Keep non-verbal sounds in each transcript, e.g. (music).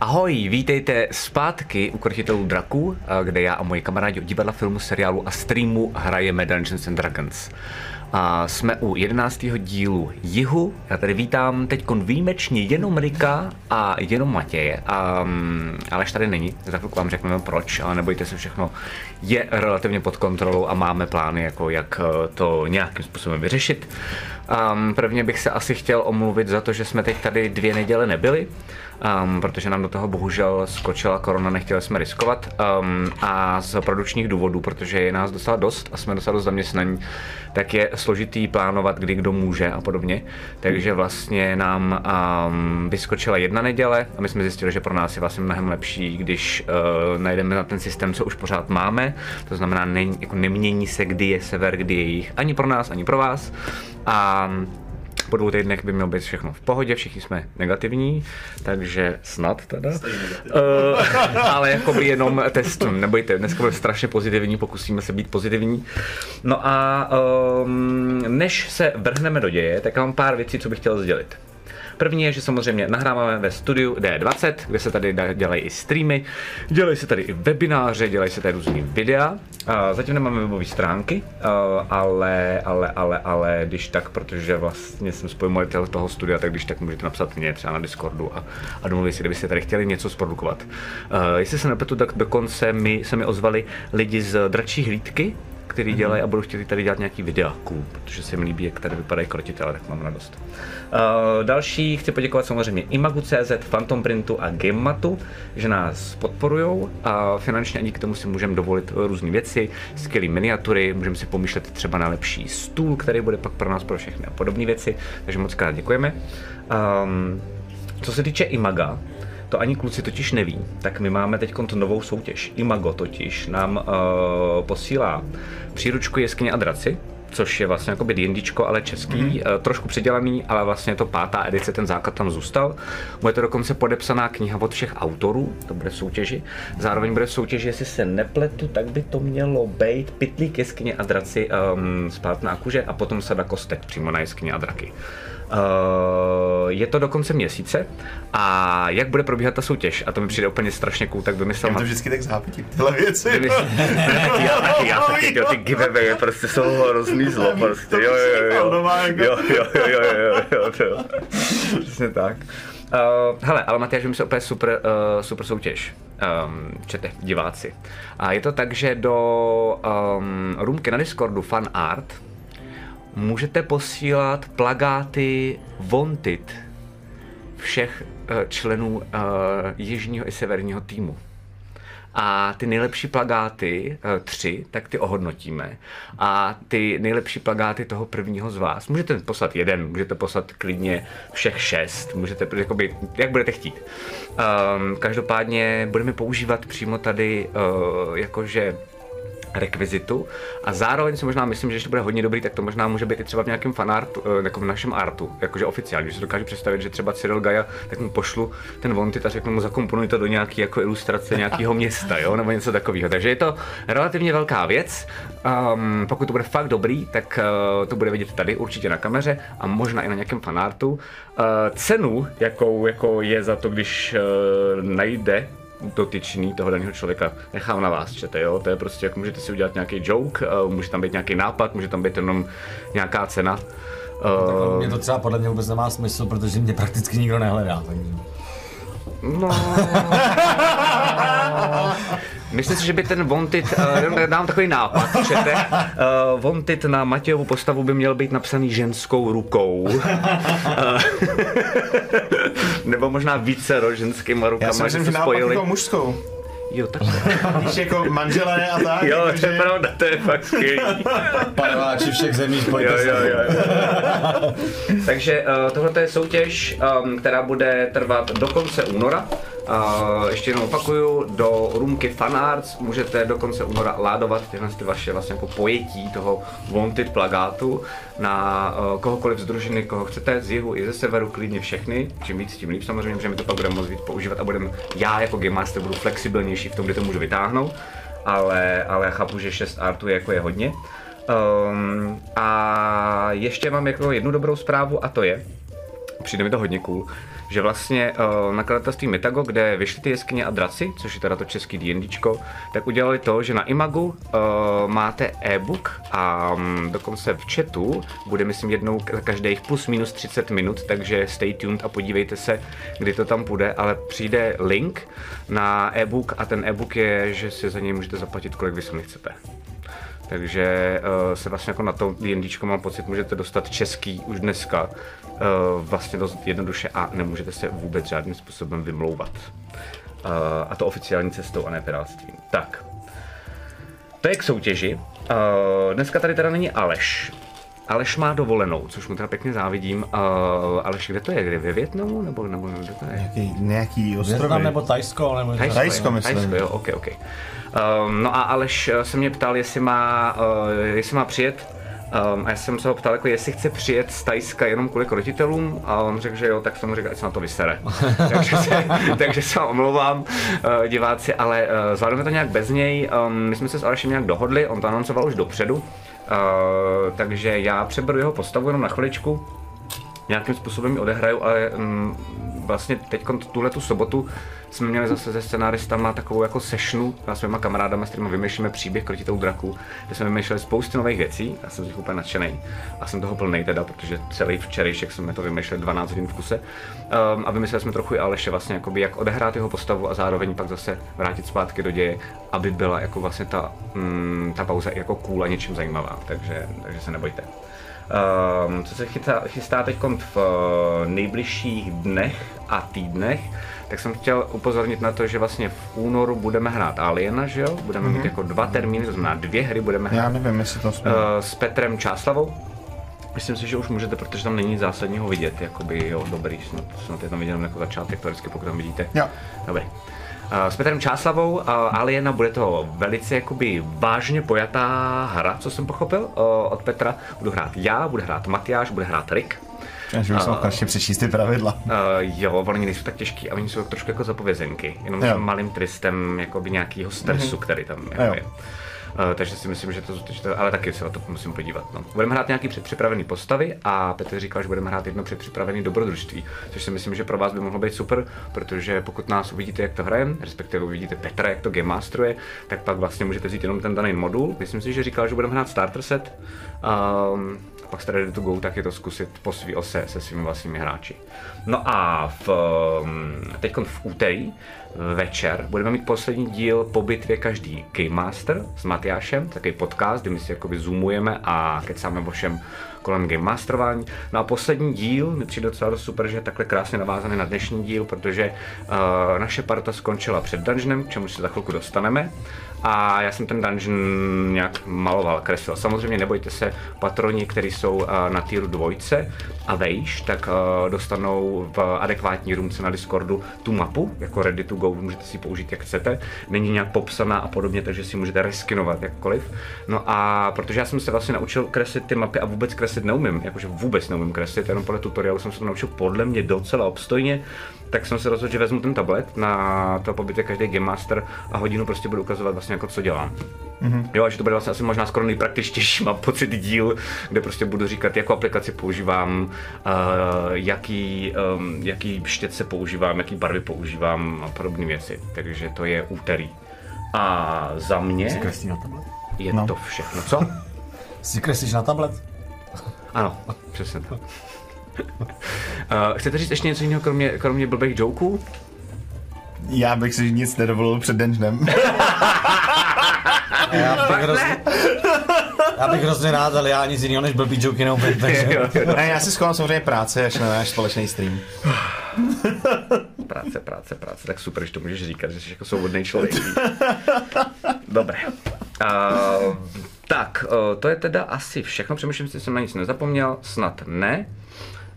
Ahoj, vítejte zpátky u Krotitelů draků, eh, kde já a moji kamarádi od divadla, filmu, seriálu a streamu hrajeme Dungeons and Dragons. A jsme u 11. dílu Jihu. Já tady vítám teď výjimečně jenom Rika a jenom Matěje. Um, Aleš tady není, za chvilku vám řekneme proč, ale nebojte se, všechno je relativně pod kontrolou a máme plány, jako jak eh, to nějakým způsobem vyřešit. Um, prvně bych se asi chtěl omluvit za to, že jsme teď tady dvě neděle nebyli um, protože nám do toho bohužel skočila korona, nechtěli jsme riskovat um, a z produčních důvodů, protože je nás docela dost a jsme docela dost zaměstnaní, tak je složitý plánovat, kdy kdo může a podobně. Takže vlastně nám um, vyskočila jedna neděle a my jsme zjistili, že pro nás je vlastně mnohem lepší, když uh, najdeme na ten systém, co už pořád máme. To znamená, ne, jako nemění se, kdy je sever, kdy je jich, ani pro nás, ani pro vás. A po dvou týdnech by mělo být všechno v pohodě, všichni jsme negativní, takže snad teda. Uh, ale jako by jenom test, nebojte, dneska bude strašně pozitivní, pokusíme se být pozitivní. No a um, než se vrhneme do děje, tak mám pár věcí, co bych chtěl sdělit. První je, že samozřejmě nahráváme ve studiu D20, kde se tady dělají i streamy, dělají se tady i webináře, dělají se tady různý videa. Zatím nemáme webové stránky, ale, ale, ale, ale, když tak, protože vlastně jsem spojmovatel toho studia, tak když tak můžete napsat mě třeba na Discordu a, a domluvit si, kdybyste tady chtěli něco zprodukovat. Jestli se nepletu, tak dokonce mi, se mi ozvali lidi z Dračí hlídky, který mm-hmm. dělají a budu chtěli tady dělat nějaký videa, cool, protože se mi líbí, jak tady vypadají krotitele, tak mám radost. Uh, další chci poděkovat samozřejmě Imagu.cz, Phantom Printu a Gamematu, že nás podporují a finančně díky tomu si můžeme dovolit různé věci, skvělé miniatury, můžeme si pomýšlet třeba na lepší stůl, který bude pak pro nás pro všechny a podobné věci, takže moc krát děkujeme. Um, co se týče Imaga, to ani kluci totiž neví, tak my máme teď novou soutěž. Imago totiž nám uh, posílá příručku Jeskyně a draci, což je vlastně jako D&Dčko, ale český, mm-hmm. trošku předělaný, ale vlastně to pátá edice, ten základ tam zůstal. Bude to dokonce podepsaná kniha od všech autorů, to bude v soutěži. Zároveň bude v soutěži, jestli se nepletu, tak by to mělo být Pitlík, jeskyně a draci, um, spát na kuže a potom sada kostek přímo na jeskyně a draky. Uh, je to do konce měsíce a jak bude probíhat ta soutěž, a to mi přijde úplně strašně cool, tak vymyslel... Já to vždycky tak zápitím, tyhle věci. Vymyslel, (laughs) ne, taky já, taky já, taky, jo, ty giveaway prostě jsou hrozný zlo, prostě, jo, jo, jo, jo, jo, jo, jo, jo, jo, jo, jo, přesně tak. Uh, hele, ale Matyáš vymyslel úplně super, uh, super soutěž. Um, čete, diváci. A je to tak, že do um, roomky na Discordu Fan Art, můžete posílat plagáty Wanted všech uh, členů uh, jižního i severního týmu. A ty nejlepší plagáty, uh, tři, tak ty ohodnotíme. A ty nejlepší plagáty toho prvního z vás, můžete poslat jeden, můžete poslat klidně všech šest, můžete, jakoby, jak budete chtít. Um, každopádně budeme používat přímo tady, uh, jakože rekvizitu a zároveň si možná myslím, že ještě bude hodně dobrý, tak to možná může být i třeba v nějakém fanartu, eh, jako v našem artu, jakože oficiálně, že si dokážu představit, že třeba Cyril Gaja, tak mu pošlu ten Vontit a řeknu mu zakomponuj to do nějaké jako ilustrace nějakého (laughs) města, jo, nebo něco takového. Takže je to relativně velká věc. Um, pokud to bude fakt dobrý, tak uh, to bude vidět tady určitě na kameře a možná i na nějakém fanartu. Uh, cenu, jakou jako je za to, když uh, najde dotyčný toho daného člověka nechám na vás, čete, jo, to je prostě, jako můžete si udělat nějaký joke, uh, může tam být nějaký nápad, může tam být jenom nějaká cena. Uh, mě to třeba podle mě vůbec nemá smysl, protože mě prakticky nikdo nehledá, takže... No. (laughs) Myslím si, že by ten Wanted, uh, dám takový nápad, čete, uh, Wanted na Matějovu postavu by měl být napsaný ženskou rukou. Uh, (laughs) nebo možná více ženskýma rukama, Já si myslím, že, že spojili. mužskou. Jo, tak. Víš, jako manželé a tak. Jo, to je pravda, to je fakt skvělý. (laughs) Paneláči všech zemí, spojte jo, jo, jo, jo. (laughs) Takže uh, tohle je soutěž, um, která bude trvat do konce února. Uh, ještě jednou opakuju, do roomky Fanarts můžete do konce února ládovat tyhle ty vaše vlastně jako pojetí toho wanted plagátu na uh, kohokoliv z družiny, koho chcete, z jihu i ze severu, klidně všechny, čím víc, tím líp samozřejmě, že mi to pak budeme moct víc používat a budeme, já jako Game Master budu flexibilnější v tom, kde to můžu vytáhnout, ale, ale chápu, že 6 artů jako je hodně. Um, a ještě mám jako jednu dobrou zprávu a to je, přijde mi to hodně cool, že vlastně uh, nakladatelství Metago, kde vyšly ty jeskyně a draci, což je teda to český D&Dčko, tak udělali to, že na Imagu uh, máte e-book a um, dokonce v chatu bude, myslím, jednou každých plus minus 30 minut, takže stay tuned a podívejte se, kdy to tam bude, ale přijde link na e-book a ten e-book je, že si za něj můžete zaplatit, kolik vy sami chcete. Takže uh, se vlastně jako na to D&Dčko mám pocit, můžete dostat český už dneska vlastně dost jednoduše a nemůžete se vůbec žádným způsobem vymlouvat. Uh, a to oficiální cestou a ne pirátstvím. Tak, to je k soutěži. Uh, dneska tady teda není Aleš. Aleš má dovolenou, což mu teda pěkně závidím. Uh, Aleš, kde to je? Kde? Ve Větnamu? Nebo, nebo kde to je? Nějaký, nějaký. Větnam nebo Tajsko? Nebo Tajsko, Tajsko myslím. Tajsko, jo, ok, ok. Um, no a Aleš se mě ptal, jestli má, uh, jestli má přijet Um, a já jsem se ho ptal, jako jestli chce přijet z Tajska jenom kvůli krotitelům a on řekl, že jo, tak jsem mu řekl, ať se na to vysere. (laughs) takže, se, takže se omlouvám uh, diváci, ale uh, zvládneme to nějak bez něj. Um, my jsme se s Alešem nějak dohodli, on to anoncoval už dopředu, uh, takže já přeberu jeho postavu jenom na chviličku, nějakým způsobem ji odehraju, ale um, vlastně teď tuhle tu sobotu jsme měli zase se scenáristama takovou jako sessionu a svýma kamarádama, s kterými vymýšlíme příběh krotitou draku, kde jsme vymýšleli spoustu nových věcí. Já jsem z nich úplně nadšený a jsem toho plný teda, protože celý včerejšek jsme to vymýšleli 12 hodin v kuse. Um, a vymysleli jsme trochu i Aleše vlastně, jakoby, jak odehrát jeho postavu a zároveň pak zase vrátit zpátky do děje, aby byla jako vlastně ta, mm, ta pauza jako cool a něčím zajímavá. Takže, takže se nebojte. Um, co se chystá, chystá teď v uh, nejbližších dnech a týdnech, tak jsem chtěl upozornit na to, že vlastně v únoru budeme hrát Aliena, že jo? Budeme mm-hmm. mít mhm. jako dva termíny, to znamená dvě hry budeme hrát. Já nevím, jestli to jsme. Uh, s Petrem Čáslavou. Myslím si, že už můžete, protože tam není zásadního vidět, jakoby jo, dobrý, snad, snad je tam vidět jako začátek, to vždycky pokud tam vidíte. Jo. Dobrý. Uh, s Petrem Čáslavou uh, Aliena bude to velice jakoby vážně pojatá hra, co jsem pochopil uh, od Petra. Budu hrát já, bude hrát Matyáš, bude hrát Rick. Až bych uh, konečně přečíst ty pravidla. Uh, jo, oni nejsou tak těžký a oni jsou trošku jako zapovězenky, jenom s malým tristem jakoby nějakého stresu, mm-hmm. který tam jako je. Uh, takže si myslím, že to, že to, ale taky se na to musím podívat. No. Budeme hrát nějaký předpřipravený postavy a Petr říkal, že budeme hrát jedno předpřipravený dobrodružství, což si myslím, že pro vás by mohlo být super, protože pokud nás uvidíte, jak to hrajeme, respektive uvidíte Petra, jak to game masteruje, tak pak vlastně můžete vzít jenom ten daný modul. Myslím si, že říkal, že budeme hrát starter set. Um, pak jste ready to go, tak je to zkusit po svý ose se svými vlastními hráči. No a v, um, teď v úterý večer budeme mít poslední díl po bitvě každý Game Master s Matyášem, takový podcast, kdy my si jakoby zoomujeme a kecáme o všem kolem Game Masterování. No a poslední díl mi přijde docela dost super, že je takhle krásně navázaný na dnešní díl, protože uh, naše parta skončila před dungeonem, k čemu se za chvilku dostaneme a já jsem ten dungeon nějak maloval, kreslil. Samozřejmě nebojte se, patroni, kteří jsou uh, na týru dvojce a vejš, tak uh, dostanou v adekvátní roomce na Discordu tu mapu, jako ready to go, můžete si použít jak chcete, není nějak popsaná a podobně, takže si můžete reskinovat jakkoliv. No a protože já jsem se vlastně naučil kreslit ty mapy a vůbec kreslit neumím, jakože vůbec neumím kreslit, jenom podle tutoriálu jsem se to naučil podle mě docela obstojně, tak jsem se rozhodl, že vezmu ten tablet na to pobytě každý Game Master a hodinu prostě budu ukazovat vlastně jako co dělám. Mm-hmm. Jo, a že to bude vlastně asi možná skoro nejpraktičtější, (laughs) mám pocit díl, kde prostě budu říkat, jakou aplikaci používám, uh, jaký, um, jaký štětce používám, jaký barvy používám a podobné věci. Takže to je úterý. A za mě na tablet? je no. to všechno. Co? (laughs) Si kreslíš na tablet? Ano, přesně tak. Uh, chcete říct ještě něco jiného, kromě, kromě blbých joků? Já bych si nic nedovolil před dungeonem. já, bych hrozně, já bych hrozně rád, ale já nic jiného než blbý joky neumím. Takže... ne, já si schovám samozřejmě práce, až na náš společný stream. práce, práce, práce, tak super, že to můžeš říkat, že jsi jako svobodný člověk. Dobré. Uh, tak, uh, to je teda asi všechno. Přemýšlím si, že jsem na nic nezapomněl. Snad ne.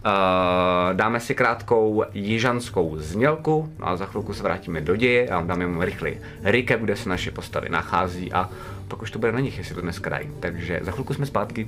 Uh, dáme si krátkou jižanskou znělku no a za chvilku se vrátíme do děje a dáme mu rychlý recap, kde se naše postavy nachází a pak už to bude na nich, jestli to dneska dají. Takže za chvilku jsme zpátky.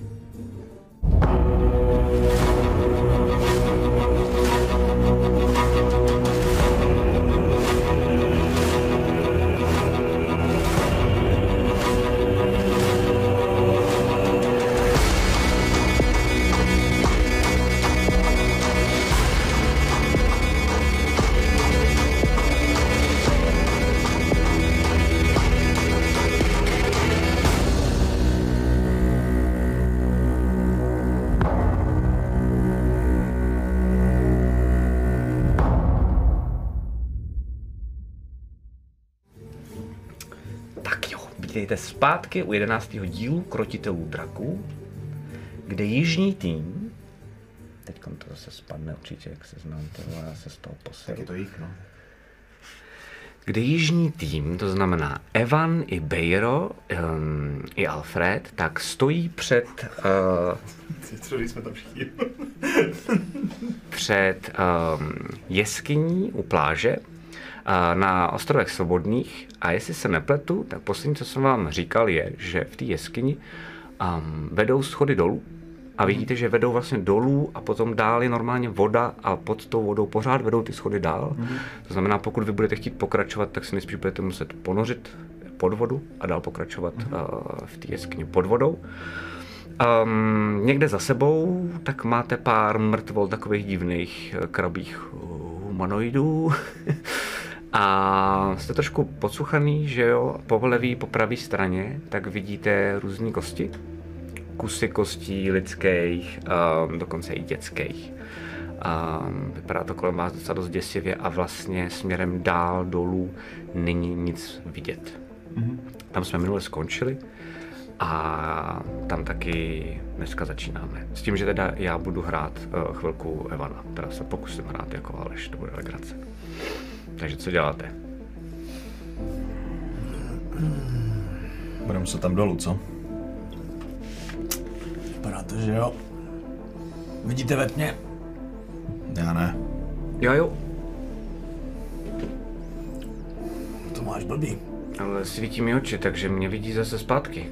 Vítejte zpátky u 11. dílu Krotitelů draků, kde jižní tým, teď to zase spadne určitě, jak se znám, to já se z toho posilu. Tak je to jich, no. kde jižní tým, to znamená Evan i Bejro um, i Alfred, tak stojí před, uh, jsme tam všichni? před um, jeskyní u pláže na ostrovech Svobodných a jestli se nepletu, tak poslední, co jsem vám říkal, je, že v té jeskyni um, vedou schody dolů a vidíte, že vedou vlastně dolů a potom dál je normálně voda a pod tou vodou pořád vedou ty schody dál. Mm-hmm. To znamená, pokud vy budete chtít pokračovat, tak si nejspíš budete muset ponořit pod vodu a dál pokračovat mm-hmm. uh, v té jeskyni pod vodou. Um, někde za sebou tak máte pár mrtvol takových divných eh, krabých humanoidů. (laughs) A jste trošku podsuchaný, že jo, po levý, po pravé straně, tak vidíte různé kosti. Kusy kostí lidských, um, dokonce i dětských. Um, vypadá to kolem vás docela dost děsivě a vlastně směrem dál dolů není nic vidět. Mm-hmm. Tam jsme minule skončili a tam taky dneska začínáme. S tím, že teda já budu hrát uh, chvilku Evana, teda se pokusím hrát jako Aleš, to bude legrace. Takže co děláte? Budeme se tam dolů, co? Vypadá to, že jo. Vidíte ve tmě? Já ne. Jo, jo, To máš blbý. ale svítí mi oči, takže mě vidí zase zpátky.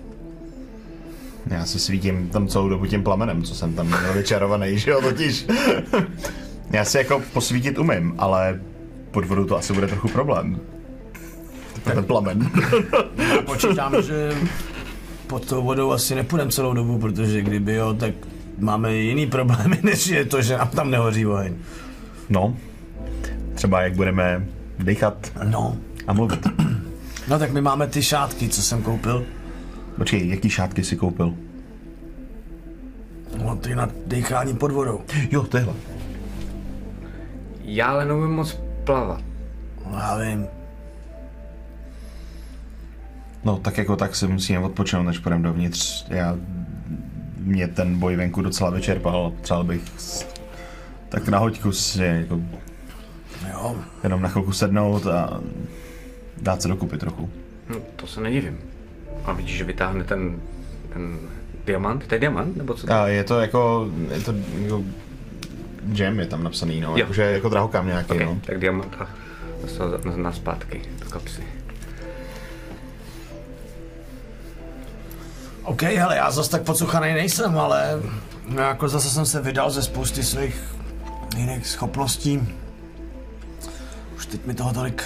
Já se svítím tam celou dobu tím plamenem, co jsem tam měl vyčarovaný, že jo, totiž. Já si jako posvítit umím, ale pod vodou to asi bude trochu problém. Ten plamen. Já (laughs) počítám, že pod tou vodou asi nepůjdeme celou dobu, protože kdyby jo, tak máme jiný problémy, (laughs) než je to, že nám tam nehoří oheň. No, třeba jak budeme dýchat No, a mluvit. (clears throat) no tak my máme ty šátky, co jsem koupil. Počkej, jaký šátky si koupil? No, ty na dýchání pod vodou. Jo, tyhle. Já ale neumím moc plavat. No, já vím. No, tak jako tak si musíme odpočinout, než půjdeme dovnitř. Já, mě ten boj venku docela vyčerpal. Třeba bych s- tak na hoďku si jako Jo, jenom na chvilku sednout a dát se dokupy trochu. Hm, to se nedivím. A vidíš, že vytáhne ten, ten diamant? To je diamant? Nebo co to je? A je to jako, je to jako gem je tam napsaný, no, jakože jako drahokam nějaký, Okay, no. tak diamant a na, na zpátky do kapsy. OK, hele, já zase tak pocuchaný nejsem, ale no, jako zase jsem se vydal ze spousty svých jiných schopností. Už teď mi toho tolik,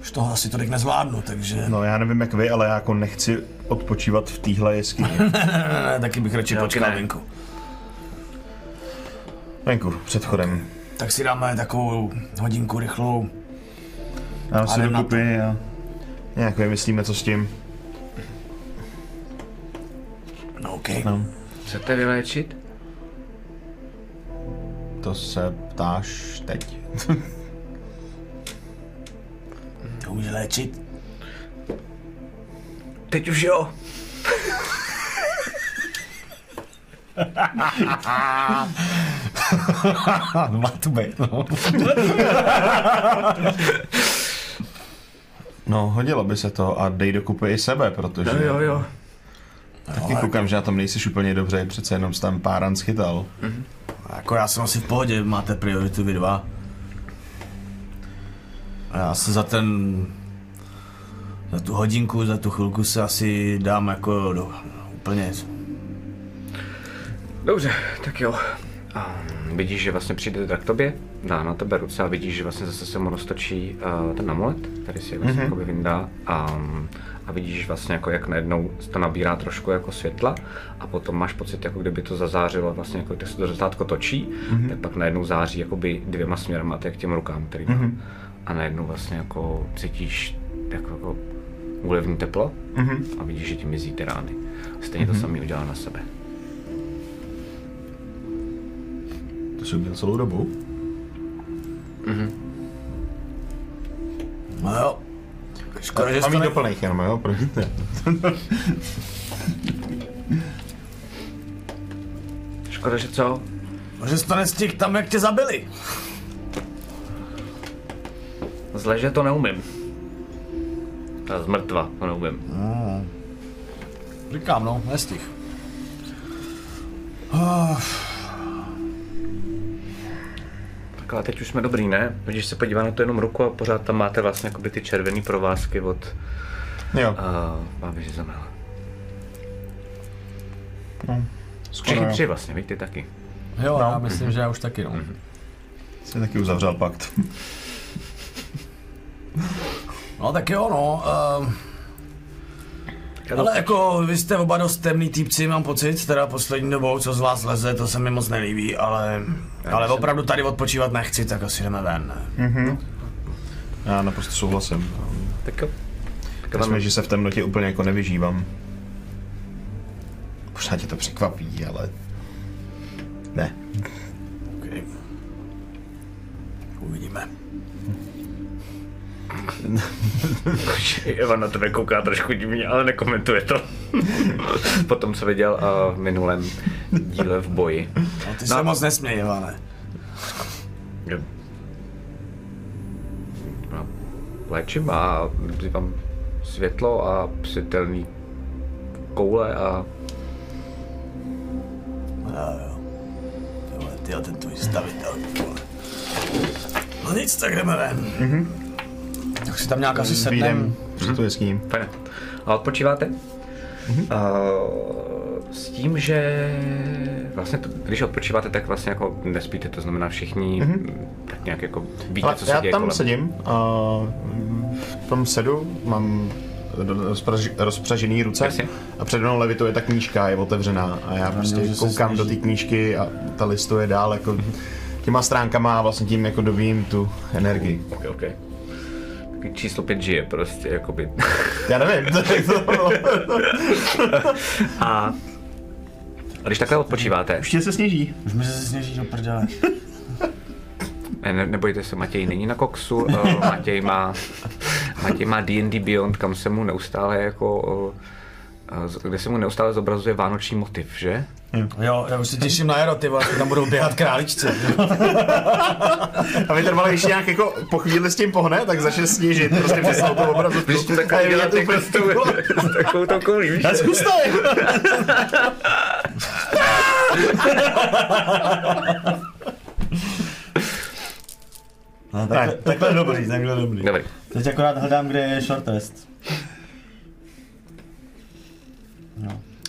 už toho asi tolik nezvládnu, takže No já nevím jak vy, ale já jako nechci odpočívat v téhle jeskyni. (laughs) ne, ne, ne, taky bych radši počkal venku. Venku, před chodem. Tak si dáme takovou hodinku rychlou. Dám si dokupy a nějak vymyslíme, co s tím. No OK. No, Chcete vyléčit? to se ptáš teď. (laughs) To může léčit. Teď už jo. (laughs) (laughs) Má to být, no. (laughs) No, hodilo by se to a dej dokupy i sebe, protože Jo, jo, jo. taky koukám, že na tom nejsiš úplně dobře, přece jenom jsi tam pár ran schytal. Jako já jsem asi v pohodě, máte prioritu vy dva. A já se za ten... Za tu hodinku, za tu chvilku se asi dám jako do, úplně... Dobře, tak jo. A vidíš, že vlastně přijde drak k tobě, dá na tebe ruce a vidíš, že vlastně zase se mu roztočí uh, ten amulet, který si vlastně mm-hmm. vyndá a, a vidíš vlastně jako jak najednou to nabírá trošku jako světla a potom máš pocit, jako kdyby to zazářilo vlastně jako když se to zrcátko točí, mm-hmm. tak pak najednou září jakoby dvěma směrama, tak k těm rukám, který mm-hmm. a najednou vlastně jako cítíš jako, jako úlevní teplo mm-hmm. a vidíš, že ti mizí ty rány. Stejně mm-hmm. to samý udělal na sebe. To jsi udělal celou dobu? No jo. Škoda, že jsi jít to do plných jenom, jo? Promiňte. (laughs) Škoda, že co? ne... že jsi to nestihl tam, jak tě zabili. Zle, že to neumím. A z mrtva to neumím. Říkám, no, nestih. Oh, Tak ale teď už jsme dobrý, ne? Když se podívá na to jenom ruku a pořád tam máte vlastně jakoby ty červený provázky od Jo. uh, báběže zemel. Skoro, Všichni tři vlastně, víš, ty taky. jo, já myslím, že já už taky, no. Jsi taky uzavřel pakt. No tak jo, no. Uh, ale jako vy jste oba dost temný týpci, mám pocit, teda poslední dobou, co z vás leze, to se mi moc nelíbí, ale, ale opravdu tady odpočívat nechci, tak asi jdeme ven. ne? Já naprosto souhlasím. Tak jo. Myslím, že se v temnotě úplně jako nevyžívám. Možná tě to překvapí, ale... Ne. Okay. Uvidíme. (laughs) Eva na tebe kouká trošku divně, ale nekomentuje to. (laughs) Potom, co viděl uh, v minulém díle v boji. No, ty No. se moc nesměj, Ivane. Jo. No, léčím a vzývám světlo a psitelný koule a Jo, jo. Tyhle, tyhle, ten tvůj stavitel. No nic, tak jdeme ven. Mm-hmm. Tak si tam nějak asi sednem. Výjdem před tu jeskyní. fajn. A odpočíváte? Mm-hmm. Uh, s tím, že vlastně, to, když odpočíváte, tak vlastně jako nespíte, to znamená všichni mm-hmm. tak nějak jako víte, Ale co se já děje tam kolem. sedím a v tom sedu mám rozpraž, rozpřažený ruce Jasně. a přede mnou levituje ta knížka, je otevřená a já prostě se koukám do té knížky a ta listuje dál jako těma stránkama a vlastně tím jako dobím tu energii. Okay, okay. Číslo 5 žije prostě, jakoby. (laughs) Já nevím, to je to. (laughs) a, a když takhle odpočíváte, Ještě se sněží. Už mi se sněží do prdele. (laughs) Ne, ne, nebojte se, Matěj není na koksu, uh, Matěj má, Matěj má D&D Beyond, kam se mu neustále jako, uh, kde se mu neustále zobrazuje vánoční motiv, že? Jo, já už se těším na jaro, ty vole, tam budou běhat králičce. (laughs) A vytrvalé, když nějak jako po chvíli s tím pohne, tak začne snížit prostě přes to obrazu. Když to takový dělat jako s tou- (laughs) s takovou tou koulí, víš? Zkus to! (laughs) No, takhle, takhle dobrý, takhle dobrý. Dobrý. Teď akorát hledám, kde je short rest.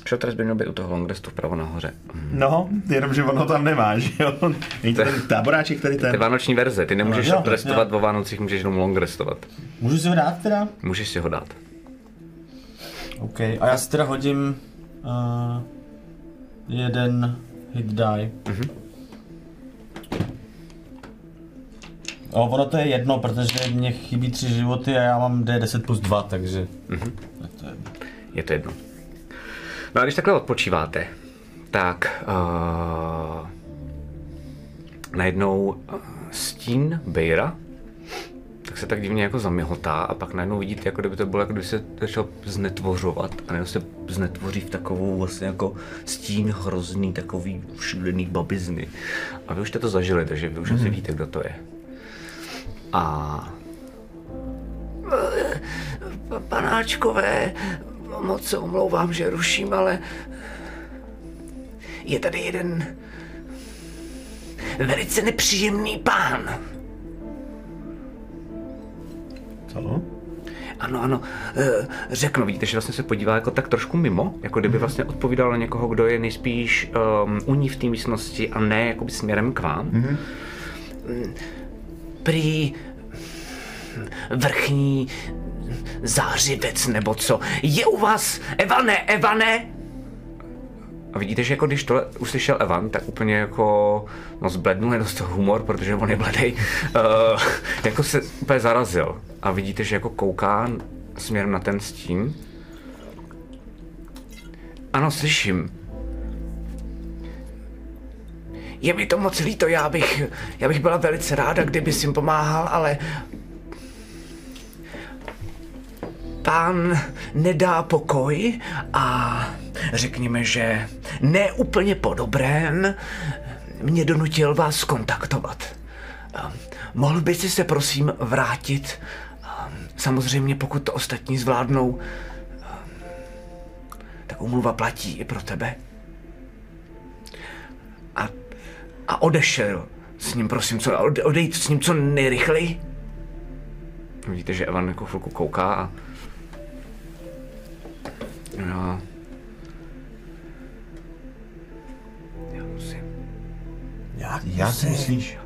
Short by měl být u toho long restu vpravo nahoře. No, jenom, že ono tam nemá, že jo? Není to ten táboráček, Ty ten. vánoční verze, ty nemůžeš Jo, short restovat jo. o Vánocích, můžeš jenom long restovat. Můžu si ho dát teda? Můžeš si ho dát. OK, a já si teda hodím uh, jeden hit die. Mm-hmm. O, ono to je jedno, protože mě chybí tři životy a já mám D10 plus 2, takže... Mm-hmm. To je... Je to jedno. No a když takhle odpočíváte, tak uh, najednou uh, stín Bejra tak se tak divně jako zamihotá a pak najednou vidíte, jako kdyby to bylo, jako kdyby se začal znetvořovat a najednou se znetvoří v takovou vlastně jako stín hrozný, takový šílený babizny. A vy už jste to zažili, takže vy už asi víte, kdo to je. A Panáčkové, moc se omlouvám, že ruším, ale je tady jeden velice nepříjemný pán. Co? Ano, ano, eh, řeknu, vidíte, že vlastně se podívá jako tak trošku mimo, jako kdyby vlastně odpovídal na někoho, kdo je nejspíš um, u ní v té místnosti a ne jakoby směrem k vám. Mm, Prý vrchní zářivec nebo co. Je u vás, Evane, Evane? A vidíte, že jako když tohle uslyšel Evan, tak úplně jako, no zblednul je dost humor, protože on je bledej, uh, jako se úplně zarazil. A vidíte, že jako kouká směrem na ten stín. Ano, slyším. Je mi to moc líto, já bych, já bych byla velice ráda, kdyby jim pomáhal, ale pán nedá pokoj a řekněme, že ne úplně po dobrém mě donutil vás kontaktovat. Mohl by si se prosím vrátit? Samozřejmě pokud to ostatní zvládnou, tak umluva platí i pro tebe. A, a odešel s ním, prosím, co, ode- odejít s ním co nejrychleji. Vidíte, že Evan jako chvilku kouká a... No. Já musím. Jak? Jak musí? myslíš?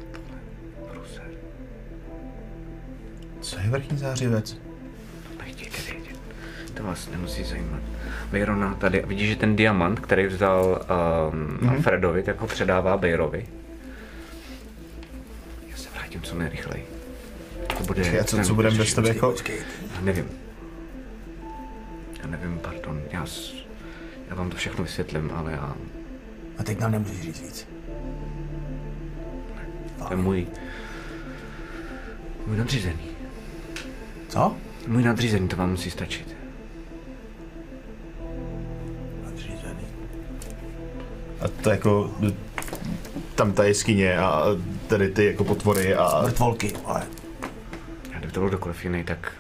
Co je vrchní zářivec? Nechtějte vědět. To vás nemusí zajímat. Bejrona tady, vidíš, že ten diamant, který vzal um, mm-hmm. Alfredovi, tak ho předává Bejrovi. Já se vrátím co nejrychleji. To bude... A co, co budeme bez tebe jako... Já nevím. Já nevím, pardon. Já, s- já vám to všechno vysvětlím, ale já... a teď nám nemůžeš říct víc. To je můj... Můj nadřízený. Co? Můj nadřízený, to vám musí stačit. Nadřízený. A to jako... Tam ta jeskyně a tady ty jako potvory a... Mrtvolky, ale A kdyby to byl kdokoliv jiný, tak...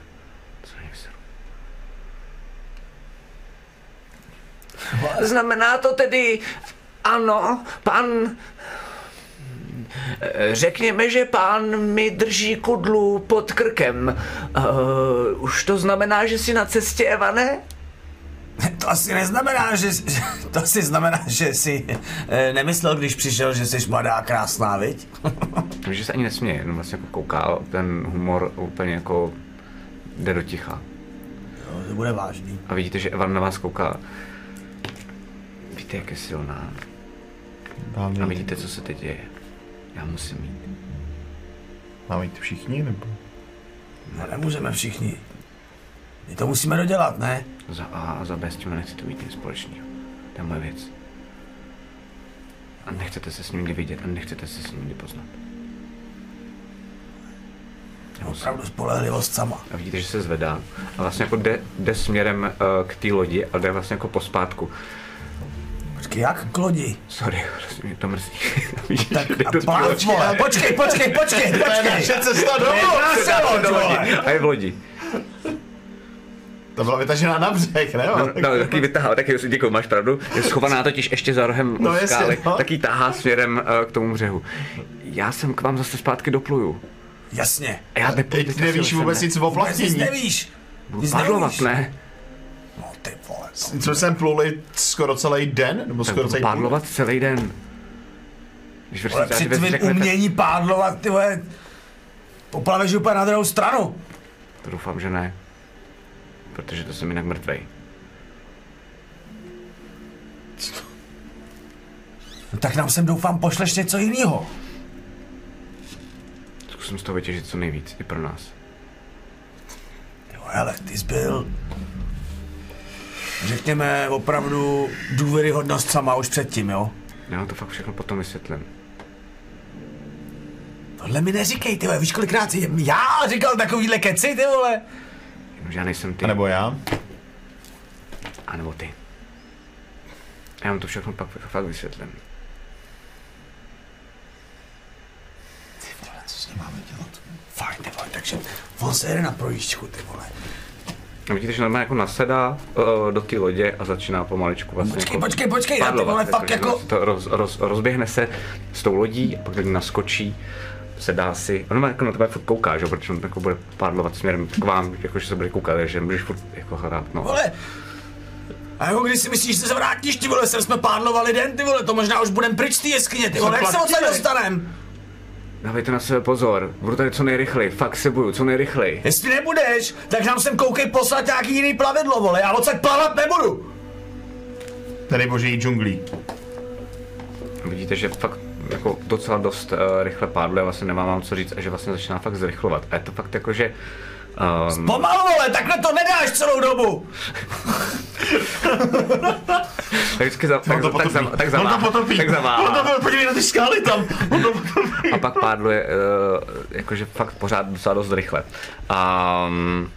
Co nejsem. Znamená to tedy, ano, pan... Řekněme, že pán mi drží kudlu pod krkem. Uh, už to znamená, že jsi na cestě, Evane? to asi neznamená, že, to asi znamená, že si eh, nemyslel, když přišel, že jsi mladá a krásná, viď? (laughs) Že se ani nesměje, jenom vlastně jako kouká ten humor úplně jako jde do ticha. Jo, to bude vážný. A vidíte, že Evan na vás kouká. Víte, jak je silná. Máme A vidíte, co se teď děje. Já musím jít. máme jít všichni, nebo? No nemůžeme všichni. My to musíme dodělat, ne? Za A a za B s tím nechci to mít nic společného. To je moje věc. A nechcete se s ním nikdy vidět a nechcete se s ním nikdy poznat. Já musím. Opravdu spolehlivost sama. A vidíte, že se zvedá a vlastně jako jde, jde směrem uh, k té lodi a jde vlastně jako pospátku. Počkej, jak k lodi? Sorry, vlastně mě to mrzí. (laughs) Víš, Tak a pán, lodi. vole, počkej, počkej, počkej, počkej. cesta domů! Se do lodi. vole. A je v lodi. To byla vytažená na břeh, ne? No, no taky vytahá, taky děkuji, máš pravdu. Je schovaná totiž ještě za rohem No, no, skály, no. taky tahá směrem uh, k tomu břehu. Já jsem k vám zase zpátky dopluju. Jasně. A já nepo, Teď nevíš vůbec nic o nic vlastnění. nevíš. Nic Padlovat, nevíš. ne? No ty vole. Co jsme pluli skoro celý den? Nebo skoro celý půl? pádlovat celý den. Když Ale při tvým řeknete, umění pádlovat, ty vole, poplaveš úplně na druhou stranu. to doufám, že ne. Protože to jsem jinak mrtvej. No tak nám sem doufám pošleš něco jiného. Zkusím z toho vytěžit co nejvíc, i pro nás. Jo, hele, ty jsi byl, řekněme, opravdu důvěryhodnost sama už předtím, jo? Já vám to fakt všechno potom vysvětlím. Tohle mi neříkej, ty vole, víš kolikrát jsi já říkal takovýhle keci, ty vole? Jenomže já nejsem ty, A nebo já? a nebo ty. Já vám to všechno pak fakt vysvětlím. Ty vole, co s ním máme dělat? Fajn, ty vole, takže on se jede na projížďku, ty vole. A vidíte, že normálně jako nasedá uh, do té lodě a začíná pomaličku vlastně Počkej, jako počkej, počkej, já ty pádlovat, vole, fakt jako... To roz, roz, rozběhne se s tou lodí a pak do ní naskočí, sedá si. On má jako na tebe furt kouká, že? jo, protože on jako bude pádlovat směrem k vám, jako že se bude koukat, že můžeš furt jako hrát, no. Vole, a jako když si myslíš, že se vrátíš, ty vole, sem jsme pádlovali den, ty vole, to možná už budem pryč té jeskyně, ty vole, jak se odsaď dostanem? Dávejte na sebe pozor, budu tady co nejrychleji, fakt se budu, co nejrychleji. Jestli nebudeš, tak nám sem koukej poslat nějaký jiný plavidlo, vole, já odsaď plavat nebudu. Tady boží džunglí. Vidíte, že fakt jako docela dost uh, rychle pádluje, vlastně nemám vám co říct a že vlastně začíná fakt zrychlovat. A je to fakt jako, že um, Pomalu, vole, takhle to nedáš celou dobu. tak vždycky za, tak, to tak, potopí. za, tak On zaváhá, to potopí. tak On to podívej na ty skály tam. On to potopí. A pak pádluje uh, jakože fakt pořád docela dost rychle. A um,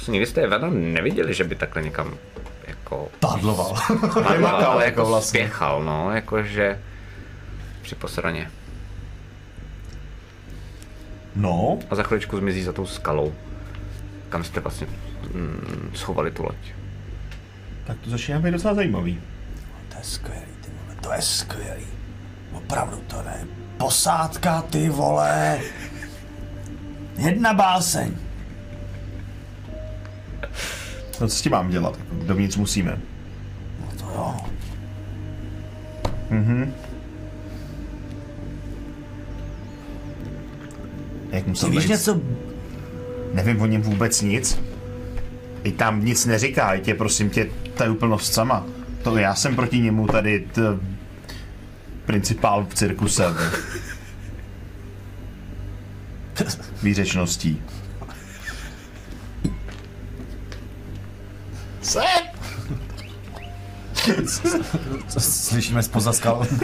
Prostě nikdy jste Evana neviděli, že by takhle někam jako Pádloval. Vymakal ale jako vlastně. spěchal, no, jakože při posraně. No, A za chviličku zmizí za tou skalou, kam jste vlastně mm, schovali tu loď. tak to začíná být docela zajímavý. To je skvělý, ty vole, to je skvělý. Opravdu to ne. Posádka, ty vole. Jedna báseň. No co s tím mám dělat? Dovnitř musíme. No to jo. Jak musel Ty víš být? něco? Nevím o něm vůbec nic. I tam nic neříká, i tě prosím tě, ta je úplnost sama. To já jsem proti němu tady t, principál v cirkuse. (laughs) Výřečností. Co? Co (laughs) slyšíme spoza skal? (laughs)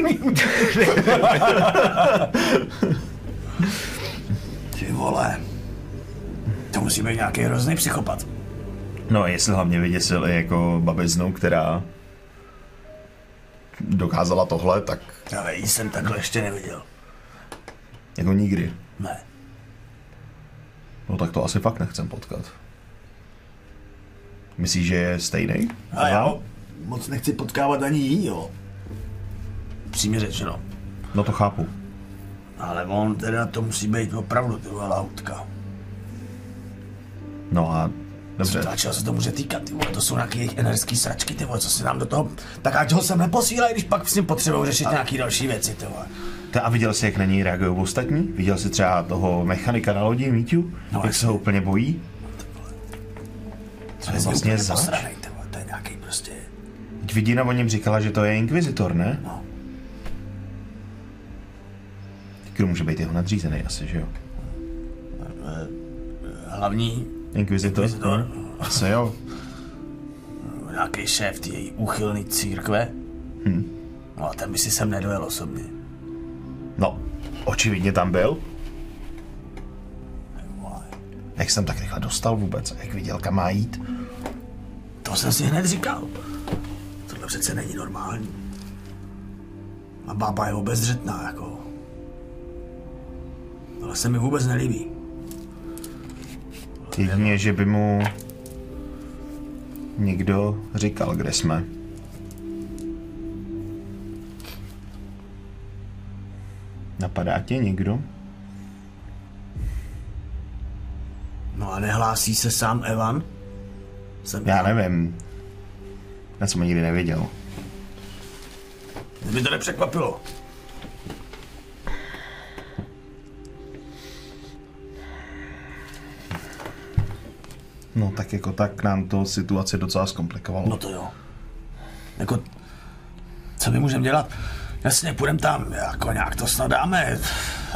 Ty vole. To musí být nějaký hrozný psychopat. No, jestli hlavně vyděsil i jako babiznu, která dokázala tohle, tak Ale jí jsem takhle ještě neviděl. jako nikdy. Ne. No tak to asi fakt nechcem potkat. Myslíš, že je stejný? A já moc nechci potkávat ani jí, jo. Přímě řečeno. No to chápu. Ale on teda to musí být opravdu ty vole lautka. No a dobře. A čeho se to může týkat, ty vole, to jsou nějaký jejich energický sračky, ty vole, co si nám do toho, tak ať ho sem neposílají, když pak s ním potřebují řešit nějaký další věci, ty vole. Ta, a viděl jsi, jak na něj reagují ostatní? Viděl jsi třeba toho mechanika na lodi, Míťu? No, jak se ho úplně bojí? Co je vlastně zač? to je nějaký prostě, Vidina o něm říkala, že to je inkvizitor, ne? no. Kdo může být jeho nadřízený asi, že jo? Hlavní, Inkvizitor? Inkvizitor. Asi jo. nějaký šéf té její úchylný církve. Hm. No a ten by si sem nedojel osobně. No, očividně tam byl. Jak jsem tak rychle dostal vůbec? Jak viděl, kam má jít? To jsem si hned říkal. Tohle přece není normální. A bába je obezřetná, jako. Tohle se mi vůbec nelíbí. Jedině, že by mu někdo říkal, kde jsme. Napadá tě někdo? No a nehlásí se sám Evan? Jsem Já nevím. Já jsem ho nikdy neviděl. Mě by to nepřekvapilo. No tak jako tak nám to situaci docela zkomplikovalo. No to jo. Jako, co my můžeme dělat? Jasně, půjdeme tam, jako nějak to snad dáme,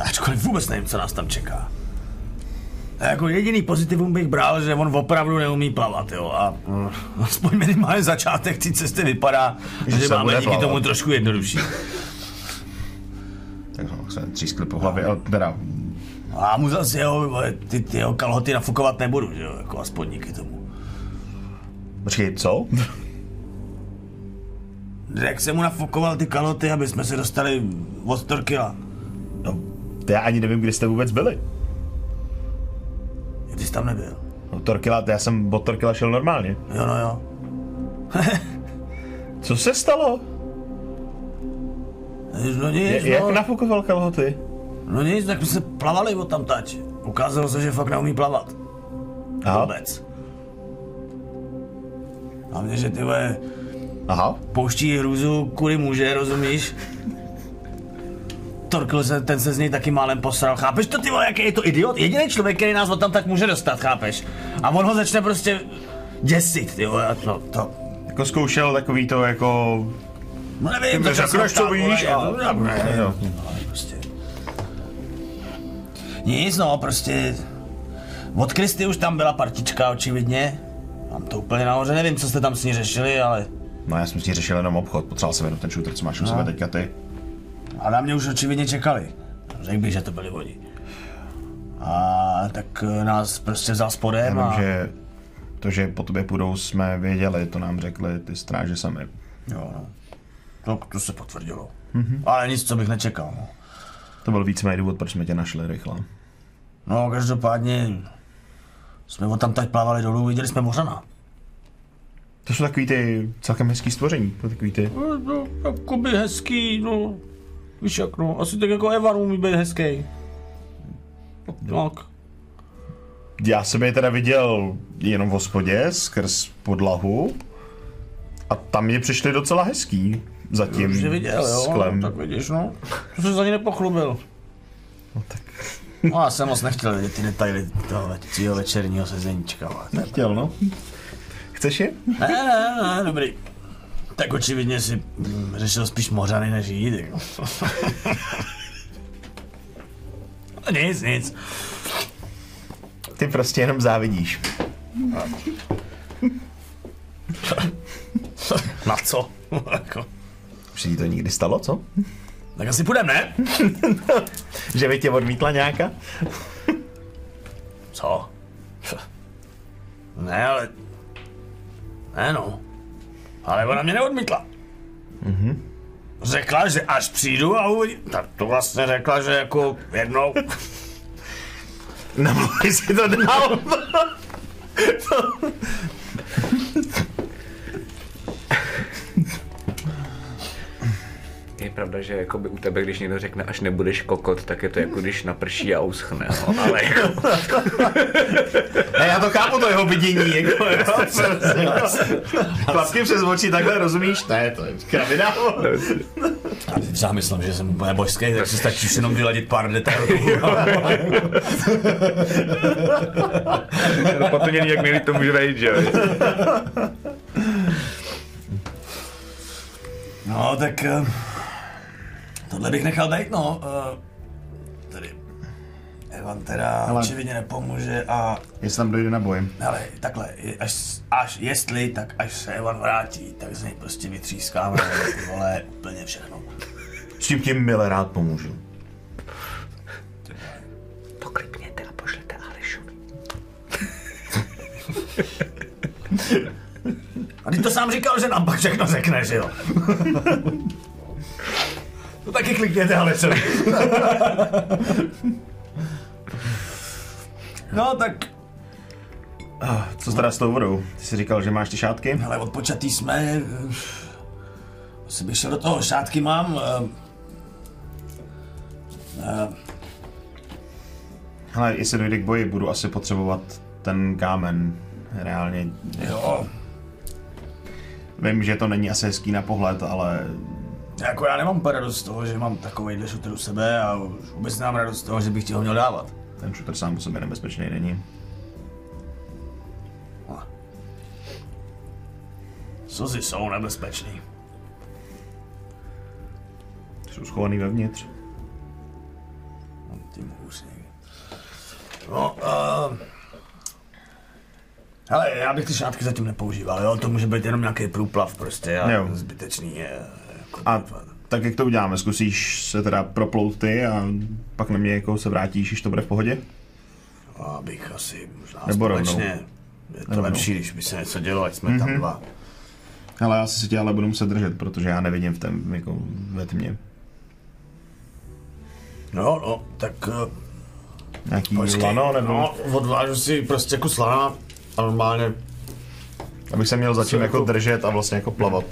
ačkoliv vůbec nevím, co nás tam čeká. A jako jediný pozitivum bych bral, že on opravdu neumí plavat, jo, a mm, (laughs) aspoň minimálně začátek té cesty vypadá, Že že, se máme díky plavat. tomu trošku jednodušší. Tak no, se třískli po hlavě, ale teda A mu zase jeho, ty, ty jeho kalhoty nafukovat nebudu, že jo, jako aspoň díky tomu. Počkej, co? Jak jsem mu nafukoval ty kalhoty, aby jsme se dostali od Torkila. No, to já ani nevím, kde jste vůbec byli. Ty jsi tam nebyl. No, Torkila, já jsem od Torkila šel normálně. Jo, no jo. Co se stalo? (laughs) No nic, Jak no. nafukoval kalhoty? No nic, tak jsme se plavali od tam tať. Ukázalo se, že fakt neumí plavat. Aha. Vůbec. Hlavně, že ty vole, Aha. pouští hrůzu kvůli muže, rozumíš? Torkl se, ten se z něj taky málem posral, chápeš to ty vole, jaký je to idiot? Jediný člověk, který nás od tam tak může dostat, chápeš? A on ho začne prostě děsit, ty vole, a to, to, Jako zkoušel takový to jako... no nevím, řekneš, co ptát, víš, vole, a- no, ale prostě. Nic, no, prostě od Kristy už tam byla partička, očividně. Mám to úplně nahoře, nevím, co jste tam s ní řešili, ale... No já jsem s ní řešil jenom obchod, potřeboval jsem jenom ten shooter, co máš u sebe teďka ty. A na mě už očividně čekali. Řekl bych, že to byli oni. A tak eh, nás prostě vzal spodem Jenom, a... že To, že po tobě půjdou, jsme věděli, to nám řekli ty stráže sami. Jo, no. To, to se potvrdilo. Mm-hmm. Ale nic, co bych nečekal. No. To byl víceméně důvod, proč jsme tě našli rychle. No, každopádně jsme od tam teď plávali dolů, viděli jsme mořana. To jsou takový ty celkem hezký stvoření. To takový ty... No, no, jakoby hezký, no. Víš jak, no. Asi tak jako Evan umí být hezký. No, tak. Já jsem je teda viděl jenom v hospodě, skrz podlahu. A tam mě přišli docela hezký. Zatím Už jsi viděl, jo? sklem. No, tak vidíš, no. To jsi za ní nepochlubil. No, tak No, já jsem moc nechtěl vidět ty detaily toho več- večerního sezeníčka. ale to je- chtěl, no. Chceš je? Ne, ne, ne, dobrý. Tak očividně si mm, řešil spíš mořany než jít. jako. (laughs) nic, nic. Ty prostě jenom závidíš. (laughs) Na co? (laughs) Už to nikdy stalo, co? tak asi půjdem, ne? (laughs) Že by tě odmítla nějaká? Co? Ne, ale... Ne, no. Ale ona mě neodmítla. Mm-hmm. Řekla, že až přijdu a uvidím. Tak to vlastně řekla, že jako jednou. (laughs) Namluví si to dál. (laughs) Je pravda, že jakoby u tebe, když někdo řekne, až nebudeš kokot, tak je to jako když naprší a uschne. No. Ale jako, (laughs) Ne, já to chápu, to jeho vidění, jako, jo, (laughs) (laughs) prostě. Klapky přes oči, takhle rozumíš? Ne, to je kravina. Já si třeba myslím, že jsem úplně božský, tak si stačí už jenom vyladit pár detailů. patrně jak milý to může vejít, že jo? No, tak... eh, Tohle bych nechal být, no. eh, Tady... Evan teda Ale- očividně nepomůže a... Jestli tam dojde na boj. Ale takhle, až, až jestli, tak až se Evan vrátí, tak z něj prostě vytřískáme, vole, úplně všechno. S tím tím mile rád pomůžu. Poklipněte a pošlete Alešovi. A ty to sám říkal, že nám pak všechno řekne, že jo? (laughs) To taky klikněte, ale co? No tak, Co teda s tou vodou? Ty jsi říkal, že máš ty šátky? ale odpočatý jsme. eh, Asi bych šel do toho, šátky mám. eh, eh, Ale jestli dojde k boji, budu asi potřebovat ten kámen. Reálně. Jo, Vím, že to není asi hezký na pohled, ale jako já nemám radost z toho, že mám takovejhle shooter u sebe a už vůbec nemám radost z toho, že bych ti ho měl dávat. ten shooter sám o sobě nebezpečný není. Slzy jsou nebezpečný. Jsou schovaný vevnitř. Ty hůř někdy. No, uh, hele, já bych ty šátky zatím nepoužíval, jo? To může být jenom nějaký průplav prostě a Jo. zbytečný je. Jako, A tak jak to uděláme? Zkusíš se teda proplout ty a pak na mě jako se vrátíš, když to bude v pohodě? abych asi možná Nebo rovnou. společně. Je to Rovnou. lepší, když by se něco dělo, ať jsme tam dva. Ale já si tě ale budu muset držet, protože já nevidím v tom jako ve tmě. No, no, tak uh, Nějaký počkej, lano nebo... no, odvážu si prostě kus lana a normálně Abych se měl začít jako jako- držet a vlastně jako plavat.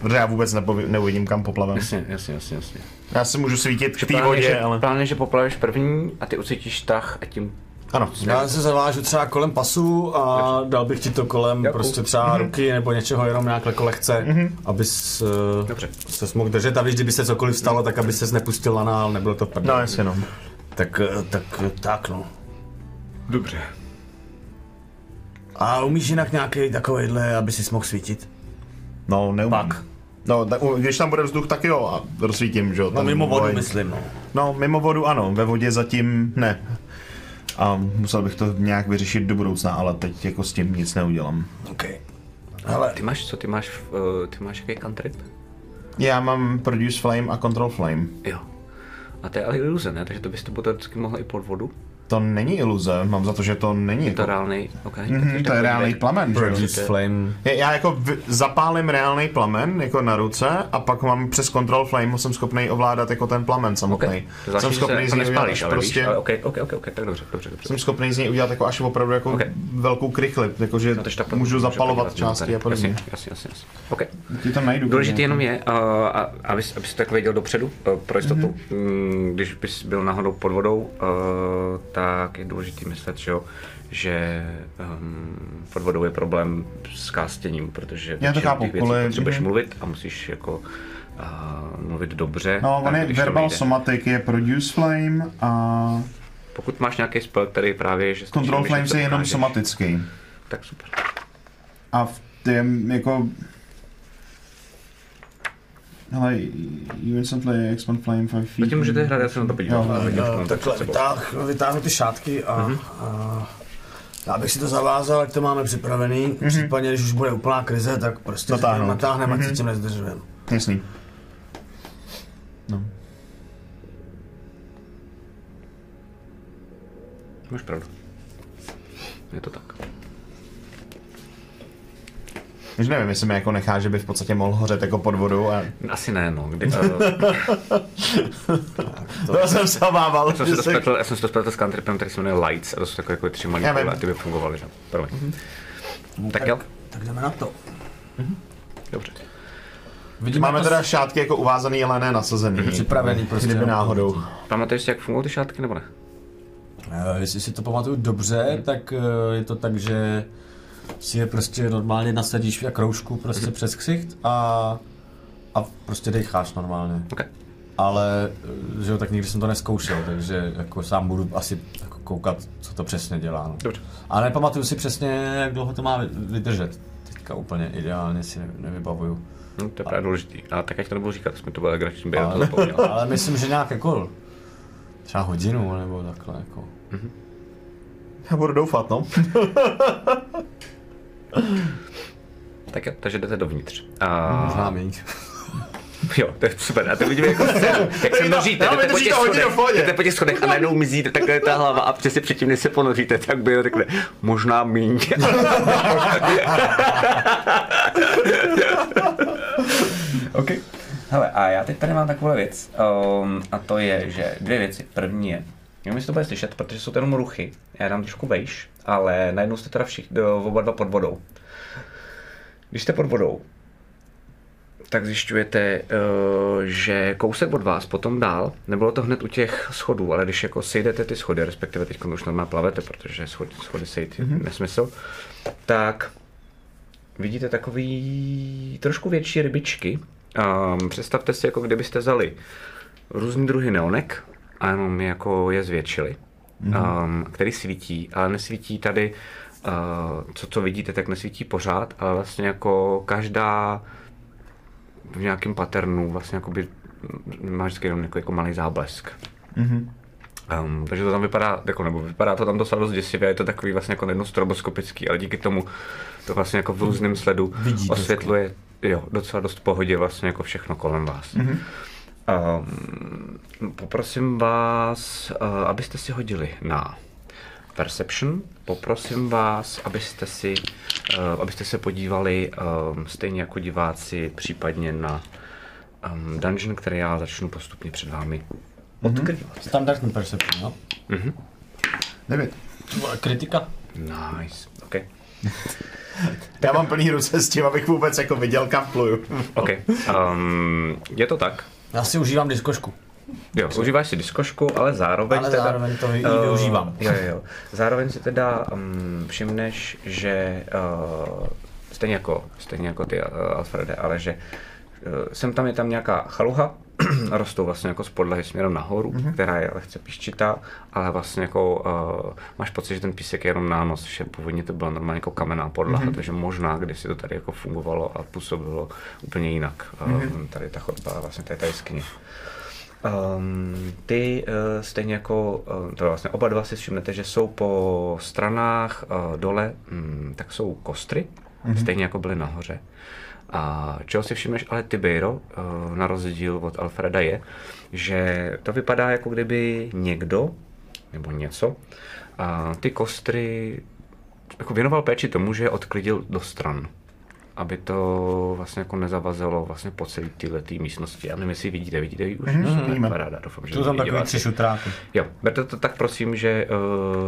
Protože já vůbec nepovi- neuvidím, kam poplavem. Jasně, jasně, jasně, jasně. Já si můžu svítit v té vodě, že, ale... plán je, že poplaveš první a ty ucítíš tah a tím Ano, Já se zavážu třeba kolem pasu a dal bych ti to kolem Děkuju. prostě třeba ruky nebo něčeho jenom nějak jako lehce, abys uh, Dobře. se mohl držet a víš, kdyby se cokoliv stalo, tak aby se nepustil na nál, nebylo to prdeli. no jasně no. Tak, eh, tak, eh, tak no. Dobře. A umíš jinak nějaký takovejhle, aby si mohl svítit? No, neumím. Pak. No, když tam bude vzduch, tak jo, a rozsvítím, že jo. No mimo vodu boj. myslím, no. No, mimo vodu ano, ve vodě zatím ne. A musel bych to nějak vyřešit do budoucna, ale teď jako s tím nic neudělám. OK. Hele, Ty máš, co ty máš, uh, ty máš jaký cantrip? Já mám Produce Flame a Control Flame. Jo. A to je ale iluze, ne? Takže to bys to potom vždycky mohl i pod vodu? To není iluze, mám za to, že to není. Je to jako- reálný, OK. Mhm, to je reálný plamen, že flame. Já- Já jako v, zapálím reálný plamen jako na ruce a pak mám přes control flame jsem schopný ovládat jako ten plamen samotný. To jsem zvláštní, že schopný z něj udělat ale prostě, víš, ale OK, OK, OK, OK, tak dobře, dobře, dobře. jsem schopný z něj udělat jako až opravdu jako OK. velkou krychli, jakože No, takže takhle můžu můžu zapalovat části a podobně. Jasně, jasně, jasně. jasně. Ty najdu. Důležité klidně. jenom je, uh, a, abys, abys to tak věděl dopředu, uh, pro jistotu, mm, když bys byl náhodou pod vodou, uh, tak je důležité myslet, že, jo, že um, pod vodou je problém s kástěním, protože Já to chápu, těch věcí kvůli- potřebuješ mluvit a musíš jako uh, mluvit dobře. No, on je verbal somatic, je produce flame a Pokud máš nějaký spell, který právě, že control flame je jenom somatický. Tak super. A v tém jako Hele, you instantly expand flame 5 feet. Zatím můžete hrát, já se na to podívám. Jo, takhle vytáh, vytáhnu ty šátky a, a já bych si to zavázal, ať to máme připravený. V případě, když už bude úplná krize, tak prostě Natáhnout. natáhneme, ať se tím nezdržujeme. Jasný. Máš pravdu. Je to tak. Už nevím, jestli mi jako nechá, že by v podstatě mohl hořet jako pod vodou a Asi ne, no. Kdy, uh, (laughs) to jsem se obával. já, jsem si že to se- spletl, já jsem si to spletl s cantripem, který se jmenuje Lights, a to jsou takové jako tři malé Já vím. koule a ty by fungovaly. že? Promiň. Tak jo, Tak jdeme na to. dobře. Vidíme Máme to teda šátky jako uvázaný, ale ne nasazený. připravený prostě. Kdyby náhodou. Pamatuješ si, jak fungují ty šátky, nebo ne? Eh, Jestli si to pamatuju dobře, tak eh, je to tak, že si je prostě normálně nasadíš jak roušku prostě přes ksicht a, a prostě decháš normálně. OK. Ale, eh, že jo, tak nikdy jsem to neskoušel, takže jako sám budu asi jako koukat, co to přesně dělá. No. Dobře. Ale nepamatuju si přesně, jak dlouho to má vy- vydržet. Teďka úplně ideálně si ne- nevybavuju. Hm, to je právě důležitý. A tak ať to nebudu říkat, jsme to bylo legrační, by já to Ale, zapomněl. ale myslím, že nějak jako třeba hodinu nebo takhle jako. Já budu doufat, no. (laughs) (laughs) Tak jo, takže jdete dovnitř. A... Méně. (laughs) Jo, to je super. A to vidíme jako scénu, jak se noříte, no, jdete po těch schodech, jdete po těch schodech a najednou mizíte takhle ta hlava a přesně předtím, než se ponoříte, tak by takhle možná míň. (laughs) OK. Hele, a já teď tady mám takovou věc. Um, a to je, že dvě věci. První je, nevím, jestli to bude slyšet, protože jsou to jenom ruchy. Já dám trošku vejš, ale najednou jste teda všichni oba dva pod vodou. Když jste pod vodou, tak zjišťujete, eh, že kousek od vás potom dál, nebylo to hned u těch schodů, ale když jako sejdete ty schody, respektive teď už normálně plavete, protože schody, schody sejít je nesmysl, tak vidíte takový trošku větší rybičky. Um, představte si, jako kdybyste vzali různý druhy neonek a jenom je jako je zvětšili, um, který svítí, ale nesvítí tady, uh, co, co vidíte, tak nesvítí pořád, ale vlastně jako každá v nějakém paternu vlastně jakoby máš vždycky jenom jako, jako malý záblesk. Mhm. Um, takže to tam vypadá, jako, nebo vypadá to tam docela dost děsivě, je to takový vlastně jako najednou stroboskopický, ale díky tomu to vlastně jako v různém sledu Vidí trošku. osvětluje jo, docela dost pohodě vlastně jako všechno kolem vás. Mm-hmm. Um, poprosím vás, uh, abyste si hodili na Perception. Poprosím vás, abyste si, uh, abyste se podívali um, stejně jako diváci případně na um, dungeon, který já začnu postupně před vámi odkrývat. Standardní perception, jo? Devět. Vole, Kritika. Nice, OK. (laughs) Já mám plný ruce s tím, abych vůbec jako viděl, kam pluju. OK. Um, je to tak. Já si užívám diskošku. Jo, užíváš si diskošku, ale zároveň Ale teda, zároveň to i eh, využívám. Jo, jo, jo. Zároveň si teda um, všimneš, že uh, stejně jako, stejně jako ty uh, Alfrede, ale že uh, sem tam je tam nějaká chaluha, (clears throat) rostou vlastně jako z podlahy směrem nahoru, mm-hmm. která je lehce píščitá, ale vlastně jako uh, máš pocit, že ten písek je jenom nános, že původně to byla normálně jako kamenná podlaha, mm-hmm. takže možná kdysi to tady jako fungovalo a působilo úplně jinak. Mm-hmm. tady ta chodba, vlastně tady ta jeskyně. Um, ty uh, stejně jako, uh, to vlastně oba dva si všimnete, že jsou po stranách uh, dole, um, tak jsou kostry, mm-hmm. stejně jako byly nahoře. A čeho si všimneš ale ty, Bejro, uh, na rozdíl od Alfreda je, že to vypadá jako kdyby někdo nebo něco. A ty kostry jako věnoval péči tomu, že je odklidil do stran aby to vlastně jako nezavazilo vlastně po celé tyhle tý místnosti. Já nevím, jestli vidíte, vidíte ji už? Mm, Paráda, doufám, že To tam takový tři šutráky. Jo, berte to tak prosím, že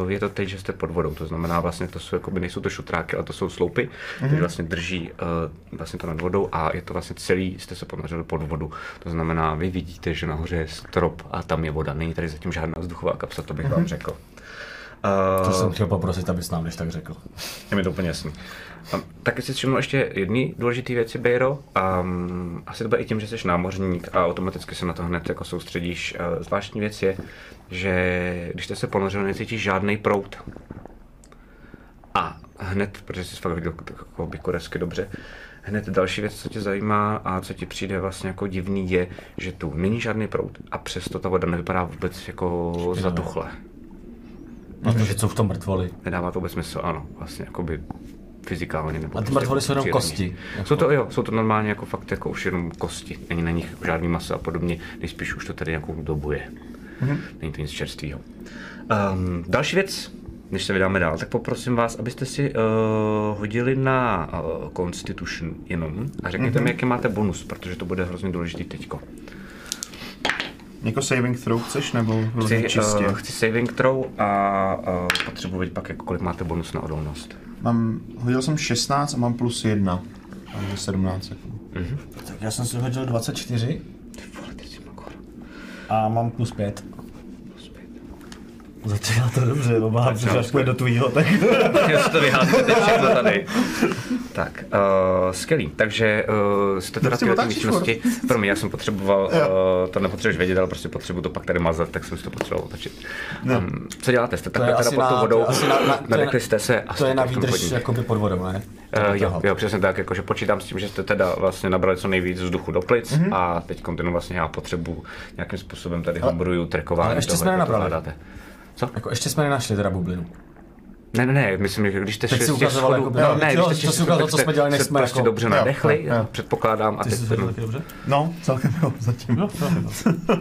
uh, je to teď, že jste pod vodou, to znamená vlastně to jsou, jakoby, nejsou to šutráky, ale to jsou sloupy, mm-hmm. které vlastně drží uh, vlastně to nad vodou a je to vlastně celý, jste se ponořili pod vodu. To znamená, vy vidíte, že nahoře je strop a tam je voda, není tady zatím žádná vzduchová kapsa, to bych mm-hmm. vám řekl. To Uh, jsem chtěl poprosit, abys nám než tak řekl. je mi to úplně jasný. Um, taky si všiml ještě jedny důležité věci, Bejro. Um, asi to bude i tím, že jsi námořník a automaticky se na to hned jako soustředíš. Uh, zvláštní věc je, že když jste se ponořil, necítíš žádný prout. A hned, protože jsi fakt viděl jako bikoresky dobře, hned další věc, co tě zajímá a co ti přijde vlastně jako divný, je, že tu není žádný prout a přesto ta voda nevypadá vůbec jako zatuchle. Protože jsou v tom mrtvoli. Nedává to vůbec smysl, ano, vlastně jakoby fyzikálně. Nebo A ty prostě mrtvoly jako jsou jenom kosti. Jsou to, jo, jsou to normálně jako fakt jako už jenom kosti. Není na nich žádný maso a podobně, když spíš už to tady nějakou dobu je. Mm-hmm. Není to nic čerstvého. Um, další věc, než se vydáme dál, tak poprosím vás, abyste si uh, hodili na uh, Constitution jenom a řekněte mm-hmm. mi, jaký máte bonus, protože to bude hrozně důležitý teďko. Jako saving throw chceš, nebo Chci, čistě? uh, chci saving throw a uh, potřebuji vědět pak, jak, kolik máte bonus na odolnost. Mám, hodil jsem 16 a mám plus 1. Takže 17 sekund. Tak já jsem si hodil 24 Ty vole, ty jsi makor. a mám plus 5. Začíná to dobře, že až půjde do tvýho, tak... (laughs) Já si to vyházíte všechno tady. Tak, uh, skvělý. Takže uh, jste teda otáčíš místnosti. Pro mě, já jsem potřeboval, uh, to nepotřebuješ vědět, ale prostě potřebuji to pak tady mazat, tak jsem si to potřeboval otočit. Um, co děláte? Jste takhle teda pod tou vodou, to je asi na- na- to je nadechli na- jste se a To je na výdrž jakoby pod vodou, ne? Uh, jo, jo, přesně tak, jakože počítám s tím, že jste teda vlastně nabrali co nejvíc vzduchu do plic Mhm. mm-hmm. a teď kontinuálně vlastně já potřebuji nějakým způsobem tady hombruju, trekování ale ještě jsme nenabrali. Co? Jako ještě jsme nenašli teda bublinu. Ne, ne, ne, myslím, že když jste šli z těch schodů, jako- no, ne, jo, když jste to šli z těch ukázal, schodů, co tak jsme dělali, než se jsme prostě jako- dobře nadechli, jo, jo. předpokládám, a Ty teď jsi to taky dobře? No, celkem jo, zatím. Jo, jo, jo. (laughs)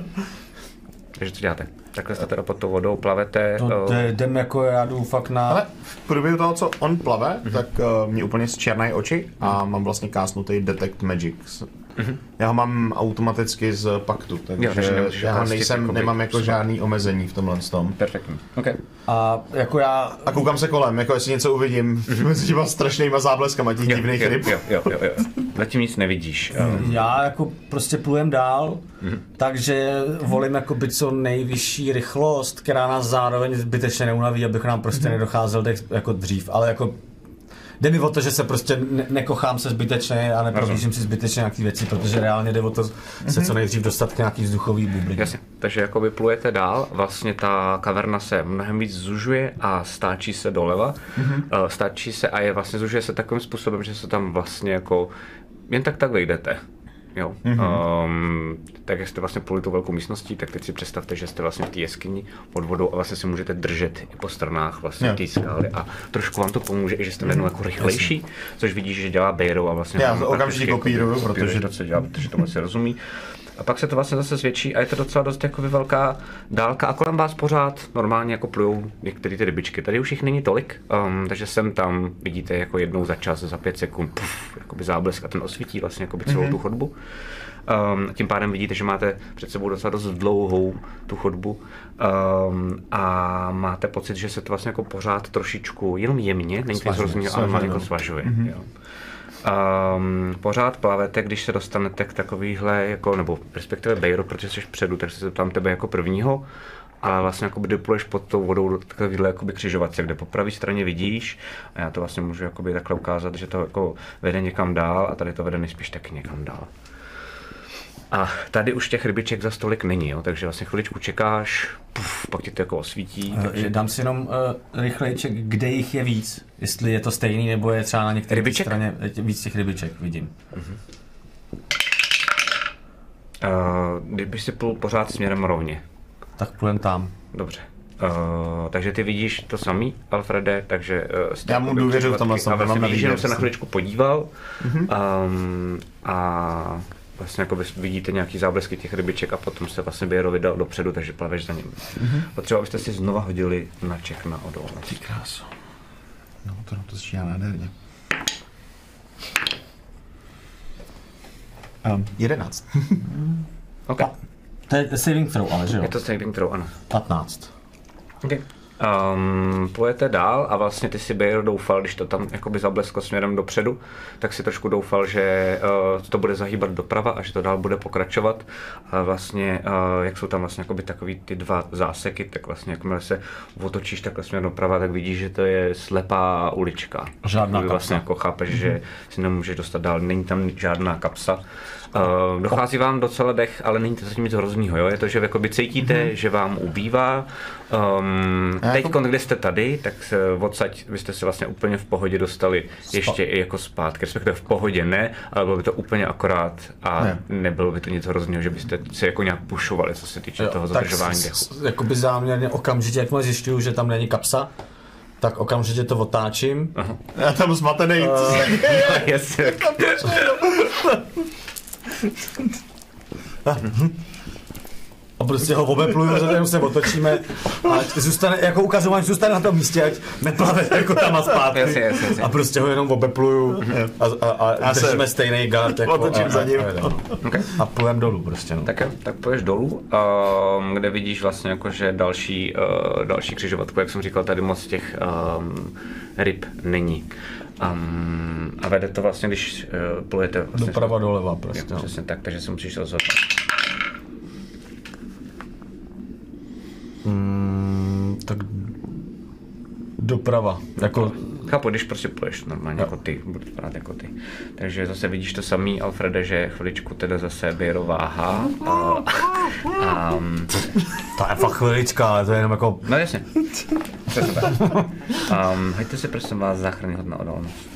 takže co děláte? Takhle jste teda pod tou vodou, plavete, To eh, jde- jdem jako já jdu fakt na... Ale v průběhu toho, co on plave, mm-hmm. tak uh, mě úplně zčernají oči a mám vlastně kásnutý Detect Magic. Mm-hmm. Já ho mám automaticky z paktu, takže Jo, takže já kástit nejsem, jakoby nemám jako žádný omezení v tomhle tom. perfektní. Okay. A jako já... A koukám se kolem, jako jestli něco uvidím (laughs) mezi těma strašnýma zábleskama těch divných jo, ryb. jo, jo, jo, jo. Zatím nic nevidíš. (laughs) eh, Já jako prostě plujem dál, takže volím jako by co nejvyšší rychlost, která nás zároveň zbytečně neunaví, abych nám prostě nedocházel dech jako dřív, ale jako Jde mi o to, že se prostě ne- nekochám se zbytečně a neprohlížím si zbytečně nějaké věci, protože reálně jde o to se co nejdřív dostat k nějaký vzduchový bublině. Jasně, takže jako plujete dál, vlastně ta kaverna se mnohem víc zužuje a stáčí se doleva. Mm-hmm. Stáčí se a je vlastně zužuje se takovým způsobem, že se tam vlastně jako jen tak tak vejdete. Jo. Mm-hmm. Um, tak jak jste vlastně pluli tou velkou místností, tak teď si představte, že jste vlastně v té jeskyni pod vodou a vlastně si můžete držet i po stranách vlastně té skály a trošku vám to pomůže, i že jste najednou jako rychlejší, což vidíš, že dělá Bejro a vlastně Já to okamžitě prakticky kopíruju, jako kopíruješ protože- to, co dělá, protože tomu se rozumí. A pak se to vlastně zase zvětší a je to docela dost jako velká dálka a kolem vás pořád normálně jako plujou některé ty rybičky. Tady už jich není tolik, um, takže sem tam vidíte jako jednou za čas, za pět sekund, puf, jakoby záblesk a ten osvítí vlastně jakoby celou mm-hmm. tu chodbu. Um, tím pádem vidíte, že máte před sebou docela dost dlouhou tu chodbu um, a máte pocit, že se to vlastně jako pořád trošičku, jenom jemně, není to hrozného, ale malinko svažuje. Mm-hmm. Jo. Um, pořád plavete, když se dostanete k takovýhle, jako, nebo respektive Bejro, protože jsi předu, tak se zeptám tebe jako prvního, ale vlastně jako dopluješ pod tou vodou do takovýhle jakoby křižovatce, kde po pravé straně vidíš, a já to vlastně můžu jakoby takhle ukázat, že to jako vede někam dál a tady to vede nejspíš taky někam dál. A tady už těch rybiček za stolik není, jo? takže vlastně chviličku čekáš, puf, pak ti to jako osvítí. Eh, takže... Dám si jenom uh, rychlejček, kde jich je víc. Jestli je to stejný, nebo je třeba na některé straně eh, víc těch rybiček, vidím. Uh, kdyby si plul pořád směrem rovně, Tak půjdem tam. Dobře. Uh, takže ty vidíš to samý, Alfrede, takže uh, Já mu jakoby důvěřuju v tomhle tom, A vlastně vidíš, že jenom se na chviličku podíval um, a vlastně jako vidíte nějaký záblesky těch rybiček a potom se vlastně Běrovi dal dopředu, takže plaveš za ním. Mm-hmm. Potřeba, abyste si znova hodili na ček na odolnost. Ty krásu. No, to, to začíná nádherně. Um, 11. (laughs) OK. To je saving throw, ale že jo? Je to saving throw, ano. 15. Okay. Um, pojete dál a vlastně ty si Bayer doufal, když to tam jakoby zablesklo směrem dopředu, tak si trošku doufal, že uh, to bude zahýbat doprava a že to dál bude pokračovat. A vlastně, uh, jak jsou tam vlastně jakoby takový ty dva záseky, tak vlastně jakmile se otočíš takhle směrem doprava, tak vidíš, že to je slepá ulička. Žádná Jakoby Vlastně kapsa. jako chápeš, mm-hmm. že si nemůžeš dostat dál, není tam žádná kapsa. Uh, dochází vám docela dech, ale není to zatím nic hroznýho, jo? Je to, že jakoby cítíte, mm-hmm. že vám ubývá. Um, teď, jako- když jste tady, tak se odsaď, vy jste se vlastně úplně v pohodě dostali ještě i jako zpátky, respektive v pohodě ne, ale bylo by to úplně akorát a Ne. ne. nebylo by to nic hroznýho, že byste se jako nějak pušovali, co se týče toho tak zadržování dechu. s- Jakoby záměrně okamžitě, jakmile zjišťuju, že tam není kapsa, tak okamžitě to otáčím. Já tam zmatený. co se děje? Yes, A prostě ho obepluju, jenom se otočíme a zůstane, jako ukazování, zůstane na tom místě, ať neplave jako tam a zpátky. Jasně, jasně, jasně. A prostě ho jenom obepluju a, a, a Já se držíme stejný guard. Jako, otočím a, za ním. A, a, okay. a plujem dolů prostě. No. Tak jo, tak půjdeš dolů, um, kde vidíš vlastně jako, že další, uh, další křižovatku, jak jsem říkal, tady moc těch um, ryb není. Um, a vede to vlastně, když uh, plujete vlastně Doprava doleva Jo, prostě. No. přesně tak, takže se musíš rozhodnout. Mm, tak doprava. Jako, Chápu, když prostě půjdeš normálně jako ty, budu vypadat jako ty. Takže zase vidíš to samý, Alfrede, že chviličku teda zase Běro váha. A, a, um, to je fakt chvilička, ale to je jenom jako... no jasně. Um, hejte si prosím vás záchranný hod na odolnost.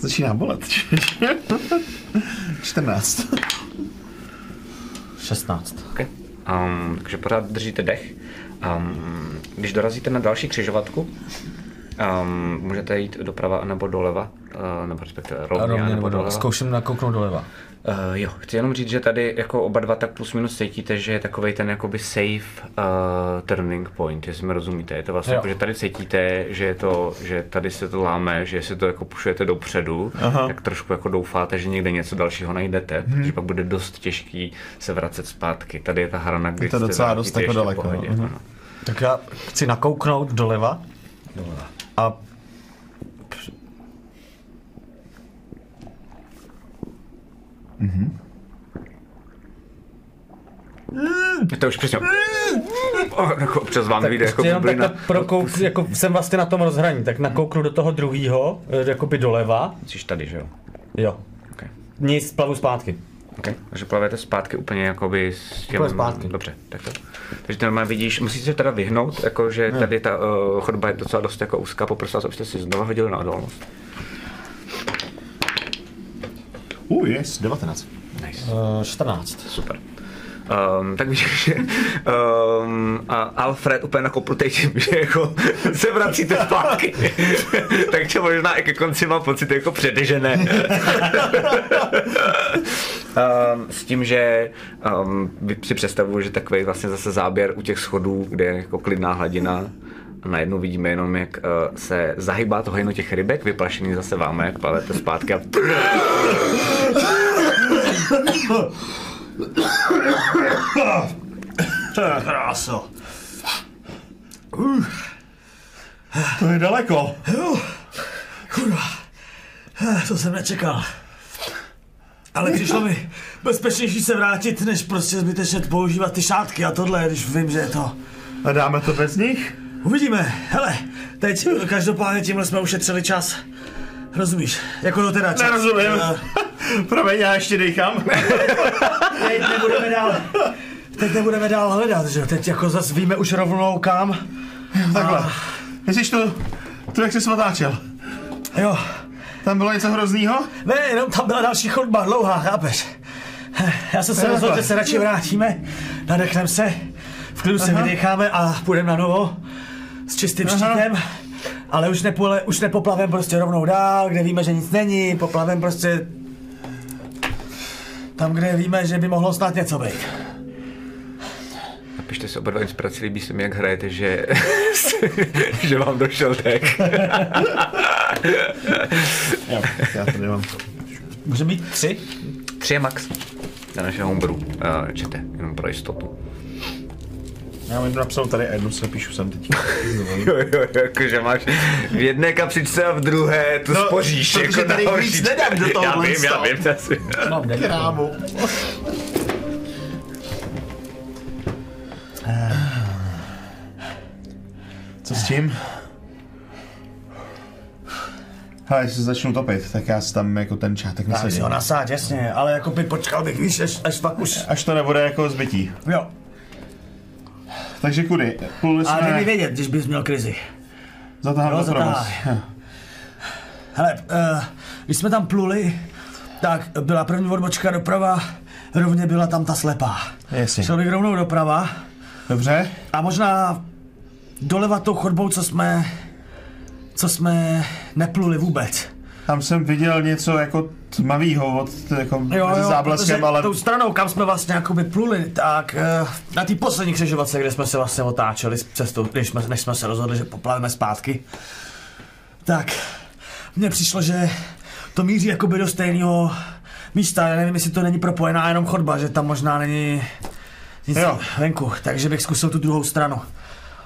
Začíná bolet. (laughs) 14. 16. Okay. Um, takže pořád držíte dech. Um, když dorazíte na další křižovatku, um, můžete jít doprava nebo doleva, uh, nebo respektive rovně, Rovně nebo nebo doleva. Zkouším nakouknout doleva. Uh, jo, chci jenom říct, že tady jako oba dva tak plus minus cítíte, že je takový ten jakoby safe uh, turning point, jestli mi rozumíte. Je to vlastně, Jo. jako, že tady cítíte, že, je to, že tady se to láme, že jestli to jako pušujete dopředu, Aha. tak trošku jako doufáte, že někde něco dalšího najdete, hmm. protože pak bude dost těžký se vracet zpátky. Tady je ta hrana, kdy to se docela dost jako daleko, pohodě, no. Mhm. Tak já chci nakouknout doleva. Doleva. A To už přesně. Oh, jako občas vám vyjde jako jenom bublina. takhle prokouk, jako jsem vlastně na tom rozhraní, tak nakouknu do toho druhého, jakoby doleva. Jsi tady, že jo? Jo. Okay. Nic, plavu zpátky. Okay. Takže plavete zpátky úplně jakoby s těm... Úplně zpátky. Dobře, tak to. Takže ty normálně vidíš, musíte se teda vyhnout, jako že tady ta uh, chodba je docela dost jako úzká, poprosil vás, abyste si znovu hodili na odolnost. Uh, yes, 19. Nice. Uh, 14. Super. Um, tak víš, (laughs) že um, a Alfred úplně nakopnutý tím, (laughs) že jako se vracíte zpátky. (laughs) Takže možná i ke konci mám pocit jako předežené. um, s tím, že um, si představuju, že takový vlastně zase záběr u těch schodů, kde je jako klidná hladina, najednou vidíme jenom, jak uh, se zahybá to hejno těch rybek, vyplašený zase vámi, jak plavete zpátky a Kráso. To je daleko. Kurva. To jsem nečekal. Ale přišlo mi bezpečnější se vrátit, než prostě zbytečně používat ty šátky a tohle, když vím, že je to... A dáme to bez nich? Uvidíme. Hele, teď každopádně tímhle jsme ušetřili čas. Rozumíš? Jako to teda čas. Nerozumím. Eh, (laughs) Promiň, já ještě dýchám. (laughs) Teď nebudeme dál. Teď nebudeme dál hledat, že? Teď jako zas víme už rovnou kam. Takhle. Myslíš tu, tu jak jsi otáčel? Jo. Tam bylo něco hroznýho? Ne, jenom tam byla další chodba, dlouhá, chápeš? Já jsem se rozhodl, že se radši vrátíme, nadechneme se, v klidu se vydecháme a půjdeme na novo s čistým Aha. štítem. Ale už, nepůle, už nepoplavem prostě rovnou dál, kde víme, že nic není, poplavem prostě tam, kde víme, že by mohlo snad něco být. Napište si oba dva inspiraci, líbí se mi, jak hrajete, že, (laughs) že vám došel dech. (laughs) Jo, já to nemám. Může být tři? Tři je max na naše homebrew. Uh, čete, jenom pro jistotu. Já mám to napsal tady a jednu se píšu sem teď. (laughs) Jo, jo, jakože máš v jedné kapřičce a v druhé tu No, spoříš. protože jako tady horší- nedám do toho Já vím, já vím, já si. Mám. Krámu. Co s tím? Hele, jestli se začnu topit, tak já si tam jako ten čátek Tak si nasadím. ho nasáď, jasně, ale jako by počkal bych, víš, až, až fakt už. Až to nebude jako zbytí. Jo, Takže kudy? Pluli ale dej mi jsme vědět, když bys měl krizi. zatahám provoz. zatahaj. Hele, uh, když jsme tam pluli, tak byla první odbočka doprava, rovně byla tam ta slepá. Jasně. Šel bych rovnou doprava Dobře? a možná doleva tou chodbou, co jsme, co jsme nepluli vůbec. Tam jsem viděl něco jako tmavýho od jako mezi zábleskem, protože ale tou stranou, kam jsme vlastně jakoby pluli, tak uh, na té poslední křižovatce, kde jsme se vlastně otáčeli s cestou, když jsme, než jsme se rozhodli, že poplavíme zpátky, tak mně přišlo, že to míří jakoby do stejného místa, já nevím, jestli to není propojená jenom chodba, že tam možná není nic Jo. venku, takže bych zkusil tu druhou stranu.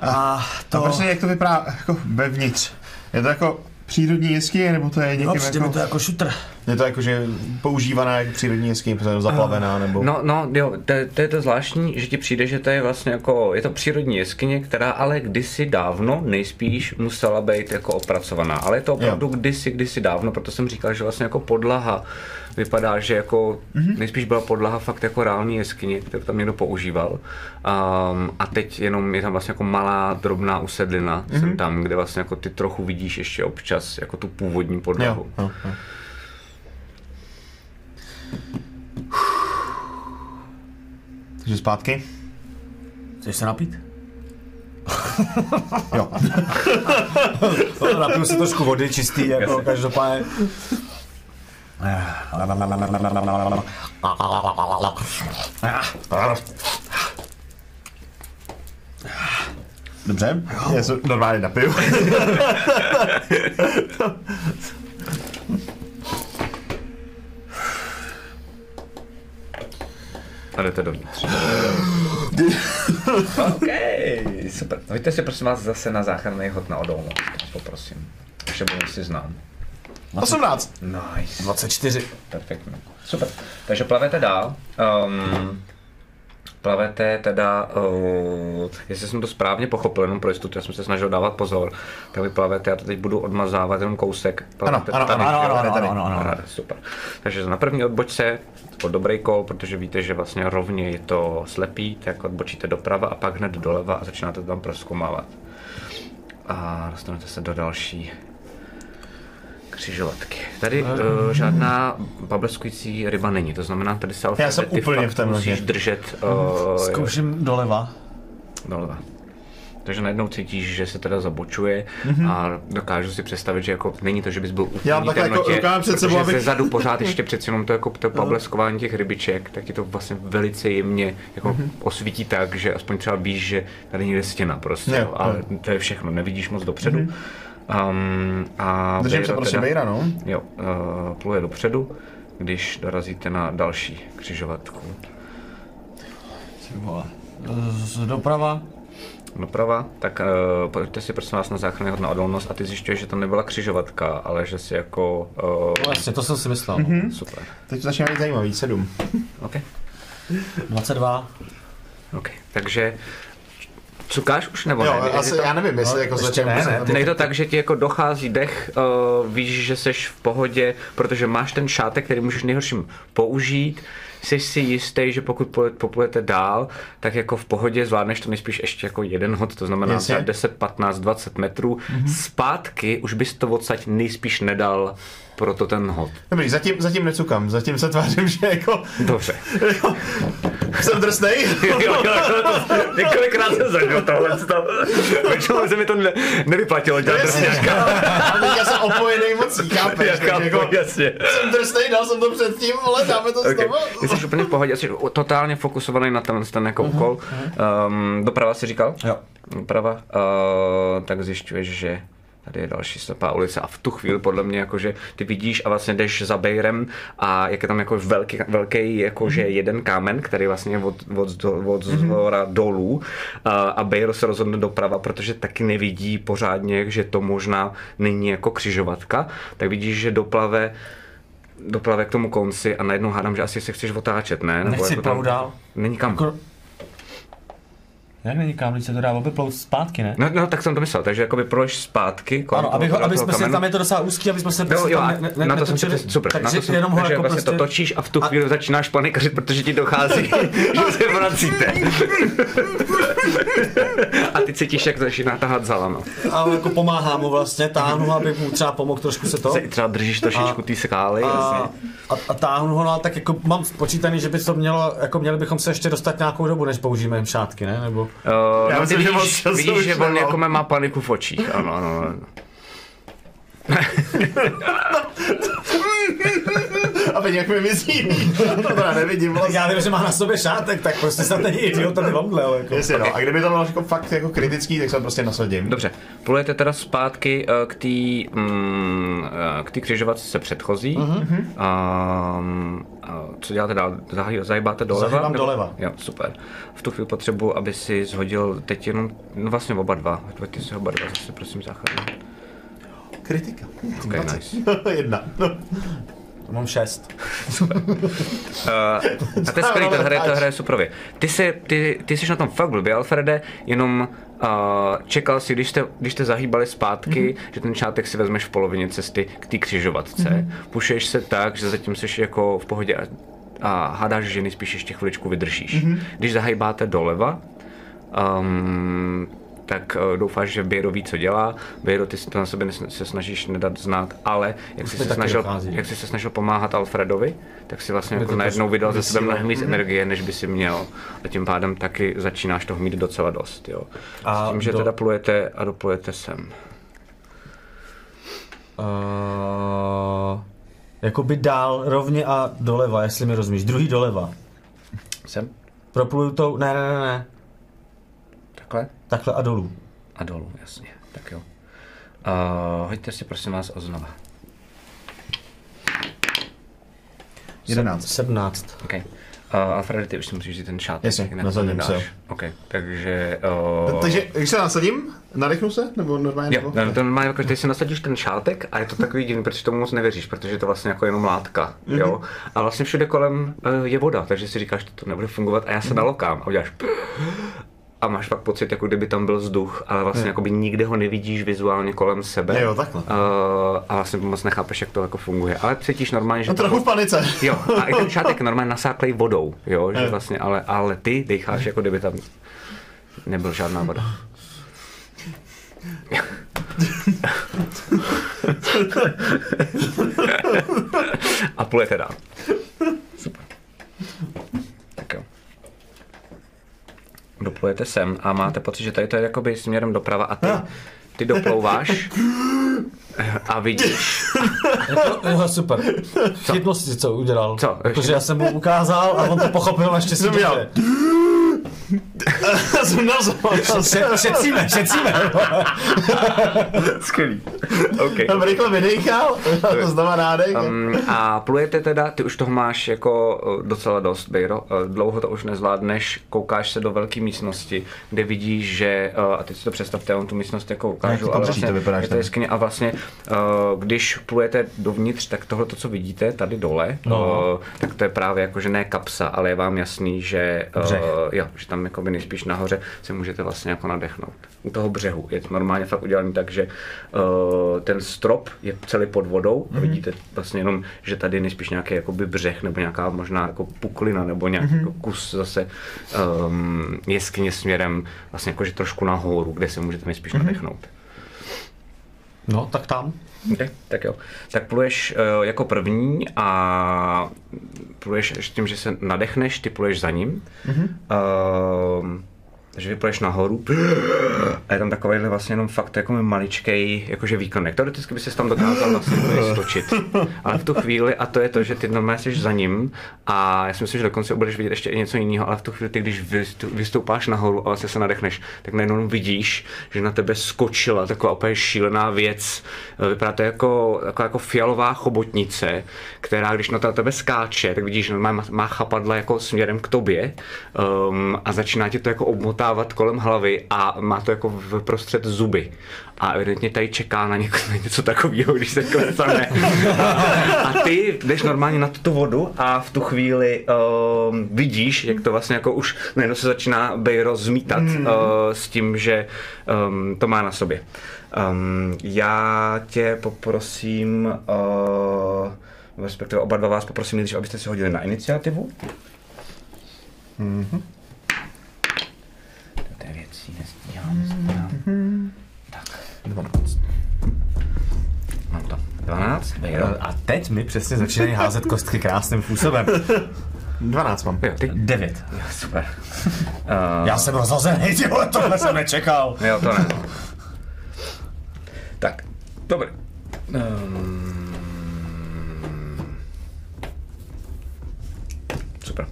A to... to... A prostě jak to vypadá jako vevnitř? Je to jako přírodní jeskyně, nebo to je No, někým přijde jako... to jako šutr. Je to jako, že používaná jako přírodní jeskyně, je zaplavená, nebo... No, no, jo, to, to, je to zvláštní, že ti přijde, že to je vlastně jako, je to přírodní jeskyně, která ale kdysi dávno nejspíš musela být jako opracovaná. Ale je to opravdu Jo. kdysi, kdysi dávno, proto jsem říkal, že vlastně jako podlaha vypadá, že jako mm-hmm. nejspíš byla podlaha fakt jako reální jeskyně, kterou tam někdo používal. Um, a teď jenom je tam vlastně jako malá, drobná usedlina, mm-hmm. jsem tam, kde vlastně jako ty trochu vidíš ještě občas jako tu původní podlahu. Jo, jo, jo. Takže zpátky? Chceš se napít? (laughs) Jo. (laughs) Napiju si trošku vody čistý, jako každopádně. Dobře, já se normálně napiju. (laughs) A jdete dovnitř. OK, super. Hoďte si prosím vás zase na záchranný hod na odolnost, poprosím. Ještě budu si znám. 18. Nice. 24. Perfektně. Super. Takže plavete dál. Um, plavete teda, uh, jestli jsem to správně pochopil, jenom pro jistotu, já jsem se snažil dávat pozor, tak vy plavete, já to teď budu odmazávat jenom kousek. Plavete ano, tady, ano, ano, ano, Tady. ano, ano, ano. Ráda, Super. Takže na první odbočce to dobrý kol, protože víte, že vlastně rovně je to slepý, tak odbočíte doprava a pak hned doleva a začínáte to tam proskoumávat. A dostanete se do další křižovatky. Tady uh, žádná pableskující ryba není, to znamená, tady se Já jsem úplně fakt v temnotě. musíš držet uh, Zkouším doleva. doleva. Takže najednou cítíš, že se teda zabočuje a dokážu si představit, že jako není to, že bys byl úplně Já takhle jako rukama před sebou, abych- zadu pořád ještě přeci jenom to jako to pableskování těch rybiček, tak ti to vlastně velice jemně jako osvítí tak, že aspoň třeba víš, že tady někde stěna prostě, jo, ale to je všechno, nevidíš moc dopředu. Um, a Držím se prostě teda- Bejra, no. Jo, uh, pluje dopředu, když dorazíte na další křižovatku. Z doprava. Doprava, tak uh, pojďte si prosím vás na záchranný hod na odolnost a ty zjišťuješ, že to nebyla křižovatka, ale že si jako... Uh, Vlastně, to jsem si myslel. Mhm. Super. Teď to začíná být zajímavý, 7. OK. 22. OK. Takže cukáš už nebo Jo, ne? asi, to- já nevím, jestli no, jako ještě začnu... ne, ne, Ty nejde to tak, že ti jako dochází dech, uh, víš, že seš v pohodě, protože máš ten šátek, který můžeš nejhorším použít, jsi si jistý, že pokud poplujete dál, tak jako v pohodě zvládneš to nejspíš ještě jako jeden hod, to znamená Jasně. třeba 10, 15, 20 metrů. Mm-hmm. Zpátky už bys to odsaď nejspíš nedal proto ten hod. Dobrý, zatím, zatím necukám, zatím se tvářím, že jako, Dobře. jako jsem drsnej. (laughs) Jo, jo, jo, to, několikrát jsem zažil tohle. To, většinou se mi to ne, nevyplatilo dělat Jasně, drsňáka. a teďka jsem opojený mocí, chápeš? Já chápu, jako, jasně. jsem drsnej, dal jsem to předtím, ale dáme to Okay. znovu. Ty jsi úplně v pohodě, jsi totálně fokusovaný na ten, ten jako úkol. Um, doprava si říkal? Jo. Doprava. Uh, tak zjišťuješ, že tady je další slepá ulice a v tu chvíli podle mě jakože ty vidíš a vlastně jdeš za Bejrem a jak je tam jako velký, velký jakože jeden kámen, který vlastně je od, od, od zhora dolů a, a Bejr se rozhodne doprava, protože taky nevidí pořádně, že to možná není jako křižovatka, tak vidíš, že doplave doplave k tomu konci a najednou hádám, že asi se chceš otáčet, ne? Nebo Nechci jako tam- dál. Není kam. Jako... Jak není kam, když se to dá obiplout zpátky, ne? No, no, tak jsem to myslel, takže jakoby proč zpátky kolem Ano, aby, toho- aby jsme se, tam je to docela úzký, aby jsme se prostě jo, a ne, ne, na to jsem se super, na takže to jsem, jenom ho jako vlastně prostě... to točíš a v tu A- chvíli začínáš panikařit, protože ti dochází, (laughs) (laughs) že se vracíte. a ty cítíš, jak začíná tahat za lano. A jako pomáhám mu vlastně, táhnu, aby mu třeba pomohl trošku se to. Se třeba držíš trošičku té skály. A, a, a táhnu ho, no, tak jako mám spočítaný, že by to mělo, jako měli bychom se ještě dostat nějakou dobu, než použijeme jim šátky, ne? Nebo... Uh, Já no, myslím, ty že vidíš, vidíš, že on jako má paniku v očích. Ano, ano, ano. (laughs) (laughs) A teď jak mi mizí. to teda nevidím vlastně. Já vím, že má na sobě šátek, tak prostě snad není idiot, aby omdlel. Jako. Jasně, no. A kdyby to bylo jako fakt jako kritický, tak se prostě nasadím. Dobře, plujete teda zpátky eh, k té mm, eh, k té křižovatce předchozí. Uh-huh. A, a co děláte dál? Zahýbáte doleva? Zahýbám nebo- doleva. Jo, super. V tu chvíli potřebuji, aby si zhodil teď jenom, no vlastně oba dva. Hoďte si oba dva zase, prosím, záchranně. Kritika. Okay, nice. (laughs) Jedna. Mám šest. Uh, a to je skvělý, to hraje, to hraje suprově. Ty, jsi, ty, ty jsi na tom fakt blbě, Alfrede, jenom uh, čekal si, když jste, když jste zahýbali zpátky, mm-hmm. že ten šátek si vezmeš v polovině cesty k té křižovatce. Mm-hmm. Pušuješ se tak, že zatím jsi jako v pohodě a, a hádáš, že nejspíš ještě chviličku vydržíš. Mm-hmm. Když zahýbáte doleva, um, tak uh, doufáš, že Běro ví, co dělá. Běro, ty to na sebe nes- se snažíš nedat znát, ale jak jsi, se snažil, dochází. jak jsi se snažil pomáhat Alfredovi, tak si vlastně jako najednou vydal ze sebe mnohem víc energie, než by si měl. A tím pádem taky začínáš toho mít docela dost. Jo. A S tím, že do- teda plujete a doplujete sem. Uh, jakoby dál, rovně a doleva, jestli mi rozumíš. Druhý doleva. Sem? Propluju to, ne, ne, ne, ne. Takhle? Takhle a dolů. A dolů, jasně. Tak jo. Uh, hoďte si prosím vás o znova. 11. 17. Okay. Uh, Alfred, ty už si musíš vzít ten šátek. Jasně, nasadím se. OK, takže... Uh, Takže, když se nasadím, nadechnu se? Nebo normálně? Jo, nebo? no, to normálně, jako, ty si nasadíš ten šátek a je to takový divný, protože tomu moc nevěříš, protože je to vlastně jako jenom látka, Mhm. jo. A vlastně všude kolem uh, je voda, takže si říkáš, že to nebude fungovat a já se nalokám a uděláš a máš pak pocit, jako kdyby tam byl vzduch, ale vlastně jakoby nikde ho nevidíš vizuálně kolem sebe. Jo, takhle. Uh, a vlastně moc nechápeš, jak to jako funguje. Ale cítíš normálně, že No, trochu v panice. Jo, a i ten šátek (laughs) normálně nasáklej vodou, jo, že vlastně, ale, ale ty decháš, jako kdyby tam nebyl žádná voda. (laughs) a plujete dál. (laughs) Super. Doplujete sem a máte pocit, že tady to je jakoby směrem doprava a ty, ty doplouváš (laughs) a vidíš, Jako, jo, super. Chytnul si, co udělal. Co? Protože já jsem mu ukázal a on to pochopil a ještě si Jsem měl. dobře. jsem nazval. Še- Šetříme, šetříme. skvělý. OK. Jsem rychle vydechal, a to znamená nádech. Um, a plujete teda, ty už toho máš jako uh, docela dost, Bejro. Uh, Dlouho to už nezvládneš, koukáš se do velké místnosti, kde vidíš, že, uh, a teď si to představte, já vám tu místnost jako Jak ukážu, to ale drží, vlastně to vypadá, je to tam- jeskyně a vlastně, když plujete dovnitř, tak tohle, to, co vidíte tady dole, No. uh, tak to je právě jako, že ne kapsa, ale je vám jasný, že, uh, Břeh. jo, že tam jako nejspíš nahoře se můžete vlastně jako nadechnout. U toho břehu je to normálně fakt udělaný tak, že ten strop je celý pod vodou Mhm. a vidíte vlastně jenom, že tady je nejspíš nějaký jakoby břeh nebo nějaká možná jako puklina nebo nějaký Mhm. jako kus zase um, jeskyně směrem vlastně jakože trošku nahoru, kde se můžete nejspíš Mhm. nadechnout. No, tak tam. Okay, tak jo. Tak pluješ uh, jako první a pluješ s tím, že se nadechneš, ty pluješ za ním. Mm-hmm. Uh, takže vypluješ nahoru a je tam takovýhle vlastně jenom fakt jako maličkej jakože výkonek. Teoreticky by se tam dokázal vlastně stočit. Ale v tu chvíli, a to je to, že ty normálně jsi za ním a já si myslím, že dokonce budeš vidět ještě něco jiného, ale v tu chvíli, ty, když vystoupáš nahoru a vlastně se nadechneš, tak najednou vidíš, že na tebe skočila taková úplně šílená věc. Vypadá to jako, jako, jako fialová chobotnice, která když na tebe skáče, tak vidíš, že má, má chapadla jako směrem k tobě um, a začíná tě to jako obmotat motávat kolem hlavy a má to jako v prostřed zuby. A evidentně tady čeká na, něko, na něco takového, když se klesane. a ty jdeš normálně na tu vodu a v tu chvíli uh, vidíš, jak to vlastně jako už najednou se začíná Bejro zmítat mm. uh, s tím, že um, to má na sobě. Um, já tě poprosím, uh, respektive oba dva vás poprosím nejdřív, abyste si hodili na iniciativu. Mm-hmm. Mm-hmm. Tak. 12. Mám to. 12? Jo. A teď mi přesně začínají házet kostky krásným způsobem. 12 mám. Jo, ty? 9. Jo, super. Uh... (laughs) Já jsem rozhozený, tyhle, tohle jsem nečekal. Jo, to ne. tak, dobrý. Um... Super.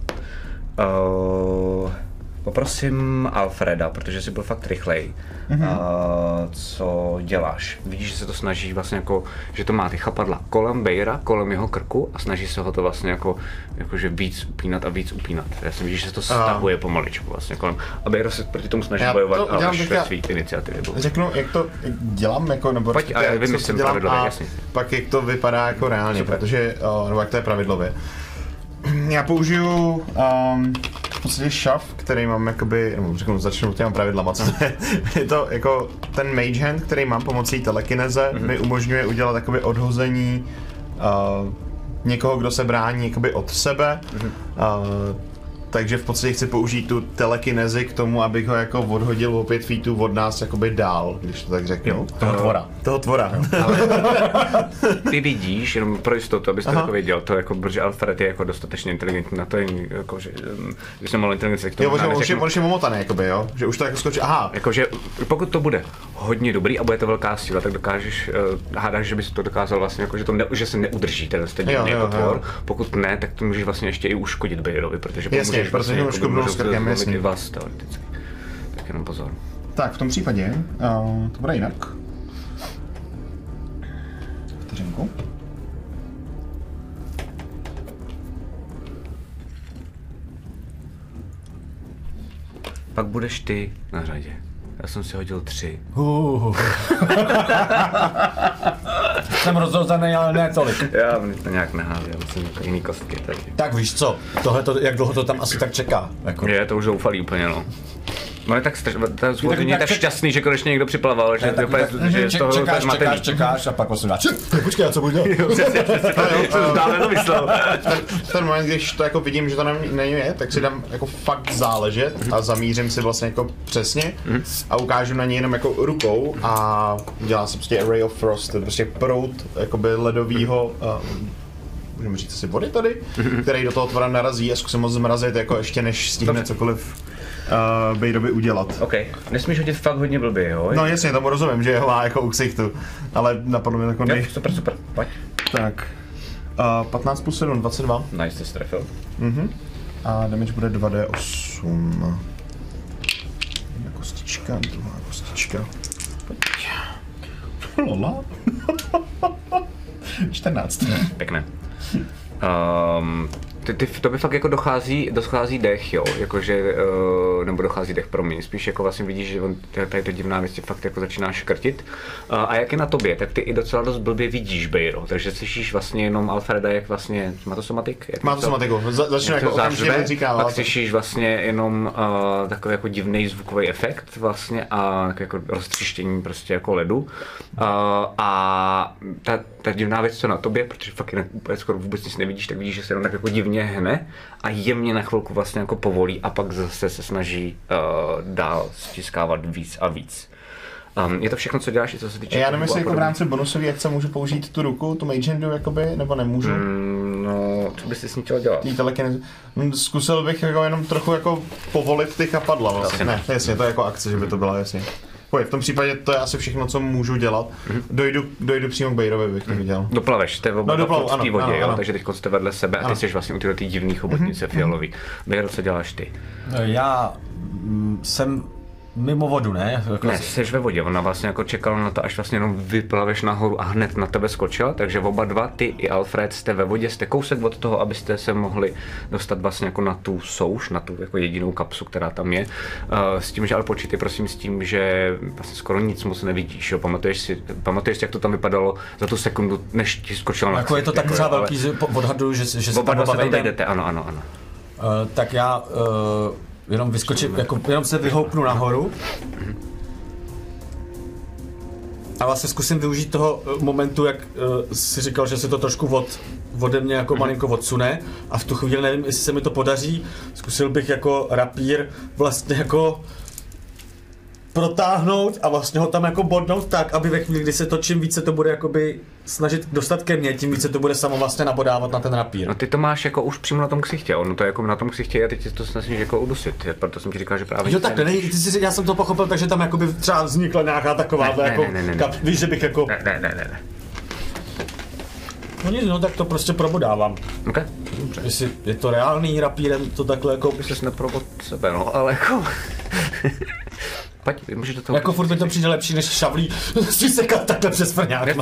Uh... Poprosím Alfreda, protože jsi byl fakt rychlej. Mm-hmm. Uh, co děláš? Vidíš, že se to snaží vlastně jako, že to má ty chapadla kolem Bejra, kolem jeho krku a snaží se ho to vlastně jako, jako že víc upínat a víc upínat. Já si vidíš, že se to stahuje uh. pomaličku vlastně kolem. A Bejra se proti tomu snaží já bojovat, ale až ve svý iniciativě. Řeknu, jak to dělám, jako, nebo Pojď, a já vymyslím pravidlově, jasně. pak jak to vypadá jako reálně, Super. protože, uh, nebo jak to je pravidlově. (clears throat) Já použiju um, podstatě šaf, který mám jakoby, nebo řeknu, začnu těma pravidlama, co to je. (laughs) je to jako ten mage hand, který mám pomocí telekineze, mm-hmm. mi umožňuje udělat jakoby odhození uh, někoho, kdo se brání jakoby od sebe. Mm-hmm. Uh, takže v podstatě chci použít tu telekinezi k tomu, abych ho jako odhodil o pět feetů od nás jakoby dál, když to tak řeknu. Jo, toho tvora. Toho tvora. (laughs) (laughs) ty vidíš, jenom pro jistotu, abys to jako věděl, to jako, protože Alfred je jako dostatečně inteligentní na to, jako, že když jsem mal inteligenci, tak to jo, možná on, řeknu, on je momotaný, jakoby, jo? Že už to jako skočí, aha. Jakože pokud to bude hodně dobrý a bude to velká síla, tak dokážeš, uh, hádáš, že bys to dokázal vlastně, jako, že, to ne, že se neudrží ten stejný jako tvor. Pokud ne, tak to můžeš vlastně ještě i uškodit Bejrovi, protože můžeš protože vlastně, už bylo s krkem, jasně. vás teoreticky. Tak jenom pozor. Tak v tom případě uh, to bude jinak. Vteřinku. Pak budeš ty na řadě. Já jsem si hodil tři. Uh. (laughs) jsem rozhozený, ale ne tolik. Já mě to nějak nehází, já musím jako jiný kostky tady. Tak víš co, tohle to, jak dlouho to tam asi tak čeká? Jako. Je, to už zoufalý úplně, no. No je tak, straš, ta tak, tak, tak šťastný, že konečně někdo připlaval, že, tak, tak, že z toho čekáš, čekáš, čekáš a pak vlastně dáš, počkej, a co budu dělat? (laughs) Přesně, (laughs) to myslel. Ten moment, když to jako vidím, že to není je, tak si dám jako fakt záležet a zamířím si vlastně jako přesně a ukážu na něj jenom jako rukou a dělá se prostě Ray of Frost, to je prostě prout jakoby ledovýho můžeme říct asi vody tady, který do toho tvora narazí a zkusím ho zmrazit jako ještě než stihne cokoliv uh, Bejdovi udělat. OK. Nesmíš hodit fakt hodně blbě, jo? No jasně, tomu rozumím, že je má jako u ksichtu, ale napadlo mi jako nej... super, super, pojď. Tak. Uh, 15 plus 7, 22. Nice, ty strefil. Mhm. A damage bude 2d8. Jedna kostička, druhá kostička. Pojď. Lola. (laughs) 14. Pěkné. Um, ty, ty, to by fakt jako dochází, dochází dech, jo, jakože, uh, nebo dochází dech, promiň, spíš jako vlastně vidíš, že on, tady to divná věc fakt jako začíná škrtit. Uh, a jak je na tobě, tak ty i docela dost blbě vidíš Bejro, takže slyšíš vlastně jenom Alfreda, jak vlastně, má to somatik? Jak má to somatiku, Za, začne jako okamžitě říká. Pak slyšíš vlastně jenom uh, takový jako divný zvukový efekt vlastně a jako roztřištění prostě jako ledu. Uh, a ta, ta divná věc, co na tobě, protože fakt jinak úplně skoro vůbec nic nevidíš, tak vidíš, že se jenom tak jako divně hne a jemně na chvilku vlastně jako povolí a pak zase se snaží uh, dál stiskávat víc a víc. Um, je to všechno, co děláš, i co se týče... Já nevím, jestli jako v rámci bonusový akce můžu použít tu ruku, tu mage handu, jakoby, nebo nemůžu. Mm. Mm, no, co bys si s ní chtěl dělat? Tý telekinezi. Hm, Zkusil bych jako jenom trochu jako povolit ty chapadla vlastně. Ne, jasně, to je jako akce, že by to byla jasně. Pojď, v tom případě to je asi všechno, co můžu dělat. Dojdu, dojdu přímo k Bejrovi, bych to viděl. Doplaveš, jste oba No, doplavu, v té ano, vodě, ano, jo? ano. takže teď jste vedle sebe a ty Ano. jsi vlastně u této divné chobotnice fialový. Bejro, co děláš ty? Já mm, jsem mimo vodu, ne? Jako Ne, jsi ve vodě, ona vlastně jako čekala na to, až vlastně jenom vyplaveš nahoru a hned na tebe skočila, takže oba dva, ty i Alfred, jste ve vodě, jste kousek od toho, abyste se mohli dostat vlastně jako na tu souš, na tu jako jedinou kapsu, která tam je. Uh, s tím, že ale počítej prosím s tím, že vlastně skoro nic moc nevidíš, jo? Pamatuješ si, pamatuješ si, jak to tam vypadalo za tu sekundu, než ti skočila na Jako je to tak ale velký, že po- odhaduju, že, že se Oba tam dva se tam ano, ano, ano. Uh, tak já uh, jenom vyskočím, jako, jenom se vyhoupnu nahoru. A vlastně zkusím využít toho eh, momentu, jak uh, si říkal, že se to trošku od, ode mě jako malinko odsune a v tu chvíli nevím, jestli se mi to podaří. Zkusil bych jako rapír vlastně jako protáhnout a vlastně ho tam jako bodnout tak, aby ve chvíli, kdy se to čím více to bude jakoby snažit dostat ke mně, tím více to bude samo vlastně nabodávat na ten rapír. No ty to máš jako už přímo na tom ksichtě, ono to je jako na tom ksichtě a teď to snažíš jako udusit, proto jsem ti říkal, že právě... Jo, tak ne, ty jsi, já jsem to pochopil, takže tam jakoby třeba vznikla nějaká taková, Ne, ne, jako, ne, ne, ne, kap, ne. víš, že bych jako, Ne, ne, ne, ne, ne. no nic, no tak to prostě probodávám. Ok, dobře. Jestli je to reálný rapírem, to takhle jako, jsi neprobod sebe, no, ale jako... (laughs) Pojď, můžeš do toho... jako furt mi to přijde lepší, než šavlí (laughs) si sekat takhle přes frňák, Ne,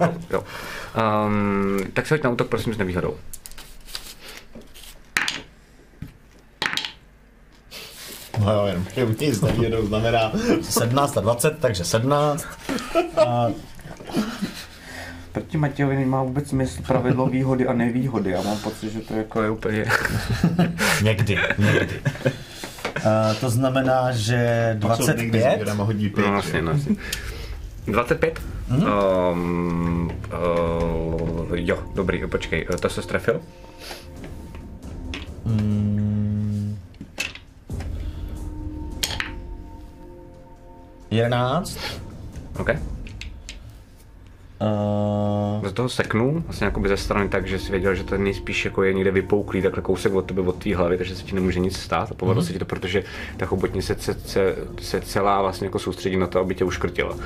no. jo. Um, tak se hoď na útok, prosím, s nevýhodou. No jo, jenom (laughs) že nic nevědou znamená. 17 a 20, takže 17. A Proti Matějovi nemá vůbec smysl pravidlo výhody a nevýhody. Já mám pocit, že to jako je úplně... někdy, někdy. Uh, to znamená, že 25, Jdeme hodí pět. No, vlastně, no, vlastně. 25? Mm-hmm. Um, uh, jo, dobrý, počkej, to se strefil? mm, 11, OK. Uh, Do toho seknul, vlastně jakoby ze strany tak, že si věděl, že to nejspíš jako je někde vypouklý, takhle kousek od tebe, od tvý hlavy, takže se ti nemůže nic stát a povedlo mm-hmm. se ti to, protože ta chobotnice se, se, se, celá vlastně jako soustředí na to, aby tě uškrtila. Uh,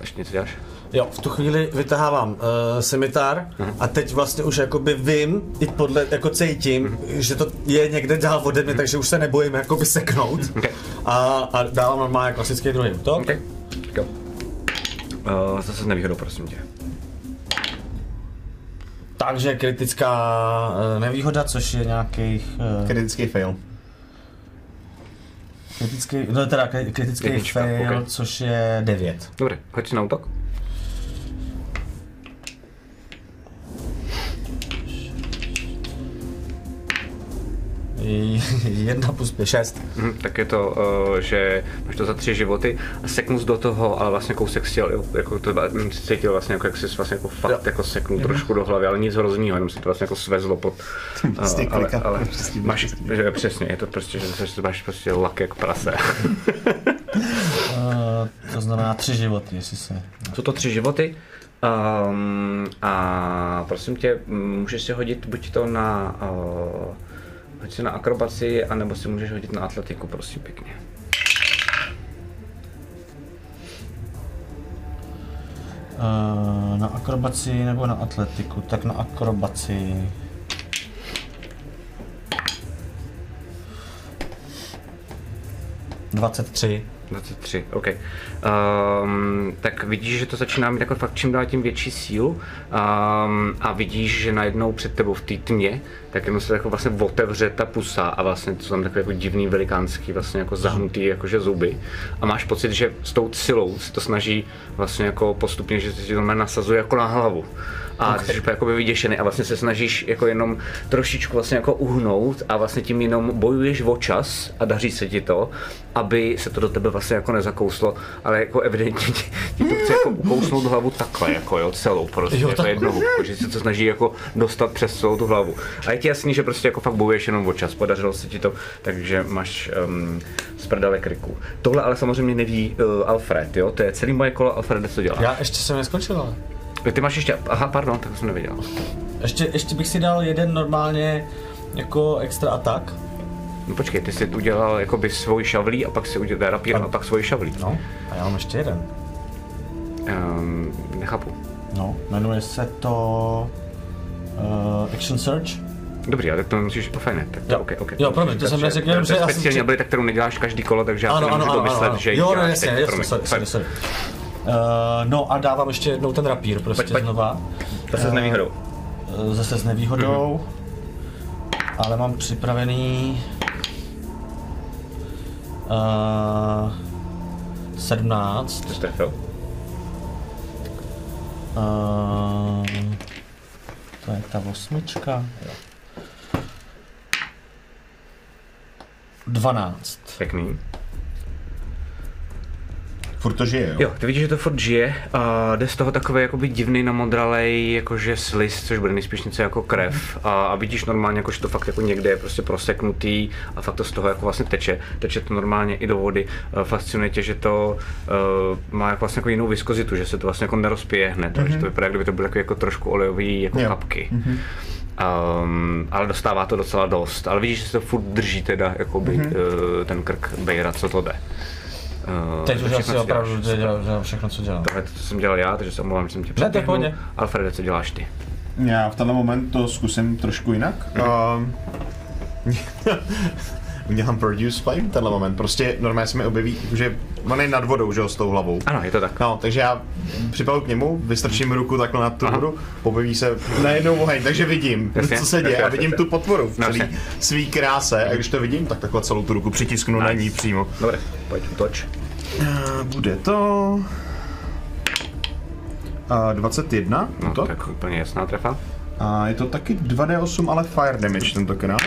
ještě něco děláš? Jo, v tu chvíli vytahávám uh, semitar a teď vlastně už jakoby vím, i podle, jako cítím, že to je někde dál ode mě, takže už se nebojím jakoby seknout. Okay. A, a dávám normálně klasický druhý útok. OK. Tak jo. Uh, zase s nevýhodou, prosím tě. Takže kritická uh, nevýhoda, což je nějakých... Uh, Kritický fail. kritický, no teda kri- kritický Jednička, fail, ok. což je 9. Dobře, hoď si na útok. Jedna plus 5, 6. Mhm, tak je to, uh, že máš to za tři životy a seknul jsi do toho, ale vlastně kousek jel, jako to cítil vlastně, jako, jak jsi vlastně jako fakt Jo. jako seknul trošku do hlavy, ale nic hroznýho, jenom se to vlastně jako svezlo pod, (laughs) uh, ale, ale prostě máš, že, přesně, je to prostě, že se máš prostě lak jak prase. Uh, (laughs) to znamená 3 životy, jestli se... Jsou to tři životy um, a prosím tě, můžeš si hodit buď to na, uh, hoď si na akrobaci, anebo si můžeš hodit na atletiku, prosím pěkně. Uh, na akrobaci nebo na atletiku? Tak na akrobaci. Dvacet tři. 23, OK. Um, tak vidíš, že to začíná mít jako fakt čím dál tím větší sílu um, a vidíš, že najednou před tebou v té tmě, tak jenom se jako vlastně otevře ta pusa a vlastně to jsou tam takové jako divný velikánský vlastně jako zahnutý jakože zuby a máš pocit, že s tou silou se to snaží vlastně jako postupně, že se ti to nasazuje jako na hlavu. A okay. jsi jakoby vyděšený a vlastně se snažíš jako jenom trošičku vlastně jako uhnout a vlastně tím jenom bojuješ o čas a daří se ti to, aby se to do tebe vlastně jako nezakouslo, ale jako evidentně ti, ti to chce jako ukousnout hlavu takhle, jako jo, celou prostě, Jo, jako jednou že se to snaží jako dostat přes celou tu hlavu. A je ti jasný, že prostě jako fakt bojuješ jenom o čas, podařilo se ti to, takže máš um, z prdele kriku. Tohle ale samozřejmě neví uh, Alfred, jo, to je celý moje kolo, Alfred, co dělá? Já ještě jsem neskončil, ale. Ty máš ještě, aha, pardon, tak jsem neviděl. Ještě, ještě bych si dal jeden normálně jako extra atak. No počkej, ty jsi udělal jakoby svůj šavlí a pak si udělal rapír a pak svůj šavlí. No, a já mám ještě jeden. Um, nechápu. No, jmenuje se to uh, Action Search. Dobrý, ale tak to musíš, to fajn? Tak to, Jo. okay, okay. Jo, promiň, to jsem neřekl, jenom, že to já je speciální při- abilita, kterou neděláš každý kolo, takže já Ano, si ano, nemůžu ano, ano, domyslet, ano. že ji Jo, no jasně, jasně, sorry, sorry, sorry. Uh, no a dávám ještě jednou ten rapír prostě Pojď, pojď. znova. To se s nevýhodou. Uh, zase s nevýhodou. Ale mám připravený... Uh, 17. To jsi trefil. Uh, to je ta osmička. Jo. 12. Pěkný. Furt to žije, jo? Jo, ty vidíš, že to furt žije a jde z toho takový jakoby divný namodralej, jakože slist, což bude nejspíš něco jako krev a, a vidíš normálně, jako, že to fakt jako někde je prostě proseknutý a fakt to z toho jako vlastně teče, teče to normálně i do vody. Fascinuje tě, že to uh, má jako vlastně jako jinou viskozitu, že se to vlastně jako nerozpěje hned, mm-hmm. že to vypadá, kdyby to byly jako, jako trošku olejový jako Jo. kapky. Mm-hmm. Um, ale dostává to docela dost, ale vidíš, že se to furt drží teda jakoby, mm-hmm. uh, ten krk Bejra, co to jde. Uh, Teď už asi co opravdu dělám, všechno, co dělám. Tohle to jsem dělal já, takže se omlouvám, že jsem tě Ne, to je v předběhnul. pohodě. Alfrede, co děláš ty? Já v tenhle moment to zkusím trošku jinak. (laughs) Um, udělám Produce Flame tenhle moment. Prostě normálně se mi objeví, že on je nad vodou, že jo, s tou hlavou. Ano, je to tak. No, takže já připalu k němu, vystrčím ruku takhle nad tu Aha. vodu, objeví se najednou oheň, takže vidím, Jasně, co se děje jasně, a vidím jasně. tu potvoru v No, celý jasně. svý kráse a když to vidím, tak takhle celou tu ruku přitisknu na Nice. ní přímo. Dobře, pojď, toč. Uh, bude to... Uh, 21 No, útok. tak úplně jasná trefa. A je to taky 2d8, ale fire damage tentokrát.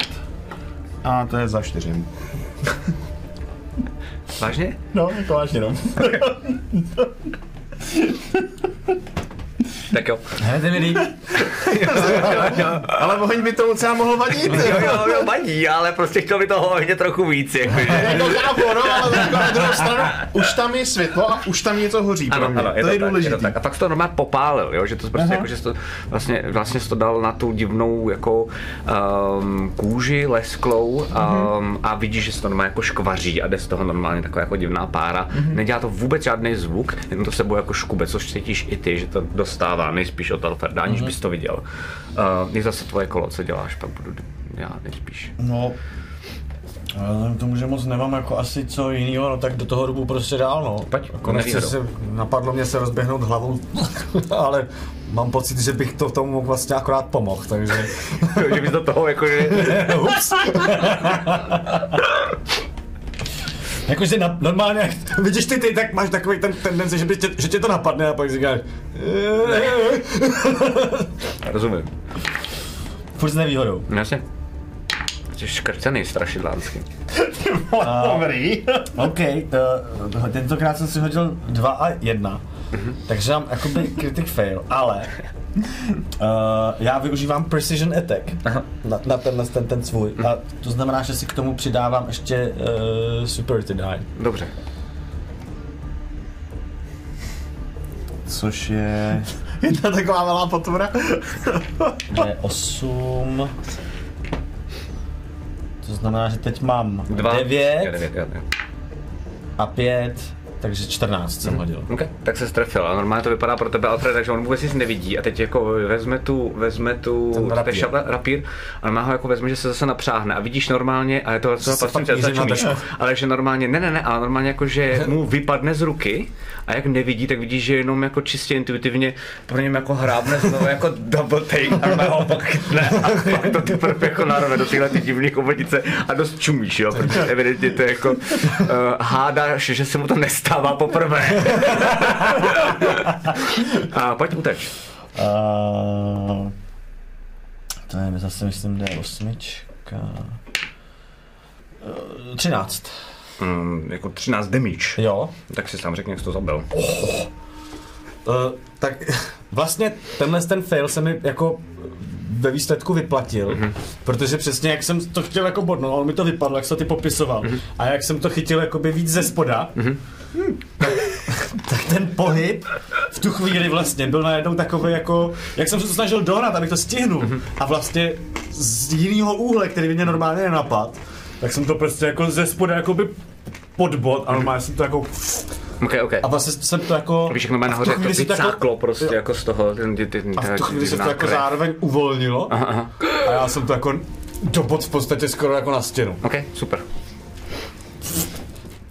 A to je za 4. Vážně? No, to vážně no. (laughs) Tak jo. Hned je mi líp. ale oheň by to docela mohl vadit. Jo, jo, jo, vadí, ale prostě chtěl by toho hodně trochu víc, jakože. Jako chápu, no, ale na druhou stranu, už tam je světlo a už tam něco hoří pro Ano, mě. ano, je to, to, je tak, je to tak. A pak to normálně popálil, jo? že to prostě Aha. jako, že to vlastně, vlastně to dal na tu divnou jako um, kůži lesklou um, a vidíš, že se to normálně jako škvaří a jde z toho normálně taková jako divná pára. Nedělá to vůbec žádný zvuk, jenom to sebou jako škube, což cítíš i ty, že to dostává nejspíš od Alferda, aniž bys to viděl. Uh, je zase tvoje kolo, co děláš, pak budu dělat nejspíš. No, ale tomu, že moc nemám jako asi co jiného, no tak do toho rubu prostě dál, no. Pojď, jako nechci se, napadlo mě se rozběhnout hlavou, (laughs) ale mám pocit, že bych to tomu mohl vlastně akorát pomohl, takže... (laughs) že bys do toho jako, že... (laughs) Jakože na, normálně, jak (laughs) vidíš ty, ty, tak máš takový ten tendenci, že, by tě, že tě to napadne a pak říkáš... (laughs) Rozumím. Furt s nevýhodou. No Jasně. Jsi škrcený strašidlánsky. Dobrý. (laughs) OK, to, tentokrát jsem si hodil 2 a 1, takže mám jakoby critic fail, ale (laughs) já využívám precision attack Aha. na, na tenhle ten, ten svůj a to znamená, že si k tomu přidávám ještě uh, superiority die, Dobře. což je, (laughs) Jedna taková malá potvora. (laughs) je 8, to znamená, že teď mám Dva. 9 Jo, devět, jo, jo. a 5, takže 14 jsem hodil. Okay, tak se strefil a normálně to vypadá pro tebe Alfred, takže on vůbec nic nevidí a teď jako vezme tu, vezme tu rapír. rapír. rapír a normálně ho jako vezme, že se zase napřáhne a vidíš normálně, a je to docela držku. ale že normálně, ne, ne, ne, ale normálně jako, že mu vypadne z ruky a jak nevidí, tak vidíš, že jenom jako čistě intuitivně pro něm jako hrábne znovu jako double take a ho pak chytne a pak to teprve jako narve do téhle ty divné komodice a dost čumíš, jo, protože evidentně to je jako uh, hádáš, že se mu to nestává poprvé. (laughs) A pojď uteč. Uh, to je zase, myslím, D8. Uh, 13. mm, jako 13 damage. Jo. Tak si sám řekni, jak jsi to zabil. Uh, tak vlastně tenhle ten fail se mi jako ve výsledku vyplatil, mm-hmm. protože přesně jak jsem to chtěl jako bodnout, ale mi to vypadlo, jak jsi to ty popisoval. Mm-hmm. A jak jsem to chytil jakoby víc ze spoda, mm-hmm. Tak, tak ten pohyb v tu chvíli vlastně byl najednou takový jako, jak jsem se to snažil dohnat, abych to stihnul. Mm-hmm. A vlastně z jiného úhle, který by mě normálně nenapad, tak jsem to prostě jako ze spoda jakoby pod bod a normálně jsem to jako OK, OK. a vlastně jsem to jako... Víš, jak normálně nahoře to to jako- vycáklo prostě jo. jako z toho. Ten, ty, ty, A v tu chvíli se to jako zároveň uvolnilo Aha, aha. a já jsem to jako dobot v podstatě skoro jako na stěnu. OK, super.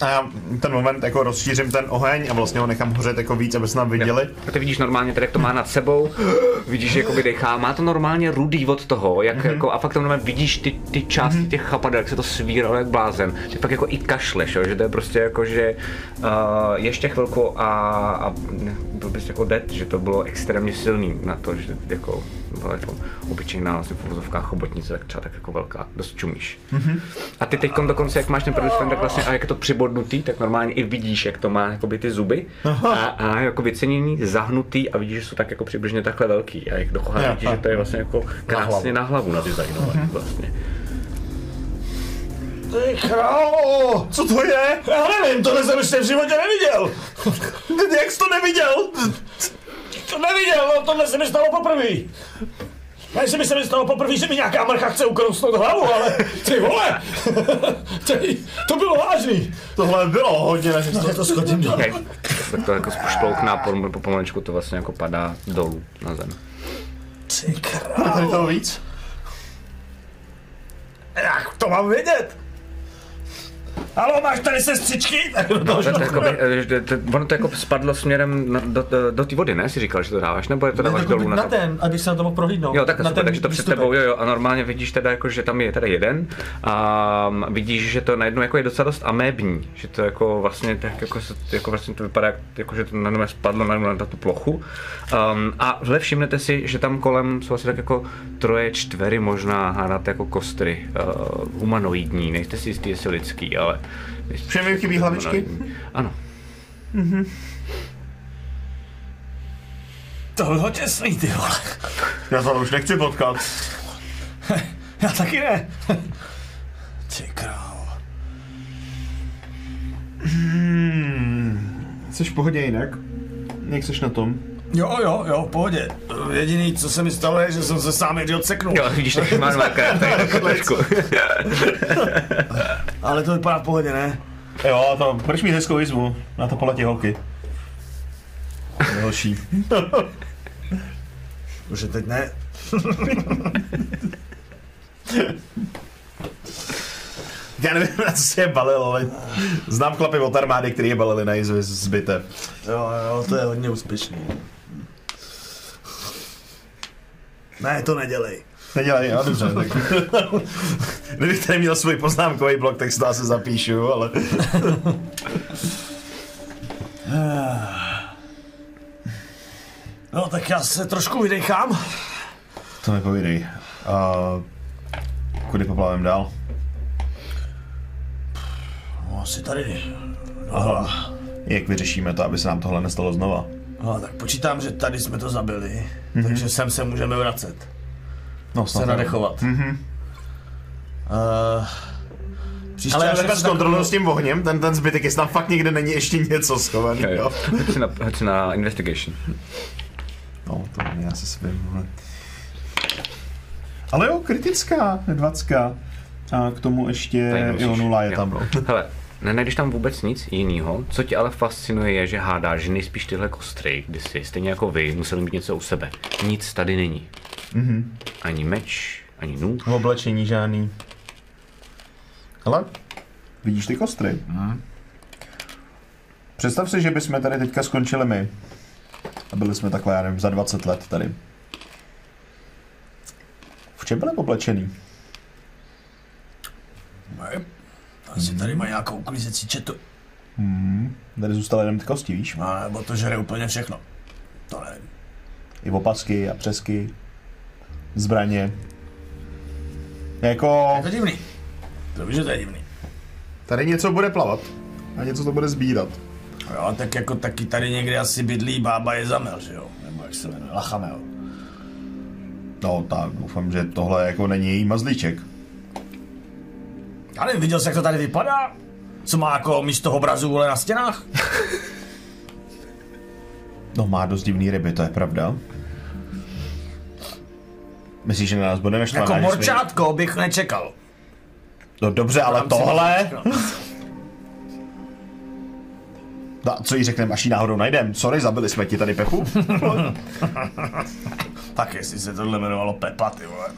A já ten moment jako rozšířím ten oheň a vlastně ho nechám hořet jako víc, aby se nám viděli. A ty vidíš normálně, tady jak to má nad sebou, (gasps) vidíš, jak jakoby dechá, má to normálně rudý od toho, jak Mhm. jako, a fakt tam vidíš ty, ty části těch chapadel, jak se to svíralo jak blázen, že pak jako i kašleš, jo, že to je prostě jako, že uh, ještě chvilku a, a byl bys jako dead, že to bylo extrémně silný na to, že jako byla jako obyčejná vlastně v uvozovkách chobotnice, tak třeba tak jako velká, dost čumíš. Mm-hmm. A ty teď dokonce, jak máš ten první tak vlastně, a jak je to přibodnutý, tak normálně i vidíš, jak to má jakoby ty zuby a, a jako vyceněný, zahnutý a vidíš, že jsou tak jako přibližně takhle velký a jak dokohá vidíš, a- že to je vlastně jako krásně na hlavu nadizajnovaný vlastně. Ty králo! Co to je? Já nevím, tohle jsem ještě v životě neviděl. (laughs) Jak jsi to neviděl? To neviděl, no tohle se mi stalo poprvé. Ne, že mi se mi stalo poprvé, že mi nějaká mrcha chce ukrousnout hlavu, ale ty vole! (laughs) ty, to bylo vážný. Tohle bylo hodně než Já to schodím dolů. Okay. Tak to jako šploukná, po, pomalečku to vlastně jako padá dolů na zem. Ty Tady králo. toho víc? Jak to mám vědět? Halo, máš tady sestřičky? (laughs) Tak toho To, to, eh, to, ono to jako spadlo směrem na, do, do, do té vody, ne? Si říkal, že to dáváš, nebo je to dáváš dolů na, na ten, abych se na to mohl prohlídnout. Jo, takhle na super, takže to před tebou, jo, jo, a normálně vidíš teda jako, že tam je teda jeden a vidíš, že to najednou jako je docela dost amébní, že to jako vlastně tak jako, jako vlastně to vypadá, jak- jako, že to najednou spadlo najednou na tu plochu um, a vhle všimnete si, že tam kolem jsou asi tak jako troje, čtvery možná hádáte jako kostry uh, humanoidní, nejste si jistý, jestli lidský, ale Všem jim chybí hlavičky? Ano. To bylo těsný, ty vole. Já to už nechci potkat. (laughs) Já taky ne. (laughs) Ty králo. Jsi v pohodě jinak? Jak jsi na tom? Jo, jo, jo, v pohodě. Jediný, co se mi stalo, je, že jsem se sám někdy odseknul. Jo, vidíš, tak má dva tady jako (laughs) trošku. Ale to vypadá v pohodě, ne? Jo, to, proč mít hezkou jizvu? Na to poletí holky. Další. Už je teď ne. (laughs) Já nevím, na co si je balil, ale znám chlapy od armády, který je balili na jizvy z bitev. Jo, jo, to je hodně úspěšný. Ne, to nedělej. Nedělej, jo, dobře. Tak... (laughs) Kdybych tady měl svůj poznámkový blok, tak si to asi zapíšu, ale... (laughs) No, tak já se trošku vydechám. To mi povídej. Uh, kudy poplavím dál? No, asi tady. No, Jak vyřešíme to, aby se nám tohle nestalo znova? no, tak počítám, že tady jsme to zabili. Takže sem se můžeme vracet. No, Se nadechovat. Mm-hmm. Uh, příště, Ale zkontroluji takového- s tím ohněm, ten, ten zbytek, jestli tam fakt někde není ještě něco schovaný, Jo, jo. Hoď na, hoď na investigation. No, to není, já se svým, ale... Ale jo, kritická, dvacka. A k tomu ještě, jo, nula je Jo. tam. Hele, nenajdeš tam vůbec nic jiného. Co tě ale fascinuje je, že hádáš, že nejspíš tyhle kostry, kdysi, stejně jako vy, museli mít něco u sebe. Nic tady není. Mm-hmm. Ani meč, ani nůž. V oblečení žádný. Ale vidíš ty kostry? Mm. Představ si, že bychom tady teďka skončili my. A byli jsme takhle, já nevím, za 20 let tady. V čem byli oblečený? Ne, Asi tady má nějakou uklizecí četu. Tady zůstaly jenom ty kosti, víš? No, nebo to žere úplně všechno. To nevím. I opasky a přesky. Zbraně. Jako... Je to divný. To víš, že to je divný. Tady něco bude plavat. A něco to bude sbírat. Jo, tak jako taky tady někde asi bydlí bába je zamel, že jo? Nebo jak se jmenuje, Lachamel. No tak, doufám, že tohle jako není její mazlíček. Já nevím, viděl jsi, jak to tady vypadá? Co má jako místo obrazu vole na stěnách? No má dost divný ryby, to je pravda. Myslíš, že na nás bude naštvaná? Jako že jsme- morčátko bych nečekal. No dobře, ale tohle... (laughs) No. No, co jí řekneme, až ji náhodou najdem? Sorry, zabili jsme ti tady Pepu. (laughs) Tak jestli se tohle jmenovalo Pepa, ty vole.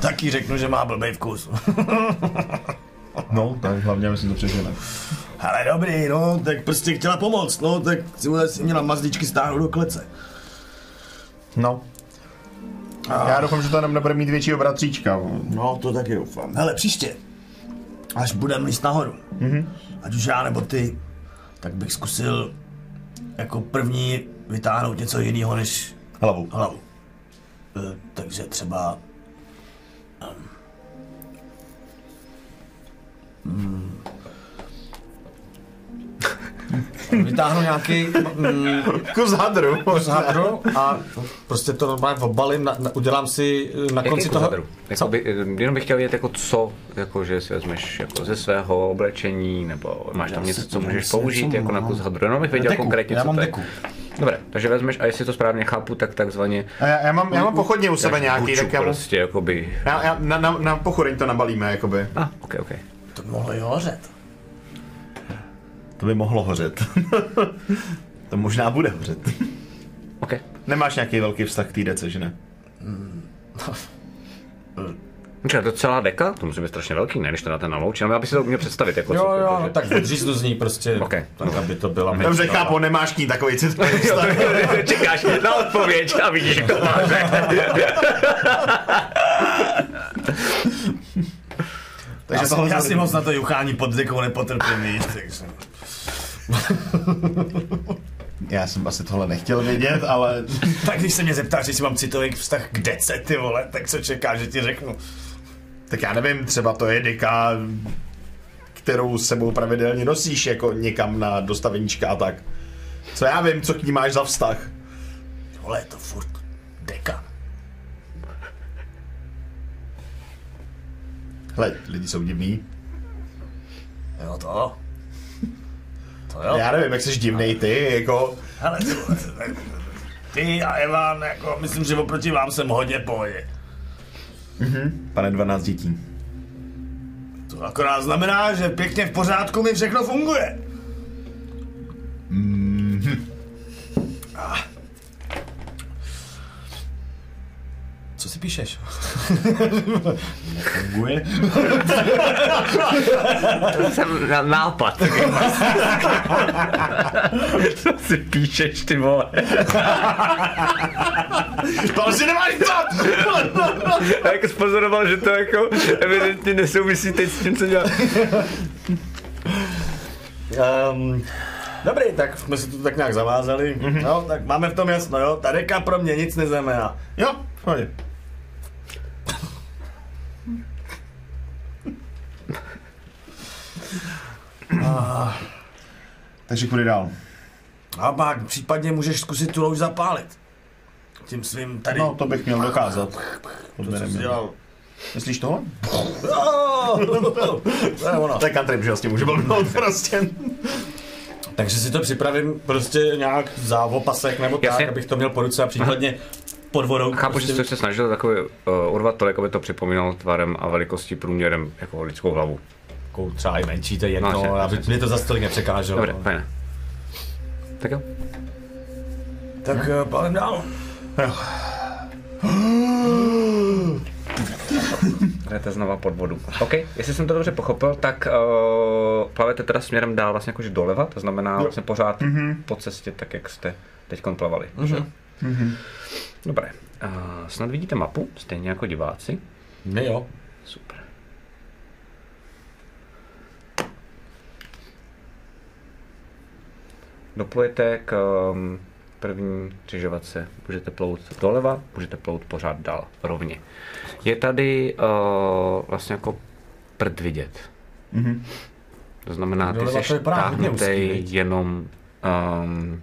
Taky řeknu, že má blbej vkus. (laughs) No, tak hlavně myslím to přežene. Ale dobrý, no, tak prostě chtěla pomoct, no, tak si měla mazličky stáhnout do klece. No. Já doufám, že to jenom nebude mít většího bratříčka. No, to taky doufám. Hele, příště, až budeme líst nahoru, mm-hmm. ať už já nebo ty, tak bych zkusil jako první vytáhnout něco jiného než Hlavu. hlavu. E, takže třeba... Um, (laughs) vytáhnu nějaký mm, Kus hadru. z hadru a prostě to normálně obalím, na, na, udělám si eh, na Jaký konci kus toho... hadru? Jako by, jenom bych chtěl vědět, jako co, jako že si vezmeš jako ze svého oblečení, nebo máš tam Já něco, co můžeš použít jako na kus hadru. Jenom bych věděl Deku, konkrétně, já co mám to je. deku. Dobré, takže vezmeš, a jestli to správně chápu, tak takzvaně A já, já, mám, já mám pochodně u sebe nějaký, huču tak já, prostě, jakoby... já, já na, na, na pochodeň to nabalíme, jakoby. A, ah, ok, ok. To by mohlo i hořet. To by mohlo hořet. (laughs) to možná bude hořet. Ok. Nemáš nějaký velký vztah k té dece, že ne? Počkej, (laughs) to je celá deka? To musí být strašně velký, ne, když to dáte na louč, jenom aby si to uměl představit, jako Jo, co, jo, jako, že- tak odříznu z ní prostě, Ok. tak aby to byla Dobře, menší, chápu, nemáš k ní takový to- čekáš na odpověď a vidíš koláře. Takže Já, si, tohle já se- si moc na to juchání pod dekou nepotrpím víc, takže... Já jsem asi tohle nechtěl vědět, ale (laughs) Tak když se mě zeptáš, jestli mám citový vztah k dece, ty vole, tak co čekáš, že ti řeknu? Tak já nevím, třeba to je deka, kterou s sebou pravidelně nosíš jako někam na dostaveníčka a tak. Co já vím, co k ní máš za vztah. Vole, je to furt deka. Hele, lidi jsou divní. Jo to? To jo. Já nevím, jak jsi divnej ty, jako... Hele, ty, a Evan, jako, myslím, že oproti vám jsem hodně v pohodě. Pane 12 dětí. To akorát znamená, že pěkně v pořádku mi všechno funguje. Ah. Co si píšeš? Funguje? jsem na nápad. Co si píšeš, ty vole? To asi nemáš psát! A jak spozoroval, že to jako evidentně nesouvisí teď s tím, co dělá. Um, dobrý, tak jsme si to tak nějak zavázali. Mm-hmm. No, tak máme v tom jasno, jo. Ta deka pro mě nic neznamená. Jo, v pohodě. Takže kudy dál? A pak případně můžeš zkusit tu louž zapálit. Tím svým tady... No, to bych měl dokázat. to, co jsi dělal. Myslíš tohle? (laughs) to je ono. To je country, že s tím může blbnout (laughs) prostě. Takže si to připravím prostě nějak za opasek nebo tak, Jasně. abych to měl po ruce a případně pod vodou. Chápu, že prostě, jste se snažil takový uh, urvat tolik, aby to připomínalo tvarem a velikostí průměrem jako lidskou hlavu. Jako třeba i menší, to je jedno, No, aby mě to za tolik nepřekáželo. Dobře, fajn. Tak jo. Tak uh, palem dál. Jdete (gasps) znova pod vodu. OK, jestli jsem to dobře pochopil, tak uh, plavete teda směrem dál vlastně jakože doleva, to znamená vlastně pořád mm-hmm. po cestě, tak jak jste teď plavali. Mm-hmm. Mm-hmm. Dobré. Uh, snad vidíte mapu, stejně jako diváci. Ne jo. Super. Doplujete k um, první křižovatce. Můžete plout doleva, můžete plout pořád dál, rovně. Je tady uh, vlastně jako prd vidět. Mhm. To znamená, ty jsi táhnutý jenom... Um,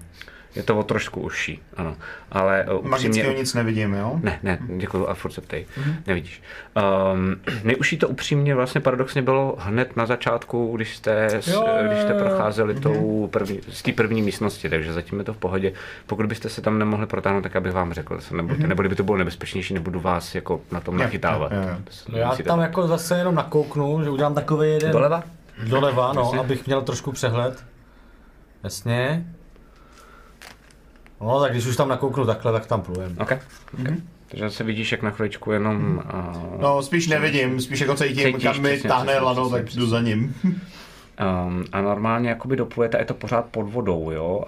je to o trošku užší, ano. Ale uh, Magického nic nevidím, jo? Ne, ne, děkuji a furt se ptej. Nevidíš. Um, nejužší to upřímně vlastně paradoxně bylo hned na začátku, když jste, s- Jo, jo, když jste jo, jo. procházeli tou první, z té první místnosti, takže zatím je to v pohodě. Pokud byste se tam nemohli protáhnout, tak abych vám řekl, se nebojte, nebo kdyby to bylo nebezpečnější, nebudu vás jako na tom Jo, nachytávat. jo, jo. To se No já tam jako zase jenom nakouknu, že udělám takový jeden... Doleva? Doleva, no, Jasně. abych měl trošku přehled. Jasně. No, tak když už tam nakouknu takhle, tak tam plujem. OK. okay. Takže zase vidíš, jak na chviličku jenom... Uh, No, spíš nevidím, spíš jako cítím, Cítíš, kam mi táhne lano, tak jdu za ním. (laughs) Um, a normálně jakoby doplujete, je to pořád pod vodou, jo.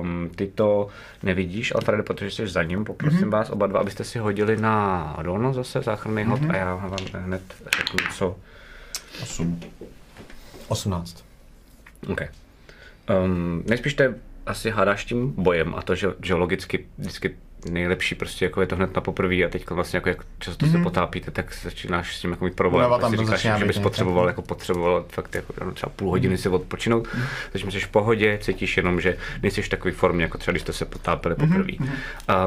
Um, ty to nevidíš, Alfrede, protože jsi za ním, poprosím mm-hmm. vás oba dva, abyste si hodili na odolnost zase, záchranný hod a já vám hned řeknu, co. 8. 18. OK. Um, nejspíš to je asi hádáš tím bojem a to, že, že logicky vždycky nejlepší prostě jako je to hned na poprvé a teď vlastně jako jak často mm-hmm. se potápíte, tak začínáš s tím jako mít problém. Pak tam to říkáš, že bys potřeboval, jako potřeboval fakt jako jenom třeba půl hodiny si odpočinout, mm-hmm. takže jsi v pohodě, cítíš jenom, že nejsi v takové formě, jako třeba když jste se potápili poprvé.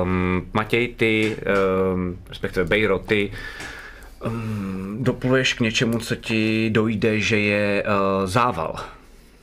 Um, Matěj, ty, um, respektive Bejro, ty um, dopluješ k něčemu, co ti dojde, že je uh, zával.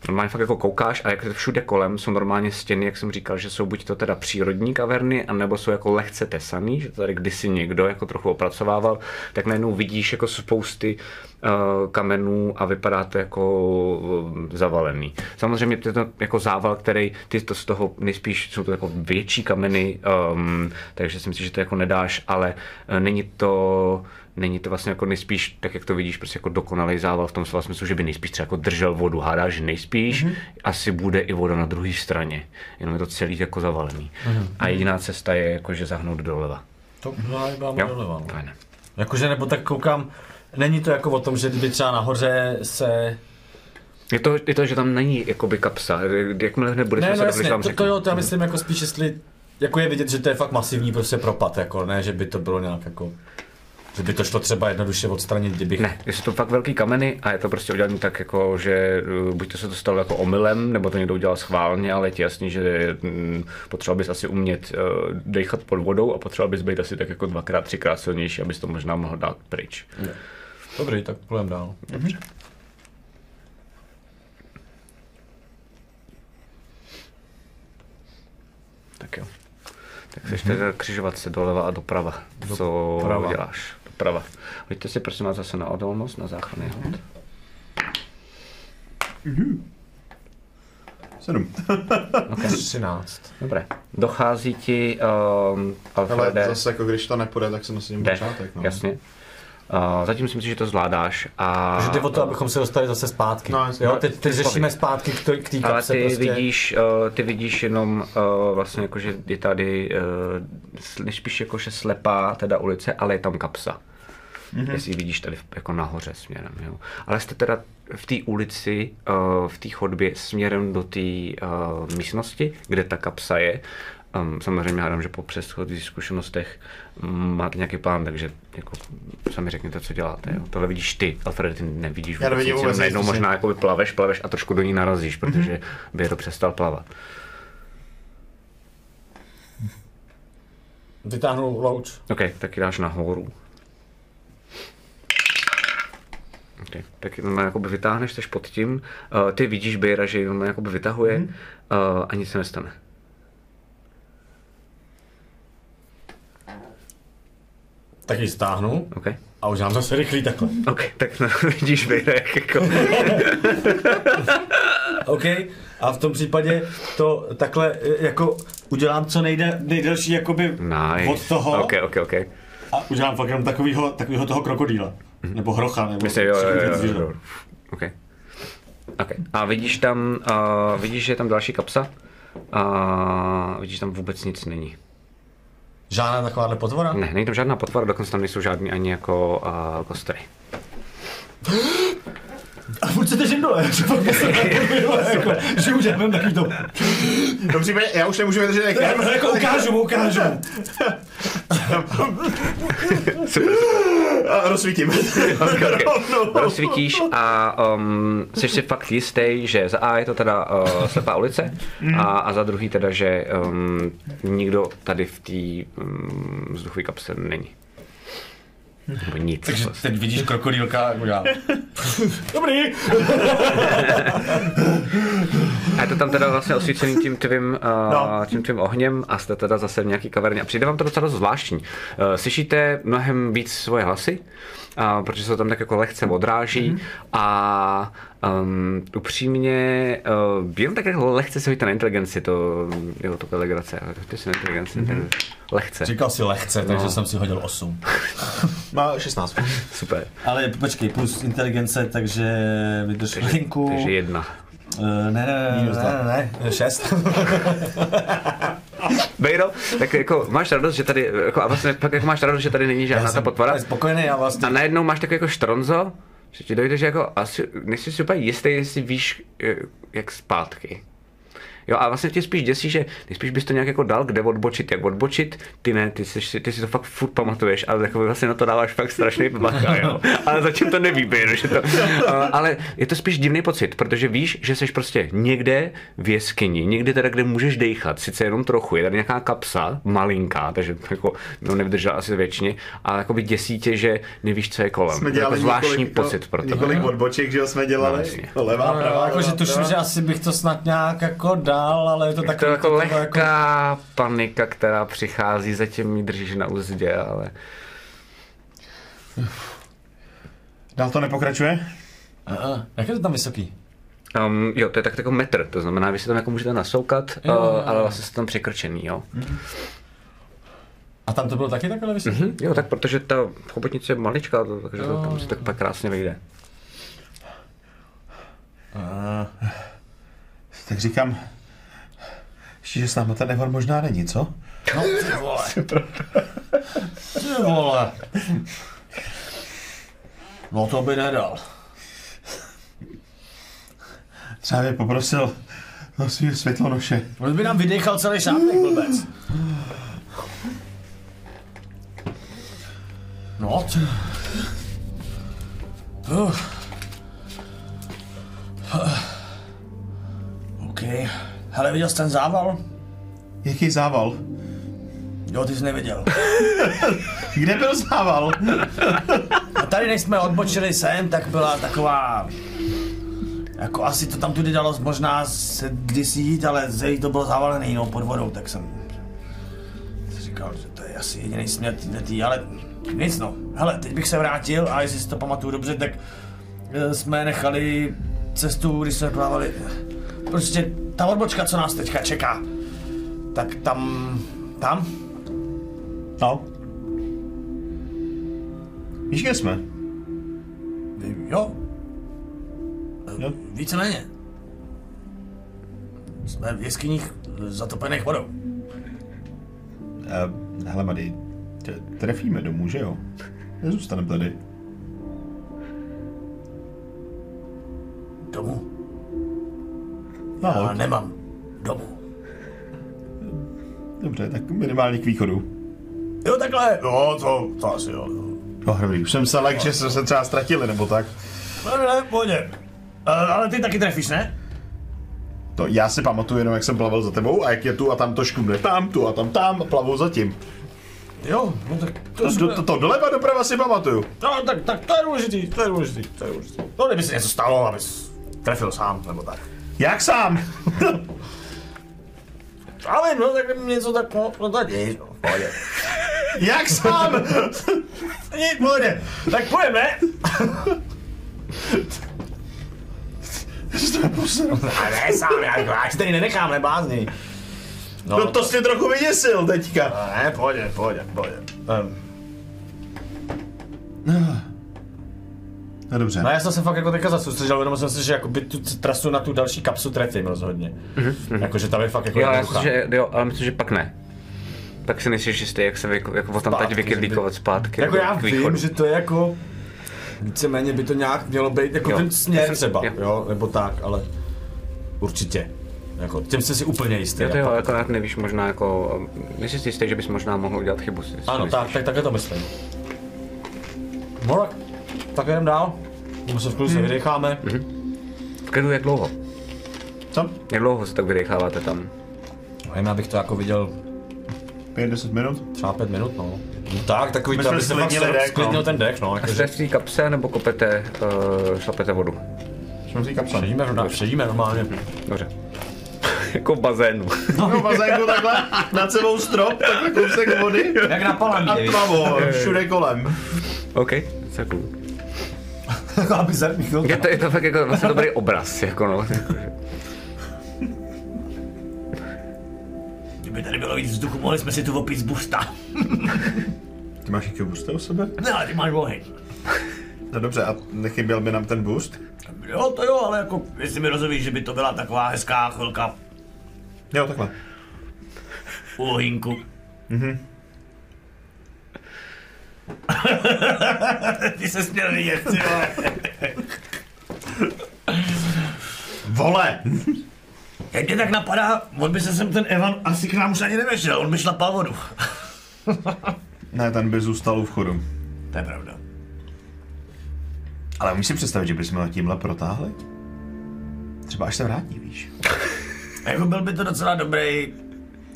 Normálně fakt jako koukáš a jak všude kolem jsou normálně stěny, jak jsem říkal, že jsou buď to teda přírodní kaverny, anebo jsou jako lehce tesaný, že tady kdysi někdo jako trochu opracovával, tak najednou vidíš jako spousty uh, kamenů a vypadá to jako uh, zavalený. Samozřejmě to je to jako zával, který ty to z toho nejspíš jsou to jako větší kameny, um, takže si myslím, že to jako nedáš, ale uh, není to Není to vlastně jako nejspíš, tak jak to vidíš, prostě jako dokonalý zával v tom slova smyslu, že by nejspíš třeba jako držel vodu. Hádáš, že nejspíš, mm-hmm. asi bude i voda na druhé straně. Jenom je to celý jako zavalený. Mm-hmm. A jediná cesta je jako, že zahnout doleva. To byla Jo? doleva, no. Fajn. Jakože nebo tak koukám, není to jako o tom, že kdyby třeba nahoře se... Je to, je to, že tam není jakoby kapsa. Jakmile hned bude Ne, no jasně, to, to řeknu. jo, to já myslím jako spíš, jestli jako je vidět, že to je fakt masivní prostě propad, jako ne, že by to bylo nějak jako, že by to šlo třeba jednoduše odstranit, kdybych... Ne, jsou to fakt velký kameny a je to prostě udělané tak, jako, že uh, buď to se to stalo jako omylem, nebo to někdo udělal schválně, ale je ti jasný, že mm, potřeboval bys asi umět uh, dechat pod vodou a potřeboval bys být asi tak jako dvakrát, třikrát silnější, abys to možná mohl dát pryč. Dobrý, tak půjdem dál. Dobře. Tak jo. Tak chceš teda křižovat se doleva a doprava. Co Doprava. děláš? Doprava. Hoďte si prosím vás zase na odolnost, na záchranný hod. 7. 13. Dobré. Dochází ti, um, Ale Alfrede, zase jako když to nepůjde, tak se nosím jde, počátek. No. jasně. Uh, zatím si myslím, že to zvládáš. A, Takže jde o to, abychom se dostali zase zpátky. No, jasně. jo, teď, teď Ty řešíme zpátky k té- k té Ale kapse ty prostě. vidíš, uh, ty vidíš jenom uh, vlastně jako, že je tady uh, spíš jako, že slepá teda ulice, ale je tam kapsa. Mm-hmm. Jestli vidíš tady jako nahoře směrem, jo. Ale jste teda v té ulici, uh, v té chodbě směrem do té uh, místnosti, kde ta kapsa je. Um, samozřejmě hádám, že po předchozích zkušenostech máte nějaký plán, takže jako sami řekněte, co děláte. Jo. Tohle vidíš ty, Alfred, ty nevidíš Já nevidím vůbec jenom najednou možná jako plaveš, plaveš a trošku do ní narazíš, protože by to přestal plavat. Vytáhnu louč. OK, tak ji dáš nahoru. Okay. Tak jenom jakoby vytáhneš, jsi pod tím. Uh, ty vidíš Bejra, že jenom jakoby vytahuje uh, a nic se nestane. Tak ji stáhnu OK? a udělám zase rychlý takhle. OK, tak no, (laughs) vidíš Bejra, jak jako... (laughs) OK, a v tom případě to takhle e, jako udělám co nejde, nejdelší jakoby Nice. od toho OK, OK, OK. a udělám fakt jenom takovýho, takovýho toho krokodýla. Nebo hrocha, nebo Myslím, jo, jo, jo, jo, jo. OK. OK. A vidíš tam, uh, vidíš, že je tam další kapsa? A vidíš, tam vůbec nic není. Žádná takováhle potvora? Ne, není tam žádná potvora, dokonce tam nejsou žádný ani jako uh, kostry. (gasps) A furt se držím dole, že fakt (laughs) jako, že už já vím takový to, tom případě já už nemůžu vydržet jak ne, jako ukážu, ukážu. (laughs) A rozsvítím. (laughs) Okay. No. Rozsvítíš a um, jsi si fakt jistý, že za A je to teda uh, slepá ulice a, a za druhý teda, že um, nikdo tady v té um, vzduchové kapse není. Nebo nic. Takže vlastně. teď vidíš krokodýlka a udělá. (laughs) Dobrý. (laughs) A je to tam teda vlastně osvícený tím tvým, uh, No. tím tvým ohněm a jste teda zase v nějaký kaverně. A přijde vám to docela dost zvláštní. Uh, slyšíte mnohem víc svoje hlasy, uh, protože se to tam tak jako lehce odráží Mhm. a um, upřímně uh, jenom tak jako lehce se hodíte na inteligenci, to, jo, to je legrace, ale ty si na inteligenci, Mhm. mm-hmm. lehce, Říkal si lehce, takže jsem si hodil 8. (laughs) Má 16. super. Ale počkej, plus inteligence, takže vydrž chvilinku. Takže jedna. Uh, ne, ne, ne, Minus ne, dva. ne, ne, 6. (laughs) Bejro, tak jako máš radost, že tady, jako, a vlastně pak jako máš radost, že tady není žádná ta potvora. spokojený a vlastně. A najednou máš takový jako štronzo, že ti dojde, že jako asi, nejsi si úplně jistý, jestli víš, eh, jak zpátky. Jo, a vlastně tě spíš děsí, že nejspíš bys to nějak jako dal, kde odbočit, jak odbočit, ty ne, ty, jsi, ty si to fakt furt pamatuješ, ale jako vlastně na to dáváš fakt strašný bacha, jo. (laughs) Ale zatím to neví, Bejro, že to, ale je to spíš divný pocit, protože víš, že jsi prostě někde v jeskyni, někde teda, kde můžeš dejchat, sice jenom trochu, je tady nějaká kapsa, malinká, takže jako no, nevydržela asi většině, ale jako by děsí tě, že nevíš, co je kolem. Jsme Je to dělali zvláštní několik, pocit pro tebe. Několik odboček, že jo, jsme No, dělali. jasně. levá, pravá. Jakože levá, tuším, že asi bych to snad nějak jako dal, ale je to Je takový... to jako to lehká panika, která přichází, zatím ji držíš na úzdě, ale Dál to nepokračuje? Uh, uh, jak je to tam vysoký? Um, jo, to je tak jako metr, to znamená, vy si tam jako můžete nasoukat, Jo, uh, jo, jo. ale vlastně jste tam překrčený, jo. A tam to bylo taky takhle vysoký? Mhm, jo, tak protože ta chobotnice je maličká, to, takže to Jo, tam si tak pak krásně vyjde. Uh, Tak říkám, že s náma ten Evor možná není, co? no ty vole. (laughs) Ty vole. No to by nedal. Třeba mě poprosil o svý světlonoše. On by nám vydechal celý šátek, blbec. No, ty... Uh. OK. Hele, viděl jsi ten zával? Jaký zával? Jo, ty jsi neviděl. (laughs) Kde byl zával? A tady, než jsme odbočili sem, tak byla taková... Jako asi to tam tudy dalo možná se kdysi jít, ale zej to bylo zavalený no, pod vodou, tak jsem říkal, že to je asi jediný směr týhletý, ale nic no. Hele, teď bych se vrátil a jestli si to pamatuju dobře, tak eh, jsme nechali cestu, když jsme plávali. Prostě ta odbočka, co nás teďka čeká, tak tam, tam, No. Víš, kde jsme? jo, Jo. Víceméně. Jsme v jeskyních zatopených vodou. Uh, hele, Mady, trefíme domů, že jo? Nezůstaneme tady. Domů. No, Já nemám domů. dobře, tak minimálně k východu. Jo, takhle. Jo, to, to asi jo. jo. No, dobrý, už jsem se lek, že jsme se třeba ztratili, nebo tak. No, ne, ne, pohodě. Uh, ale ty taky trefíš, ne? To já si pamatuju jenom, jak jsem plavil za tebou a jak je tu a tam to škubne tam, tu a tam tam a plavou za tím. Jo, no tak to, To, to, to, to doleva doprava si pamatuju. No, tak, tak to je důležitý, to je důležitý, to je důležitý. No, kdyby se něco stalo, abys trefil sám, nebo tak. Jak sám? Ale no, tak něco tak, no, no tak nic, no, pohodě. (laughs) Jak sám? Nic, pohodě. Tak půjdeme. Jste poseru. A ne sám, já, já si tady nenechám, neblázni. No, No to jsi mě trochu vyděsil teďka. Ne, pohodě, pohodě, pohodě. Um, No dobře. no já jsem se fakt jako teďka zasoustředil, jenom jsem si, že jako by tu trasu na tu další kapsu trefím rozhodně. Jakože tam je fakt jako Jo, já myslím, že, jo, ale myslím, že pak ne. Pak si nejsi jistý, jak se vy, jako, jako tam teď Zpátky, vykydlíkovat zpátky. Jako já vím, že to je jako... Víceméně by to nějak mělo být, jako Jo. ten směr jsem- třeba, jo. jo, nebo tak, ale určitě. Jako, tím jsi si úplně jistý. Jo, to jo, pak- akorát nevíš možná jako, myslíš si jistý, že bys možná mohl udělat chybu. si- Ano, tak, tak, takhle to myslím. No tak, jdem dál. My se v klidu se vydecháme. V klidu jak dlouho? Co? Jak dlouho se tak vydecháváte tam? Nevím, abych to jako viděl 5-10 minut? třeba pět minut, no. no tak, takový My to, jsme aby se fakt sklidnili dech, sklidnil no. ten dech, no. A Jakože jste v té kapse nebo kopete, uh, šlapete vodu? Jsme v té kapse. sedíme, no, sedíme normálně. Dobře. (laughs) jako v bazénu. No, v bazénku takhle, nad sebou strop, takhle kousek vody. Jak na A palamě, tmavo, všude kolem. OK, to je cool. Taková bizarní chvilka. Je to, je to fakt jako vlastně dobrý obraz, jako no. Kdyby tady bylo víc vzduchu, mohli jsme si tu opít z busta. Ty máš jaký boost u sebe? Ne, ale ty máš oheň. No dobře, a nechyběl by nám ten boost? Jo, to jo, ale jako, jestli mi rozumíš, že by to byla taková hezká chvilka Jo, takhle. u ohýnku. Mhm. (laughs) Ty se směl vidět, ty vole. Vole! Jak mě tak napadá, on by se sem ten Evan asi k nám už ani nevešel, on by šlapal vodu. (laughs) Ne, ten by zůstal u vchodu. To je pravda. Ale umíš si představit, že bychom ho tímhle protáhli? Třeba až se vrátí, víš? Jako byl by to docela dobrý,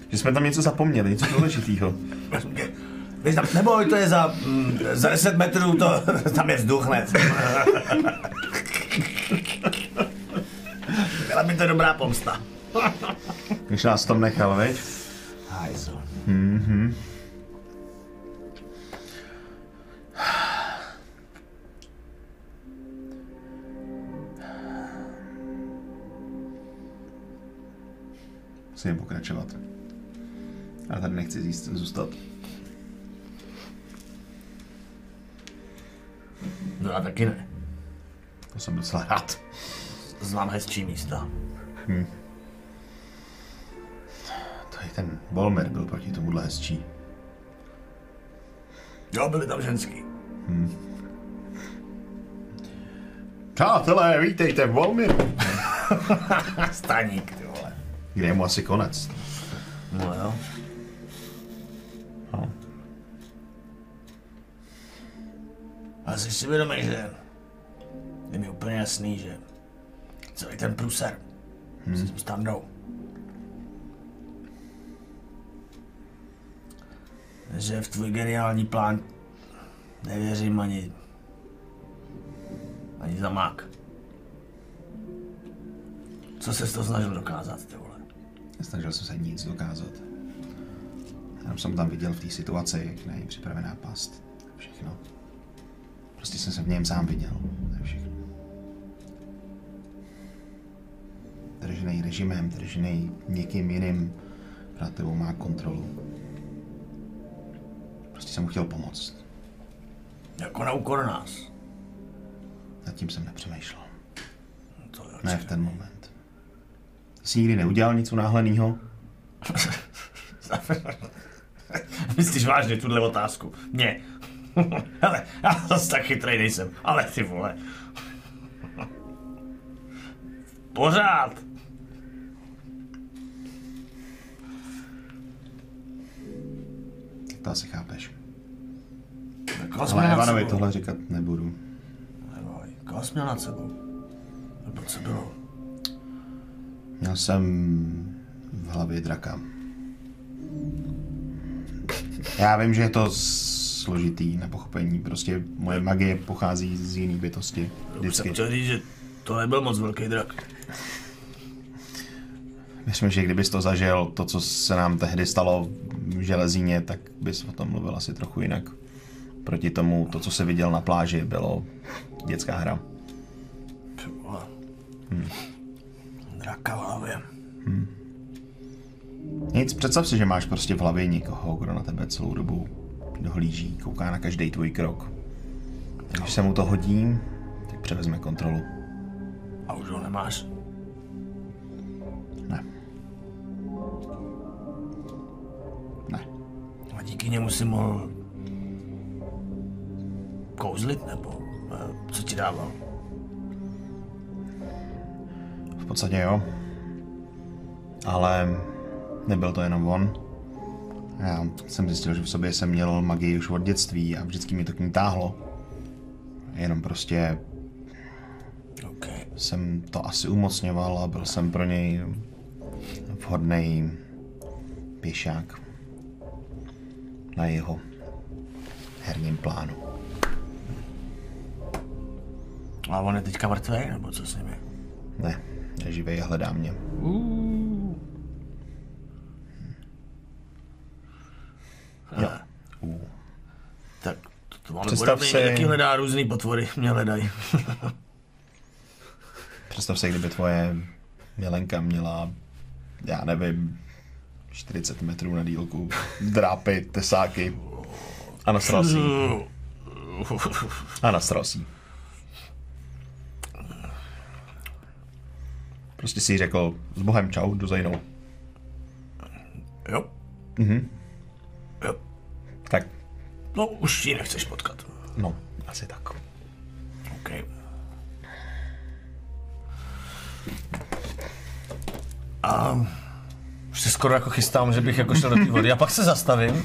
Že jsme tam něco zapomněli, něco důležitého. (laughs) Víš, tam- neboj, to je za, mm, za 10 metrů, to, (laughs) tam je vzduch hned. (laughs) Byla by to dobrá pomsta. Když nás tam nechal, veď? Hajzo. Musím pokračovat. Ale tady nechci zůstat. No já taky ne. To jsem docela rád. Znám hezčí místa. To je ten Volmer byl proti tomuhle hezčí. Jo, byli tam ženský. Přátelé, vítejte v Volmiru. (laughs) Staník, ty vole. Kde je mu asi konec. No jo. No. Ale jsi si vědomý, že je mi úplně jasný, že celý ten pruser hmm. s tím standou že v tvůj geniální plán nevěřím ani ani za mák. Co se to snažil dokázat, ty vole? Nesnažil jsem se nic dokázat. Jenom jsem tam viděl v té situaci, jak něj připravená past. Všechno. Prostě jsem se v něm sám viděl. To je všechno. Držený režimem, držený někým jiným, nad tebou má kontrolu. Prostě jsem mu chtěl pomoct. Jako na úkor nás. Nad tím jsem nepřemýšlel. To jo, Ne v ten moment. Jsi nikdy neudělal nic unáhlenýho? (laughs) Myslíš vážně tuhle otázku? Mě. (laughs) Hele, já zase tak chytrý nejsem, ale ty vole. (laughs) Pořád. To asi chápeš. Jsme Ale Ivanovi tohle říkat nebudu. Neboj, Koho jsi měl nad sebou? Nebo co bylo? Měl jsem v hlavě draka. Já vím, že je to složitý na pochopení. Prostě moje magie pochází z jiný bytosti. Vždycky. chtěl říct, že to nebyl moc velký drak. Myslím, že kdybys to zažil, to, co se nám tehdy stalo v železíně, tak bys o tom mluvil asi trochu jinak. Proti tomu, to, co se viděl na pláži, bylo dětská hra. Vole. Draka v hlavě. Nic, představ si, že máš prostě v hlavě někoho, kdo na tebe celou dobu dohlíží, kouká na každý tvůj krok. A Když se mu to hodí, tak převezme kontrolu. A už ho nemáš? Ne. Ne. A díky němu si mohl kouzlit nebo eh, co ti dával. V podstatě jo. Ale nebyl to jenom on. Já jsem zjistil, že v sobě jsem měl magii už od dětství a vždycky mě to k ní táhlo. Jenom prostě OK. jsem to asi umocňoval a byl jsem pro něj vhodný pěšák na jeho herním plánu. A on je teďka mrtvý, nebo co s ním je? Ne, je živej a hledá mě. Jo. Uh. Tak to, to máme Představ podobný, si- jaký hledá různý potvory, mě hledají. (laughs) Představ si, kdyby tvoje milenka měla, já nevím, 40 metrů na dílku, drápy, tesáky a nasrosí. A nasrosí. Prostě si řekl, s Bohem čau, jdu za jinou. jo. Mhm. No, už ji nechceš potkat. no, asi tak. OK. A už se skoro jako chystám, že bych jako šel do té vody a pak se zastavím.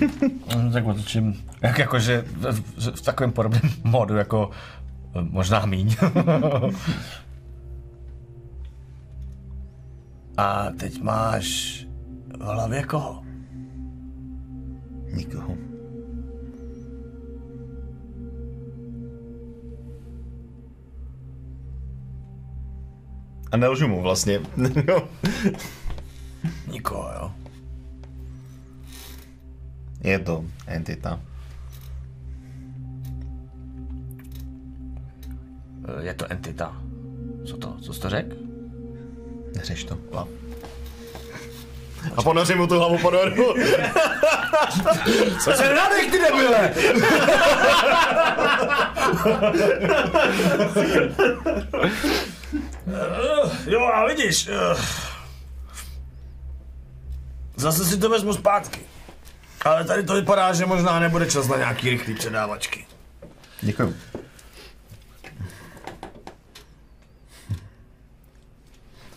Mm, Tak otočím, jak jakože v, v, v takovém podobném modu, jako eh, možná míň. a teď máš v hlavě koho? Nikoho. A nelžu mu vlastně. (laughs) No. Nikoho, jo. Je to entita. Eh, Je to entita. Co to? Co jsi to řekl? Neřeš to. Plav. A ponořím mu tu hlavu pod vodu. Co se nadech, ty debile? (laughs) jo, a vidíš. eh, Zase si to vezmu zpátky. Ale tady to vypadá, že možná nebude čas na nějaký rychlý předávačky. Děkuju.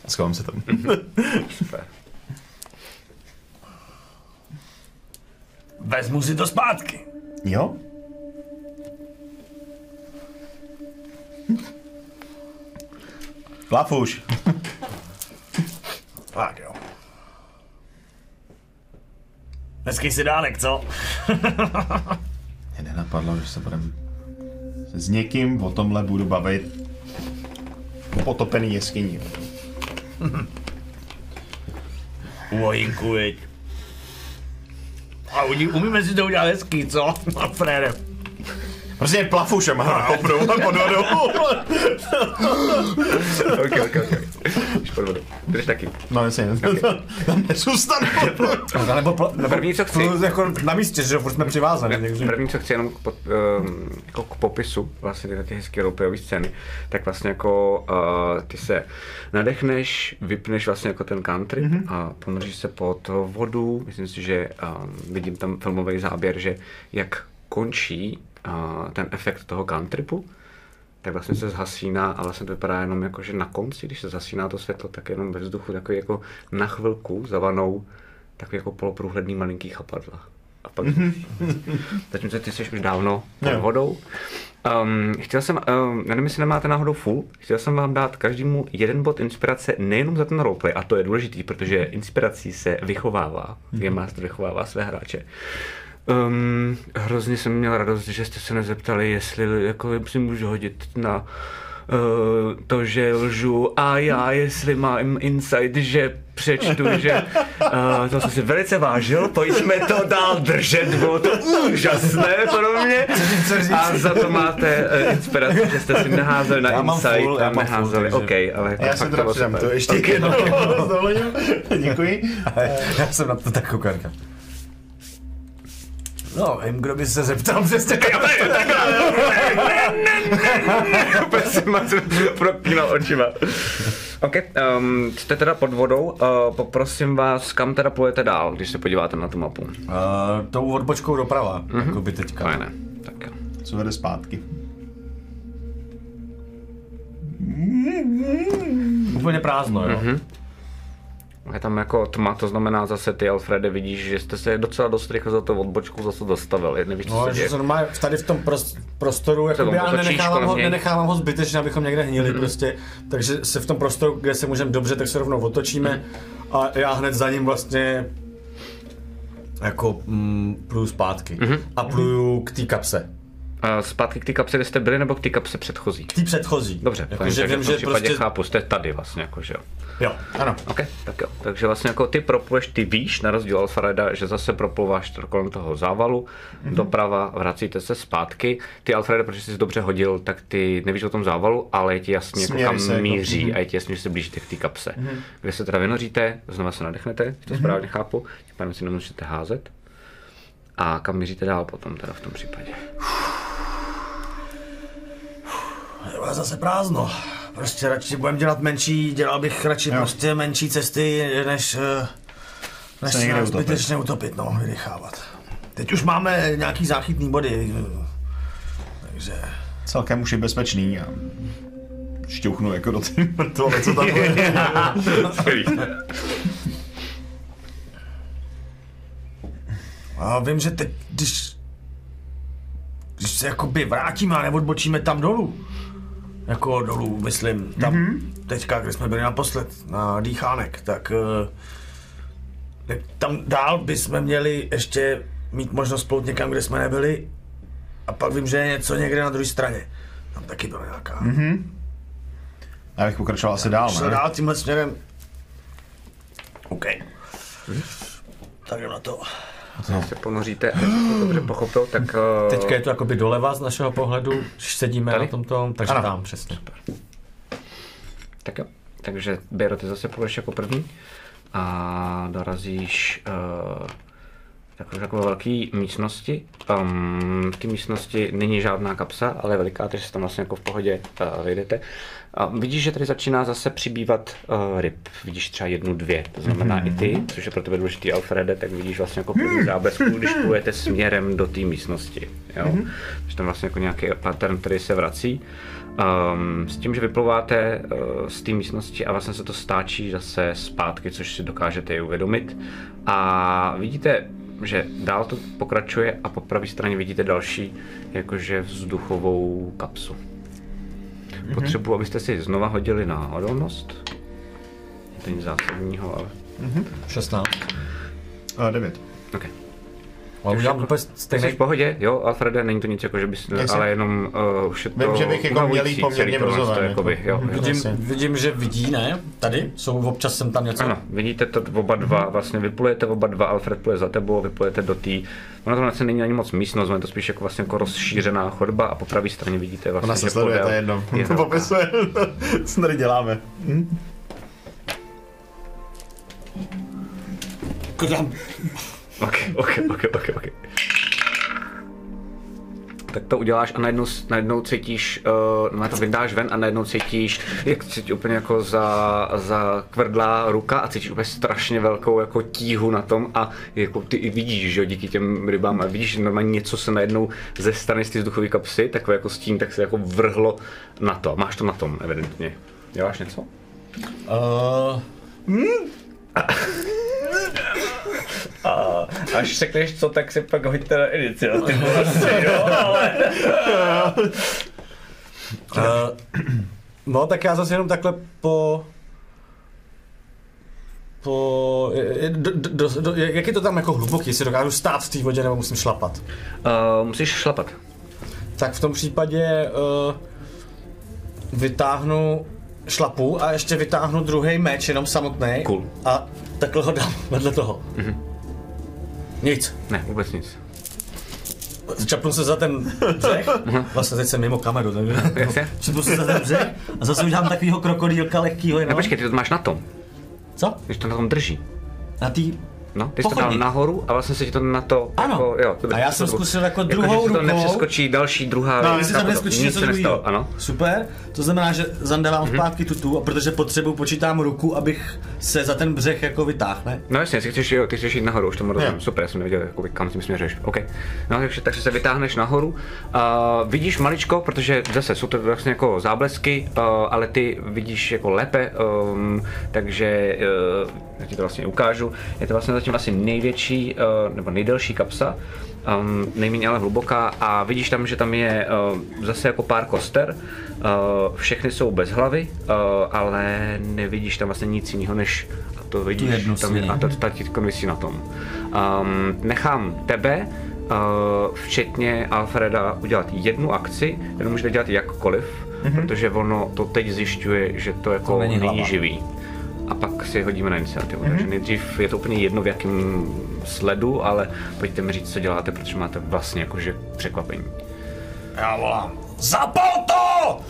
A schovám se tam. Super. (laughs) Vezmu si to zpátky. jo? Už. Tak jo. Hezký si dánek, co? Mě nenapadlo, že se budem s někým o tomhle budu bavit v potopený jeskyni. U ojinku, viď. A u- umíme si to udělat hezký, co? (laughs) Frére. Prostě plafušem a kopnu pod vodou. (laughs) ok, ok, ok. Už pod vodou. Jdeš taky. No jasně, (laughs) tam nezůstanu. Nebo pl- No první, co chci, Plus jako na místě, že furt jsme přivázaní, takže... První, co chci jenom k, pod, um, jako k popisu vlastně tyhle ty hezké roleplayové scény, tak vlastně jako uh, ty se nadechneš, vypneš vlastně jako ten country mm-hmm. a ponoříš se pod vodu. Myslím si, že um, vidím tam filmový záběr, že jak končí ten efekt toho countrypu, tak vlastně se zhasíná a vlastně to vypadá jenom jako, že na konci, když se zhasíná to světlo, tak jenom ve vzduchu takový jako na chvilku zavanou takový jako poloprůhledný malinký chapadla. A pak (laughs) Zatímco ty jsi už dávno pod vodou. Um, chtěl jsem, um, nevím, jestli nemáte náhodou full, chtěl jsem vám dát každému jeden bod inspirace nejenom za ten roleplay, a to je důležitý, protože inspirací se vychovává, Game Master vychovává své hráče. Um, hrozně jsem měl radost, že jste se nezeptali, jestli jako si můžu hodit na uh, to, že lžu a já, jestli mám insight, že přečtu, že uh, to jsem si velice vážil, pojďme to dál držet, bylo to úžasné pro mě. A za to máte uh, inspiraci, že jste si naházeli na Já mám insight full, a mám neházeli, full, OK, takže- ale Já přidám super. to ještě Ok, jednou. (laughs) (laughs) no. Děkuji. Já jsem na to tak koukanka. No, vím, kdo by se zeptal přesně. Úplně si propínal očima. OK, um, jste teda pod vodou, uh, poprosím vás, kam teda pojete dál, když se podíváte na tu mapu. Uh, tou odbočkou doprava, mm-hmm. jako by teďka. Fajné, tak jo. Co vede zpátky? Úplně prázdno, jo. Mm-hmm. Je tam jako tma, to znamená zase ty, Alfrede, vidíš, že jste se docela dost rychle za to odbočku zase dostavili. Nevíš, co No, se že děje. se normálně tady v tom pros- prostoru, jako tam já nenechávám ho, nenechávám ho zbytečně, abychom někde hnili mm. prostě, takže se v tom prostoru, kde se můžeme dobře, tak se rovnou otočíme a já hned za ním vlastně jako mm, pluju zpátky Mhm. a pluju k té kapse, zpátky k té kapse, kde jste byli, nebo k té kapse předchozí? k té předchozí. Dobře, jako, že takže vím, že případě prostě, chápu, jste tady vlastně, jako, že jo. jo, ano. OK, tak jo. Takže vlastně jako ty propluješ, ty víš, na rozdíl Alfreda, že zase proplouváš to kolem toho závalu, Mhm. mm-hmm. doprava, vracíte se zpátky. Ty Alfreda, protože jsi si dobře hodil, tak ty nevíš o tom závalu, ale je ti jasně, jako kam se jako- míří mhm. a je ti jasně, že se blížíte k té kapse. Mm-hmm. Kde se teda vynoříte, znova se nadechnete, Mhm. to mm-hmm. správně chápu, tím pádem si nemusíte házet. A kam míříte dál potom teda v tom případě? Je zase prázdno. Prostě radši budeme dělat menší, dělal bych radši Jo. prostě menší cesty, než, eh, než Se někde nás utopit. zbytečně utopit, no, vydechávat. Teď už máme nějaký záchytný body, eh, takže... Celkem už je bezpečný a šťouchnu jako do té mrtvoly, co tam (laughs) (laughs) (laughs) je. A vím, že teď, když, když se jakoby vrátíme a neodbočíme tam dolů, jako dolů, myslím, tam mm-hmm. teďka, kde jsme byli naposled, na dýchánek, tak tak tam dál bychom měli ještě mít možnost plout někam, kde jsme nebyli a pak vím, že je něco někde na druhé straně. Tam taky byla nějaká. Mm-hmm. Já bych pokračoval asi dál, ne? dál tímhle směrem. OK. Tak jdem na to. Se ponoříte, a to dobře pochopil, tak... eh, Teďka je to jakoby doleva z našeho pohledu, když sedíme Tady? na tomto, takže Ano. tam přesně. Tak jo. Takže Běro, ty zase půjdeš jako první a dorazíš uh, takové, takové velké místnosti. Um, v té místnosti není žádná kapsa, ale je veliká, takže se tam vlastně jako v pohodě uh, vejdete. A vidíš, že tady začíná zase přibývat uh, ryb. Vidíš třeba jednu, dvě. To znamená mm-hmm. i ty, což je pro tebe důležitý Alfrede, tak vidíš vlastně jako první záblesku, když plujete směrem do té místnosti. Jo? Mm-hmm. Takže tam vlastně jako nějaký pattern, který se vrací. Um, s tím, že vyplouváte uh, z té místnosti a vlastně se to stáčí zase zpátky, což si dokážete i uvědomit. A vidíte, že dál to pokračuje a po pravé straně vidíte další jakože vzduchovou kapsu. Mm-hmm. Potřebuji, abyste si znova hodili na odolnost. To nic zásadního, ale... 16. Uh, devět. Okay. Ale udělám úplně Jsi stejný v pohodě, jo, Alfrede, není to nic jako, že bys, Jestli- ale jenom uh, už je to Vím, že bych jako měl jít poměrně brzo jakoby, jako. jo, jo. Vidím, Vlastně. vidím, že vidí, ne? Tady jsou občas sem tam něco. Ano, vidíte to oba dva, vlastně vyplujete oba dva, Alfred pluje za tebou, vyplujete do té, ono to vlastně není ani moc místnost, je to spíš jako vlastně jako rozšířená chodba a po pravé straně vidíte vlastně, Ona se že sleduje, to je jedno. je (laughs) velká. Popisuje, co tady děláme. Kdám. Ok, ok, ok, ok, ok. Tak to uděláš a najednou, najednou cítíš, uh, to vydáš ven a najednou cítíš, jak cítíš úplně jako za, za kvrdlá ruka a cítíš úplně strašně velkou jako tíhu na tom a jako ty i vidíš, že jo, díky těm rybám a vidíš, že normálně něco se najednou ze strany z té vzduchové kapsy, takové jako stín, tak se jako vrhlo na to. Máš to na tom, evidentně. Děláš něco? Uh, Až řekneš co, tak si pak hoďte na iniciativu. jo, ale... uh, no, tak já zase jenom takhle po... Po... Do, do, do, jak je to tam jako hluboký, jestli dokážu stát v té vodě nebo musím šlapat? Uh, musíš šlapat. Tak v tom případě uh, vytáhnu šlapu a ještě vytáhnu druhý meč, jenom samotný. Cool. A takhle ho dám (laughs) vedle toho. Mm-hmm. Nic. Ne, vůbec nic. Čapnu se za ten břeh. (laughs) Vlastně teď jsem mimo kameru, takže... (laughs) Čapnu se za ten břeh a zase udělám takovýho krokodýlka lehkýho No jenom. počkej, ty to máš na tom, Co? když to na tom drží. Na tý... No, ty jsi to dal nahoru a vlastně se ti to na to... Ano. Jako, jo, dobrý, A já jsem to- zkusil jako že druhou to rukou. nepřeskočí další, druhá No, věc, jestli tam to- neskočí něco druhého. Ano. Super, to znamená, že zandávám Mhm. zpátky tutu, a protože potřebuju, počítám ruku, abych se za ten břeh jako vytáhl, ne? No jasně, ty chceš, jo, ty chceš jít nahoru, už tomu rozumím. Super, já jsem nevěděl, jakoby, kam tím směřuješ. OK. No, takže, takže se vytáhneš nahoru. Uh, vidíš maličko, protože zase jsou to vlastně jako záblesky, uh, ale ty vidíš jako lépe, um, takže uh, já ti to vlastně ukážu. Je to vlastně zatím asi největší, uh, nebo nejdelší kapsa. Um, nejméně ale hluboká a vidíš tam, že tam je uh, zase jako pár koster, uh, všechny jsou bez hlavy, uh, ale nevidíš tam vlastně nic jiného než a to vidíš, jednu tam je, a to ta ti visí na tom. Um, nechám tebe, uh, včetně Alfreda, udělat jednu akci, jenom můžete dělat jakkoliv, mm-hmm. protože ono to teď zjišťuje, že to jako To není není, živý. A pak si hodíme na iniciativu. Mm-hmm. Takže nejdřív je to úplně jedno v jakém sledu, ale pojďte mi říct, co děláte, protože máte vlastně jakože překvapení. Já volám, zapal to!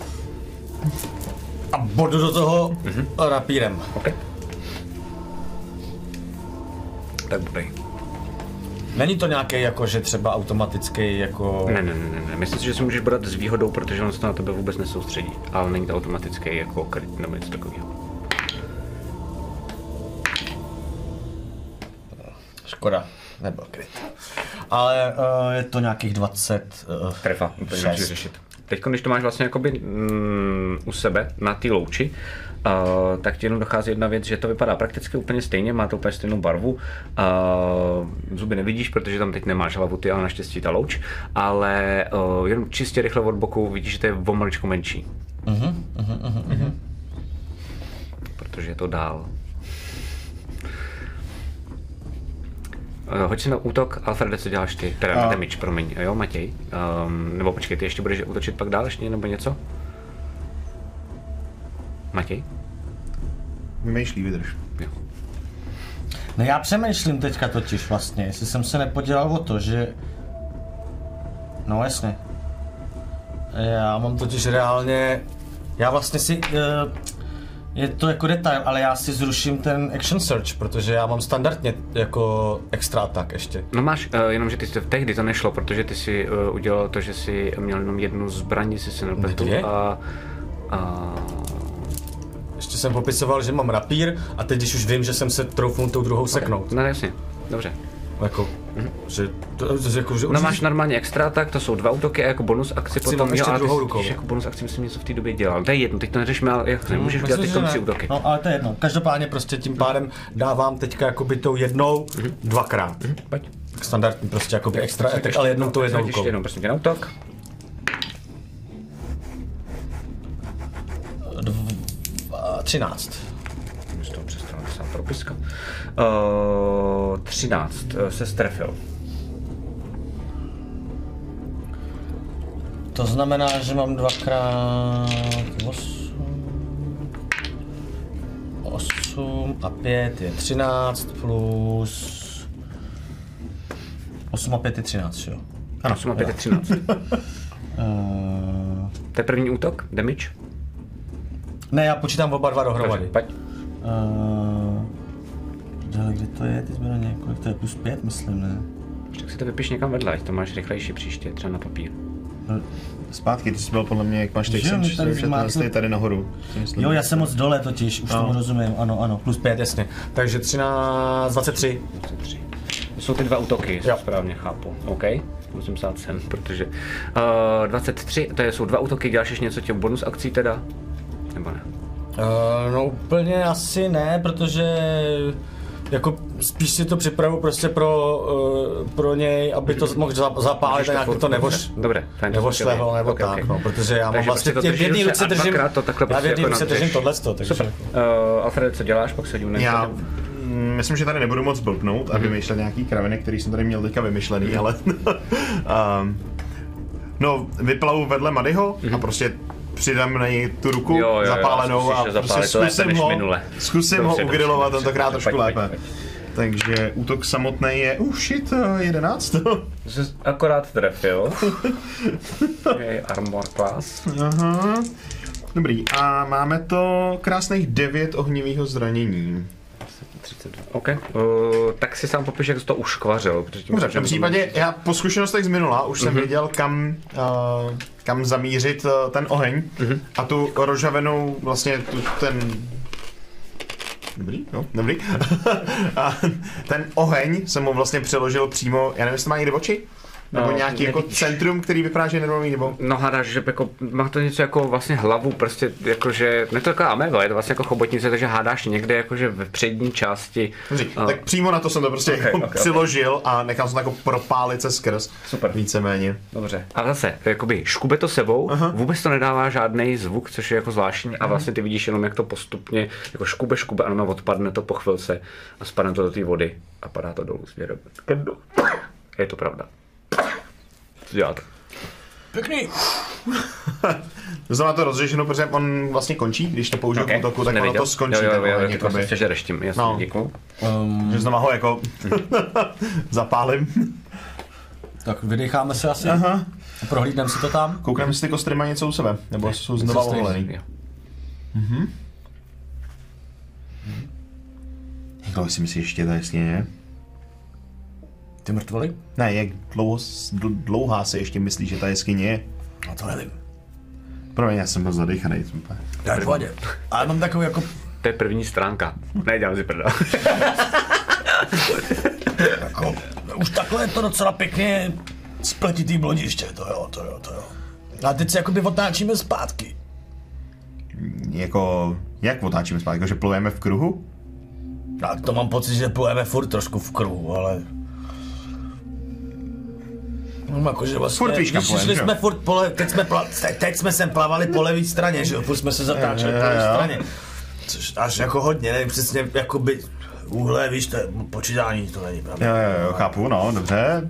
A bodu do toho Mhm. mm-hmm. rapírem. OK. Tak budej. Není to nějaký jako, že třeba automatický jako... Ne, ne, ne, ne. Myslím si, že si můžeš bodat s výhodou, protože on se na tebe vůbec nesoustředí. Ale není to automatické jako kryt nebo něco takového. Škoda, nebyl kryt. Ale uh, je to nějakých 20... Uh, Trefa, úplně Šest. nemůžeš řešit. Teď, když to máš vlastně jakoby mm, u sebe na té louči, uh, tak ti jenom dochází jedna věc, že to vypadá prakticky úplně stejně, má to úplně stejnou barvu. Uh, zuby nevidíš, protože tam teď nemáš hlavu ty, ale naštěstí ta louč, ale uh, jenom čistě rychle od boku vidíš, že to je o maličko menší. uh-huh, uh-huh, uh-huh. protože je to dál. Uh, hoď si na útok, Alfrede, co děláš ty? Teda na damage, promiň, jo, Matěj? Um, nebo počkej, ty ještě budeš útočit pak dál ještě, nebo něco? Matěj? Vymýšlí, vydrž. Jo. No já přemýšlím teďka totiž vlastně, jestli jsem se nepodělal o to, že... No jasně. Já mám totiž reálně... Já vlastně si... Uh, je to jako detail, ale já si zruším ten action search, protože já mám standardně jako extra attack ještě. No máš, uh, jenom že ty jsi, tehdy to nešlo, protože ty si uh, udělal to, že jsi měl jenom jednu zbraň, jestli se nepletu. A, a, Ještě jsem popisoval, že mám rapír a teď když už vím, že jsem se troufnul tou druhou seknout. no jasně, dobře. Jako, že, to, to, jako, že No máš normálně extra, tak to jsou dva útoky a jako bonus akci Chci potom, mám ještě ale ty rukou. jako bonus akci myslím něco v té době dělal. To je jedno, teď to neřešme, ale jak nemůžeš udělat teď že tři útoky. No, ale to je jedno. Každopádně prostě tím pádem dávám teďka jakoby tou jednou dvakrát. Pojď. Standardní prostě jakoby extra attack, ale jednou tou jednou Ještě rukou. jednou, prosím tě, na útok. A 13. Z toho přestala psát propiska. Uh, 13 uh, se strefil. To znamená, že mám dvakrát 8. 8 a 5 je 13 plus 8 a 5 je 13, jo? Ano, 8 a 5 je 13. Uh, (laughs) To je první útok, damage. ne, já počítám oba dva dohromady. Pojď. Uh, ale kde to je, ty zbraně, kolik to je, plus 5, myslím, ne? Tak si to vypiš někam vedle, ať to máš rychlejší příště, třeba na papír. Zpátky, ty jsi byl podle mě, jak máš teď jsem tady je tady nahoru. Jo, já jsem moc dole totiž, už No. tomu rozumím, ano, ano, plus 5, jasně. Takže 13, 23. 23. To jsou ty dva útoky, Jo. to správně chápu. OK, musím psát sem, protože... Uh, 23, to jsou dva útoky, děláš ještě něco těch bonus akcí teda? Nebo ne? Uh, no úplně asi ne, protože jako spíš si to připravu prostě pro, uh, pro něj, aby to mohl za- zapálit a nějak to nevoš, Dobře, dobré, fajn, to nevoš jsem chtěl level vědět. nebo Ok, tak, ok. no, protože já mám Takže vlastně prostě to v jedné ruce držím, to takhle já v prostě jedné jako ruce nadřeš. držím tohleto, takže Super. Uh, Alfred, co děláš, pak se Já mm, myslím, že tady nebudu moc blbnout Mhm. a vymýšlet nějaký kraviny, který jsem tady měl teďka vymyšlený, ale... um, (laughs) no, vyplavu vedle Madyho a prostě přidám na něj tu ruku Mhm. Jo, jo, jo, zapálenou zkusíš a prostě to zkusím ho, minule. zkusím Dobře, ho ugrilovat tentokrát trošku pojď, lépe. pojď, pojď. Takže útok samotný je, uh shit, eh, 11. (laughs) Jsi akorát trefil. (laughs) okay, armor class. Aha. Dobrý, a máme to krásných 9 ohnivého zranění. 32. OK. Uh, tak si sám popiš, jak jsi to uškvařil. Dobře, v tom případě já po zkušenostech z minula už jsem věděl, kam, uh, kam zamířit uh, ten oheň a tu rožavenou, vlastně tu, ten... Dobrý, no, dobrý. (laughs) a ten oheň jsem mu vlastně přeložil přímo, já nevím, jestli má někde oči? Nebo No, nějaký jako centrum, který vypadá, že je nervový, nebo... No hádáš, že jako, má to něco jako vlastně hlavu, prostě jakože, ne to taková ameba, je to vlastně jako chobotnice, takže hádáš někde jakože v přední části. A- tak přímo na to jsem to prostě Ok, jako ok, ok. přiložil a nechal jsem to jako propálit se skrz. Super. Víceméně. Dobře. A zase, jakoby škube to sebou, Aha. vůbec to nedává žádný zvuk, což je jako zvláštní a vlastně ty vidíš jenom, jak to postupně, jako škube, škube a ono odpadne to po chvilce a spadne to do té vody a padá to dolů směrem. Je to pravda. Co děláte? Pěkný. (laughs) To znamená to rozřešeno, protože on vlastně končí, když to použiju okay. k útoku, tak ono Neviděl. to skončí. Jo, jo, jo, jo, jo, to jakoby. vlastně přežereš tím, jasně, no. Děkuju. Um, Že znamená ho jako (laughs) zapálím. tak vydecháme se asi. Aha. Prohlídneme si to tam. Koukneme, jestli ty kostry mají něco u sebe, nebo jsou znova Jestli stojí- oholený. Jo. Jak dlouho si myslíš, ještě ta jeskyně je? Ty mrtvoly? Ne, jak dlouho, dl- dlouhá se ještě myslí, že ta jeskyně je? No to nevím. Promiň, já jsem byl zadechaný. To je v pohodě. Ale mám takový jako, To je první stránka. Ne, dělám si prdel. (laughs) jako už takhle je to docela pěkně spletitý blodiště, to jo, to jo, to jo. A teď se jakoby otáčíme zpátky. Jako, jak otáčíme zpátky, jako, že plujeme v kruhu? Tak to mám pocit, že plujeme furt trošku v kruhu, ale... No, jakože vlastně, Furt když pojem, šli že jo? jsme furt pole, teď jsme, pla, teď, jsme sem plavali po levé straně, že jo, furt jsme se zatáčeli Jo, po jo, levé jo. straně. Což až jako hodně, nevím přesně, jakoby, úhle, víš, to je počítání, to není pravda. Jo, jo, jo, chápu, no, dobře.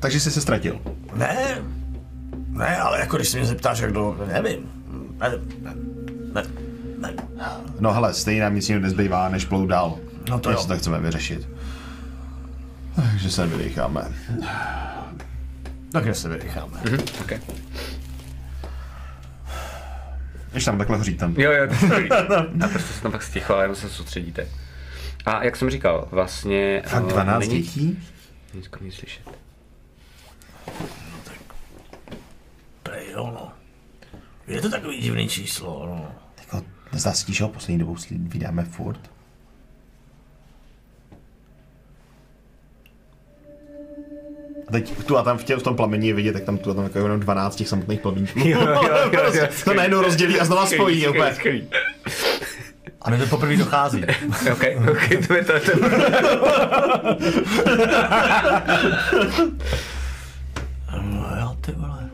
Takže jsi se ztratil. Ne, ne, ale jako když se mě zeptáš, jak dlouho, nevím. Ne, ne, ne, ne. No hele, stejně nám nic jiného nezbývá, než plout dál. No to Jestli jo. to chceme vyřešit. Takže se vydecháme. Takže se vydecháme. okay. Když tam takhle hoří ten. Jo, jo, to je. A prostě se tam pak sticho a jenom se soustředíte. A jak jsem říkal, vlastně... Fakt eh, 12 není- dětí? Není skoro nic slyšet. Prej, jo, no. Je to takový divný číslo, no. Jako, nezdá se že ho poslední dobou vydáme furt? A teď tu a tam v, tě, v tom plameni je vidět, tak tam tu a tam jako jenom 12 těch samotných plamínků. Jo, jo, jo, jo, to najednou rozdělí a znova spojí. Skvělý, Úplně. skvělý. A mi to poprvé dochází. (laughs) Ok, ok, to je to. to. No (laughs) jo, ty vole.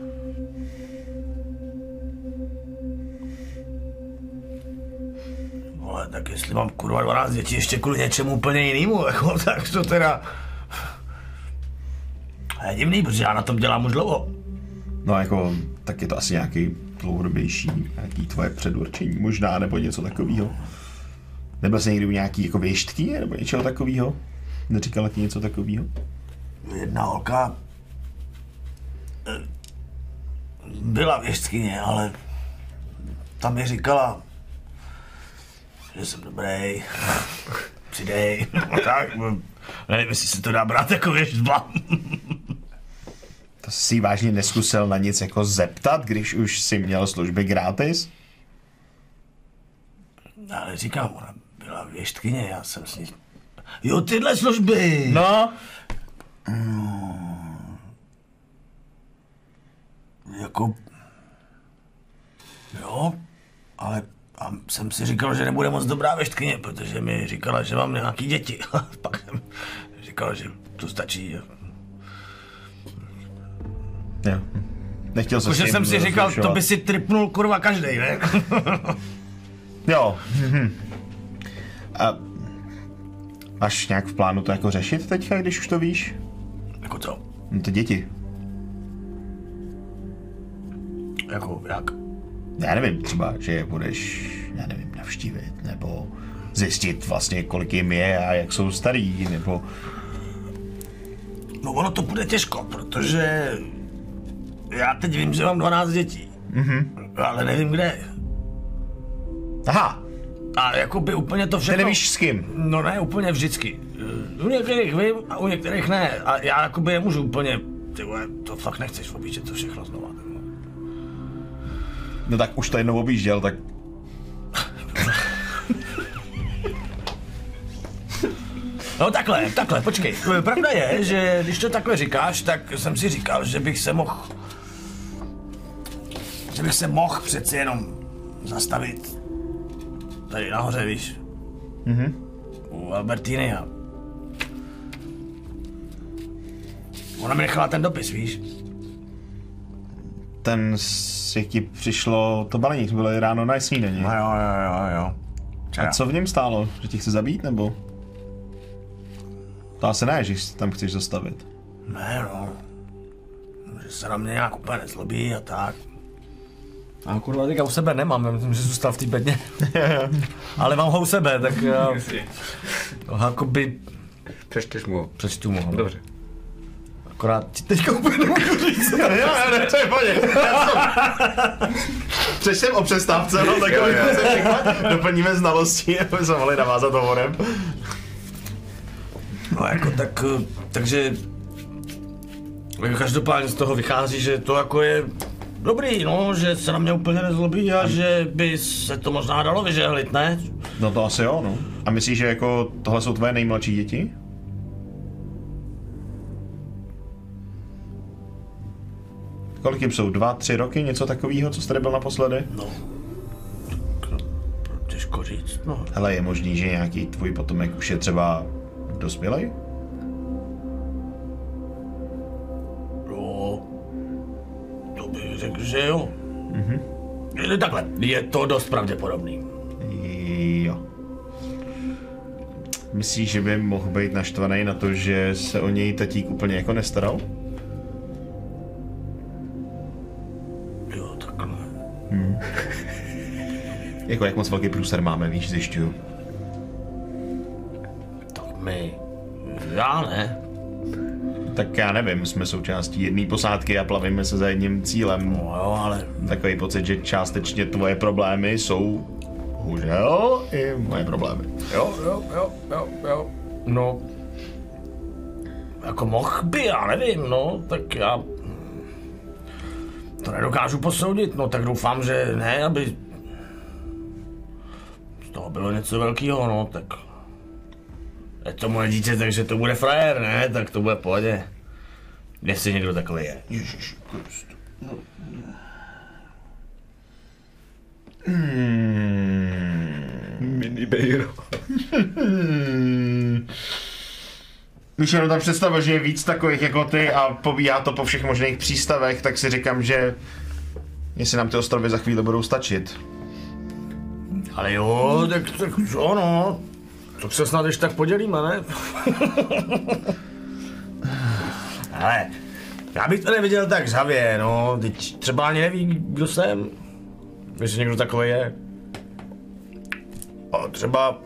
Vole, tak jestli mám kurva 12 dětí ještě kvůli něčemu úplně jinému, (laughs) jako, tak to teda... A je divný, protože já na tom dělám už dlouho. No jako, tak je to asi nějaký dlouhodobější, nějaký tvoje předurčení možná, nebo něco takového. Nebyl jsi někdy u nějaký jako věštky nebo něčeho takového? Neříkala ti něco takového? Jedna holka eh, byla věštkyně, ale tam mi říkala, že jsem dobrý, (laughs) přidej, (laughs) tak, nevím, jestli se to dá brát jako věštba. (laughs) Si vážně neskusil na nic jako zeptat, když už si měl služby gratis? Ale říkám, ona byla věštkyně, já jsem s ní... Jo, tyhle služby! No. Jako... Jo, ale a jsem si říkal, že nebude moc dobrá věštkyně, protože mi říkala, že mám nějaký děti. (laughs) Pak jsem říkal, že to stačí. Jo. Nechtěl jsem Protože jsem si říkal, to by si tripnul kurva každý, ne? (laughs) Jo. A máš nějak v plánu to jako řešit teďka, když už to víš? jako co? No ty děti. Jako jak? Já nevím, třeba, že je budeš, já nevím, navštívit, nebo zjistit vlastně, kolik jim je a jak jsou starý, nebo... No ono to bude těžko, protože já teď vím, že mám 12 dětí. Mm-hmm. Ale nevím kde. Aha, A jako by úplně to Ty všechno... nevíš s kým. No ne, úplně vždycky. U některých vím a u některých ne. A já jakoby je můžu úplně... Ty vole, to fakt nechceš objíždět to všechno znova. No tak už to jednou objížděl, tak (laughs) No takhle, takhle, počkej. Pravda je, že když to takhle říkáš, tak jsem si říkal, že bych se mohl... Bych se mohl přeci jenom zastavit tady nahoře, víš? Mhm. U Albertiny a... Ona mi nechala ten dopis, víš? ten s- jak ti přišlo to balení, to bylo ráno na snídaní. No jo, jo, jo, jo. A co v něm stálo? Že tě chce zabít, nebo? To asi ne, že si tam chceš zastavit. Ne, no. Že se na mě nějak úplně nezlobí a tak. A kurva, teďka u sebe nemám, já myslím, že zůstal v té bedně. (laughs) Ale mám ho u sebe, tak já... To jakoby... Přečteš mu. Přečtu mu ho. Dobře. Akorát ti teďka úplně nemůžu říct. (laughs) jo, jo, ne, to je pohodě. Přečtem o přestávce, no, tak Jo, jo. se všechno doplníme znalosti, aby jsme mohli navázat hovorem. No jako tak, eh, takže... jako Každopádně z toho vychází, že to jako je dobrý, no, že se na mě úplně nezlobí a že by se to možná dalo vyžehlit, ne? No to asi jo, no. A myslíš, že jako tohle jsou tvoje nejmladší děti? Kolik jim jsou? Dva, tři roky? Něco takového, co jsi tady byl naposledy? No. Těžko říct, no. Hele, je možný, že nějaký tvůj potomek už je třeba dospělej? Řekl, že jo. Mhm. Takhle, je to dost pravděpodobný. Jo. Myslíš, že by mohl být naštvaný na to, že se o něj tatík úplně jako nestaral? Jo, takhle. Jako jak moc velký průser máme, víš, zjišťuju. Tak my... Já ne. Tak já nevím, jsme součástí jedné posádky a plavíme se za jedním cílem. No jo, ale... Takový pocit, že částečně tvoje problémy jsou, bohužel, i moje problémy. Jo, jo, jo, jo, jo. No... Jako mohl by, já nevím, no, tak já... To nedokážu posoudit, no, tak doufám, že ne, aby... Z toho bylo něco velkého, no, tak... Je to moje dítě, takže to bude frajer, ne? Tak to bude v pohodě. Jestli někdo takový je. Ježiš, Krist. Mini Beiro. (laughs) Když jenom tam představa, že je víc takových jako ty a pobíhá to po všech možných přístavech, tak si říkám, že jestli nám ty ostrovy za chvíli budou stačit. Ale jo, tak, tak jo, no. Tak se snad ještě tak podělíme, ne? Ale já bych to neviděl tak žhavě, no. Teď třeba ani neví, kdo jsem. Jestli někdo takový je. A třeba...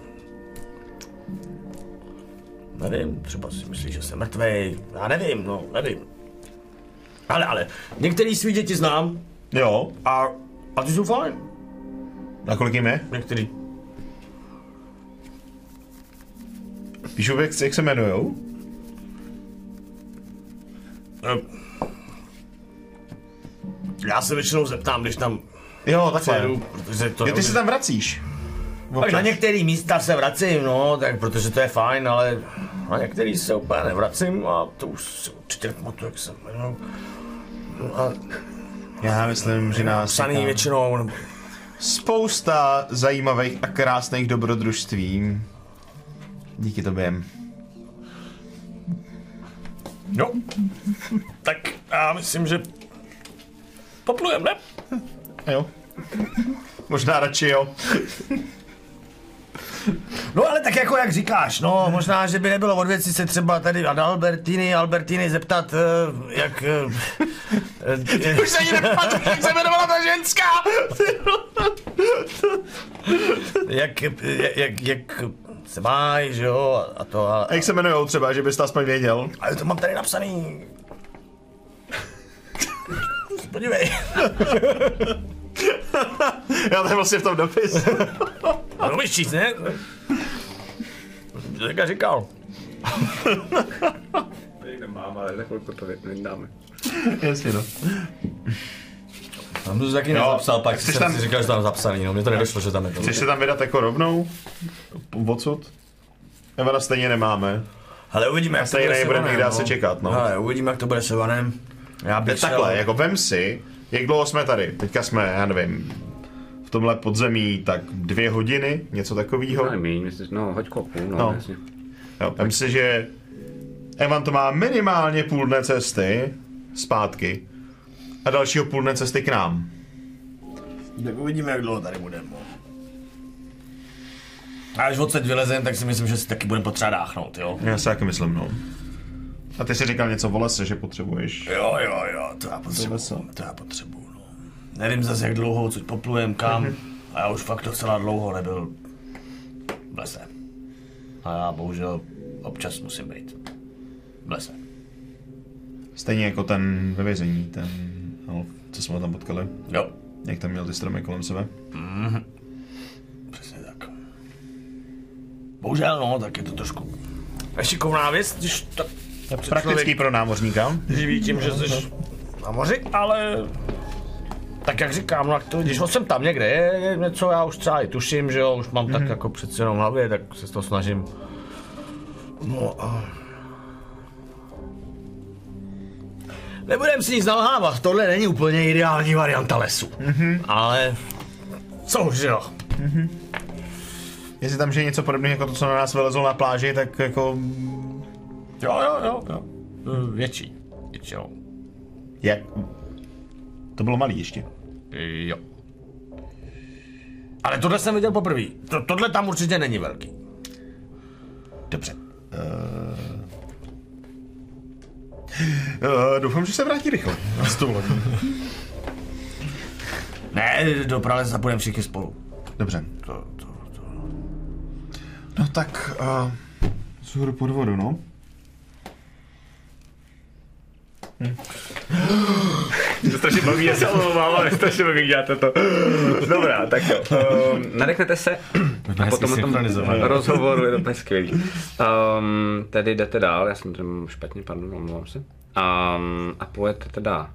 Nevím, třeba si myslí, že jsem mrtvej. Já nevím, no, nevím. Ale, ale, některý svý děti znám Jo, a, a ty jsou fajn. a kolik jim je? Některý Víš vůbec, jak se jmenujou? Eh, Já se většinou zeptám, když tam Jo, takhle. jedu, protože to... Jo, ty se tam vracíš. tak na některé místa se vracím, no, tak protože to je fajn, ale na některý se úplně nevracím a to už si určitě nepamatuju, jak se jmenuji. No a Já myslím, že nás čeká většinou, spousta zajímavých a krásných dobrodružství. Díky tobě. Jo. Tak já myslím, že poplujem, ne? Jo. Možná radši jo. No ale tak jako jak říkáš, no možná, že by nebylo od věci se třeba tady ad Albertiny, Albertiny zeptat, eh, jak... eh, eh, Už se ani nepamatuji, jak se jmenovala ta ženská. jak, jak, jak, jak se máš, že jo, a to, a, A jak se jmenujou třeba, že bys to aspoň věděl? ale to mám tady napsaný. Podívej. Já to je vlastně v tom dopise. No umíš číst, ne? Teďka říkal. Nemám, ale za chvilku to vydáme. Jasně, no. Tam to taky Jo, nezapsal, pak jsem tam- si říkal, že tam zapsaný, no mě to nedošlo, že tam je to. Chceš se tam vydat jako rovnou? Odsud? Evana stejně nemáme. Ale uvidíme, jak to stejně bude nebude Ivanem, nikdy asi čekat, no. Ale uvidíme, jak to bude s Ivanem. Já bych šel- Takhle, jako vem si, jak dlouho jsme tady? Teďka jsme, já nevím, v tomhle podzemí tak dvě hodiny, něco takového. No, míň, myslím, no, hoďko půl, no, No. no. jasně. Jo, vem si, že Evan to má minimálně půl dne cesty zpátky a dalšího půl dne cesty k nám. Tak uvidíme, jak dlouho tady budeme. A až odsaď vylezem, tak si myslím, že si taky budeme potřeba dáchnout, jo? Já si taky myslím, no. A ty jsi říkal něco o lese, že potřebuješ. Jo, jo, jo, to já potřebuju, veselé. to já potřebuju, no. Nevím zase, jak dlouho odsud poplujem, kam. A já už fakt docela dlouho nebyl v lese. A já bohužel občas musím být v lese. Stejně jako ten ve vězení, ten elf, co jsme ho tam potkali. Jo, Jak tam měl ty stromy kolem sebe. přesně tak. Bohužel, no, tak je to trošku nešikovná věc, když tak Praktický pro námořníka. živí tím, že jsi na moři, ale tak jak říkám, no, jak to, když jsem tam někde je, je něco, já už třeba i tuším, že jo, už mám tak jako přeci jenom v hlavě, tak se to snažím. No a... Nebudem si nic nalhávat, tohle není úplně ideální varianta lesu. Ale co už jo. Jestli tam je něco podobného jako to, co na nás vylezlo na pláži, tak jako... Jo, jo, jo, jo. Větší. Většinou. Jak? To bylo malý ještě. Jo. Ale tohle jsem viděl poprvé. To, tohle tam určitě není velký. Dobře. Uh... Uh, doufám, že se vrátí rychle. S tou lodí. Ne, do pralesa půjdeme všichni spolu. Dobře. To, to, to. No tak... Uh... Zhůru pod vodu, no. To strašně baví, já se omlouvám, ale strašně baví, jak děláte to. Dobrá, tak jo. Um, nadechnete se a potom o tom rozhovoru je to úplně skvělý. Um, tedy jdete dál, já jsem to špatně, pardon, omlouvám se. Um, a půjdete teda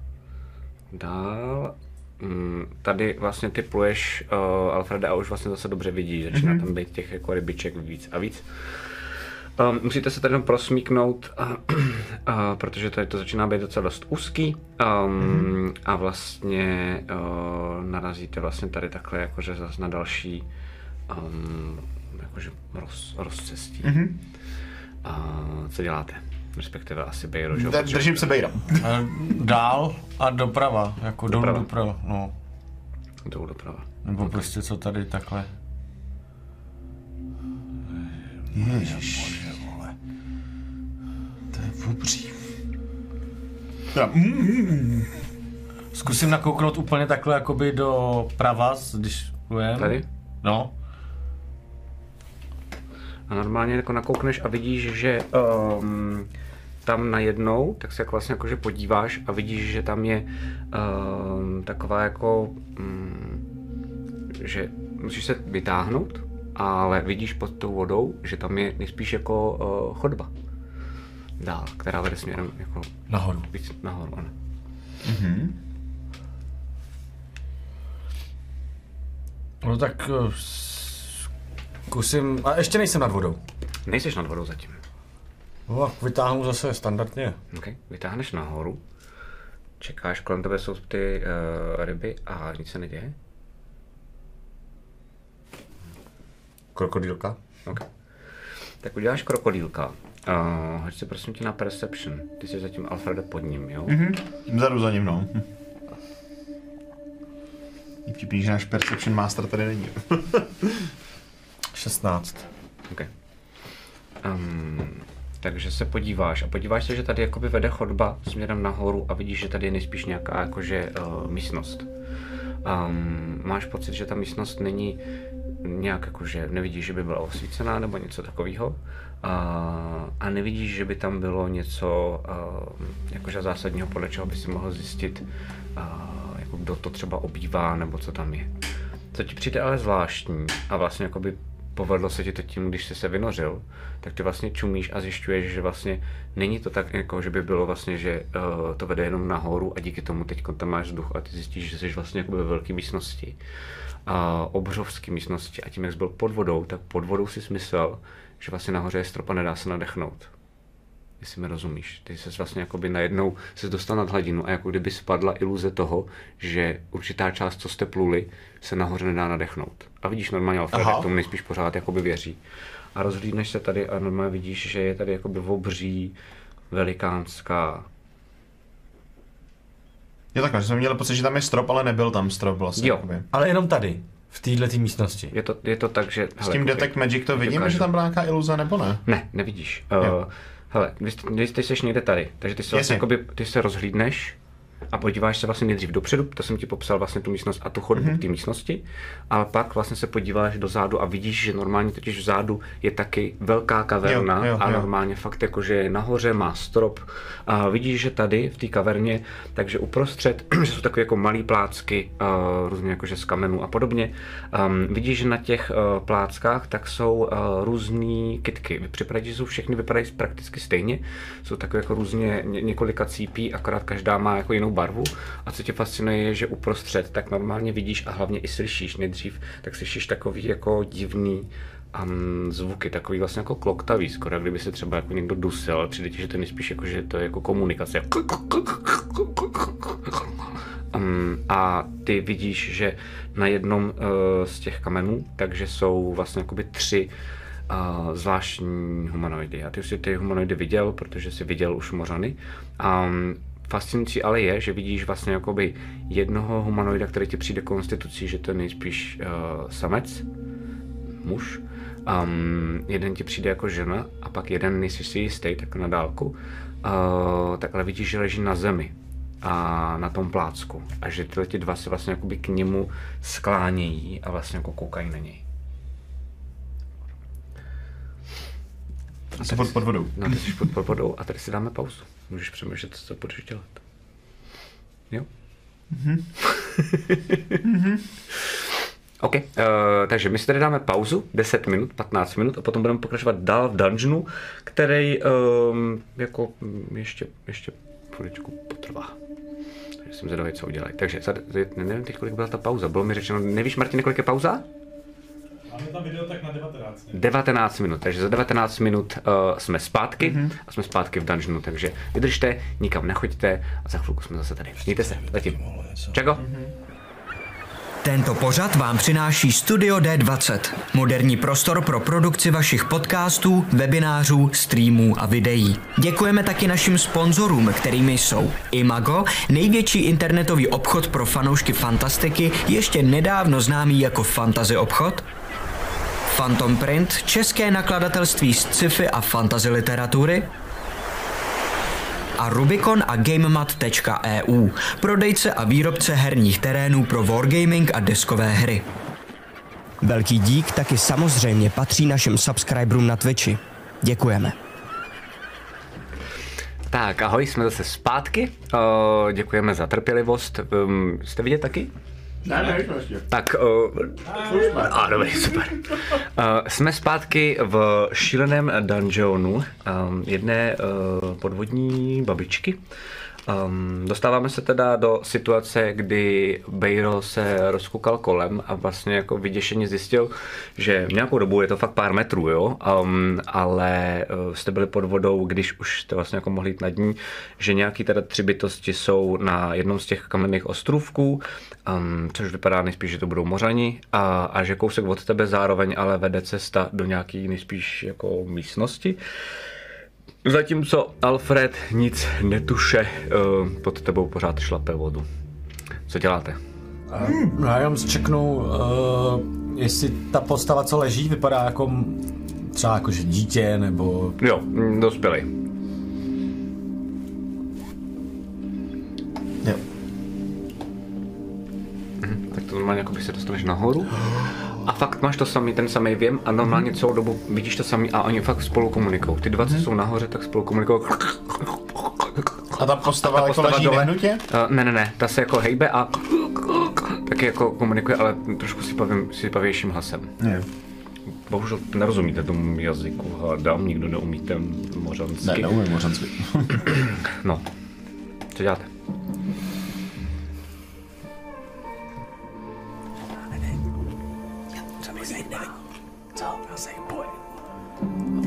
dál. Um, tady vlastně ty pluješ, uh, Alfreda, a už vlastně zase dobře vidíš, začíná tam být těch jako rybiček víc a víc. Um, musíte se tady jenom prosmíknout, uh, (clears throat) uh, protože tady to začíná být docela dost úzký um, a vlastně uh, narazíte vlastně tady takhle jakože zase na další um, jakože roz, rozcestí. Uh, co děláte? Respektive asi Bejro, že držím se Bejra. Dál a doprava, jako dolů Doprava. doprava, no. Jdou doprava. Nebo prostě co tady takhle. Ježiš. Je obří. Ja, mm, Zkusím nakouknout úplně takhle jakoby do prava, když plujem. Tady? No. A normálně jako nakoukneš a vidíš, že um, tam najednou, tak se jako vlastně jakože podíváš a vidíš, že tam je um, taková jako, um, že musíš se vytáhnout, ale vidíš pod tou vodou, že tam je nejspíš jako uh, chodba. Dál, která vede směrem jako Nahoru. víc nahoru, ano. No tak eh, zkusím, a ještě nejsem nad vodou. Nejseš nad vodou zatím. No, tak vytáhnu zase standardně. Okay. Vytáhneš nahoru, čekáš, kolem tebe jsou ty uh, ryby a nic se neděje. Krokodýlka. Okay. Tak uděláš krokodýlka. Uh, hoď si prosím tě na Perception. Ty jsi zatím Alfreda pod ním, jo? Mm-hmm. Vzadu za ním, no. (laughs) Je vtipný, že náš Perception Master tady není. (laughs) 16. Okay. Um, takže se podíváš a podíváš se, že tady jakoby vede chodba směrem nahoru a vidíš, že tady je nejspíš nějaká jakože uh, místnost. Um, máš pocit, že ta místnost není nějak jakože, nevidíš, že by byla osvícená nebo něco takového. Uh, a nevidíš, že by tam bylo něco uh, jakože zásadního, podle čeho by si mohl zjistit, uh, jako kdo to třeba obývá nebo co tam je. Co ti přijde ale zvláštní a vlastně jakoby povedlo se ti to tím, když jsi se vynořil, tak ty vlastně čumíš a zjišťuješ, že vlastně není to tak, jako, že by bylo vlastně, že uh, to vede jenom nahoru a díky tomu teď tam máš vzduch a ty zjistíš, že jsi vlastně jako ve velké místnosti a obrovské místnosti a tím, jak jsi byl pod vodou, tak pod vodou si smyslel, že vlastně nahoře je strop a nedá se nadechnout. Jestli mi rozumíš. Ty se vlastně jakoby najednou se dostal nad hladinu a jako kdyby spadla iluze toho, že určitá část, co jste pluli, se nahoře nedá nadechnout. A vidíš normálně Alfred, Aha. jak tomu nejspíš pořád jakoby věří. A rozhlídneš se tady a normálně vidíš, že je tady jakoby obří, velikánská Jo takhle, že jsem měl pocit, že tam je strop, ale nebyl tam strop vlastně. Jo. jakoby. Ale jenom tady, v této místnosti. Je to, je to tak, že... S tím Detect Magic to vidíme, že tam byla nějaká iluze, nebo ne? Ne, nevidíš. Uh, hele, když, když ty jsi někde tady, takže ty se, vlastně jakoby, ty se rozhlídneš a podíváš se vlastně nejdřív dopředu, to jsem ti popsal vlastně tu místnost a tu chodbu Mhm. mm-hmm. k té místnosti, ale pak vlastně se podíváš dozadu a vidíš, že normálně totiž vzadu je taky velká kaverna Jo, jo, a jo. normálně fakt jako, že je nahoře má strop a vidíš, že tady v té kaverně, takže uprostřed, (clears throat) že jsou takové jako malý plácky, uh, různě jakože z kamenů a podobně. Um, vidíš, že na těch uh, pláckách tak jsou uh, různé kitky. Že jsou všechny, vypadají prakticky stejně. Jsou takové jako různě ně, několika cípí, akorát každá má jako jinou barvu. A co tě fascinuje je, že uprostřed tak normálně vidíš a hlavně i slyšíš nejdřív, tak slyšíš takový jako divný um, zvuky, takový vlastně jako kloktavý, skoro kdyby se třeba jako někdo dusil, přijde ti, že to je nejspíš jako, že to je jako komunikace. Um, a ty vidíš, že na jednom uh, z těch kamenů, takže jsou vlastně jakoby tři uh, zvláštní humanoidy. A ty už si ty humanoidy viděl, protože jsi viděl už mořany. Um, fascinující ale je, že vidíš vlastně jakoby jednoho humanoida, který ti přijde konstitucí, že to je nejspíš uh, samec, muž. Um, jeden ti přijde jako žena a pak jeden nejsi si jistý, tak na dálku. Uh, tak ale vidíš, že leží na zemi a na tom plácku. A že tyhle ti dva se vlastně jakoby k němu sklánějí a vlastně jako koukají na něj. Asi pod, pod vodou. No, ty jsi pod, pod vodou a tady si dáme pauzu. Můžeš přemýšlet, co budeš dělat. Jo? OK, uh, takže my si tady dáme pauzu, 10 minut, 15 minut a potom budeme pokračovat dál v dungeonu, který um, jako mm, ještě, ještě chviličku potrvá. Takže jsem zvědavý, co udělají. Takže nevím teď, kolik byla ta pauza. Bylo mi řečeno, nevíš, Martin, kolik je pauza? Máme tam video tak na 19. 19 minut, takže za 19 minut uh, jsme zpátky Mhm. mm-hmm. a jsme zpátky v dungeonu, takže vydržte, nikam nechoďte a za chvilku jsme zase tady. Mějte se, letím. Čego? Tento pořad vám přináší Studio D20, moderní prostor pro produkci vašich podcastů, webinářů, streamů a videí. Děkujeme taky našim sponzorům, kterými jsou Imago, největší internetový obchod pro fanoušky fantastiky, ještě nedávno známý jako Fantasy obchod, Phantom Print, české nakladatelství z sci-fi a fantasy literatury, a Rubicon a GameMat.eu, prodejce a výrobce herních terénů pro wargaming a deskové hry. Velký dík taky samozřejmě patří našim subscriberům na Twitchi. Děkujeme. Tak, ahoj, jsme zase zpátky. Uh, děkujeme za trpělivost. Um, jste vidět taky? Ne, ne. Tak, uh, a dobrý, super. Uh, jsme zpátky v šíleném dungeonu um, jedné uh, podvodní babičky. Um, dostáváme se teda do situace, kdy Bejro se rozkukal kolem a vlastně jako vyděšeně zjistil, že nějakou dobu je to fakt pár metrů, jo, um, ale uh, jste byli pod vodou, když už jste vlastně jako mohli jít nad ní, že nějaký teda tři bytosti jsou na jednom z těch kamenných ostrůvků, um, což vypadá nejspíš, že to budou mořani a, a že kousek od tebe zároveň ale vede cesta do nějaký nejspíš jako místnosti. Zatímco Alfred nic netuše, uh, pod tebou pořád šlape vodu. Co děláte? No já jenom zčeknu, uh, jestli ta postava, co leží, vypadá jako třeba jako že dítě, nebo... Jo, mm, dospělý. Jo. Tak to normálně jako by se dostaneš nahoru. (gasps) A fakt máš to samý, ten samý věm a normálně celou dobu vidíš to samý a oni fakt spolu komunikují. Ty dva, co jsou nahoře, tak spolu komunikují. A ta postava, Ta jako postava leží dole. nehnutě? Uh, ne, ne, ne, ta se jako hejbe a taky jako komunikuje, ale trošku si pavím, si pavějším hlasem. Ne, Bohužel nerozumíte tomu jazyku, hádám, nikdo neumí ten mořansky. ne, neumím mořansky. (clears throat) No, co děláte?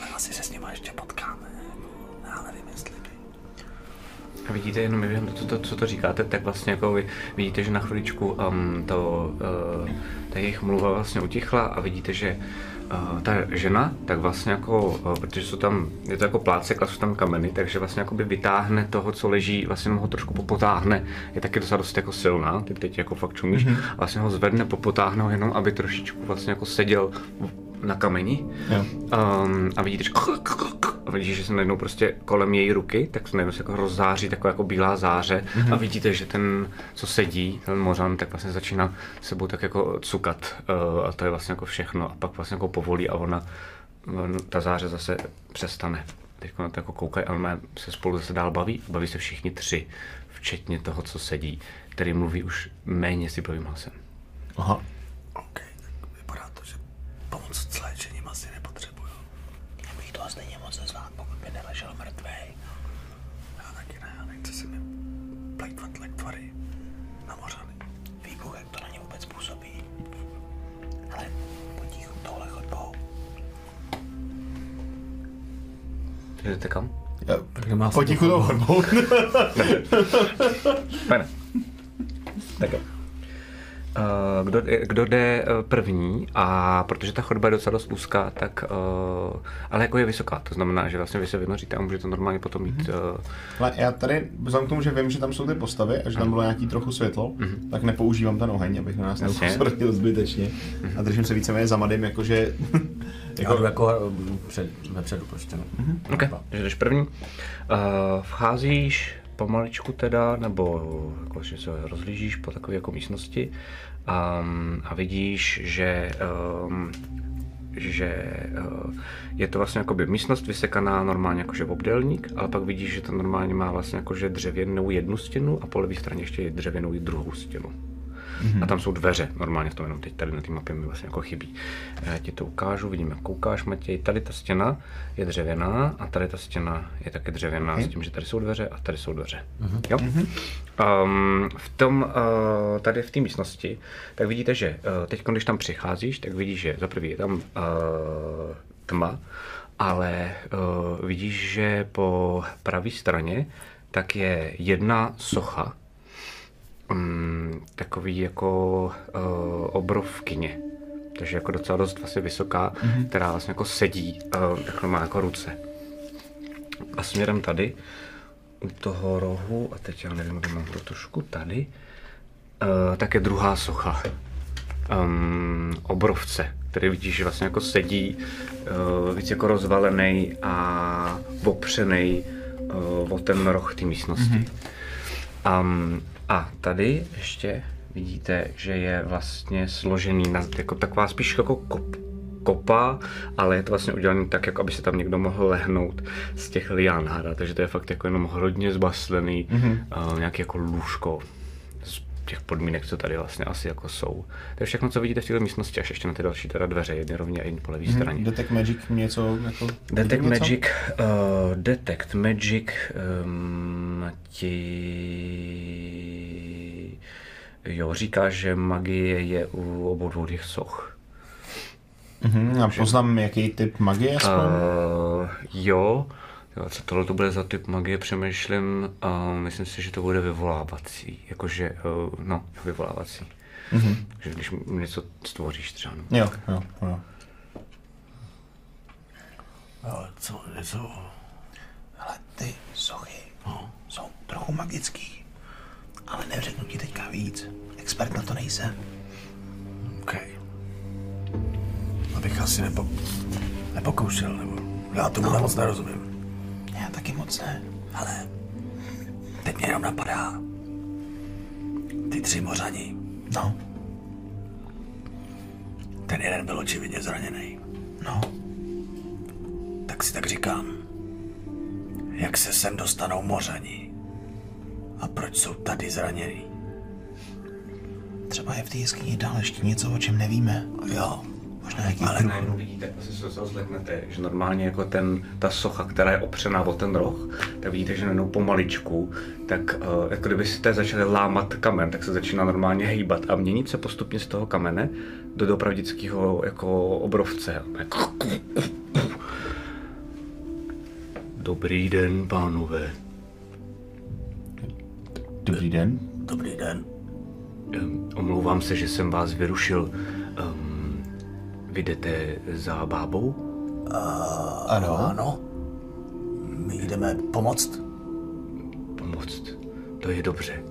Ale asi se s nima ještě potkáme. Já nevím, jestli by. A vidíte jenom během to, to, co to říkáte, tak vlastně jako vy vidíte, že na chviličku um, to, uh, ta jejich mluva vlastně utichla a vidíte, že uh, ta žena, tak vlastně jako, uh, protože jsou tam, je to jako plácek a jsou tam kameny, takže vlastně jako by vytáhne toho, co leží, vlastně ho trošku popotáhne, je taky docela dost jako silná, ty teď jako fakt čumíš, mm-hmm. vlastně ho zvedne, popotáhne ho jenom, aby trošičku vlastně jako seděl na kameni Jo. um, a vidíte, že a vidíš, že se najednou prostě kolem její ruky, tak se najednou se jako rozzáří taková jako bílá záře mm-hmm. a vidíte, že ten, co sedí, ten mořan, tak vlastně začíná sebou tak jako cukat uh, a to je vlastně jako všechno a pak vlastně jako povolí a ona, on, ta záře zase přestane. Teď na to jako koukají a normálně se spolu zase dál baví, baví se všichni tři, včetně toho, co sedí, který mluví už méně si bavým hlasem. Aha. Jdete kam? Já, potichu tou chodbou. Ne, ne. Tak jo. Uh, kdo, kdo jde eh, první a protože ta chodba je docela dost úzká, tak uh, ale jako je vysoká, to znamená, že vlastně vy se vynoříte a můžete normálně potom mít uh, Ale já tady, vzhledem k tomu, že vím, že tam jsou ty postavy a že tam bylo nějaký trochu světlo, tak nepoužívám ten oheň, abych na nás neupozornil zbytečně. A držím se víceméně za madym, jakože... Já (laughs) jdu jako před, vepředu prostě. No. OK, takže jdeš první. Uh, vcházíš pomaličku teda, nebo jako, že se rozlížíš po takové jako místnosti um, a vidíš, že um, že uh, je to vlastně jakoby místnost vysekaná normálně jakože v obdélník, ale pak vidíš, že to normálně má vlastně jakože dřevěnou jednu stěnu a po levé straně ještě je dřevěnou druhou stěnu. Mm-hmm. A tam jsou dveře, normálně v tom jenom teď tady na té mapě mi vlastně jako chybí. Já ti to ukážu, vidím, jak koukáš, Matěj. Tady ta stěna je dřevěná a tady ta stěna je také dřevěná okay. s tím, že tady jsou dveře a tady jsou dveře. Mm-hmm. Jo? Um, v tom, uh, tady v té místnosti, tak vidíte, že uh, teď, když tam přicházíš, tak vidíš, že za prvý je tam uh, tma, ale uh, vidíš, že po pravé straně tak je jedna socha, mm, takový jako uh, obrovkyně. Takže jako docela dost vlastně vysoká, mm-hmm. která vlastně jako sedí, uh, tak má jako ruce. A směrem tady, u toho rohu, a teď já nevím, kde mám to trošku tady, uh, tak je druhá socha. Um, obrovce, který vidíš, že vlastně jako sedí, uh, víc jako rozvalený a opřený uh, o ten roh té místnosti. Mm-hmm. Um, a tady ještě vidíte, že je vlastně složený na jako taková spíš jako kop, kopa, ale je to vlastně udělané tak, jako aby se tam někdo mohl lehnout z těch lián hada, takže to je fakt jako jenom hodně zbaslený, mm-hmm. uh, nějaký jako lůžko z těch podmínek, co tady vlastně asi jako jsou. To je všechno, co vidíte v této místnosti, až ještě na ty další teda dveře, jedny rovně a jedny po levé mm-hmm. straně. Detect Magic něco jako... Detect něco? Magic, uh, Detect Magic um, ti... Jo, říká, že magie je u obou dvou těch soch. Mhm, a poznám, jaký typ magie aspoň? Uh, jo, jo, co tohle to bude za typ magie, přemýšlím, uh, myslím si, že to bude vyvolávací, jakože, uh, no, vyvolávací. Mm-hmm. Takže když něco stvoříš třeba. No. Jo, jo, jo. Ale co, něco... Ale ty sochy no, jsou trochu magický. Ale neřeknu ti teďka víc. Expert na to nejsem. OK. Abych asi nepo, nepokoušel, nebo já tomu no. moc nerozumím. Já taky moc ne, ale teď mě jenom napadá. Ty tři mořani. No. Ten jeden byl očividně zraněný. No. Tak si tak říkám, jak se sem dostanou mořani? A proč jsou tady zranění? Třeba je v té jeskyni dál ještě něco, o čem nevíme. Jo, Možná jaký ale Najednou vidíte, asi se to zleknete, že normálně jako ten, ta socha, která je opřená o ten roh, tak vidíte, že najednou pomaličku, tak uh, jako kdybyste začali lámat kamen, tak se začíná normálně hýbat a měnit se postupně z toho kamene do dopravdického jako obrovce. Dobrý den, pánové. Dobrý den. dobrý den. Um, omlouvám se, že jsem vás vyrušil. Um, vy jdete za bábou? Ano. Ano. My jdeme pomoct. Pomoct. To je dobře.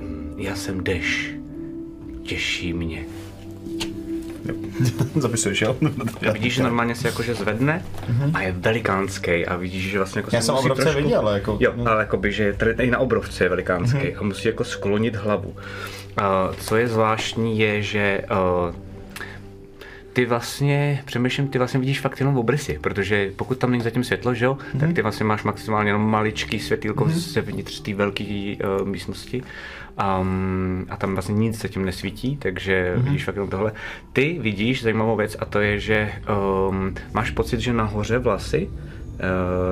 Um, já jsem Deš. Těší mě. (laughs) Zapisuješ, jo? Vidíš, že normálně se jakože zvedne a je velikánský a vidíš, že vlastně jako Já se jsem obrovce trošku... viděl, ale jako- Jo, ale jakoby, že tady tady na obrovce je velikánský a musí jako sklonit hlavu. A co je zvláštní je, že uh, ty vlastně, přemýšlím, ty vlastně vidíš fakt jenom obrysy, protože pokud tam není zatím světlo, že jo, tak ty vlastně máš maximálně jenom maličký světýlko zevnitř té velké uh, místnosti. Um, a tam vlastně nic zatím nesvítí, takže vidíš fakt jenom tohle. Ty vidíš zajímavou věc a to je, že um, máš pocit, že nahoře vlasy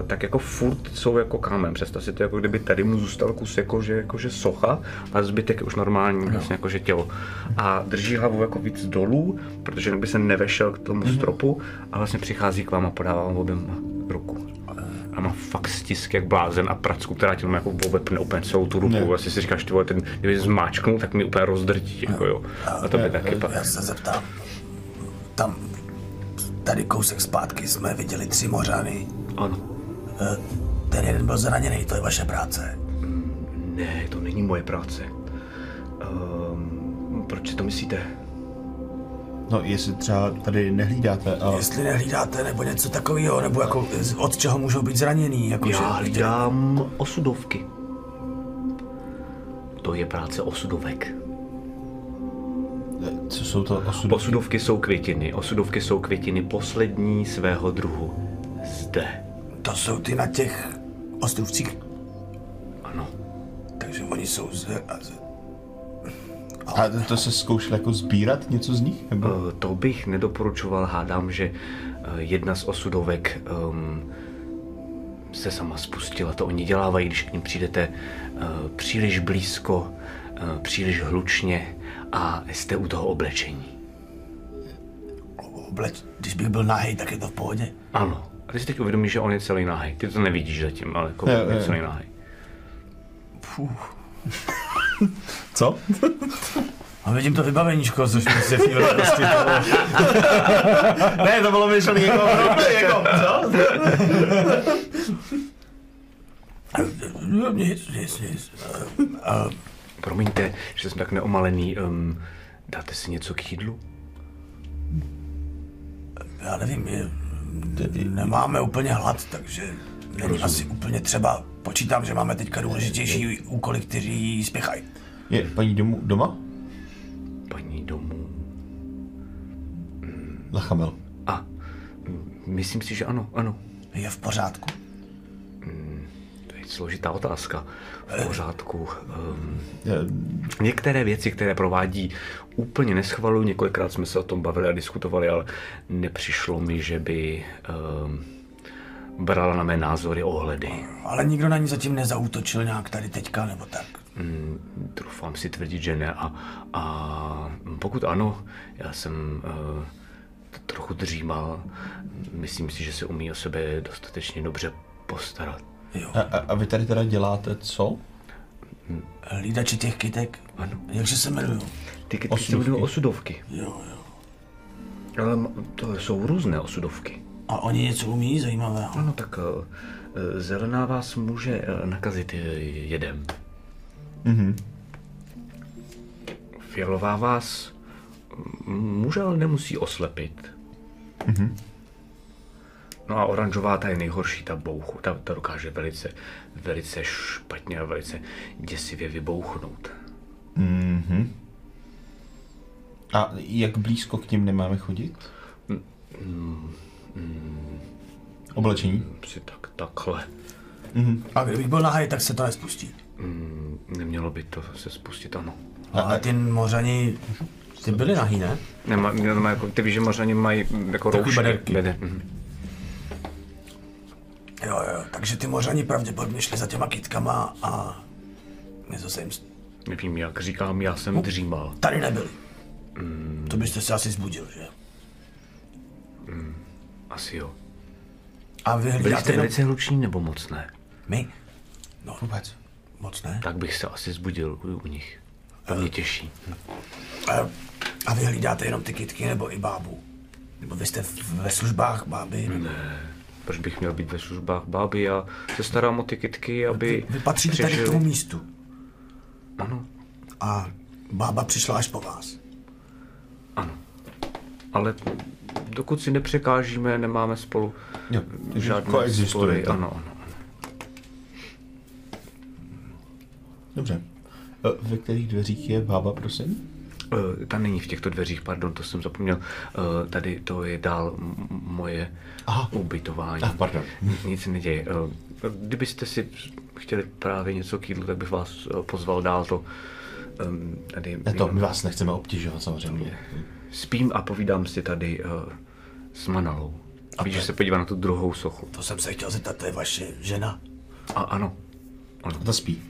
tak jako furt jsou jako kámen. Představ si to, jako kdyby tady mu zůstal kus jakože, jakože socha a zbytek je už normální vlastně jakože tělo. A drží hlavu jako víc dolů, protože by se nevešel k tomu stropu a vlastně přichází k vám a podává vám oběma ruku. A má fakt stisk jak blázen a pracku, která ti jako obepne úplně celou tu ruku. Ne. Asi si říkáš, ty vole, ten, kdyby zmáčknul, tak mi úplně rozdrtí. Jako jo. A to by taky pak. Já se zeptám. Tam, tady kousek zpátky jsme viděli tři mořany. Ano. Eh, Ten jeden byl zraněný, to je vaše práce. Ne, to není moje práce. Um, proč si to myslíte? No, jestli třeba tady nehlídáte a... Jestli nehlídáte nebo něco takového, nebo jako z- od čeho můžou být zraněný. Jako Já že- hlídám osudovky. To je práce osudovek. Co jsou to osudy? Osudovky jsou květiny. Osudovky jsou květiny poslední svého druhu. Zde. To jsou ty na těch ostrovcích, Ano. takže oni jsou z... a z- A to se zkoušel jako sbírat něco z nich? Nebo? Eh, To bych nedoporučoval. Hádám, že eh, jedna z osudovek um, se sama spustila. To oni dělávají, když k ním přijdete uh, příliš blízko, uh, příliš hlučně a jste u toho oblečení. Obleč, když bych byl nahej, tak je to v pohodě. Ano. A ty si teď uvědomíš, že on je celý nahý. Ty to nevidíš zatím, ale jako je jo. celý nahý. (laughs) Co? A (laughs) vidím to vybaveníčko, což mi se chvíli prostě (laughs) ne, to bylo myšlený jako... jako co? No, nic, nic, nic. Promiňte, že jsem tak neomalený. Um, dáte si něco k jídlu? já nevím, je, nemáme úplně hlad, takže není asi úplně třeba. Počítám, že máme teďka důležitější úkoly, kteří spěchají. Je paní domů, doma? Paní domů. Lachamel. A myslím si, že ano, ano. Je v pořádku. Složitá otázka. V pořádku. Um, některé věci, které provádí, úplně neschvaluju. Několikrát jsme se o tom bavili a diskutovali, ale nepřišlo mi, že by um, brala na mé názory ohledy. Ale nikdo na ní zatím nezautočil nějak tady teďka, nebo tak. Mm, Troufám si tvrdit, že ne. A, a pokud ano, já jsem uh, trochu dřímal. Myslím si, že se umí o sebe dostatečně dobře postarat. Jo. A, a, a vy tady teda děláte co? Hlídači těch kytek. Ano. Jakže se jmenují? Ty kytky se Osudovky. jmenují osudovky. Jo, jo. Ale to jsou různé osudovky. A oni něco umí zajímavého. Ano, tak uh, zelená vás může eh, nakazit eh, jedem. Fialová vás může, ale nemusí oslepit. No a oranžová ta je nejhorší, ta bouchu. Ta, ta dokáže velice, velice špatně a velice děsivě vybouchnout. A jak blízko k ním nemáme chodit? Oblečení? Si tak, takhle. A kdybych byl nahý, tak se to nespustí. Nemělo by to se spustit, ano. Ale ty mořani, ty byli nahý, ne? Nemá, nemá jako, ty víš, že možná mají jako Takový roušky. bederky. Beder, mhm. Jo, jo, takže ty mořani pravděpodobně šli za těma kytkama a něco se jim Nevím, jak říkám, já jsem dřímal. tady nebyli. To byste se asi zbudil, že? Asi jo. A vy Byli hlídáte jste jenom... velice hluční nebo moc ne? My? No, vůbec. Moc ne. Tak bych se asi zbudil u, u nich. To mě těší. A, a vy hlídáte jenom ty kytky nebo i bábu? Nebo vy jste v- ve službách báby? Ne. Proč bych měl být ve službách báby? Já se starám o ty kytky, aby Vy patříte tady k tomu místu. Ano, A bába přišla až po vás. ano. Ale dokud si nepřekážíme, nemáme spolu Jo, žádné koexistujete. spory. Ano, ano. Dobře. E, Ve kterých dveřích je bába, prosím? Eh, Ta není v těchto dveřích, pardon, to jsem zapomněl. Eh, Tady to je dál m- moje Aha. ubytování. Ah, pardon. Nic se neděje. Eh, Kdybyste si chtěli právě něco k jídlu, tak bych vás pozval dál. To em, tady Ne to, my vás nechceme obtěžovat samozřejmě. spím a povídám si tady s Manalou. Víš, že se podívá na tu druhou sochu. To jsem se chtěl zeptat, to je vaše žena? A ano, A ta spí.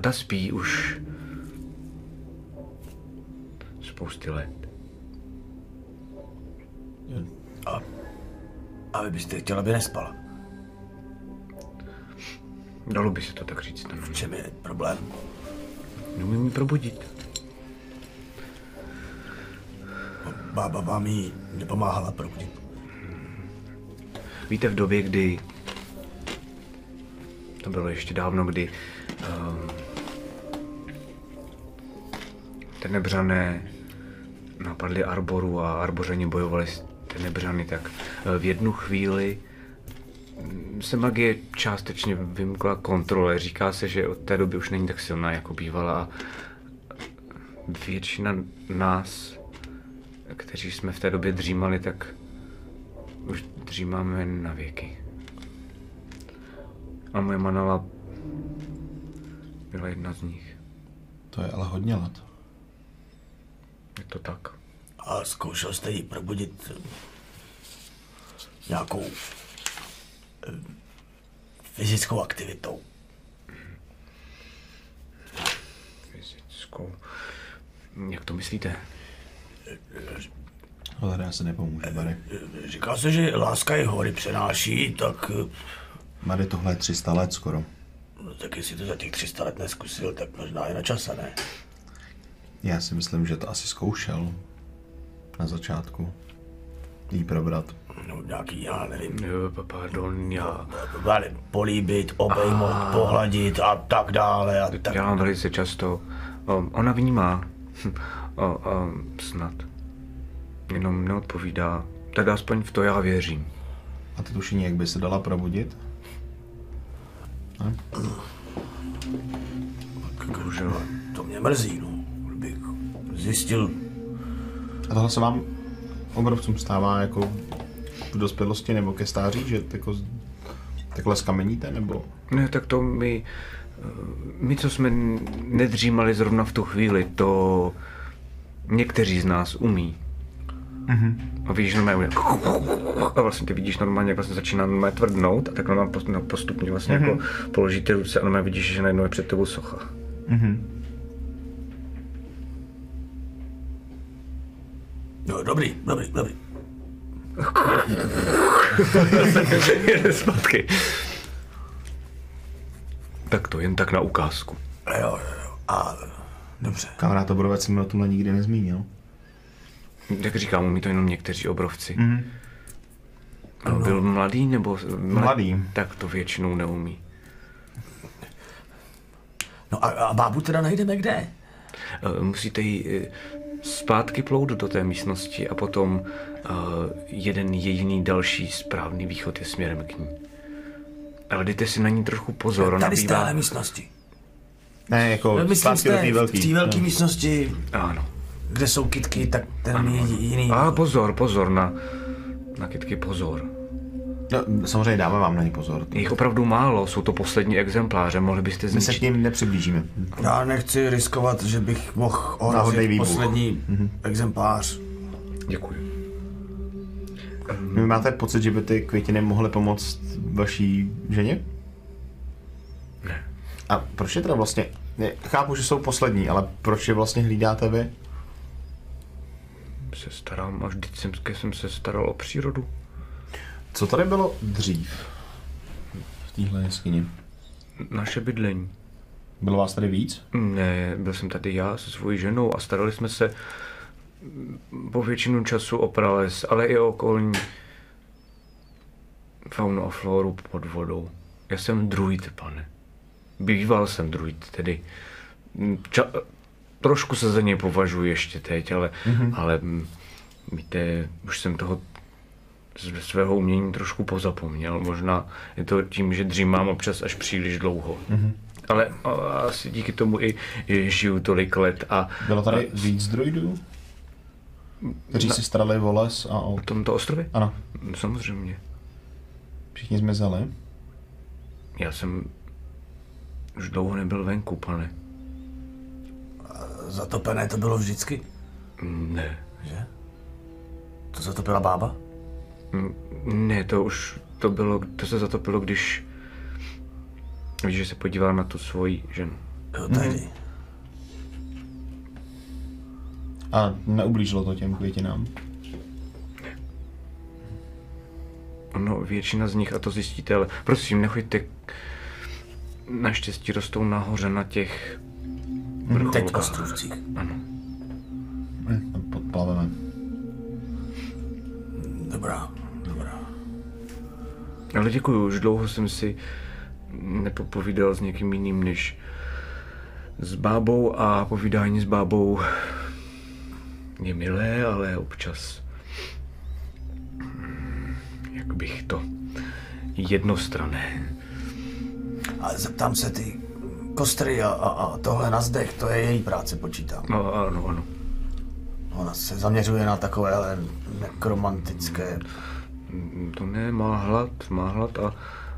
Ta spí už spousty let. A, a vy byste chtěla, aby nespala. Dalo by se to tak říct. ano. V čem je problém? Neumím ji probudit. Bába vám jí nepomáhala probudit. Víte, v době, kdy to bylo ještě dávno, kdy um, tenebřané napadli Arboru a Arbořani bojovali s tenebřany, tak eh, v jednu chvíli mm, se magie částečně vymkla kontrole. Říká se, že od té doby už není tak silná, jako bývala a většina nás, kteří jsme v té době dřímali, tak už dřímáme na věky. A moje manala byla jedna z nich. To je ale hodně let. Je to tak. A zkoušel jste ji probudit eh, nějakou eh, fyzickou aktivitou. Fyzickou. Jak to myslíte? Ale já se nepomůžu, Mary. Eh, Říká se, že láska je hory přenáší, tak, eh, Mary, tohle je 300 let skoro. no, tak jestli to za těch 300 let neskusil, tak možná je na čase, ne? Já si myslím, že to asi zkoušel. Na začátku. Jí probrat. No, nějaký, já nevím, Pardon, já, ale políbit, obejmout, pohladit a tak dále a tak. dělám velice často. O, ona vnímá. O, o, snad. Jenom neodpovídá. Teda aspoň v to já věřím. A ty tušení, jak by se dala probudit? Bohužel. To mě mrzí, no. Zjistil, A tohle se vám obrovcům stává jako v dospělosti nebo ke stáří, že jako takhle skameníte, nebo... Ne, tak to my, my, co jsme nedřímali zrovna v tu chvíli, to někteří z nás umí. A vidíš normálně, a vlastně ty vidíš normálně, jak vlastně začíná normálně tvrdnout a tak normálně post- no, postupně vlastně jako položí ty ruce a normálně vidíš, že najednou je před tebou socha. No dobrý, dobrý, dobrý. Jede (laughs) zpátky. Tak to jen tak na ukázku. Jo, jo, jo. A dobře. Kamarád Obrovec mi o tomhle nikdy nezmínil. Jak říkám, umí to jenom někteří obrovci. Mm. Byl mladý nebo... Mladý. Tak to většinou neumí. No a, a bábu teda najdeme kde? Eh, Musíte eh, zpátky plout do té místnosti a potom eh, jeden jediný další správný východ je směrem k ní. Ale dejte si na ní trochu pozor, Tady z bývá... téhle místnosti. Ne, jako Myslím, z zpátky do té, té v velký. té velké místnosti, Ano. kde jsou kitky, tak ten je jiný. A pozor, pozor na, na kytky pozor. No, samozřejmě dáme vám na ně pozor. Je jich opravdu málo, jsou to poslední exempláře, mohli byste z My se k ním nepřiblížíme. Já nechci riskovat, že bych mohl Náhodný ohrozit poslední exemplář. Děkuji. Vy máte pocit, že by ty květiny mohly pomoct vaší ženě? Ne. A proč je teda vlastně... Ne, chápu, že jsou poslední, ale proč je vlastně hlídáte vy? Se starám, a vždycky jsem se staral o přírodu. Co tady bylo dřív? V téhle jeskyni. Naše bydlení. Bylo vás tady víc? Ne, byl jsem tady já se svojí ženou a starali jsme se po většinu času o prales, ale i o okolní faunu a floru pod vodou. Já jsem druid, pane. Býval jsem druid, tedy ča- trošku se za něj považuji ještě teď, ale, mm-hmm. ale víte, už jsem toho z svého umění trošku pozapomněl. Možná je to tím, že dřímám občas až příliš dlouho. Mm-hmm. Ale a, asi díky tomu i, i žiju tolik let a Bylo tady víc druidů? Kteří si starali o les a o... na tomto ostrově? Ano, Samozřejmě. všichni zmizeli. Já jsem už dlouho nebyl venku, pane. Zatopené to bylo vždycky, Ne. že? To zatopila bába? Ne, to už, to bylo, to se zatopilo, když, víš, že se podíval na tu svoji ženu. Jo, tehdy. A neublížilo to těm květinám. Ono, většina z nich, a to zjistíte, ale prosím, nechoďte, naštěstí rostou nahoře na těch Teď v vrcholkách. ostrovcích. Hm, Podplaveme. Dobrá. Ale děkuju, už dlouho jsem si nepopovídal s někým jiným než s bábou a povídání s bábou je milé, ale občas jak bych to jednostrané. A zeptám se ty kostry a, a, a tohle na zdech, to je její práce, počítám. No, ano, ano. Ona se zaměřuje na takové ale nekromantické... To ne, má hlad, má hlad a,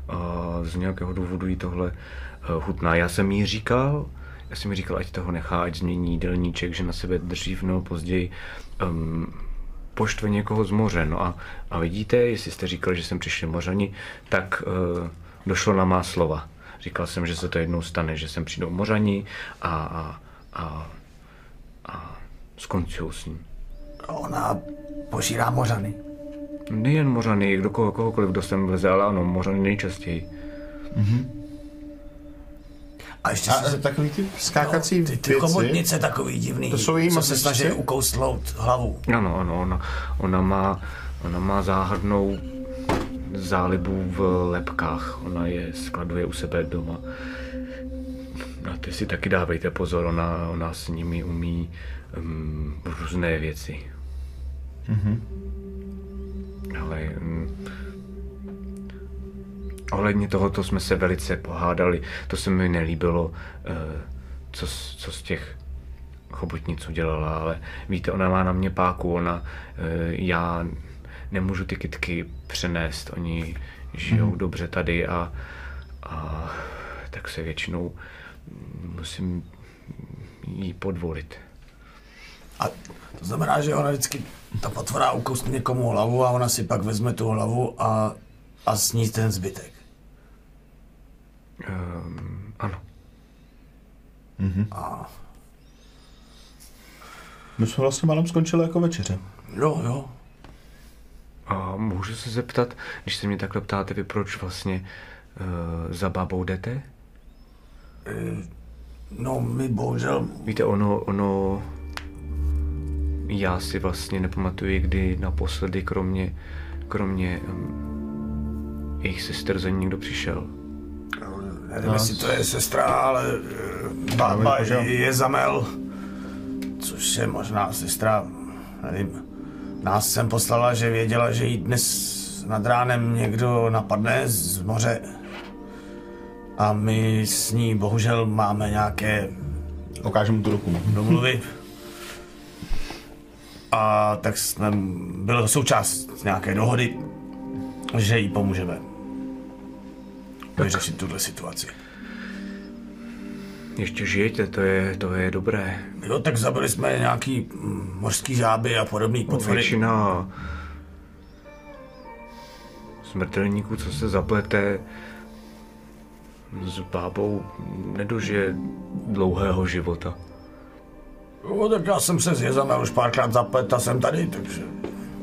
a z nějakého důvodu jí tohle eh, chutná. Já jsem jí říkal, já jsem jí říkal, ať toho nechá, ať změní jídelníček, že na sebe dřív nebo později um, poštve někoho z moře. No a, a vidíte, jestli jste říkal, že jsem přišel mořani, tak uh, došlo na má slova. Říkal jsem, že se to jednou stane, že sem přijdou mořani a, a, a, a skončil s ním. Ona požírá mořany. Nejen mořany, kdo koho, kohokoliv, kdo sem vleze, ale ano, mořany nejčastěji. A ještě A si e, takový ty skákací ty, ty věci, chobotnice takový divný, To jsou co se snaží ukouslout hlavu. Ano, ano, ona, ona, má, ona má záhadnou zálibu v lepkách. Ona je skladuje u sebe doma. A ty si taky dávejte pozor, ona, ona s nimi umí um, různé věci. Mm-hmm. Ale um, ohledně tohoto jsme se velice pohádali. To se mi nelíbilo, uh, co, z- co z těch chobotnic udělala, ale víte, ona má na mě páku, ona, eh, já nemůžu ty kytky přenést, oni žijou hmm. dobře tady a, a tak se většinou musím jí podvolit. A to znamená, že ona vždycky, ta potvora ukousne někomu hlavu a ona si pak vezme tu hlavu a, a sní ten zbytek. Um, ano. A My jsme vlastně málem skončili jako večeře. jo, jo. A můžu se zeptat, když se mě takhle ptáte, vy proč vlastně uh, za babou jdete? No, my bohužel, Víte, ono, ono, já si vlastně nepamatuji, kdy naposledy, kromě, kromě um, jejich sester za ní někdo přišel. nevím, jestli to je sestra, ale eh, bába je, je zamel. což je možná sestra, nevím, nás sem poslala, že věděla, že jí dnes nad ránem někdo napadne z moře. A my s ní bohužel máme nějaké Ukážu mu tu ruku. domluvy. A tak jsme, byl součást nějaké dohody, že jí pomůžeme vyřešit tuhle situaci. Ještě žijete, to je, to je dobré. Jo, tak zabili jsme nějaký mm, mořský žáby a podobný potvory. Většina smrtelníků, co se zaplete s bábou, nedožije dlouhého života. Jo, tak já jsem se s Jezamem už párkrát zaplet a jsem tady, takže...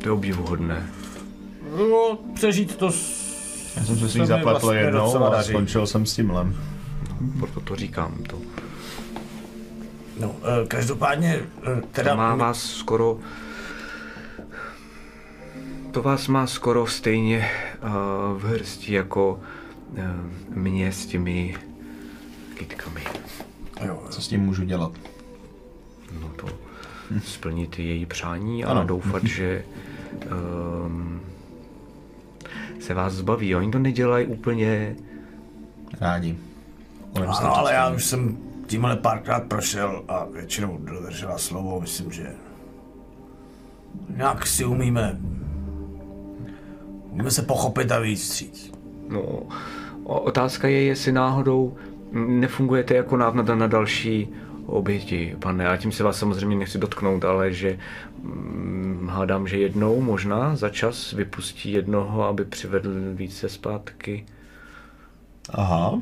To je obdivuhodné. Jo, přežít to s... Já jsem se mi svých zapletl vlastně jednou a daří. skončil jsem s tímhle. Proto to říkám. To, No, eh, každopádně, eh, teda... to má vás skoro... To vás má skoro stejně uh, v hrsti jako uh, mě s těmi kytkami. Jo, Co s tím můžu dělat? No to splnit její přání a Ano. doufat, že um, se vás zbaví. Oni to nedělají úplně Rádi. Ano, ale já už jsem tímhle párkrát prošel a většinou dodržela slovo, myslím, že nějak si umíme umíme se pochopit a víc vstříc. No, otázka je, jestli náhodou nefungujete jako návnada na další oběti, pane. Já tím se vás samozřejmě nechci dotknout, ale že hm, hádám, že jednou možná za čas vypustí jednoho, aby přivedl více zpátky. Aha.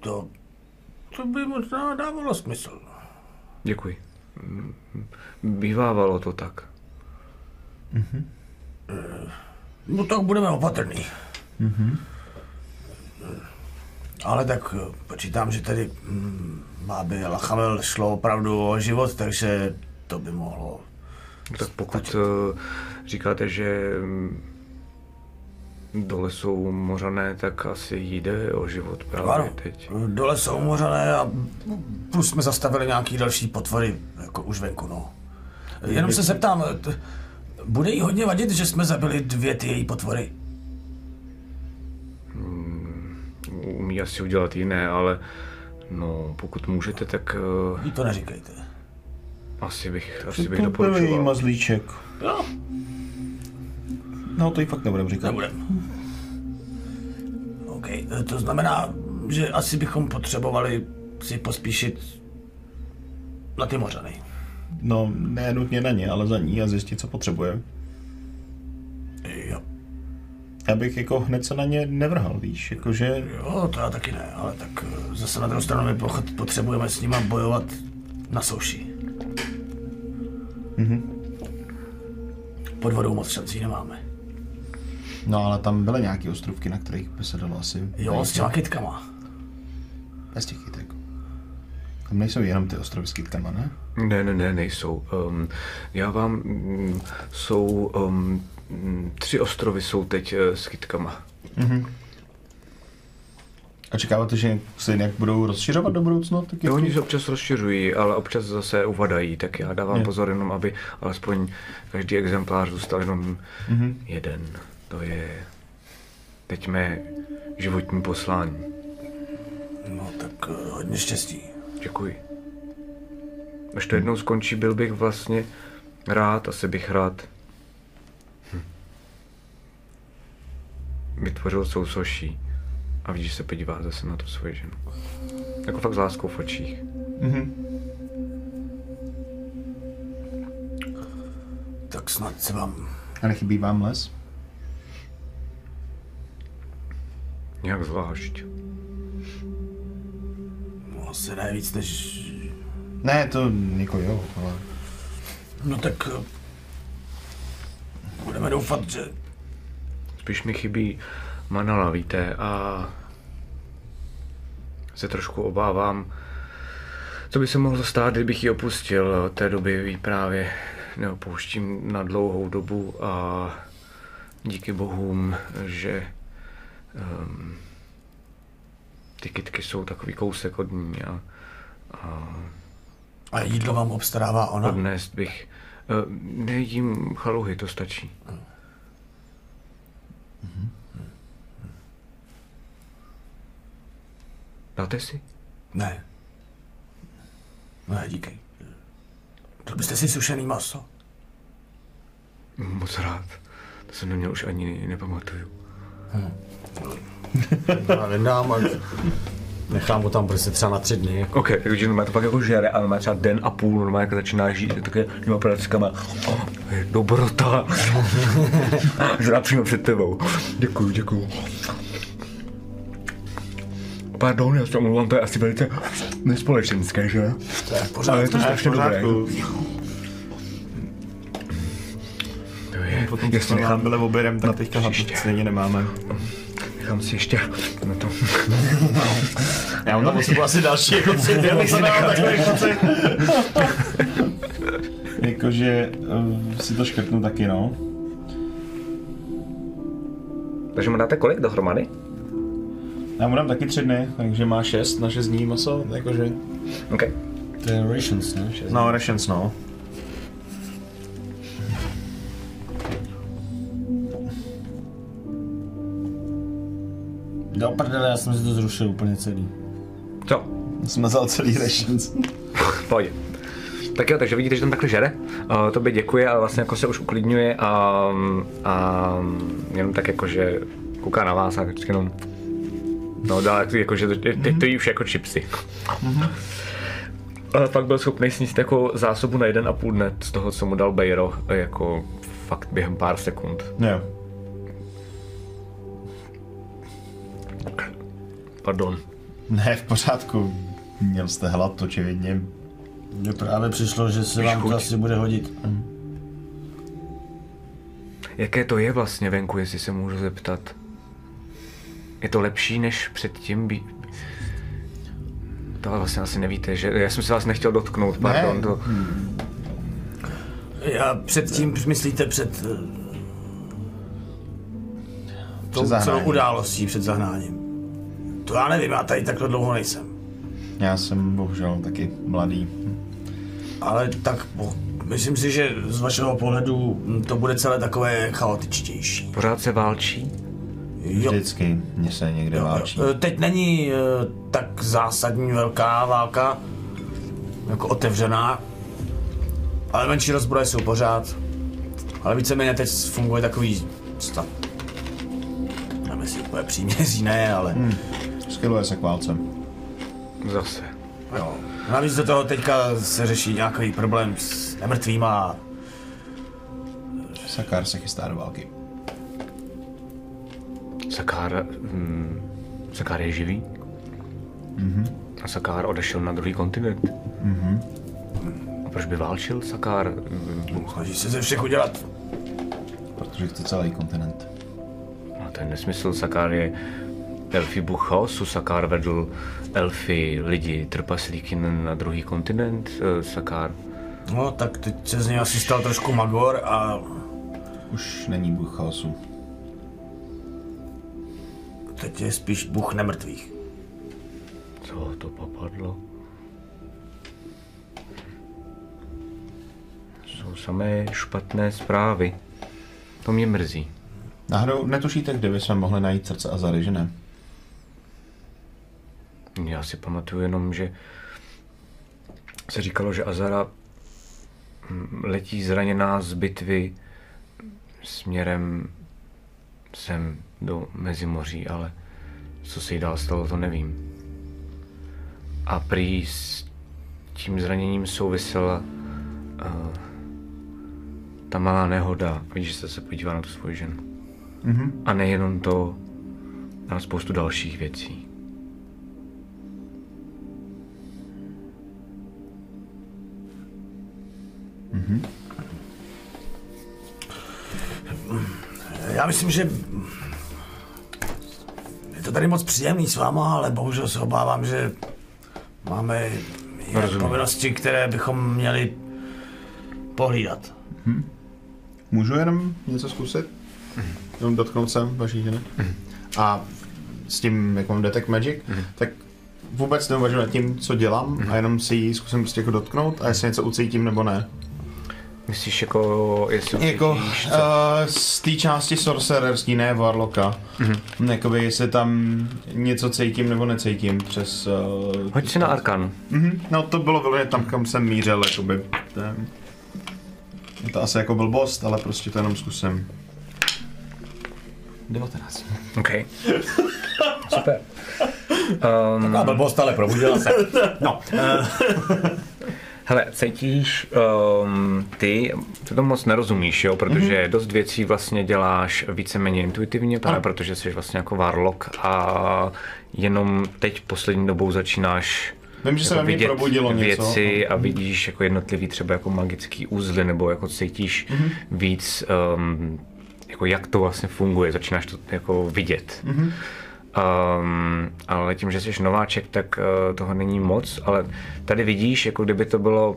To, to by možná dávalo smysl. Děkuji. Bývávalo to tak. No tak budeme opatrný. Ale tak eh, počítám, že tady hm, aby Lachamel šlo opravdu o život, takže to by mohlo. Tak pokud eh, říkáte, že hm, dole jsou mořané, tak asi jde o život právě Ano, teď. dole jsou mořané a plus jsme zastavili nějaký další potvory, jako už venku, no. Jenom se zeptám, bude jí hodně vadit, že jsme zabili dvě ty její potvory? Umí asi udělat jiné, ale no, pokud můžete, tak uh, Jí to neříkejte. asi bych, asi bych doporučoval. mazlíček. Jo, No to jí fakt nebudem říkat. nebudem. OK, eh, to znamená, že asi bychom potřebovali si pospíšit na ty mořany. No, ne nutně na ně, ale za ní a zjistit, co potřebuje. Jo, Já bych jako hned se na ně nevrhal, víš, jakože... jo, to já taky ne, ale tak eh, zase na druhou stranu my potřebujeme s nima bojovat na souši. Pod vodou moc šancí nemáme. No ale tam byly nějaké ostrovky, na kterých by se dalo asi... Jo, najít, s těma kytkama. Bez těch kytek. Tam nejsou jenom ty ostrovy s kytkama, ne? Ne, ne, ne, nejsou. Um, já vám, um, jsou, um, tři ostrovy jsou teď uh, s kytkama. A čekáváte, že se nějak budou rozšiřovat do budoucna? Ty Jo, oni se občas rozšiřují, ale občas zase uvadají, tak já dávám Jo. pozor jenom, aby alespoň každý exemplář zůstal jenom jeden. To je teď mé životní poslání. No tak eh, hodně štěstí. Děkuji. Až to jednou skončí, byl bych vlastně rád, asi bych rád vytvořil sousoší a vidíš, že se podívá zase na tu svoji ženu. Jako fakt s láskou v očích. Tak snad se vám... A nechybí vám les? Nějak zvlášť. No, asi ne víc než... Ne, to jako jo, ale... No tak... eh, Budeme doufat, že... Spíš mi chybí Manala, víte, a se trošku obávám, co by se mohlo stát, kdybych ji opustil. Od té doby ji právě neopouštím na dlouhou dobu a díky bohům, že um, ty kytky jsou takový kousek od ní a, a A jídlo vám obstarává ona? Odnést bych. Eh, Nejedím chaluhy, to stačí. Dáte si? Ne. Ne, díky. Dal byste si sušený maso? Moc rád. To jsem neměl už ani nepamatuju. Já nedám, (laughs) ale nechám ho tam prostě třeba na tři dny. Jako. OK, takže normálně to fakt jako žere, ale má třeba den a půl, normálně jako začíná žít, je také těma prackama. Oh, je dobrota. (laughs) Zrá přímo před tebou. Děkuju, děkuju. Pardon, já se omlouvám, to je asi velice nespolečenské, že? To je v Ale je to strašně dobré. To je, Potom, jestli co jsme nechám, byli obědem, tak na teďka příště. stejně nemáme. Nechám si ještě na to. Já mám tam potřebuji (laughs) asi další, jako tři dny, abych si nechal. Jakože uh, si to škrtnu taky, no. Takže mu dáte kolik dohromady? Já mu dám taky tři dny, takže má šest na šest dní maso, jakože... OK. To je rations, ne? No, rations, no. Do prdele, já jsem si to zrušil úplně celý. Co? Jsem nazval celý rations. (laughs) Pojď. Tak jo, takže vidíte, že tam takhle žere. Uh, tobě děkuje, ale vlastně jako se už uklidňuje a, a jenom tak jako, že kouká na vás a vždycky jenom No, dál jako, že to, teď to jí už jako chipsy. Ale pak byl schopný sníst jako zásobu na jeden a půl dne z toho, co mu dal Bejro, jako fakt během pár sekund. Jo. Pardon. Ne, v pořádku. Měl jste hlad, očividně. Mně právě přišlo, že se vám to asi bude hodit. Jaké to je vlastně venku, jestli se můžu zeptat? Je to lepší než předtím? Bí... To ale vlastně asi nevíte, že já jsem se vás nechtěl dotknout, pardon. Ne. To... Já předtím, myslíte před eh, tou celou zahnáním. událostí, před zahnáním. To já nevím, já tady takhle dlouho nejsem. Já jsem bohužel taky mladý. Ale tak myslím si, že z vašeho pohledu to bude celé takové chaotičtější. Pořád se válčí? Jo. Vždycky mě se někde válčí. Eh, Teď není eh, tak zásadní velká válka, jako otevřená, ale menší rozbroje jsou pořád. Ale víceméně teď funguje takový stav. Nevím, jestli úplně příměří, ne, ale hmm. Skyluje se k válce. Zase. jo. Navíc do toho teďka se řeší nějaký problém s nemrtvýma. Sakár se chystá do války. Sakár... Hmm, Sakár je živý? Mm-hmm. A Sakár odešel na druhý kontinent? Mm-hmm. A proč by válčil Sakár? Mm, Snaží se ze všech udělat. Protože chce celý kontinent. No, to je nesmysl. Sakár je elfy bůh chaosu. Sakár vedl elfy, lidi, trpaslíky na, druhý kontinent. Eh, Sakár... No, tak teď se z něj asi stal trošku magor a Už není bůh chaosu. teď je spíš bůh nemrtvých. Co to popadlo? Jsou samé špatné zprávy. To mě mrzí. Náhodou netušíte, kde by jsme mohli najít srdce Azary, že ne? Já si pamatuju jenom, že se říkalo, že Azara mm, letí zraněná z bitvy směrem sem do Mezimoří, ale co se jí dál stalo, to nevím. A prý s tím zraněním souvisela uh, ta malá nehoda. Že jste se podíval na tu svoji ženu. Mm-hmm. A nejenom to, na spoustu dalších věcí. Já myslím, že je to tady moc příjemný s váma, ale bohužel se obávám, že máme Rozumím. povinnosti, které bychom měli pohlídat. Můžu jenom něco zkusit? Jenom dotknout se vaší ženy? A s tím, jak mám Detect Magic, tak vůbec neuvažuji nad tím, co dělám a jenom si ji zkusím prostě jako dotknout a jestli něco ucítím nebo ne. Myslíš jako, jestli Jako ucítíš, uh, co- z té části sorcererský, ne Warlocka. Mm-hmm. Jakoby jestli tam něco cítím nebo necítím přes... Uh, Hoď si na Arkanu. mm-hmm. No to bylo vyloženě tam, kam jsem mířil, jakoby. To je, to asi jako blbost, ale prostě to jenom zkusím. 19. OK. (laughs) Super. Um, Taková blbost, ale probudila se. (laughs) No, eh, (laughs) hele, cítíš, um, ty, ty to moc nerozumíš, jo, protože mm-hmm. dost věcí vlastně děláš víceméně intuitivně, právě protože jsi vlastně jako warlock a jenom teď poslední dobou začínáš Vím, že se jako ve mně vidět probudilo něco. věci a vidíš jako jednotlivý třeba jako magický úzly nebo jako cítíš mm-hmm. víc um, jako jak to vlastně funguje, začínáš to jako vidět. Mm-hmm. Um, ale tím, že jsi nováček, tak uh, toho není moc, ale tady vidíš, jako kdyby to bylo,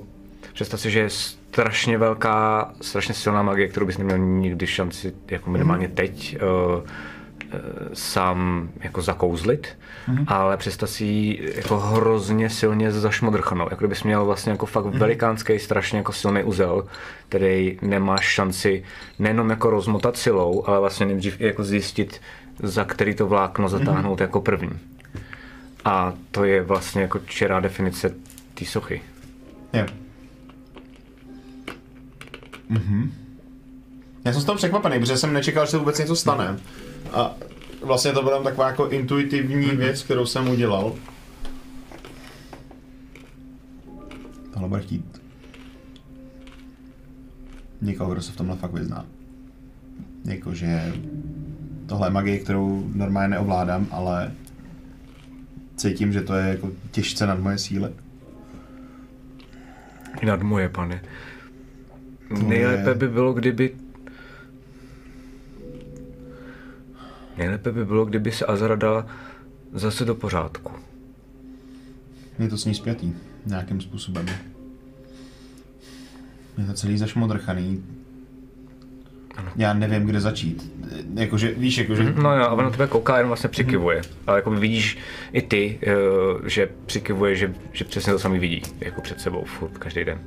představ si, že je strašně velká, strašně silná magie, kterou bys neměl nikdy šanci, jako minimálně mm-hmm. teď, uh, uh, sám jako zakouzlit, mm-hmm. ale představ si jako hrozně silně zašmodrchanou, jako kdybys měl vlastně jako fakt mm-hmm. velikánský, strašně jako silný uzel, který nemáš šanci nejenom jako rozmotat silou, ale vlastně nejdřív jako zjistit, za který to vlákno zatáhnout mm-hmm. jako první. A to je vlastně jako čirá definice té sochy. Jo. Mhm. Já jsem z toho překvapený, protože jsem nečekal, že se vůbec něco stane. A vlastně to byla taková jako intuitivní věc, kterou jsem udělal. Tohle bude chtít někoho, kdo se v tomhle fakt vyzná. Jako, že tohle je magie, kterou normálně neovládám, ale cítím, že to je jako těžce nad moje síly. I nad moje, pane. To Nejlépe je- by bylo, kdyby... Nejlépe by bylo, kdyby se Azara dala zase do pořádku. Je to s ní zpětý, nějakým způsobem. Je to celý zašmodrchaný. Já nevím, kde začít. Jakože, víš, jakože... No jo, a ona na tebe kouká, jenom vlastně přikivuje. Ale jako vidíš i ty, eh, že přikivuje, že, že přesně to samý vidí, jako před sebou, furt, každý den.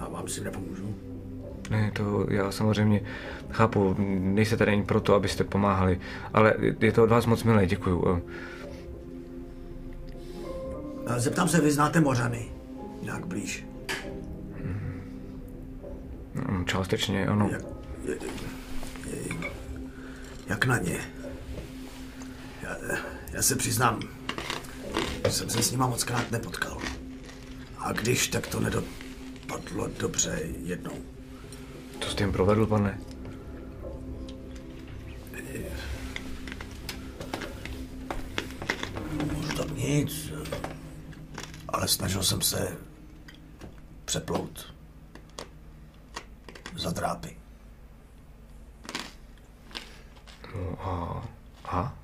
já vám si nepomůžu. Ne, to já samozřejmě chápu, nejste tady ani proto, abyste pomáhali, ale je to od vás moc milé, děkuju. Eh, Zeptám se, vy znáte Mořany? Nějak blíž. Mm, Částečně, ano. Jak, jak na ně? Já, já se přiznám, že jsem se s nima moc krát nepotkal. A když, tak to nedopadlo dobře jednou. Co jste jim provedl, pane? Tam nic, ale snažil jsem se přeplout za drápy. No a, a?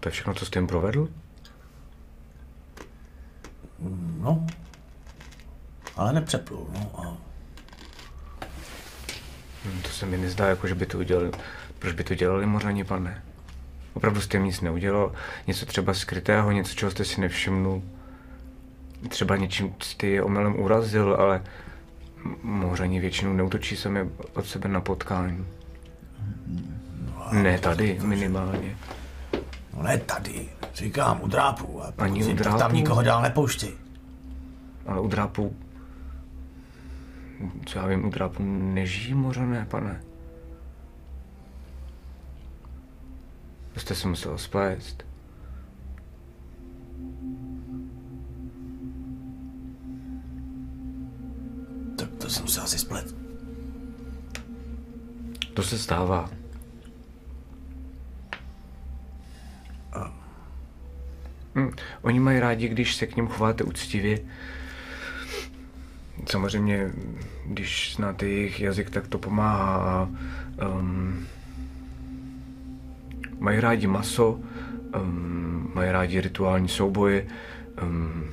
To je všechno, co jste jim provedl? No, ale nepřeplul, no a Hm, To se mi nezdá, jako že by to udělali. Proč by to dělali mořani, pane? Opravdu jste jim nic neudělal? Něco třeba skrytého, něco, čeho jste si nevšimnul? Třeba něčím je omylem urazil, ale mořani většinou neutočí sami od sebe na potkání. Ne tady, minimálně. no ne tady, říkám u drápů. A Ani u drápů? tam nikoho dál nepouštěj. Ale u drápů... Co já vím, u drápů nežijí mořané, pane. To jste se musel splést. Tak to jsem se asi splet. To se stává. Hm, oni mají rádi, když se k ním chováte úctivě. Samozřejmě, když znáte jejich jazyk, tak to pomáhá. a, Um, mají rádi maso, um, mají rádi rituální souboje, um,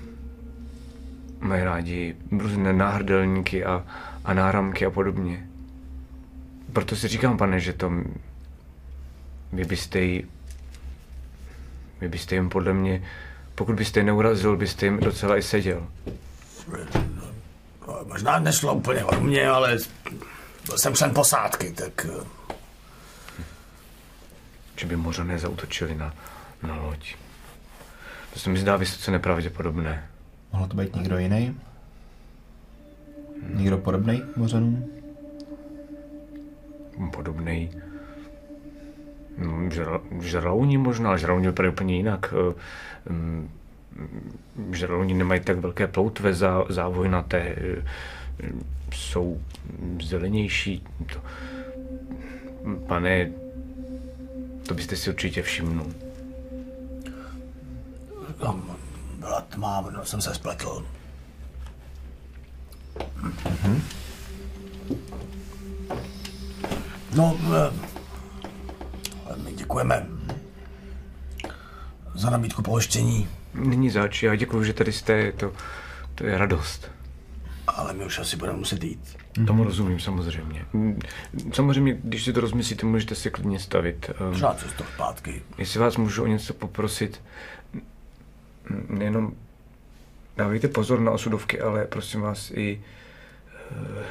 mají rádi různé náhrdelníky a, a náramky a podobně. proto si říkám, pane, že to... Vy byste jí... Vy byste jim podle mě... Pokud byste je neurazil, byste jim docela i seděl. No, Možná nešlo úplně o mě, ale byl jsem člen posádky, tak eh, Že by mořané zautočili na, na loď. To se mi zdá vysoce nepravděpodobné. Mohlo to být někdo jiný? Někdo podobný mořanům? Podobný. No, žra- žralouni možná, ale žralouni vypadají úplně jinak. Eh, mm, Žralouni nemají tak velké ploutve zá, závojnaté, eh, jsou zelenější. To, pane, to byste si určitě všimnul. tam byla tma, no, jsem se spletl. No, eh, my děkujeme za nabídku pohoštění, Není zač, já děkuji, že tady jste, to, to je radost. ale my už asi budeme muset jít. Mm-hmm. Tomu rozumím samozřejmě. Mm, Samozřejmě, když si to rozmyslíte, můžete si klidně stavit. Um, Třeba cestou zpátky. Jestli vás můžu o něco poprosit, nejenom dávejte pozor na osudovky, ale prosím vás i... eh,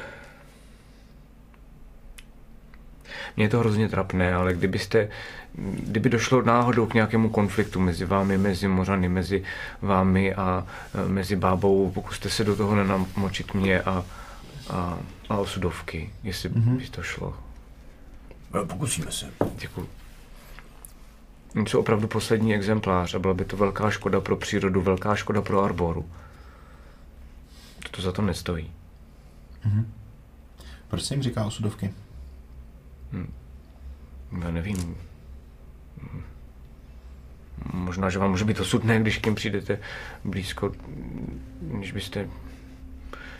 Mně je to hrozně trapné, ale kdybyste, kdyby došlo náhodou k nějakému konfliktu mezi vámi, mezi mořany, mezi vámi a eh, mezi bábou, pokuste se do toho nenamočit mě a, a, a osudovky, jestli mm-hmm. by to šlo. No, pokusíme se. Děkuji. Jsou opravdu poslední exemplář a byla by to velká škoda pro přírodu, velká škoda pro arboru. To za to nestojí. Proč se jim říká osudovky? Já nevím. Možná, že vám může být osudné, když k přijdete blízko, když byste...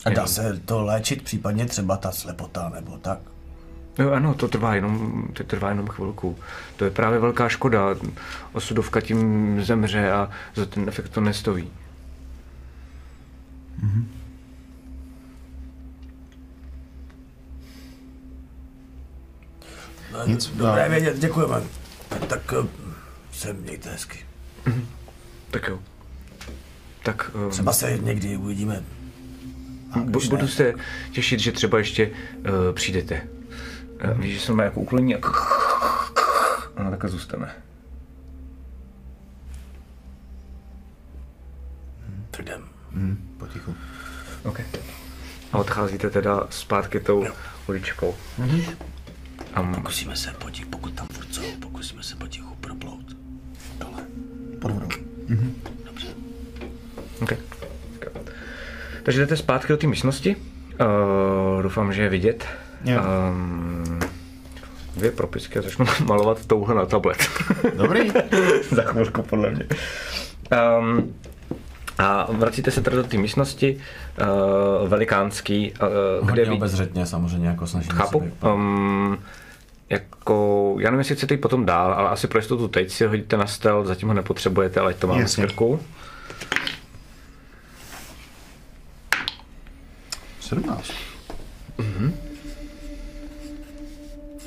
A dá se to léčit, případně třeba ta slepota nebo tak. Jo, ano, to trvá jenom, to trvá jenom chvilku. To je právě velká škoda. Osudovka tím zemře a za ten efekt to nestojí. Nic, Dobré no. vědět, děkujeme. Tak eh, se mějte hezky. Tak jo. Tak um, Třeba se někdy uvidíme. Bu- budu se těšit, že třeba ještě uh, přijdete. Víš, že se má jako ukloní a no, takhle zůstane. Tak jdem. Potichu. Okay. A odcházíte teda zpátky tou uličkou. Um, Pokusíme se potichu, pokud tam furt jsou, pokusíme se potichu proplout. Dole. Pod vodou. Dobře. okay. Takže jdete zpátky do té místnosti. Uh, doufám, že je vidět. Jo. Um, dvě propisky a začnu (laughs) malovat touhle na tablet. (laughs) Dobrý. (laughs) Za chvilku, podle mě. Um, a vracíte se teda do té místnosti uh, velikánský, uh, kde Hodně obezřetně samozřejmě, jako snažíme chápu. se. Um, jako, já nevím, jestli chcete jít potom dál, ale asi pro jistotu teď si ho hodíte na stealth, zatím ho nepotřebujete, ale to máme v Jasně. krku. 17.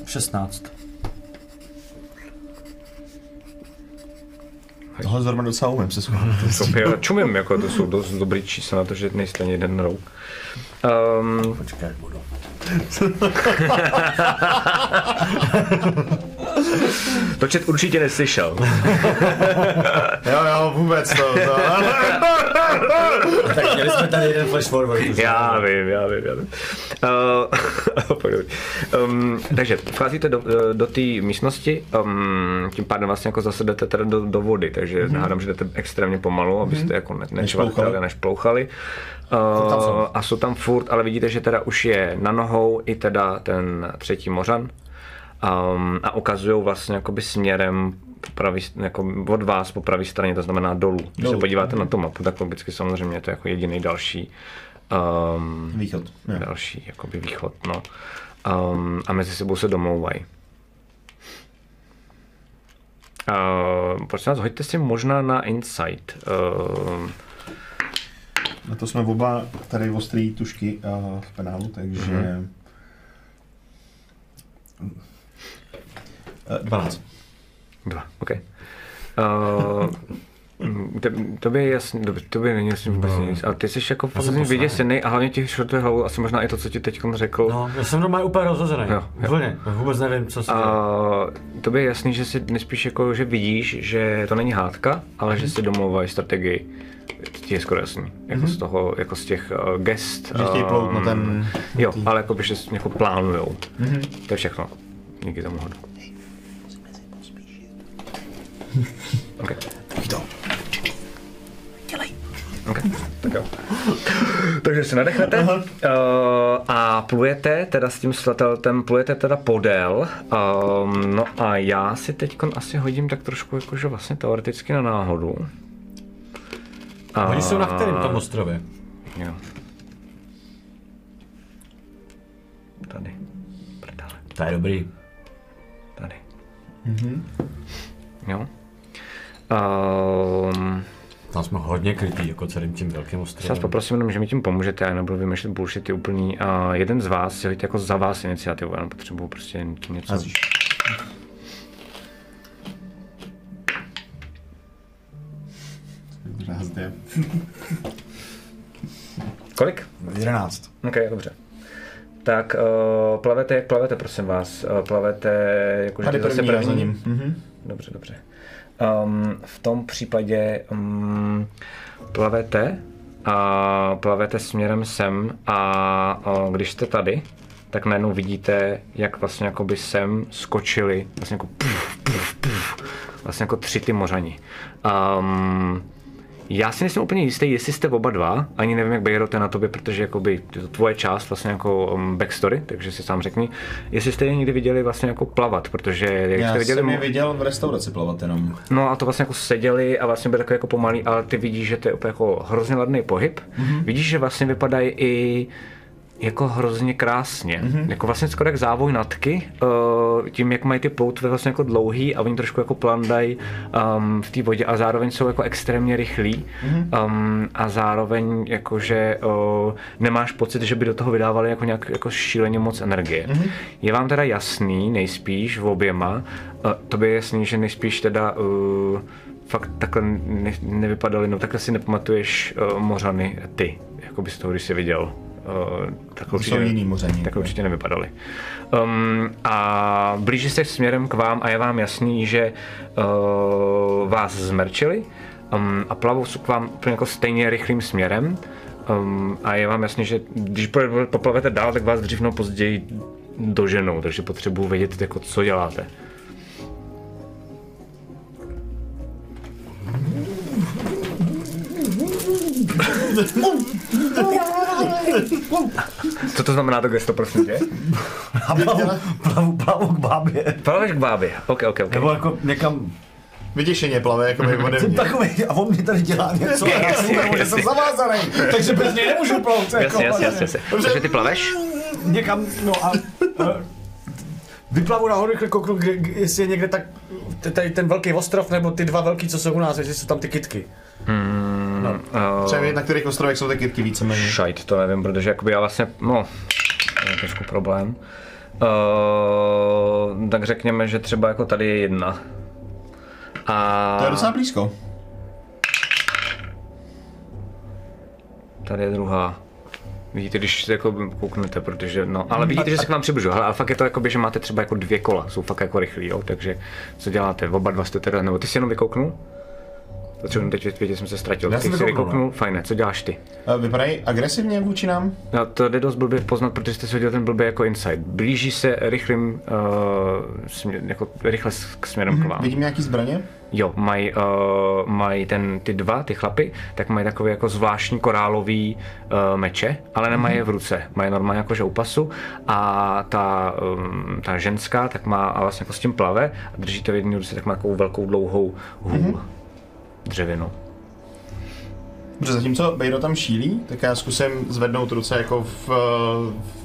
16. Tohle zrovna docela umím se schovat. Čumím, jako to jsou dost dobrý čísla na to, že nejste ani jeden rouk. Um, Počkej, budu. (laughs) (laughs) to čet určitě neslyšel. (laughs) Jo, jo, vůbec to. (laughs) to. Tak měli jsme tady jeden flash forward. Já vím, já vím, já vím. Uh, um, takže vcházíte do, do té místnosti, um, tím pádem vlastně jako zase jdete teda do, do vody, takže mm-hmm. hádám, že jdete extrémně pomalu, abyste jako ne, nečvartali, než plouchali. Uh, a jsou tam furt, ale vidíte, že teda už je na nohou i teda ten třetí mořan. Um, a ukazují vlastně jakoby směrem pravý, jako od vás po pravé straně, to znamená dolů. Když se podíváte na tu mapu, tak logicky samozřejmě je to jako jediný další um, Východ. Jo. další jakoby východ, no. Um, a mezi sebou se domlouvají. Uh, prosím vás, hoďte si možná na Insight. Uh, Na to jsme oba tady ostrý tušky uh, v penálu, takže... Mm-hmm. Eh, 12. Dva, OK. Uh, to, by je jasně, dobře, to by není jasně vůbec nic, ale ty jsi jako fakt vyděsený a hlavně ti šrotuje hlavu, asi možná i to, co ti teď řekl. No, já jsem doma úplně rozhozený. Jo, jo. Úplně, vůbec nevím, co se. A to by je jasný, že si nespíš jako, že vidíš, že to není hádka, ale že si domlouvají strategii. To ti je skoro jasný. Jako z toho, jako z těch uh, gest. Že chtějí plout na ten- Jo, ale jako by, že si jako plánujou. To je všechno. Díky tomu hodu. (laughs) Okay. To. Okay. Tak jo. Takže si nadechnete uh, a plujete teda s tím slateltem, plujete teda podél. Um, no a já si teď asi hodím tak trošku jakože vlastně teoreticky na náhodu. A, Oni jsou na kterém tom ostrově? Jo. Tady. Prdele. To je dobrý. Tady. Jo. Um, Tam jsme hodně krytý, jako celým tím velkým Já vás ostrovem. poprosím jenom, že mi tím pomůžete, já nebudu vymýšlet bullshity úplný. A jeden z vás si hoďte jako za vás iniciativu, já potřebuji prostě něco. Rázdě. Kolik? 11. OK, dobře. Tak uh, plavete, jak plavete, prosím vás? Uh, plavete jako Tady zase první, já za ním. Mhm. Dobře, dobře. Um, v tom případě um, plavete a plavete směrem sem a uh, když jste tady, tak najednou vidíte, jak vlastně jakoby sem skočili vlastně jako puf, puf, puf, vlastně jako tři ty mořani. Um, já si nejsem úplně jistý, jestli jste oba dva, ani nevím, jak Bejro to na tobě, protože jakoby, je to tvoje část vlastně jako um, backstory, takže si sám řekni, jestli jste je někdy viděli vlastně jako plavat, protože jak Já jste viděli, jsem je viděl v restauraci plavat jenom. No a to vlastně jako seděli a vlastně byli takový jako pomalý, ale ty vidíš, že to je úplně jako hrozně ladný pohyb. Mm-hmm. Vidíš, že vlastně vypadají i jako hrozně krásně. Mm-hmm. Jako vlastně skoro jak závoj natky, uh, tím, jak mají ty ploutve vlastně jako dlouhý a oni trošku jako plandají um, v té vodě a zároveň jsou jako extrémně rychlí mm-hmm. um, a zároveň jakože uh, nemáš pocit, že by do toho vydávali jako nějak jako šíleně moc energie. Mm-hmm. Je vám teda jasný, nejspíš v oběma, uh, to by je jasný, že nejspíš teda uh, fakt takhle ne, nevypadaly, no takhle si nepamatuješ uh, mořany ty, jako bys toho, když jsi viděl. Uh, tak jsou jiný mořani. Tak určitě nevypadaly. Um, a blíží se směrem k vám a je vám jasný, že uh, vás zmrčili um, a plavou jsou k vám úplně jako stejně rychlým směrem. Um, a je vám jasný, že když po- poplavete dál, tak vás dřív nebo později doženou, takže potřebuji vědět, jako, co děláte. (laughs) Co to znamená to gesto, prosím tě? A plavu, plavu, plavu k bábě. Plaveš k bábě. OK, OK, OK. Nebo jako někam, Vyděšeně plave, jako by (laughs) ode jsem mě. takový, a on mě tady dělá něco, a já Jasně, jasně. jsem zavázaný, takže bez něj nemůžu plout. Jako, Jasně, jasně, jasně, jasně. Takže ty plaveš? Někam, no a eh, vyplavu nahoru, rychle kouknu, jestli je někde tak, tady ten velký ostrov, nebo ty dva velký, co jsou u nás, jestli jsou tam ty kitky. Uh, Třeba na kterých ostrovech jsou ty kytky víceméně. Šajt, to nevím, protože jakoby já vlastně, no, to je trošku problém. Uh, tak řekněme, že třeba jako tady je jedna. A To je docela blízko. tady je druhá. Vidíte, když se jako kouknete, protože no, ale vidíte, že se k vám přibližuje, ale fakt je to jako, že máte třeba jako dvě kola, jsou fakt jako rychlí, jo, takže co děláte, oba dva jste teda, nebo ty jsi jenom vykouknul? Potřebuji teď vědět, že jsem se ztratil. Já jsem jsi vykouknul, vykouknul, fajn, co děláš ty? A Vypadají agresivně vůči nám? No, to jde dost blbě poznat, protože jste hodil ten blbě jako insight. Blíží se rychlým, uh, směr, jako rychle k směrem k vám. Vidím nějaký zbraně? Jo, mají uh, maj ten, ty dva, ty chlapy, tak mají takové jako zvláštní korálový uh, meče, ale nemají je v ruce. Mají normálně jako žoupasu a ta, um, ta ženská tak má a vlastně jako s tím plave a drží to v jedné ruce, tak má takovou velkou dlouhou hůl. Mm-hmm. Dřevinu. Dobře, zatímco Bejro tam šílí, tak já zkusím zvednout ruce jako v,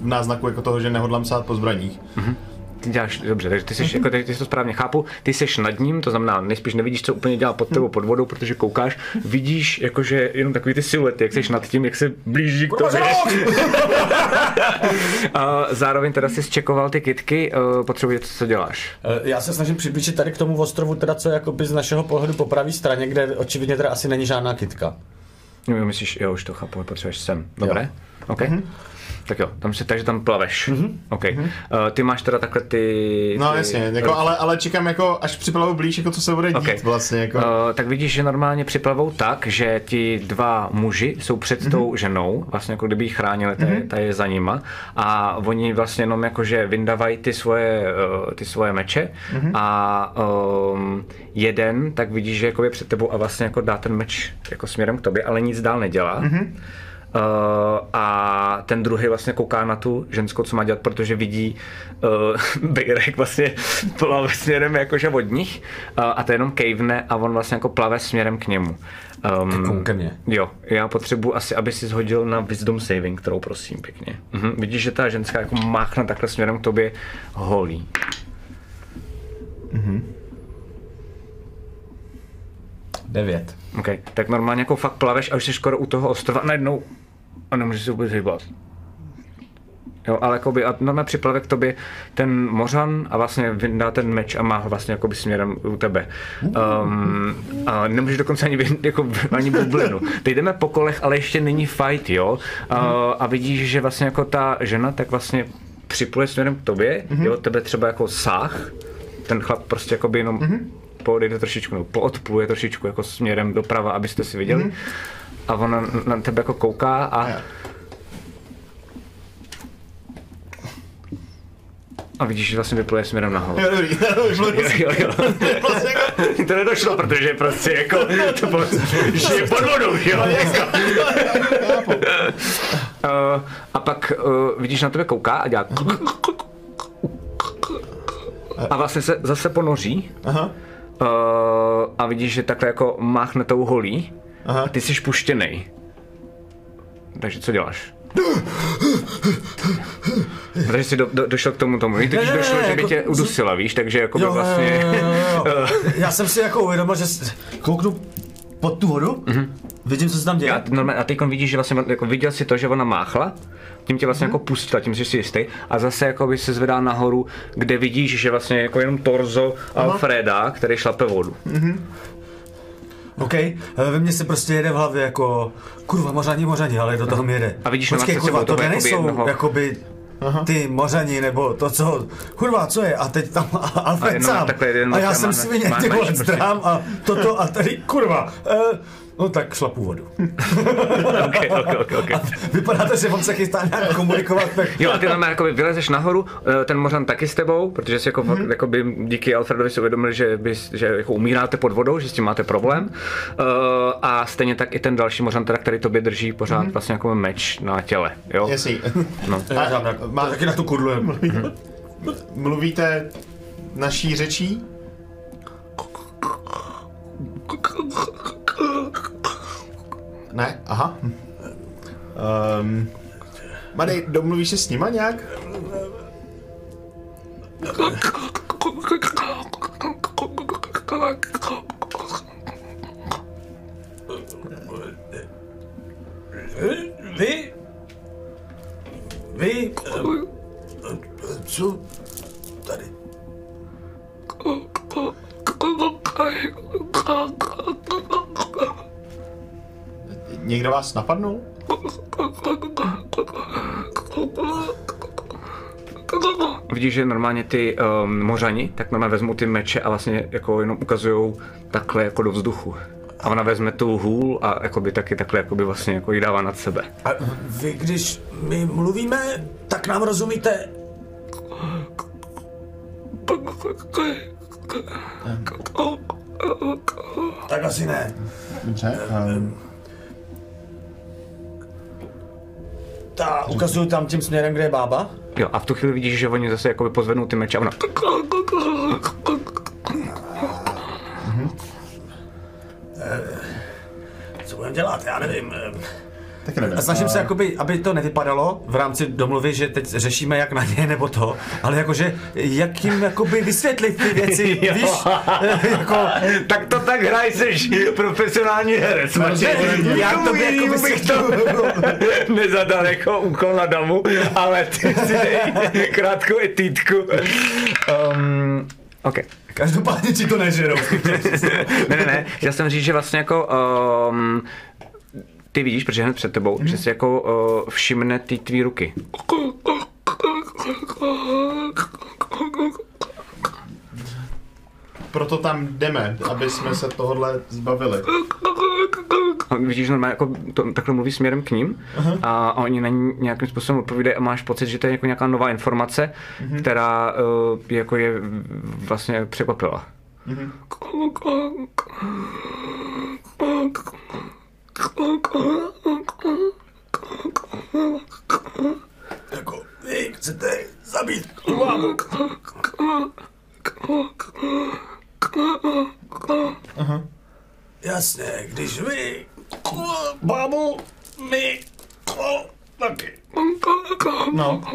v náznaku jako toho, že nehodlám sát po zbraních. Mm-hmm. Ty děláš dobře, takže ty jsi, jako, ty, ty jsi to správně chápu, ty jsi nad ním, to znamená, nejspíš nevidíš, co úplně dělá pod tebou pod vodou, protože koukáš, vidíš jakože jenom takový ty siluety, jak jsi nad tím, jak se blíží k tobě. (laughs) A zároveň teda jsi zčekoval ty kitky, uh, potřebuje, co děláš. Eh, Já se snažím přiblížit tady k tomu ostrovu, teda co je jakoby z našeho pohledu po pravé straně, kde očividně teda asi není žádná kitka. Jo, myslíš, jo, už to chápu, potřebuješ sem. Dobré? OK. Tak jo, tam se, takže tam plaveš. Mm-hmm. OK. Uh, ty máš teda takhle ty... No ty, jasně, jako, ale, ale čekám jako, až připlavu blíž, jako co se bude dít Ok. vlastně, jako. Uh, tak vidíš, že normálně připlavou tak, že ti dva muži jsou před Mhm. tou ženou, vlastně jako kdyby ji chránili, ta, je, ta je za nima a oni vlastně jenom jakože vyndávají ty svoje, uh, ty svoje meče Mhm. a um, jeden, tak vidíš, že jako je před tebou a vlastně jako dá ten meč jako směrem k tobě, ale nic dál nedělá. Mhm. Uh, a ten druhý vlastně kouká na tu ženskou, co má dělat, protože vidí uh, (laughs) Bejrek vlastně plave směrem jakože od nich uh, a to jenom kejvne a on vlastně jako plave směrem k němu. Um, ke mně. Jo, já potřebuji asi, aby si zhodil na wisdom saving, kterou prosím pěkně. Mhm. Vidíš, že ta ženská jako máchne takhle směrem k tobě holí. Devět. OK, tak normálně jako fakt plaveš a už jsi skoro u toho ostrova najednou a nemůžeš se vůbec hýbat. Jo, ale jakoby, a normálně připlave k tobě ten mořan a vlastně vyndá ten meč a má ho vlastně jakoby směrem u tebe. Um, a nemůžeš dokonce ani, jako, ani bublinu. Teď jdeme po kolech, ale ještě není fight, jo. Uh, a vidíš, že vlastně jako ta žena tak vlastně připluje směrem k tobě, jo, tebe třeba jako sáh, ten chlap prostě jakoby jenom mm-hmm. poodejde trošičku, no, poodpluje trošičku jako směrem doprava, abyste si viděli. Mm-hmm. A ona na- tebe jako kouká a Jo. a vidíš, že vlastně vypluje směrem nahoru. Jo, dobrý, (laughs) Jo, jo, jo. (laughs) Vlastně jako, (laughs) To nedošlo, protože prostě jako to po, žije pod vodou, jo. Uh, a pak uh, vidíš na tebe kouká a dělá a vlastně se zase ponoří Aha. uh, a vidíš, že takhle jako máchne tou holí Aha. a ty jsi puštěnej. Takže co děláš? Takže jsi do, do, došel k tomu tomu. Teď už Ne, ne, došlo, ne, že by jako- tě udusila, víš, takže jako by vlastně... jo, jo, (laughs) jo. Já jsem si jako uvědomil, že kouknu pod tu vodu, vidím, co se tam děje. A, normálně, a teď vidíš, že vlastně jako viděl si to, že ona máchla, tím tě vlastně jako pustila, tím jsi si jistý, a zase jako by se zvedá nahoru, kde vidíš, že vlastně jako jenom torzo Alfreda, který šlape vodu. OK, eh, ve mně se prostě jede v hlavě jako kurva mořani, mořani, ale do toho mi jede. A vidíš, Počkej, kurva, to nejsou jednoho- jakoby ty mořani, nebo to, co, kurva, co je? A teď tam (laughs) Alfred jenom sám. A já jsem má- ty vole prostě- zdrám a toto a tady, kurva. Uh, no tak šlapu vodu. (laughs) okay, okay, okay, okay. Vypadá to, že on se chystá nějak komunikovat, tak Jo, a ty normálně jakoby vylezeš nahoru, eh, ten mořan taky s tebou, protože si jako, mm-hmm. jakoby díky Alfredovi si uvědomili, že, bys, že jako umíráte pod vodou, že s tím máte problém. Uh, a stejně tak i ten další mořan, teda, který tobě drží pořád mm-hmm. vlastně jako meč na těle. Jo? Jasný. No. (laughs) na, má- taky na tu kudlu. (laughs) Mluvíte naší řečí? Ne? Aha. Um, Madej, domluvíš se s nima nějak? Vy? Vy? Co? Tady. Někdo vás napadnul? Vidíš, že normálně ty um, mořani, tak normálně vezmou ty meče a vlastně jako jenom ukazují takhle jako do vzduchu. A ona vezme tu hůl a jakoby taky takhle jakoby vlastně jako ji dává nad sebe. A vy, když my mluvíme, tak nám rozumíte? Tak asi ne. Dobře. Um, Ta, ukazuju tam tím směrem, kde je bába. Jo, a v tu chvíli vidíš, že oni zase jakoby pozvednou ty meče a ona... Co budeme dělat, já nevím. Taky nevím. A snažím se, jakoby, aby to nevypadalo v rámci domluvy, že teď řešíme jak na ně nebo to, ale jakože jak jim jakoby vysvětlit ty věci, (laughs) víš, (laughs) jako, tak to tak hraj, jsi profesionální herec. Matěj. já to by jako bych to nezadal jako úkol na damu, ale ty si dej (laughs) krátkou etýdku. Um, OK. každopádně ti to nežerou. ne, ne, ne, chtěl jsem říct, že vlastně jako um, ty vidíš, protože hned před tebou, že si jako uh, všimne ty tvý ruky. Proto tam jdeme, aby jsme se tohle zbavili. A vidíš, že normálně jako to, takhle mluví směrem k ním a oni na ní nějakým způsobem odpovídají a máš pocit, že to je jako nějaká nová informace, která uh, jako je vlastně překvapila. Jako, vy chcete zabít tu mámu. Jasně, když vy, mámu, my, taky. No. (laughs)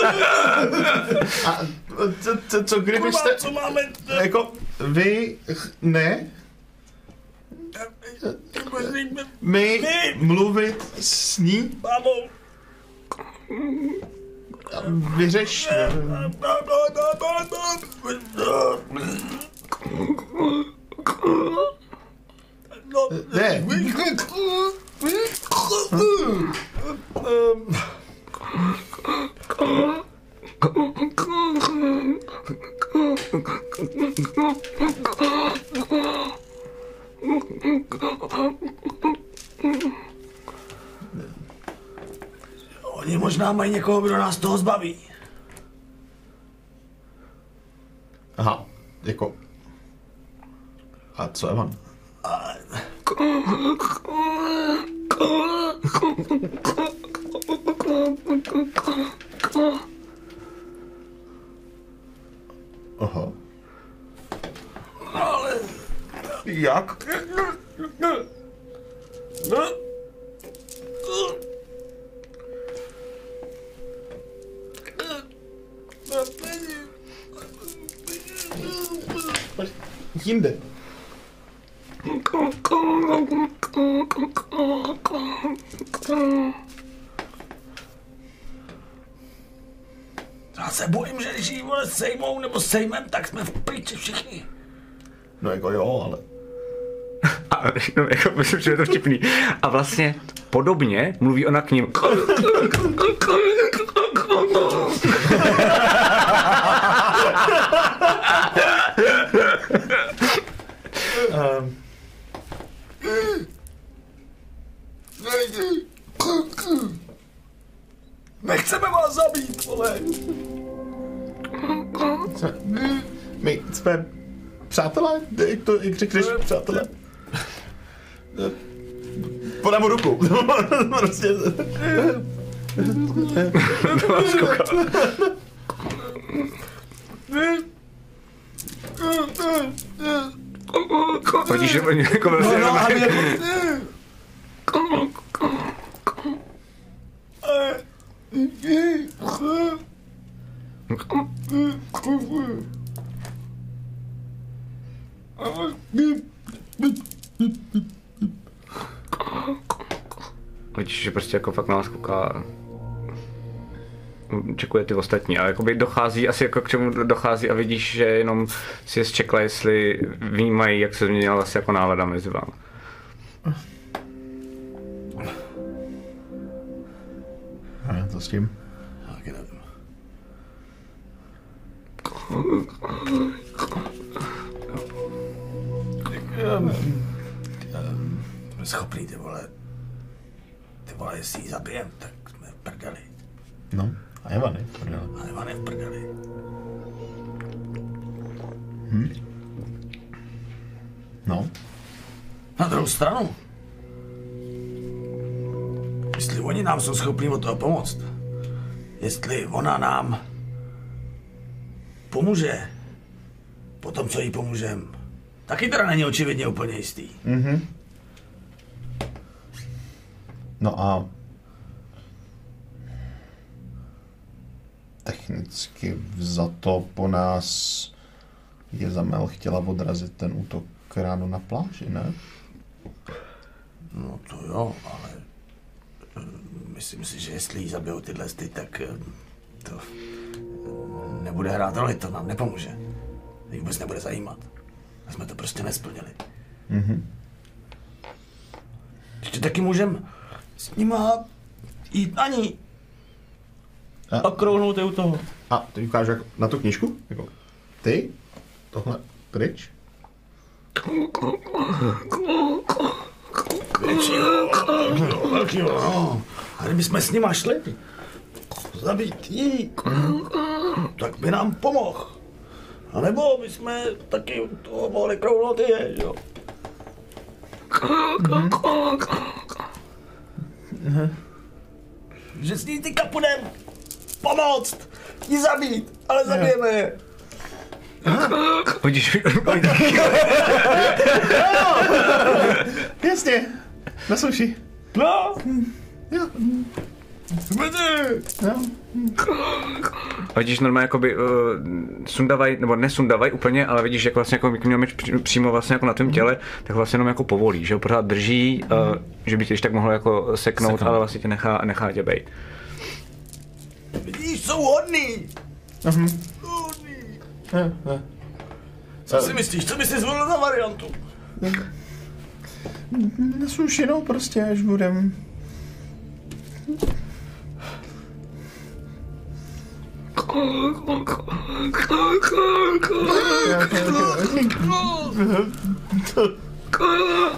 (laughs) A co, co, co kdybyste... Co máme? Jako, vy... Ne? My mluvit s ní Mámou. vyřeš... Ne. Oni možná mají někoho, kdo nás toho zbaví. Aha, jako... A co Evan? (laughs) Aha. Jak? Jinde. Já se bojím, že když jí vole sejmou nebo sejmem, tak jsme v pryči všichni. No jako jo, ale... (laughs) A no, jako, myslím, že je to vtipný. A vlastně podobně mluví ona k ním. (laughs) Um, Nechceme vás zabít, vole. my jsme přátelé? Jak to, jak řekneš přátelé? Podám mu ruku. (laughs) prostě. Oni jako vlastně No, no, jako... Vidíš, že prostě jako fakt na nás kouká čekuje ty ostatní, ale jakoby dochází, asi jako k čemu dochází a vidíš, že jenom si je zčekla, jestli vnímají, jak se změnila vlastně jako nálada mezi vámi. S tím? Nevím. Jsme schopný, ty vole. Ty vole, jestli ji zabijem, tak jsme v prdeli. No. A Evan je v prdele. A Ivan je v prdeli. No. Na druhou stranu, jestli oni nám jsou schopni od toho pomoct, jestli ona nám pomůže potom co jí pomůžem. Taky teda není očividně úplně jistý. No a technicky vzato po nás Jezamel chtěla odrazit ten útok ráno na pláži, ne? No to jo, ale myslím si, že jestli jí zabijou tyhle sty, tak eh, to nebude hrát roli, to nám nepomůže. Jí vůbec nebude zajímat. A jsme to prostě nesplnili. Ještě taky můžem s nima jít na ní. A- A krouhnout je u toho. A ty ukážu jako na tu knížku? Jako, ty? Tohle pryč? Velký, no. A kdybychom s nima šli, zabít jí, tak by nám pomohl. A nebo bychom taky toho mohli krouhnout je, jo. Že s ní teďka půjdem pomoct, jí zabít, ale zabijeme je. Hodíš, (laughs) Jasně, na suši. No, Jo, jo. vidíš normálně jakoby uh, sundavaj, nebo nesundavaj úplně, ale vidíš, jak vlastně jako měl meč při- přímo vlastně jako na tom těle, tak vlastně jenom jako povolí, že ho pořád drží, uh, že by tě tak mohlo jako seknout, seknout. ale vlastně tě nechá, nechá tě bejt. Vidíš, jsou hodný. Hodný. Co si myslíš, co bys si zvolil za variantu? Na suši, no, prostě, až budem.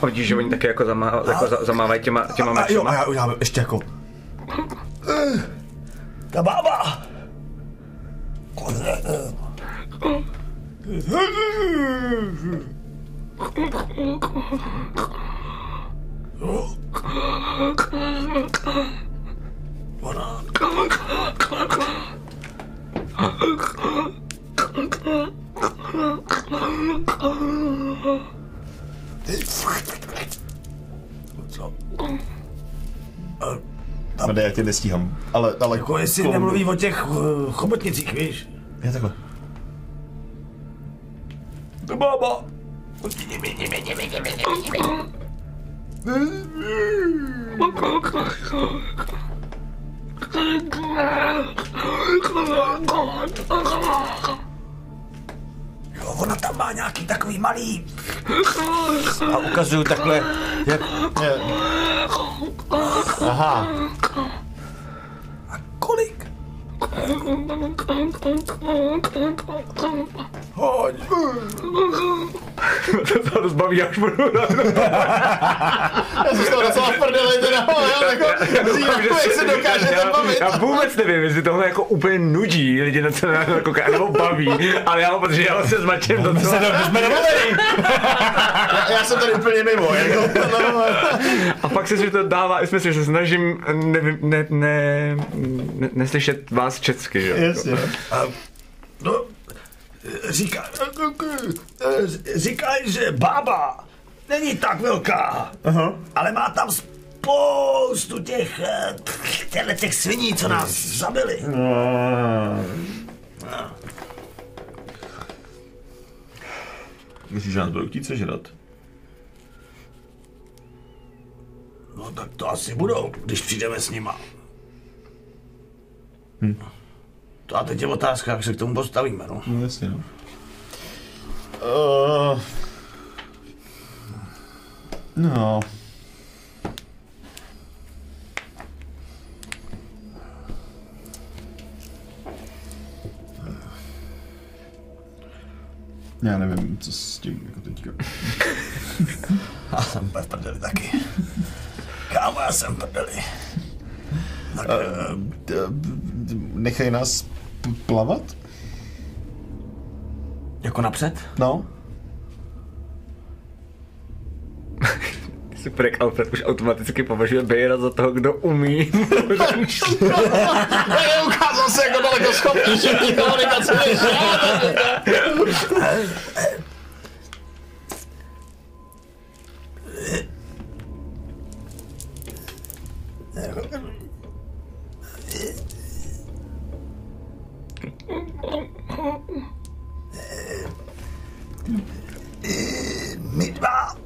Vidíš, že oni taky jako, zamá, jako za, zamávají těma, těma A jo, a mečema. já udělám ještě jako... Ta bába! Co? Mede, já tě nestíhám. Ale, ale... Jako jestli kolem- nemluví o těch uh, chobotnicích, víš? Je takhle. To bába! Jo, ona tam má nějaký takový malý... A ukazuju takhle, jak... Je. Aha. Hoď. to se dost baví, až budu Já jsem z toho docela v prdeli, teda, ale já jako, říkám, jak se dokážete bavit. Já vůbec nevím, jestli tohle jako úplně nudí lidi na co na to koukají, nebo baví, ale já mám pocit, že já se s Mačem docela... Jsme domluvení. Já, já jsem tady úplně mimo, jako, A pak se si to dává i smysl, že se snažím ne, ne, ne, ne, neslyšet vás česky, že? jo? Jasně. No, říká, říkají, že bába není tak velká, Aha. ale má tam spoustu těch, eh, těchto těch sviní, co nás zabili. Myslíš, že nás budou chtít sežrat? No tak to asi budou, když přijdeme s nima. To a teď je otázka, jak se k tomu postavíme, no. No jasně, no. Uh, no. Já nevím, co s tím jako teďka. (laughs) Já jsem v prdeli taky. Kámo, já jsem v prdeli. Tak, eh, D- d- Nechej nás plavat? jako napřed? No. (laughs) Super, jak Alfred už automaticky považuje Bejra za toho, kdo umí. Ukázal se jako daleko schopnější komunikace než My dva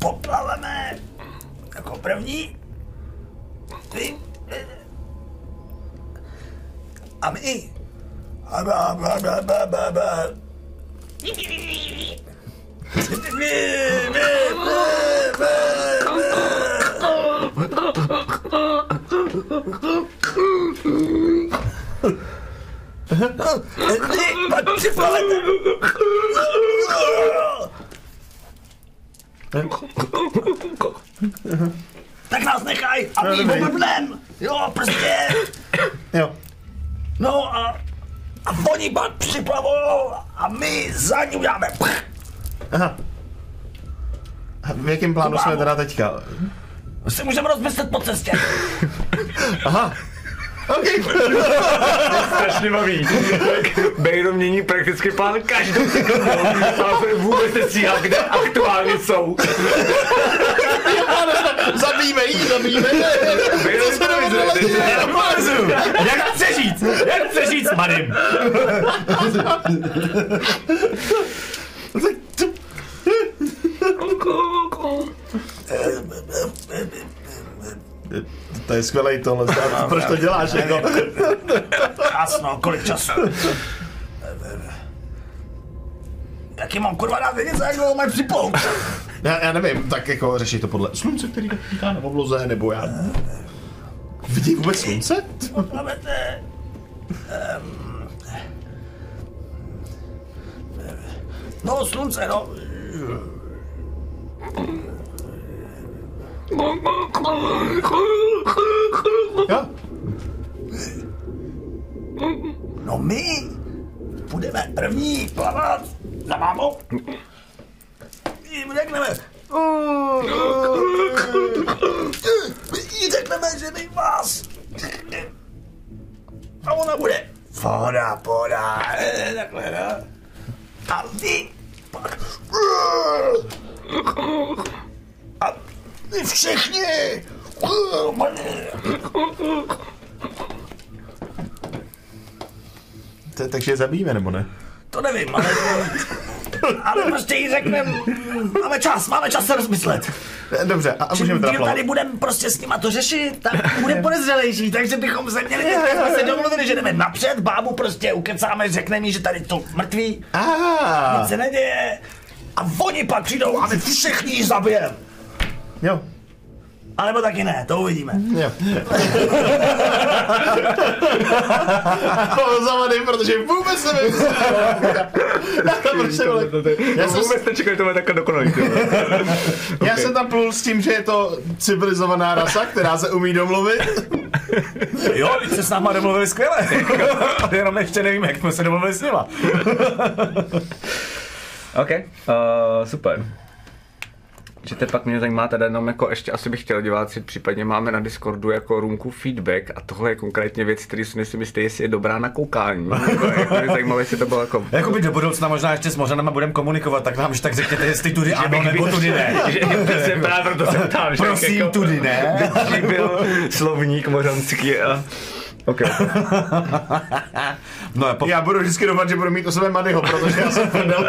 poplaveme jako první. Ty. A my. A ba, ba, ba, ba, ba, ba. Tak nás nechaj a my dobrý. oblbnem. Jo, prostě. Jo. No a, a oni pak připlavou a my za ní uděláme. pch. Aha. A v jakém plánu jsme teda teďka? Si můžeme rozmyslet po cestě. (laughs) Aha. OK. Strašně baví. Bejro mění prakticky plán každou sekundu. Ale vůbec nestíhá, kde aktuálně jsou. Zabijme jí, zabijme Bejro Co se nemohlo Jak chce říct? Jak chce říct, Marim? To je skvělej tohle. Proč to děláš? Jako? Jasno, kolik času? Jaký mám kurva rád vědět, za jak dlouho mají připlout? Já, já nevím, tak jako řeší to podle slunce, který pítá na obloze, nebo já... Vidí vůbec slunce? Plavete. Um, no, slunce, no. Jo. No my budeme první plavat za mámou. Řekneme, jí řekneme, že my vás. A ona bude, poda, eh, takhle, no. A vy pak, a všichni, To- Takže je zabijeme, nebo ne? To nevím, ale, ale prostě jí řekneme, máme čas, máme čas se rozmyslet. Dobře, a, můžeme teda tady budeme prostě s nima to řešit, tak bude podezřelejší, takže bychom se měli, jsme se domluvili, že jdeme napřed, bábu prostě ukecáme, řekneme jí, že tady to mrtví, Ah, nic se neděje, a oni pak přijdou a my všichni ji zabijeme. jo, A nebo taky ne, to uvidíme. jo. Zavadej, protože vůbec nevím, co Já jsem, Vůbec nečekal, že to bude takhle dokonalý. (laughs) já jsem tam plul s tím, že je to civilizovaná rasa, která se umí domluvit. (laughs) Jo, teď se s náma domluvili skvěle, (laughs) jenom ještě nevíme, jak jsme se domluvili s nima. OK, uh, super. Že te pak mě zajímá teda jenom jako ještě asi bych chtěl diváci, případně máme na Discordu jako roomku feedback a tohle je konkrétně věc, který si myslím jistý, jestli je dobrá na koukání. Jako, jako je zajímavé, jestli to bylo jako (laughs) Jakoby do budoucna možná ještě s Mořanama budeme komunikovat, tak nám už tak řekněte, jestli tudy ano, nebo tudy ne. (laughs) že, právě proto se ptám, že Prosím, jako, tudy ne. by byl slovník mořanský a... Okay. (laughs) No a po, Já budu vždycky doufat, že budu mít o sebe Madyho, protože já jsem prdel. (laughs)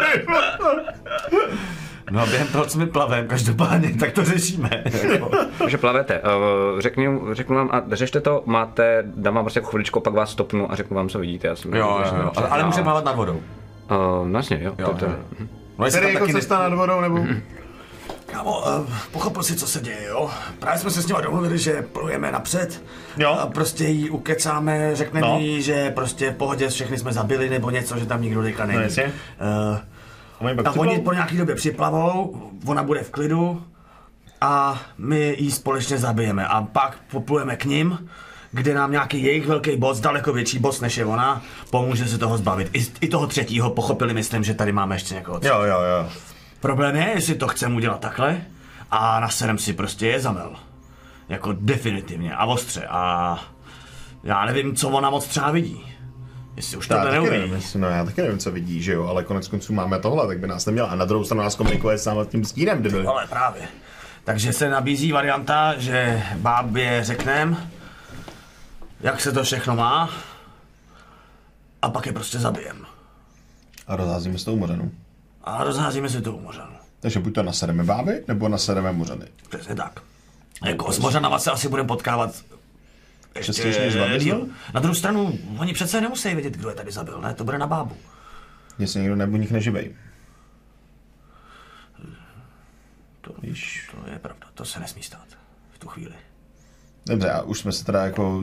no a během toho, co my plavem, každopádně, tak to řešíme. (laughs) Takže plavete. Uh, řeknu, řeknu vám, a řešte to, máte, dám vám prostě jako chviličku, pak vás stopnu a řeknu vám, co vidíte. Já jsem Jo, jo, jo. Ale, ale můžeme hálet nad vodou. Uh, no jasně, jo. Jo, to, to, jo. No, Tady jako cesta nad vodou, nebo... Kámo, uh, pochopil si, co se děje, jo? Právě jsme se s nima domluvili, že plujeme napřed. Jo. A prostě jí ukecáme, řekneme No. jí, že prostě v pohodě všechny jsme zabili, nebo něco, že tam nikdo teďka není. No, jasně. Uh, a oni po nějaký době připlavou, ona bude v klidu a my ji společně zabijeme. A pak poplujeme k ním, kde nám nějaký jejich velký boss, daleko větší boss než je ona, pomůže se toho zbavit. I, i toho třetího pochopili, myslím, že tady máme ještě někoho. Jo, jo, jo. Problém je, jestli to chcem udělat takhle a naserem si prostě je zamel. Jako definitivně a ostře a já nevím, co ona moc třeba vidí. Jestli už taky neuvidí. nevím, jestli- no já taky nevím, co vidí, že jo, ale konec konců máme tohle, tak by nás neměla. A na druhou stranu nás komunikuje sám s tím stínem, kdyby. Ale právě. Takže se nabízí varianta, že bábě řeknem, jak se to všechno má a pak je prostě zabijem. A rozházíme s tou mořenou. A rozházíme si to umořenu. Takže buď to nasereme báby, nebo nasereme mořeny. Přesně tak. Jako s mořanama se asi budeme potkávat Častěji než babiznou? díl. Na druhou stranu, oni přece nemusí vědět, kdo je tady zabil, ne? To bude na bábu. Jestli někdo nebo nich neživej. To, Víš. to je pravda, to se nesmí stát v tu chvíli. Dobře, a už jsme se teda jako...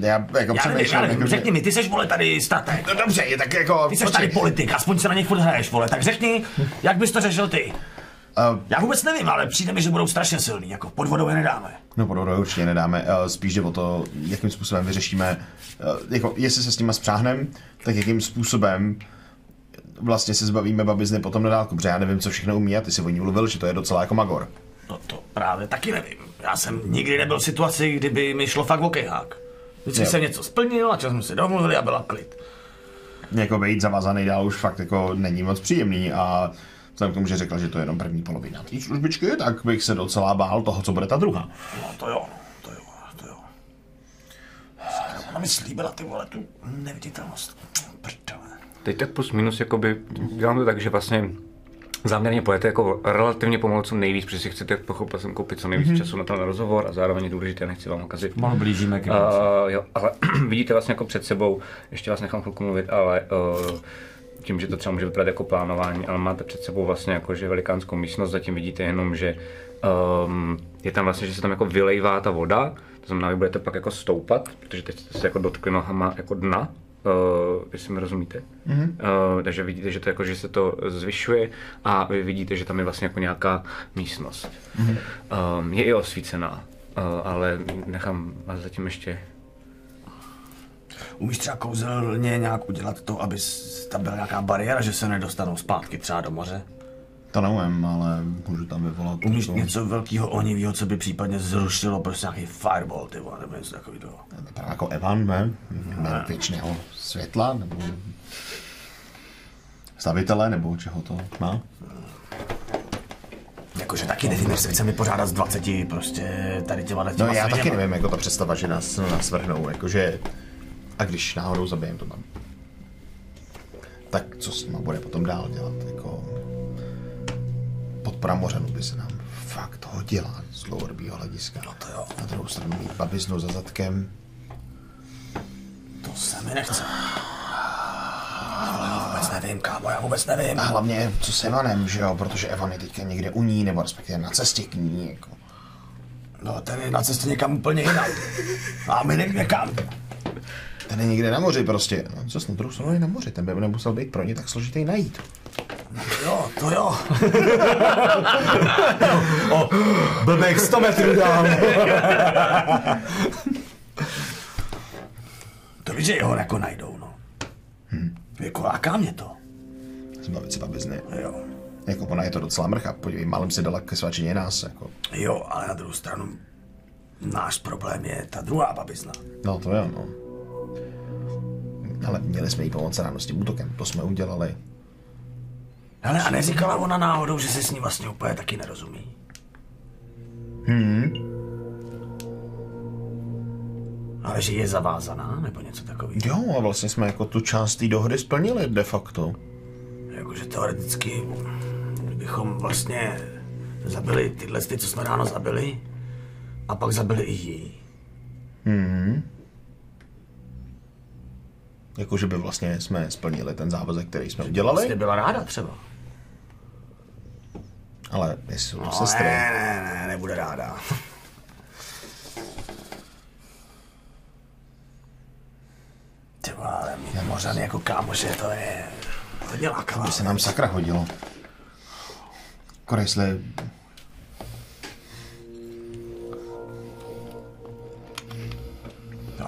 Já jako Já nevím, přemýšlím, já nevím, jako, že- řekni mi, ty seš vole tady strateg. No dobře, je tak jako... Ty jsi tady politik, aspoň se na něj furt hraješ, vole, tak řekni, jak bys to řešil ty. Uh, Já vůbec nevím, ale přijde mi, že budou strašně silný, jako pod vodou je nedáme. no podle mě určitě nedáme, uh, spíš jde o to, jakým způsobem vyřešíme, uh, jako jestli se s nima spřáhnem, tak jakým způsobem vlastně se zbavíme babizny potom na dálku, protože já nevím, co všechno umí a ty si o ní mluvil, že to je docela jako magor. No to právě taky nevím. Já jsem nikdy nebyl v situaci, kdyby mi šlo fakt o kejhák. Vždycky jsem něco splnil a čas jsme se domluvili a byla klid. Jako být zavazaný dál už fakt jako není moc příjemný a vzhledem k tomu, že řekla, že to je jenom první polovina té službičky, tak bych se docela bál toho, co bude ta druhá. No to jo, to jo, to jo. Ona mi slíbila ty vole tu neviditelnost. Prdele. Teď tak plus minus, jakoby, dělám to tak, že vlastně záměrně pojete jako relativně pomalu co nejvíc, protože si chcete pochopit jsem koupit co nejvíc mm-hmm. času na ten rozhovor a zároveň je důležité, nechci vám ukazit. Mal blížíme k Uh, jo, ale (clears throat) vidíte vlastně jako před sebou, ještě vás nechám chvilku mluvit, ale uh, tím, že to třeba může vypadat jako plánování, ale máte před sebou vlastně jako, že velikánskou místnost, zatím vidíte jenom, že um, je tam vlastně, že se tam jako vylejvá ta voda, to znamená, vy budete pak jako stoupat, protože teď jste se jako dotkli nohama jako dna, uh, jestli mi rozumíte. Mm-hmm. Uh, takže vidíte, že to jako, že se to zvyšuje a vy vidíte, že tam je vlastně jako nějaká místnost. Mm-hmm. Um, je i osvícená, uh, ale nechám vás zatím ještě Umíš třeba kouzelně nějak udělat to, aby tam byla nějaká bariéra, že se nedostanou zpátky třeba do moře? To neumím, ale můžu tam vyvolat. Umíš jako- něco velkého ohnivého, co by případně zrušilo prostě nějaký fireball, ty vole, nebo něco takového. Vypadá jako Evan, ne? ne věčného světla, nebo stavitele, nebo čeho to má? Jakože taky nevím, se chceme vypořádat z 20 prostě tady těma No těma já taky nevím, jako ta představa, že nás, nás vrhnou, jakože... A když náhodou zabijem to tam. Tak co s nima bude potom dál dělat, jako... Podpora mořenu by se nám fakt hodila z dlouhodobého hlediska. No to jo. Na druhou stranu mít babiznu za zadkem. To se mi nechce. Ale já vůbec nevím, kámo, já vůbec nevím. A hlavně, co s Evanem, že jo, protože Evan je teďka někde u ní, nebo respektive na cestě k ní, jako. No, ten je na cestě někam úplně jinam. A my nevíme kam. Ten je někde na moři prostě. No, co s na druhou stranu je na moři, ten by nemusel být pro ně tak složitý najít. Jo, to jo. (laughs) o, blbek 100 metrů dál. to víš, že jeho jako najdou, no. Hm. Jako, láká mě to. Zbavit se babizny. Jo. Jako ona je to docela mrcha, podívej, málem si dala ke svačině nás, jako. Jo, ale na druhou stranu náš problém je ta druhá babizna. No to jo, no. Ale měli jsme jí pomoct ráno s tím útokem, to jsme udělali. Ale a neříkala ona náhodou, že se s ní vlastně úplně taky nerozumí. Hmm. Ale že je zavázaná, nebo něco takového. Jo, a vlastně jsme jako tu část té dohody splnili de facto. Jakože teoreticky, kdybychom vlastně zabili tyhle, ty, co jsme ráno zabili, a pak zabili i jí. Jako, že by vlastně jsme splnili ten závazek, který jsme udělali, Vlastně byla ráda třeba. ale jestli jsou to No, sestry. ne, ne, ne, nebude ráda. (laughs) Ty ale mít mořany jako kámoše, to je hodně lákavá. by se nám sakra hodilo. Kor jestli...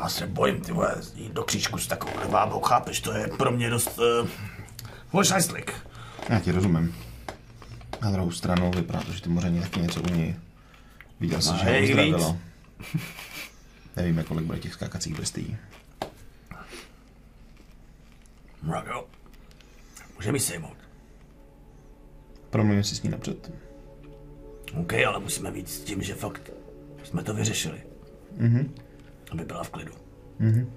Já se bojím, ty vole, jít do křížku s takovou bábou, chápeš, to je pro mě dost... Uh, Vošajstlik. Já ti rozumím. Na druhou stranu vypadá to, že ty moření taky něco umí. Viděl jsi, že je ho víc. (laughs) Nevíme, kolik bude těch skákacích brstí. Mrago. Může mi sejmout. Promluvím si s ní napřed. OK, ale musíme víc s tím, že fakt jsme to vyřešili. Mhm. Aby byla v klidu. Mhm.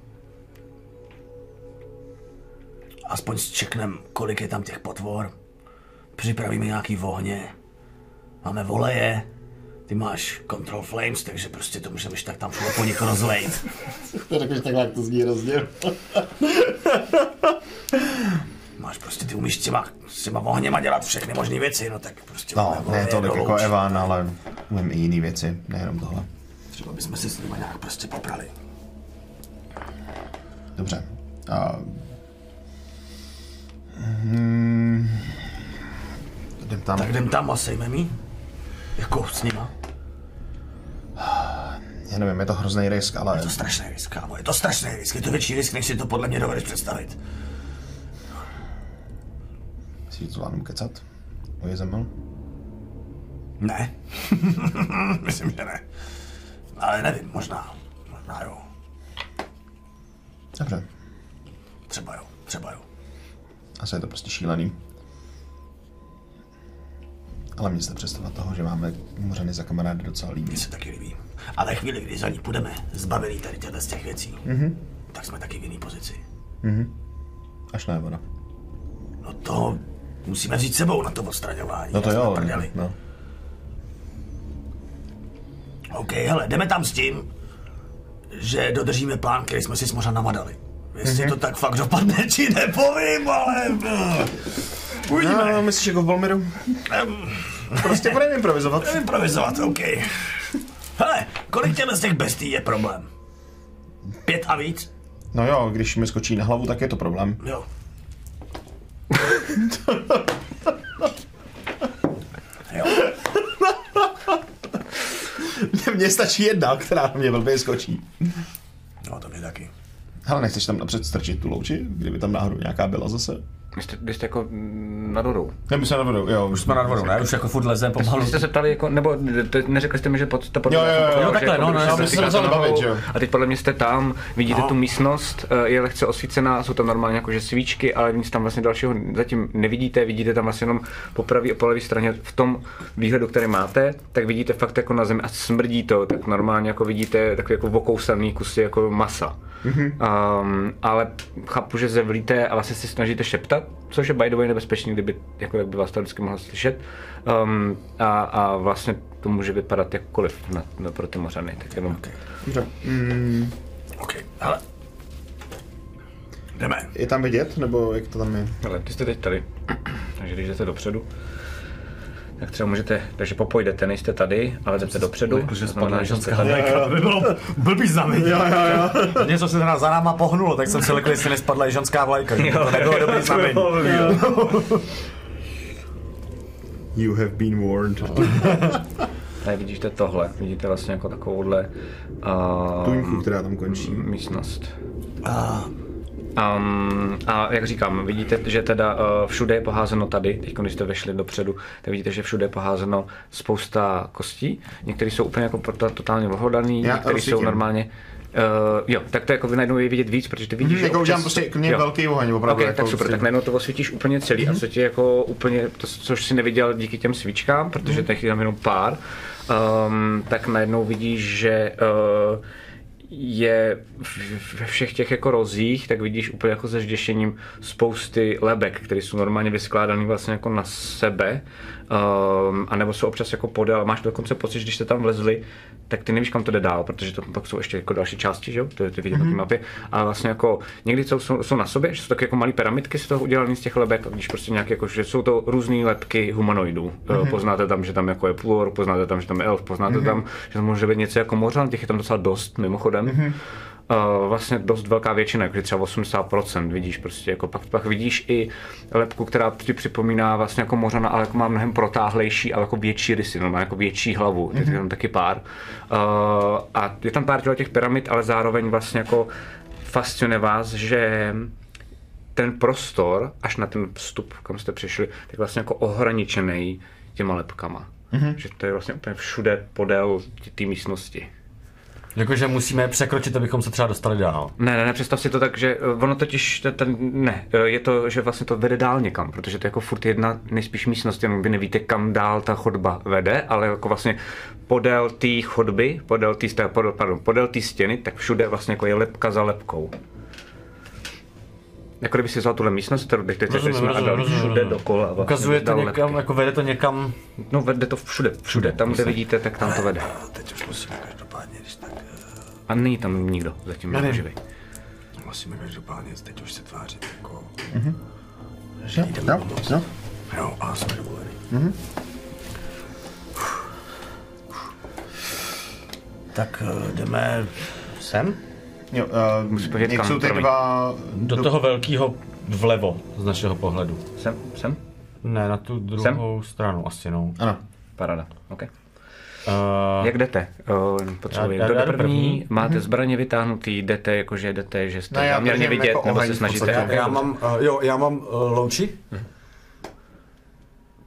Aspoň zčeknem, kolik je tam těch potvor. Připravíme nějaký vohně. Máme voleje. Ty máš control flames, takže prostě to můžeme tak tam všude po nich rozlejt. To řekneš takhle, jak to zní hrozně. Máš prostě, ty umíš s těma, s těma ohněma dělat všechny možné věci, no tak prostě No, ne tolik jako. Evan, ale umím i jiné věci, nejenom tohle. Třeba bychom si s nimi nějak prostě poprali. Dobře. A... Hmm... Jdem tam. Tak jdem tam a sejmeme jí. Jako s nima. Já nevím, je to hrozný risk, ale Je to strašný risk, kámo, je to strašný risk, je to větší risk, než si to podle mě dovedeš představit. si to zvládnu kecat? O Jezemel? Ne. (laughs) Myslím, že ne. Ale nevím, možná. Možná jo. Dobře. Třeba jo, třeba jo. Asi je to prostě šílený. Ale mně se představa toho, že máme mořeny za kamarády docela líbí. Mně se taky líbí. Ale chvíli, kdy za ní půjdeme, zbavený tady těchto z těch věcí, mm-hmm. tak jsme taky v jiný pozici. Až na voda. No to musíme vzít sebou na to odstraňování. No to jo, no. OK, hele, jdeme tam s tím, že dodržíme plán, který jsme si s mořa namadali. Jestli Mhm. to tak fakt dopadne, (laughs) či nepovím, ale... eh, Uvidíme. No, myslíš jako v Bolmiru? prostě budeme improvizovat. Jdeme (laughs) improvizovat, OK. Hele, kolik těchto z těch bestí je problém? Pět a víc? No jo, když mi skočí na hlavu, tak je to problém. Jo. (laughs) (laughs) Mně stačí jedna, která na mě blbě skočí. No, to mě taky. Hele, nechceš tam napřed strčit tu louči, kdyby tam náhodou nějaká byla zase? Vy jste, vy jste jako mm, nad vodou. Nebo se nad vodou, jo. Už Jsme nad vodou, ne? Už jako furt lezem pomalu. Vy jste se ptali, jako, nebo te- neřekli jste mi, že pod, to pod Jo, jo, jo, jako, jo, že takhle, jako, no, no, když já se bavit, že jo. A teď podle mě jste tam, vidíte No. tu místnost, eh, je lehce osvícená, jsou tam normálně jakože svíčky, ale nic tam vlastně dalšího zatím nevidíte, vidíte tam vlastně jenom po pravé a po levé straně v tom výhledu, který máte, tak vidíte fakt jako na zemi a smrdí to, tak normálně jako vidíte takový jako okousaný kusy jako masa. Mm-hmm. Um, ale chápu, že zevlíte a vlastně si snažíte šeptat, což je by the way nebezpečný, kdyby jako tak by vás to vždycky mohla slyšet. Um, a, a vlastně to může vypadat jakkoliv na, na, pro ty mořany. Tak jenom okay. Dobře. Mm, OK, hele. Jdeme. je tam vidět, nebo jak to tam je? Ale ty jste teď tady, takže když jdete dopředu, tak třeba můžete, takže popojdete, nejste tady, ale jdete dopředu, to znamená, že jste tady. To by bylo blbý znamení. Jo, jo, jo. Něco se teda za náma pohnulo, tak jsem si lekl, jestli nespadla i ženská vlajka. to nebylo dobrý znamení. You have been warned. (laughs) Tady vidíte tohle, vidíte vlastně jako takovouhle uh, Tuňku, která tam končí. místnost. Um, a jak říkám, vidíte, že teda uh, všude je poházeno tady, teď když jste vešli dopředu, tak vidíte, že všude je poházeno spousta kostí. Některé jsou úplně jako totálně vohodaný, některé jsou normálně Uh, jo, tak to jako vy najednou je vidět víc, protože ty vidíš, Mhm, že jako občas- udělám prostě klidně velký oheň, opravdu. Ok, jako tak super, tak najednou to osvítíš úplně celý a co ti jako úplně, to, což si neviděl díky těm svíčkám, protože těch je tam jenom pár, um, tak najednou vidíš, že uh, je ve všech těch jako rozích, tak vidíš úplně jako se zděšením spousty lebek, které jsou normálně vyskládané vlastně jako na sebe, um, anebo jsou občas jako podél. Máš dokonce pocit, že když jste tam vlezli, tak ty nevíš, kam to jde dál, protože to pak jsou ještě jako další části, že jo, to, to vidět mm-hmm. na té mapě, ale vlastně jako někdy jsou, jsou, jsou na sobě, že jsou taky jako malé pyramidky z toho udělané z těch lebek, a když prostě nějaké jako, že jsou to různé lebky humanoidů. Mm-hmm. Poznáte tam, že tam jako je plur, poznáte tam, že tam je elf, poznáte mm-hmm. tam, že tam může být něco jako mořan, těch je tam docela dost mimochodem. Mm-hmm. Uh, vlastně dost velká většina, jako třeba 80%, vidíš prostě, jako pak, pak vidíš i lepku, která ti připomíná vlastně jako mořana, ale jako má mnohem protáhlejší, ale jako větší rysy, no, má jako větší hlavu, mm-hmm. je tam taky pár. Uh, a je tam pár těch pyramid, ale zároveň vlastně jako fascinuje vás, že ten prostor, až na ten vstup, kam jste přišli, tak vlastně jako ohraničený těma lepkama. Mm-hmm. Že to je vlastně úplně všude podél té místnosti. Jakože musíme překročit, abychom se třeba dostali dál. Ne, ne, ne, představ si to tak, že eh, ono totiž, ten, ten, ne, eh, je to, že vlastně to vede dál někam, protože to je jako furt jedna nejspíš místnost, jenom vy nevíte, kam dál ta chodba vede, ale jako vlastně podél té chodby, podél té, podél, pardon, podél té stěny, tak všude vlastně jako je lepka za lepkou. Jako kdyby si vzal tuhle místnost, kterou teď teď Rozumím, jsme a dal rozumím, všude rozumím. dokola. Vlastně Ukazuje to někam, lepky. jako vede to někam. No vede to všude, všude, tam, kde vidíte, tak tam to vede. Teď už musíme každopádně, když. A není tam nikdo zatím Já nevím. živý. Musíme každopádně teď už se tvářit jako... Jo, jo, jo. Jo, a jsme dovolení. Tak eh, jdeme sem? jo uh, podívat jak kam, jsou ty promiň. dva... Do toho velkého vlevo z našeho pohledu. Sem, sem? Ne, na tu druhou stranu asi, no. Ano. Parada, OK. Uh, Jak jdete? Uh, potřebuji. Já- já- Kdo jde já první? první. Máte zbraně vytáhnutý, jdete jakože jdete, že jste Ne, já vidět, jako nebo se snažíte. já, já mám, uh, jo, já mám uh, louči.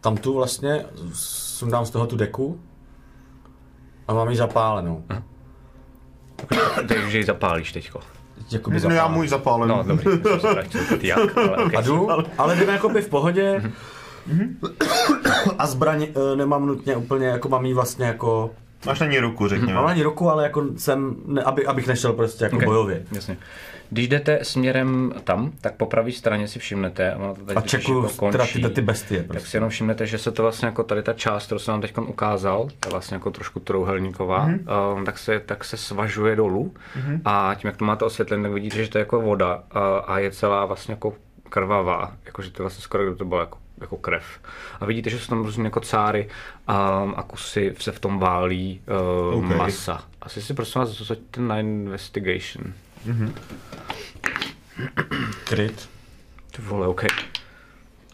Tam tu vlastně sundám z toho tu deku a mám ji zapálenou. Takže ji zapálíš teďko. Jakoby No já můj zapálen. No, dobrý. (laughs) jak, ale A okay. jdu, ale jdeme jakoby v pohodě. A zbraň uh, nemám nutně úplně, jako mám jí vlastně jako... Máš na ní ruku, řekněme. Mám ani ruku, ale jako jsem, ne, aby, abych nešel prostě jako Ok. bojově. Jasně. Když jdete směrem tam, tak po pravé straně si všimnete, a ono to tady A čekuju jako teda končí, ty, ty bestie tak prostě. si jenom všimnete, že se to vlastně jako tady ta část, kterou jsem vám teď ukázal, je vlastně jako trošku trouhelníková, Mhm. mm-hmm. um, tak, se, tak se svažuje dolů mm-hmm. a tím, jak to máte osvětlené, tak vidíte, že to je jako voda uh, a je celá vlastně jako krvavá, jakože to je vlastně skoro, kdyby to bylo jako, jako krev. A vidíte, že jsou tam různé jako cáry um, a kusy se v tom válí uh, Ok. okay. masa. Asi si prosím vás zasaďte na investigation. Kryt. Ty vole, OK.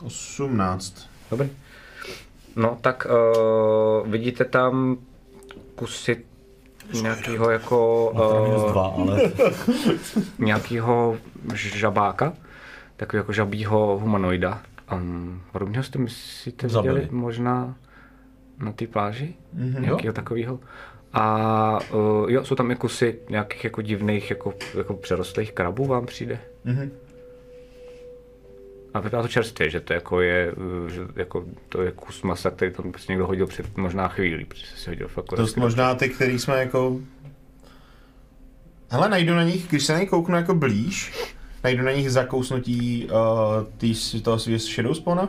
18. Dobrý. No, tak uh, vidíte tam kusy nějakého jako uh, dva, ale... (laughs) nějakého žabáka, takového jako žabího humanoida. Um, podobného jste myslíte Zabili. viděli možná na té pláži? Mm-hmm. Nějakého takového. A uh, jo, jsou tam i kusy nějakých jako divných, jako, jako přerostlých krabů vám přijde. Mhm. A vypadá to čerstvě, že to jako je, uh, že jako to je kus masa, který tam prostě někdo hodil před možná chvílí, protože si hodil fakt To jsou možná ty, který jsme jako... Hele, najdu na nich, když se na nich kouknu jako blíž, najdu na nich zakousnutí uh, tý, toho Shadow Spawna.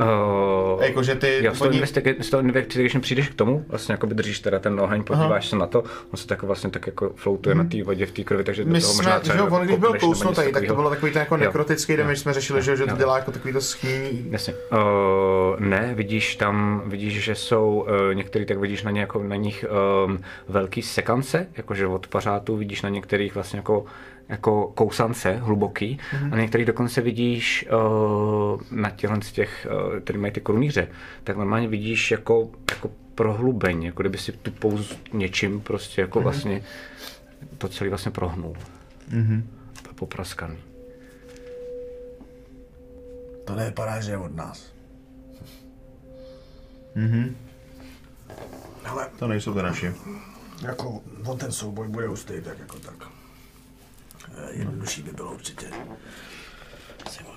Uh, Jakože ty... Jo, z toho, oni- z toho investigation přijdeš k tomu, vlastně jako držíš teda ten oheň, podíváš se na to, on se tak vlastně tak jako floutuje na té vodě v té krvi, takže do My toho jsme, možná že třeba jo, jako on když byl kousnutý, tak to takovýho. bylo takový ten jako Jo. nekrotický damage, jsme řešili, že, že to Jo. dělá jako takový to. Jasně. Uh, ne, vidíš tam, vidíš, že jsou uh, některý, tak vidíš na, nějakou, na nich um, velký sekance, jakože od pařátů vidíš na některých vlastně jako jako kousance hluboký mm-hmm. a na některých dokonce vidíš uh, na těchhle z těch, uh, který mají ty krunýře, tak normálně vidíš jako, jako prohlubeň, jako kdyby si tu pouz něčím prostě jako mm-hmm. vlastně to celý vlastně prohnul. Mm-hmm. Popraskaný. To nevypadá, že je od nás. To nejsou ty naši. Jako, on ten souboj bude hustý, tak jako tak. Eh, Jednodušší by bylo určitě. Si ale...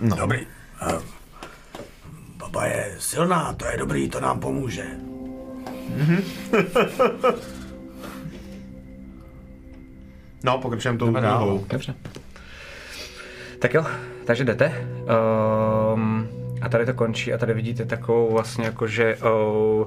No. Dobrý. Eh, Baba je silná, to je dobrý, to nám pomůže. No, pokračujeme tou druhou. Dobře. Tak jo, takže jdete. Um, a tady to končí a tady vidíte takovou vlastně jakože uh,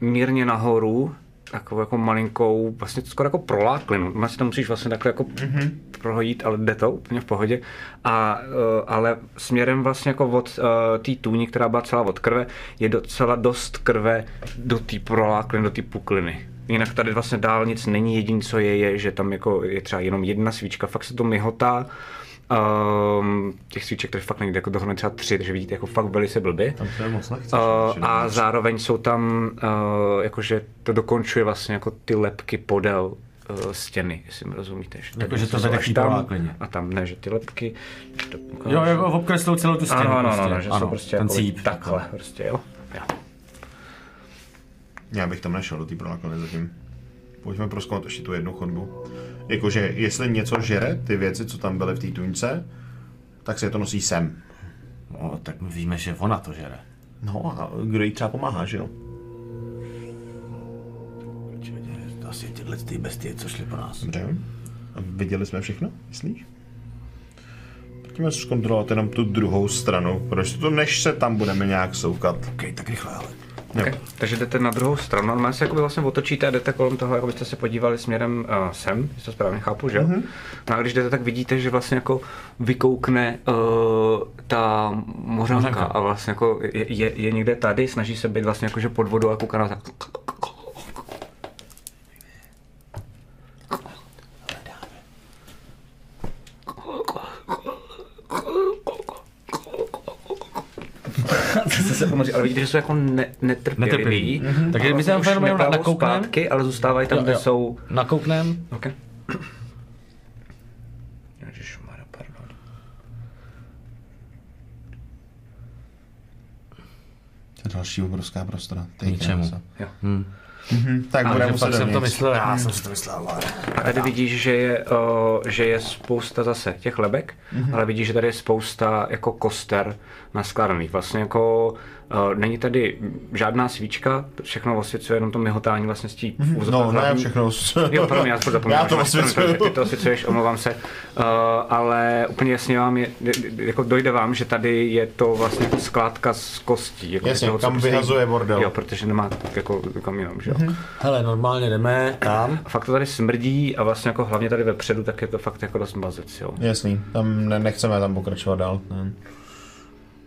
mírně nahoru, takovou jako malinkou, vlastně skoro jako proláklinu. Vlastně to musíš vlastně takhle jako mm-hmm. projít, ale jde to úplně v pohodě. A, uh, ale směrem vlastně jako od uh, té tůni, která byla celá od krve, je docela dost krve do té prolákliny, do té pukliny. Jinak tady vlastně dál nic není, jediné, co je, je, že tam jako je třeba jenom jedna svíčka, fakt se to myhotá. Um, těch svíček tady fakt nejde jako dohromady třeba tři, takže vidíte jako fakt velice blbě. Tam se moc nechceš. Uh, a zároveň jsou tam, uh, jakože to dokončuje vlastně jako ty lepky podél uh, stěny, jestli mi rozumíte. Že Jako, že to vede tam. A tam ne, že ty lepky... že To, Jo, jako obkreslil celou tu stěnu. ano, ano, prostě. ano, že ano, jsou prostě ten jako cíp. takhle, prostě, jo. jo. Já bych tam nešel do té pronáklady zatím. Pojďme proskoumat ještě tu jednu chodbu. Jakože, jestli něco žere, ty věci, co tam byly v té tuňce, tak se to nosí sem. No, tak my víme, že ona to žere. No a kdo jí třeba pomáhá, že jo? To asi tyhle ty bestie, co šly po nás. Dobře. A viděli jsme všechno, myslíš? Pojďme zkontrolovat jenom tu druhou stranu, protože to než se tam budeme nějak soukat. OK, tak rychle, ale. Okay. Takže jdete na druhou stranu, normálně se jakoby vlastně otočíte a jdete kolem toho, jako byste se podívali směrem uh, sem, jestli to správně chápu, že jo? Mm-hmm. No a když jdete, tak vidíte, že vlastně jako vykoukne uh, ta mořanka, a vlastně jako je, je, je, někde tady, snaží se být vlastně jako, že pod vodou a kouká na tak. Chce se pomoci, ale vidíte, že jsou jako ne, netrpěliví. Netrpěliví. Mhm. Takže my se tam neplavou nakoukneme. zpátky, ale zůstávají tam, Jo, kde jo. jsou. Nakouknem. OK. Ježišmarja, pardon. To je další obrovská prostora. Teď Ničemu. Jo. Mhm, tak že muset jsem to myslel, já jsem si to myslel, ale... A tady vidíš, že je, o, že je spousta zase těch lebek, mm-hmm. ale vidíš, že tady je spousta jako koster naskládaných. Vlastně jako není tady žádná svíčka, všechno osvěcuje jenom to mihotání vlastně z tí No, ne, všechno. Jo, promiň, já to zapomínám. Já to osvěcuju. Ty to osvěcuješ, omlouvám se. Uh, ale úplně jasně vám je, jako dojde vám, že tady je to vlastně jako skládka z kostí. Jako Jasně, toho, kam vyhazuje bordel. Jo, protože nemá jako kam jinam, že jo. Mhm. Mm-hmm. Hele, normálně jdeme tam. A fakt to tady smrdí a vlastně jako hlavně tady vepředu, tak je to fakt jako dost mazec, jo. Jasný, tam ne, nechceme tam pokračovat dál. Ne.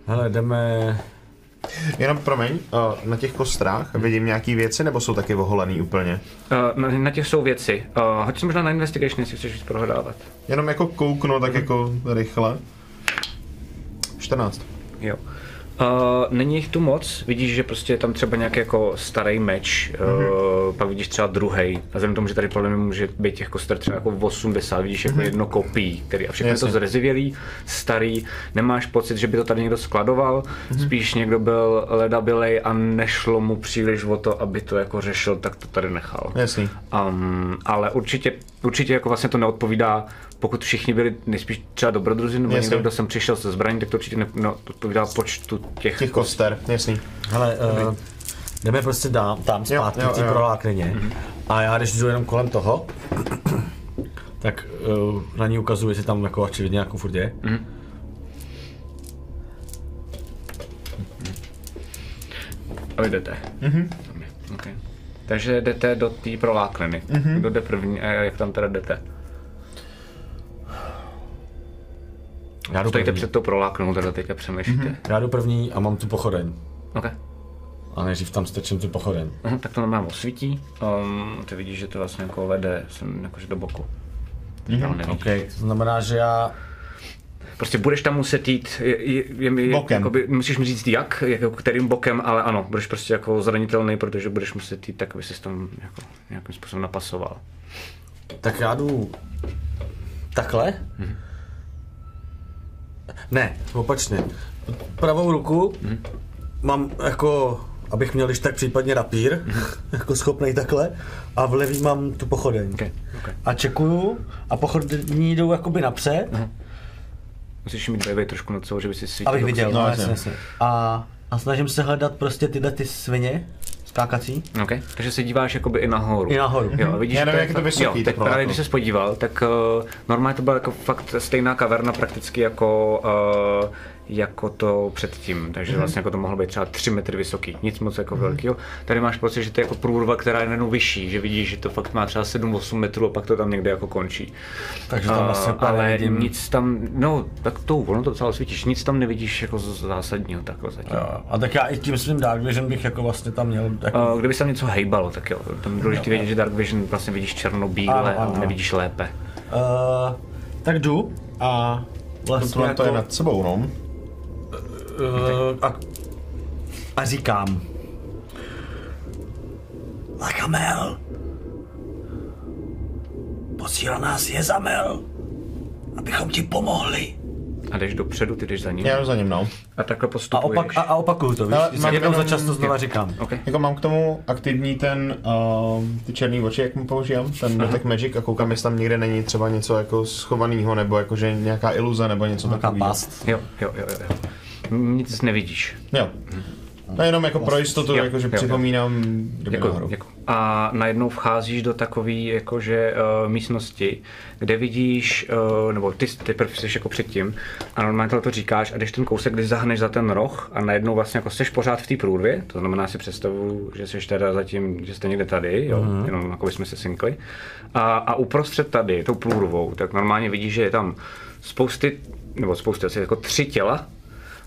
Hele, jdeme... Jenom promiň, uh, na těch kostrách vidím nějaký věci, nebo jsou taky oholený úplně? Uh, na, na těch jsou věci. Uh, hoď si možná na investigation, jestli chceš víc prohledávat. Jenom jako kouknu, tak jako rychle. 14. Jo. Uh, není jich tu moc, vidíš, že prostě je tam třeba nějaký jako starý meč, mm-hmm. uh, pak vidíš třeba druhý. A vzhledem tomu, že tady podle mě může být těch koster třeba jako 80, vidíš jako jedno kopí, který a všechno je to Jasně. zrezivělý, starý, nemáš pocit, že by to tady někdo skladoval, mm-hmm. spíš někdo byl ledabilej a nešlo mu příliš o to, aby to jako řešil, tak to tady nechal. Jasný. Um, ale určitě, určitě jako vlastně to neodpovídá, pokud všichni byli nejspíš třeba dobrodruzi, nebo někdo, kdo sem přišel se zbraní, tak to určitě ne, no, odpovídá počtu těch, Těch koster, jasný. Hele, uh, jdeme prostě dám, tam zpátky jo, v té jo. proláklině. A já když jdu jenom kolem toho, (clears throat) tak uh, na ní ukazuju, jestli tam jako očividně nějakou furt je. A vy jdete. Mm-hmm. Okay. Takže jdete do té prolákliny. Mm-hmm. Kdo jde první a jak tam teda jdete? Já jdu Stojíte první. před tou proláklinou, teda teďka přemýšlíte. Mm-hmm. Já jdu první a mám tu pochodeň. Okay. A nejdřív tam strčím tu pochodeň. Uh, tak to normálně osvítí. Um, ty vidíš, že to vlastně jako vede sem jakože do boku. Mm-hmm. Ale nevidíš. OK, to znamená, že já... Prostě budeš tam muset jít, je, je, je, Bokem. Jakoby, musíš mi říct jak, jako kterým bokem, ale ano, budeš prostě jako zranitelný, protože budeš muset jít tak, aby si tam jako nějakým způsobem napasoval. Tak já jdu... Takhle? Ne, opačně. Pravou ruku mám jako, abych měl když tak případně rapír, jako schopnej takhle, a v levý mám tu pochodeň. Okay, okay. A čekuju a pochodní jdou jakoby napřed, Musíš mít bejvej trošku na celou, že by si svítil. abych viděl. No, jasně. A, a snažím se hledat prostě tyhle ty svině, skákací, Okay. Takže se díváš jakoby i nahoru. i nahoru. Jo, vidíš, Já nevím, jak je to vysoký, Jo, tak právě když se podíval, tak uh, normálně to byla jako fakt stejná kaverna prakticky jako, uh, jako to předtím. Takže mm-hmm. vlastně jako to mohlo být třeba 3 metry vysoký, nic moc jako mm-hmm. velkého. Tady máš pocit, že to je jako průrva, která je najednou vyšší, že vidíš, že to fakt má třeba 7-8 metrů a pak to tam někde jako končí. Takže tam vlastně úplně ale nevidím. nic tam, no tak to, ono to celé svítíš, nic tam nevidíš jako z- zásadního takhle zatím. Jo, a tak já i tím svým Dark Vision bych jako vlastně tam měl jako... Uh, kdyby se tam něco hejbalo, tak jo. Tam je důležité vědět, že Dark Vision vlastně vidíš černobíle Ano, ano. a nevidíš lépe. Uh, tak jdu a vlastně Tohle to je jako, nad sebou, no. Uh, a, a říkám Lakamel posílal nás Jezamel, abychom ti pomohli. A jdeš dopředu, ty jdeš za ním. Já jdu za ním, no. A takhle A, postupuješ. opak, a, a opakuju to, víš? Ale mám jednou za jenom- čas to znova říkám. Okay. Jako mám k tomu aktivní ten, uh, ty černý oči, jak mu používám, ten Detect Magic a koukám, jestli tam někde není třeba něco jako schovaného, nebo jakože nějaká iluze, nebo něco Nějaká takového. past. Jo, jo, jo, jo. Nic nevidíš. Jo. No jenom jako pro jistotu, Jo, jakože jo, jo. připomínám, kdyby Děkuji, děkuji. A najednou vcházíš do takové jakože uh, místnosti, kde vidíš, uh, nebo ty teprve jsi jako předtím, a normálně to říkáš a když ten kousek, když zahneš za ten roh a najednou vlastně jako jsi pořád v té průrvě, to znamená si představu, že jsi teda zatím, že jste někde tady, jo, mm-hmm. jenom jako jsme se synkli. A, a uprostřed tady, tou průrvou, tak normálně vidíš, že je tam spousty, nebo spousty, asi jako tři těla,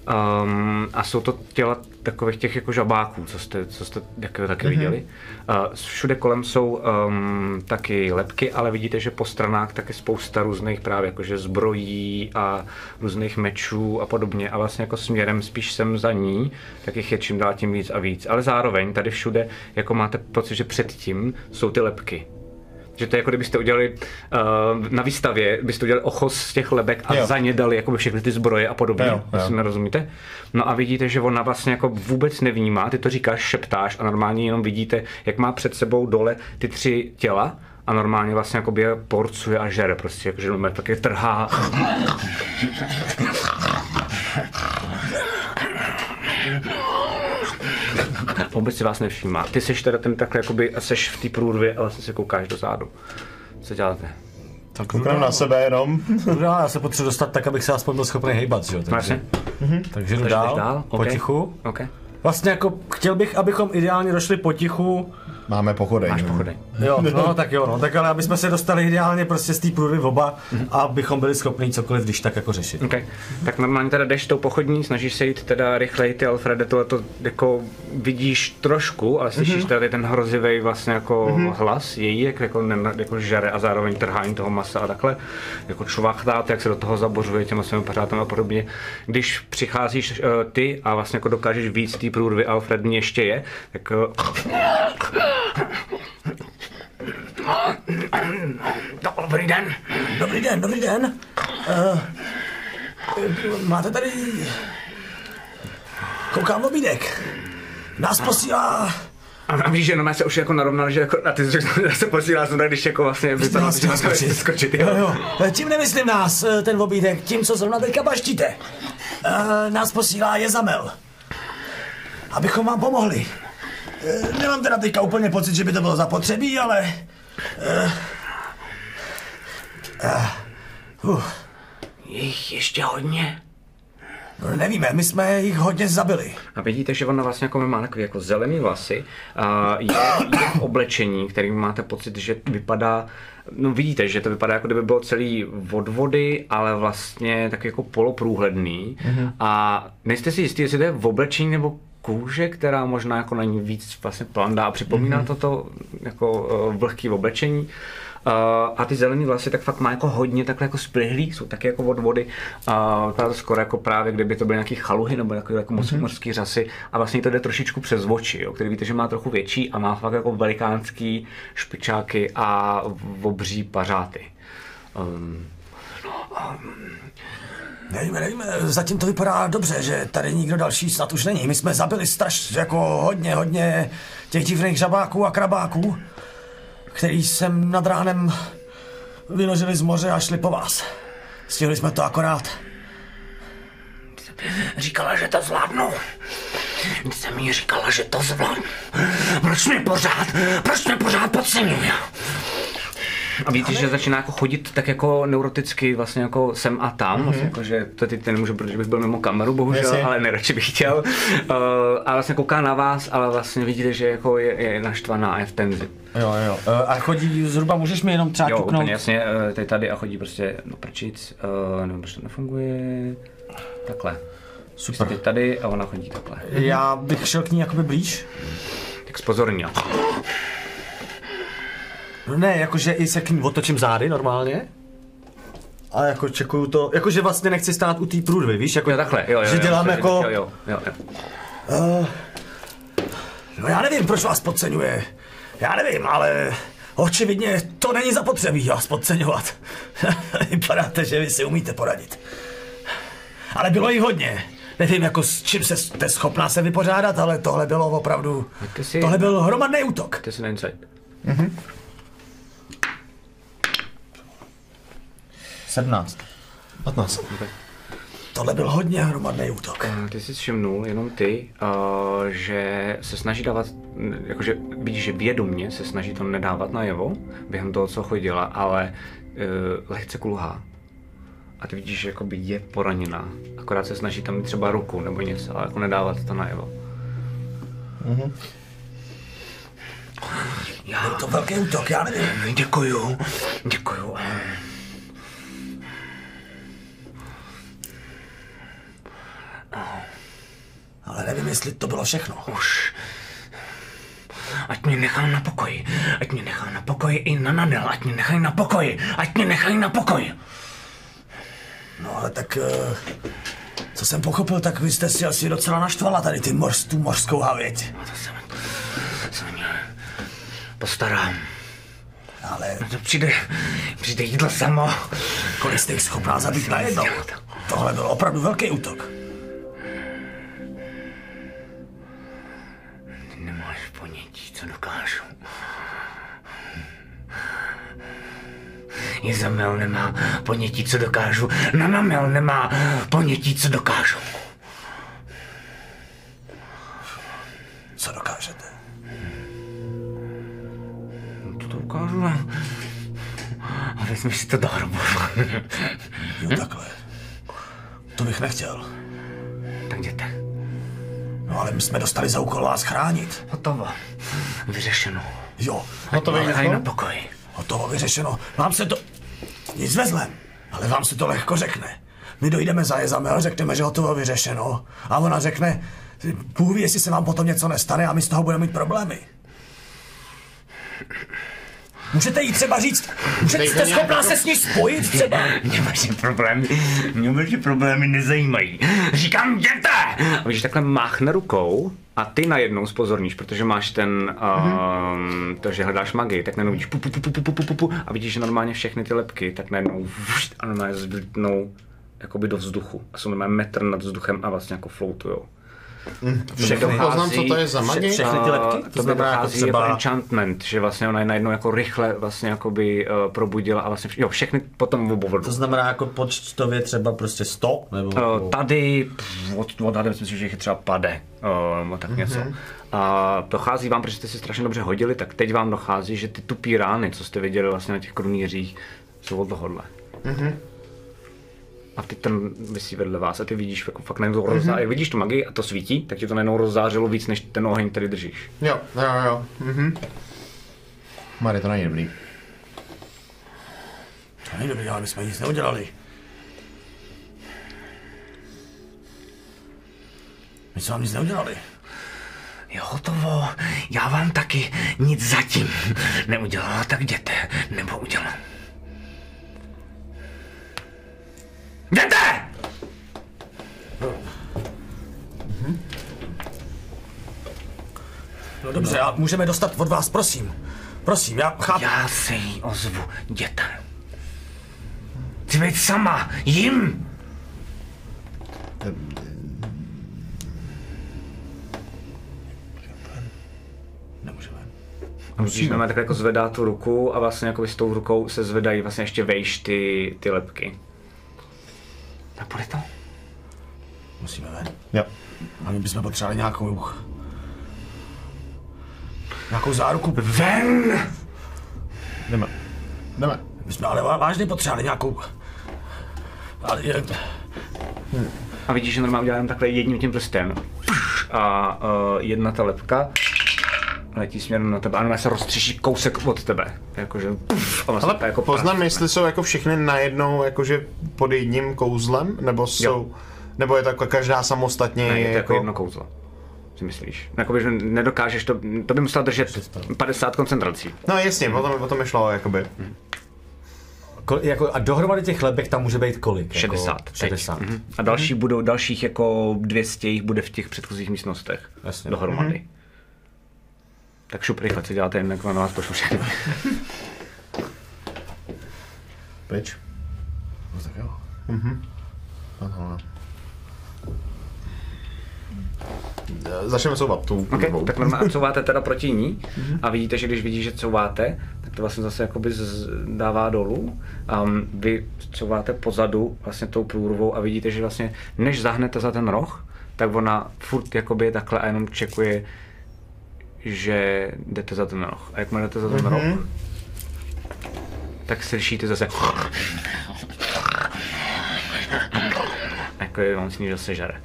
Um, a jsou to těla takových těch jako žabáků, co jste, co jste taky, taky mm-hmm. viděli. Uh, všude kolem jsou um, taky lepky, ale vidíte, že po stranách taky spousta různých právě jakože zbrojí a různých mečů a podobně. A vlastně jako směrem spíš sem za ní, tak jich je čím dál tím víc a víc. Ale zároveň tady všude jako máte pocit, že předtím jsou ty lepky. Že to je jako kdybyste udělali uh, na výstavě, byste udělali ochos z těch lebek a Jo. za ně dali jakoby všechny ty zbroje a podobně. Jo, jo. Jestli mi rozumíte? No a vidíte, že ona vlastně jako vůbec nevnímá, ty to říkáš, šeptáš a normálně jenom vidíte, jak má před sebou dole ty tři těla a normálně vlastně jako je porcuje a žere prostě, jakože normálně taky trhá. (laughs) Vůbec si vás nevšímá. Ty seš teda ten takhle jakoby, seš v té průrvě a vlastně se koukáš dozadu. Co děláte? Tak Koukám na sebe jenom. jdu (laughs) dál, já se potřebuji dostat tak, abych se aspoň byl schopný hejbat, že jo? No. Takže, takže jdu Takže dál, jdeš dál? OK. potichu. OK. Vlastně jako chtěl bych, abychom ideálně došli potichu. Máme pochodej. Máš pochodej. (laughs) Jo, no tak jo, no, tak ale aby jsme se dostali ideálně prostě z té průry oba a abychom byli schopni cokoliv když tak jako řešit. Okay. Tak normálně teda jdeš tou pochodní, snažíš se jít teda rychleji, ty Alfrede, tohle to jako vidíš trošku, ale slyšíš mm-hmm. tady ten hrozivý vlastně jako mm-hmm. hlas její, jak jako, ne, jako žere a zároveň trhání toho masa a takhle, jako čvachtáte, jak se do toho zabořuje těma svými pořádám a podobně. Když přicházíš uh, ty a vlastně jako dokážeš víc té průrvy Alfred mě ještě je, tak uh, Dobrý den. Dobrý den, dobrý den. Uh, máte tady... Koukám obídek. Nás posílá... A, a víš, že no, se už jako narovnal, že jako, a ty jsi (laughs) se posílá znovu, když jako vlastně vypadá, že máš skočit. skočit Jo, jo. jo. Eh, Tím nemyslím nás, eh, ten obídek, tím, co zrovna teďka baštíte. Uh, nás posílá Jezamel. Abychom vám pomohli. Uh, nemám teda teďka úplně pocit, že by to bylo zapotřebí, ale... Uh, uh, Je jich ještě hodně. no, nevíme, my jsme jich hodně zabili. A vidíte, že ona vlastně jako má takový jako zelený vlasy a je, je v oblečení, kterým máte pocit, že vypadá, no vidíte, že to vypadá jako kdyby bylo celý od vody, ale vlastně tak jako poloprůhledný. Mm-hmm. A nejste si jistý, jestli to je v oblečení nebo kůže, která možná jako není víc vlastně plandá a připomíná mm-hmm. toto jako uh, vlhký oblečení. Uh, a ty zelený vlasy tak fakt má jako hodně takhle jako splihlý, jsou taky jako od vody. Uh, vypadá to skoro jako právě, kdyby to byly nějaký chaluhy nebo jako, jako mm-hmm. mořský řasy. A vlastně to jde trošičku přes oči, jo, který víte, že má trochu větší a má fakt jako velikánský špičáky a obří pařáty. Um, Nevíme, nevíme, zatím to vypadá dobře, že tady nikdo další snad už není. My jsme zabili straš, jako hodně, hodně těch divných žabáků a krabáků, který jsem nad ránem vynožili z moře a šli po vás. Stihli jsme to akorát. Říkala, že to zvládnu. Ty jsem mi říkala, že to zvládnu. Proč mě pořád, proč mě pořád podceňuje? A víte, že začíná jako chodit tak jako neuroticky vlastně jako sem a tam, mm-hmm. vlastně jako, že to teď nemůžu, protože bych byl mimo kameru, bohužel, Jasně. ale nejradši bych chtěl. Uh, a vlastně kouká na vás, ale vlastně vidíte, že jako je, je naštvaná a je v tenzi. Jo, jo. E, A chodí zhruba, můžeš mi jenom třeba Jo, úplně jasně, uh, teď tady a chodí prostě, no prčic, uh, nevím, proč to nefunguje, takhle. Super. Teď tady a ona chodí takhle. Já bych šel k ní jakoby blíž. Tak spozornil. No ne, jakože i se k ní otočím zády normálně. A jako čekuju to, jakože vlastně nechci stát u té průdvy, víš? Jako, Jo, takhle, jo, jo. že dělám jo, jako... Jo, jo, jo, jo. No já nevím, proč vás podceňuje. Já nevím, ale Očividně to není zapotřebí vás podceňovat. (laughs) Vypadáte, že vy si umíte poradit. Ale bylo jich hodně. Nevím, jako s čím se jste schopná se vypořádat, ale tohle bylo opravdu... Hoďte si- Tohle byl hromadný útok. To si na insight. 17. 15. Tohle byl hodně hromadný útok. Eh, Ty jsi všimnul, jenom ty, uh, že se snaží dávat, jakože vidíš, že vědomně se snaží to nedávat najevo během toho, co chodila, ale uh, lehce kulhá. A ty vidíš, že jakoby je poraněná. Akorát se snaží tam mít třeba ruku nebo něco, ale jako nedávat to najevo. Byl to velký útok, já nevím. Děkuju, děkuju. Ale nevím, jestli to bylo všechno. Už. Ať mě nechá na pokoji. Ať mě nechá na pokoji i na Nadel. Ať mě nechají na pokoji. Ať mě nechají na pokoji. No ale tak... eh, Co jsem pochopil, tak vy jste si asi docela naštvala tady ty mors, tu mořskou havěť. To se, se postarám. Ale No to přijde, přijde jídlo samo. kolik jste jich schopná zabít najednou? Tohle byl opravdu velký útok. Co dokážu. Izamel nemá ponětí, co dokážu. Nanamel nemá ponětí, co dokážu. Co dokážete? To, to ukážu. a- A vezmi si to do hrobu. Jo, takhle. To bych nechtěl. tak jděte. No ale my jsme dostali za úkol vás chránit. Hotovo. Vyřešeno. Jo, Hotový Nechají na pokoji. hotovo, vyřešeno. Vám se to... Nic ve zlém, ale vám se to lehko řekne. My dojdeme za Jezamel, řekneme, že hotovo vyřešeno. A ona řekne, Bůh ví, jestli se vám potom něco nestane a my z toho budeme mít problémy. Můžete jí třeba říct, že jste schopná se s ní spojit třeba? Mě vaše problémy, mě vaše problémy nezajímají. Říkám, jděte! A když takhle máchne rukou, a ty najednou spozorníš, protože máš ten, mhm. um, to, že hledáš magii, tak najednou vidíš pu, pu, pu, pu, pu, pu, pu, a vidíš, že normálně všechny ty lepky, tak najednou vš, a normálně zbytnou jakoby do vzduchu. A jsou normálně metr nad vzduchem a vlastně jako floutujou. Všechny. Poznám, co to je za magii? všechny ty lepky? To, To znamená jako třeba... jako enchantment, že vlastně ona je najednou jako rychle vlastně jakoby uh, probudila a vlastně vš- jo, všechny potom obovrdu. To znamená jako počtově třeba prostě 100? Nebo, Uh, tady, pff, od, odhadem si myslím, že jich je třeba pade, uh, tak něco. A dochází vám, protože jste si strašně dobře hodili, tak teď vám dochází, že ty tupý rány, co jste viděli vlastně na těch krunýřích, jsou od tohohle. A ty ten vysí vedle vás a ty vidíš jako fakt najednou rozdá, jak vidíš tu magii a to svítí, tak ti to najednou rozzářilo víc než ten oheň, který držíš. Jo, jo, jo. Mhm. Mary, to není dobrý. To není dobrý, ale my jsme nic neudělali. My jsme vám nic neudělali. Jo, hotovo, já vám taky nic zatím neudělala, tak jděte, nebo udělám. Jděte! No dobře, a můžeme dostat od vás, prosím. Prosím, já chápu. Já se jí ozvu, jděte. Chci být sama, jim. Nemůžeme. A že tak jako zvedá tu ruku a vlastně jako s tou rukou se zvedají vlastně ještě vejš ty, ty lepky. Tak bude to? Musíme ven. Jo. A my bychom potřebovali nějakou... Nějakou záruku. Ven! Jdeme. Jdeme. My jsme ale vá- vážně potřebovali nějakou... Ale je, A vidíš, že normálně udělám takhle jedním tím prstem. A uh, jedna ta lepka letí směrem na tebe a ona se roztřeší kousek od tebe. Jakože, puf, a vlastně Ale jako poznám, jestli jsou jako všechny najednou jakože pod jedním kouzlem, nebo jsou, nebo je to jako každá samostatně Ne, je to jako jako... jedno kouzlo. Si myslíš? Jakoby, že nedokážeš to, to by musel držet 50 koncentrací. No jasně, potom, potom mi šlo jakoby. Ko, jako, a dohromady těch lepek tam může být kolik? 60. Jako teď. 60. Mhm. A další budou, dalších jako 200 jich bude v těch předchozích místnostech. Jasně. Dohromady. Tak šup rychle, co děláte, jinak na vás pošlu všechny. Pryč. No tak jo. Aha. Začneme couvat tou Okay, tak normálně couváte teda proti ní a vidíte, že když vidí, že couváte, tak to vlastně zase jakoby z, dává dolů. Um, vy couváte pozadu vlastně tou průrvou a vidíte, že vlastně než zahnete za ten roh, tak ona furt jakoby je takhle a jenom čekuje, že jdete za ten roh. A jakmile jdete za ten roh, tak slyšíte zase jako je on s ní zase žere.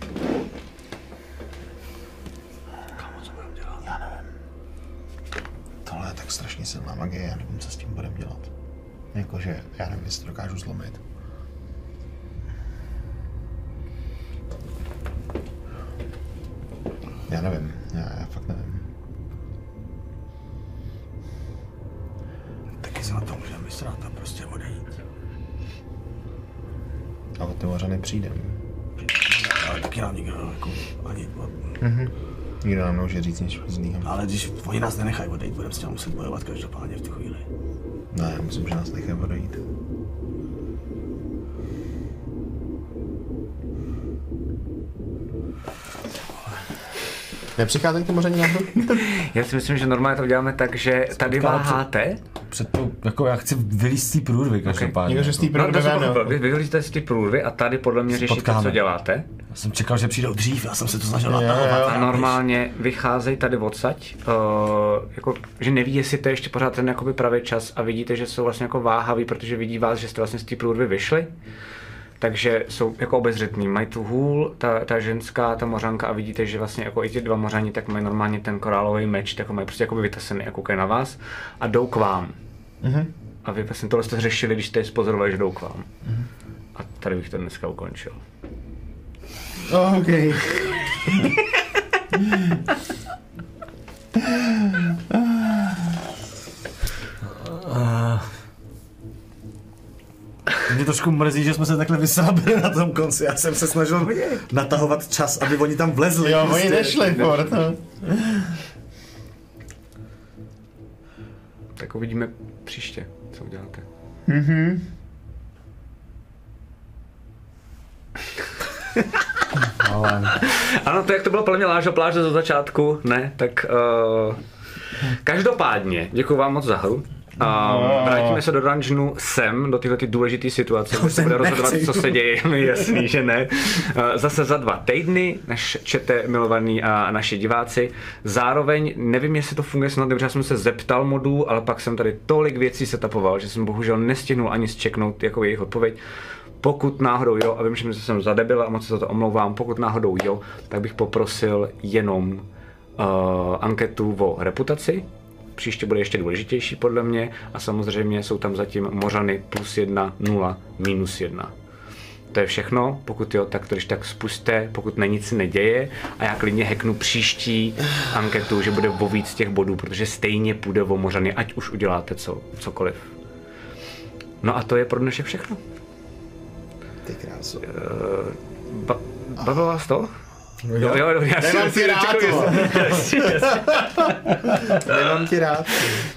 Tohle je tak strašně silná magie, já nevím, co s tím budeme dělat. Jakože, já nevím, jestli to dokážu zlomit. Já nevím, já, já fakt nevím. Taky se na to můžeme vysrat a prostě odejít. A od ty mořany přijdem. Ale taky nám nikdo jako ani... Nikdo nám nemůže říct nic špatného. Ale když oni nás nenechají odejít, budeme s tím muset bojovat každopádně v tu chvíli. Ne, já myslím, že nás nechají odejít. Nepřichází ty moření náhodou? (laughs) Já si myslím, že normálně to děláme tak, že tady váháte. Před tou, jako já chci vylíst z té průrvy každopádně. Někdo, že z té jako. No, to průrvy pochopil. Vy, vy vylízete z ty průrvy a tady podle mě řešíte, co děláte. Já jsem čekal, že přijde Přijdou dřív, já jsem se to snažil natahovat. A normálně vycházejí tady odsaď, uh, jako, že neví, jestli to je ještě pořád ten jakoby pravý čas a vidíte, že jsou vlastně jako váhaví, protože vidí vás, že jste vlastně z té průrvy vyšli. Takže jsou jako obezřetní. Mají tu hůl, ta, ta ženská, ta mořanka a vidíte, že vlastně jako i ti dva mořani, tak mají normálně ten korálový meč, tak ho mají prostě jako vytasený a koukají na vás a jdou k vám. A vy vlastně tohle jste řešili, když jste je spozorovali, že jdou k vám. A tady bych to dneska ukončil. Oh, OK. (laughs) Mě trošku mrzí, že jsme se takhle vysábili na tom konci. Já jsem se snažil natahovat čas, aby oni tam vlezli. Jo, oni prostě. nešli furt. no. Tak uvidíme příště, co uděláte. (laughs) Ano, to jak to bylo mě lážo pláže za začátku, ne, tak uh, každopádně, děkuji vám moc za hru. Um, vrátíme se do dungeonu sem, do tyhle ty důležité situace, kde se bude rozhodovat, co se děje, (laughs) jasný, že ne. Uh, zase za dva týdny, než čete milovaný a naši diváci. Zároveň, nevím, jestli to funguje snad dobře, já jsem se zeptal modů, ale pak jsem tady tolik věcí setapoval, že jsem bohužel nestihnul ani zčeknout jako jejich odpověď. Pokud náhodou jo, a vím, že jsem zadebil a moc se za to omlouvám, pokud náhodou jo, tak bych poprosil jenom uh, anketu o reputaci. Příště bude ještě důležitější podle mě a samozřejmě jsou tam zatím mořany plus jedna, nula, minus jedna. To je všechno, pokud jo, tak to když tak spuste, pokud na nic neděje a já klidně heknu příští anketu, že bude o víc těch bodů, protože stejně půjde o mořany, ať už uděláte co, cokoliv. No a to je pro dnešek všechno. Ty krásu. Ba- bavilo vás to? Jo, jo, jo, já Nemám si rád, (laughs) jestli- Nemám ti rád.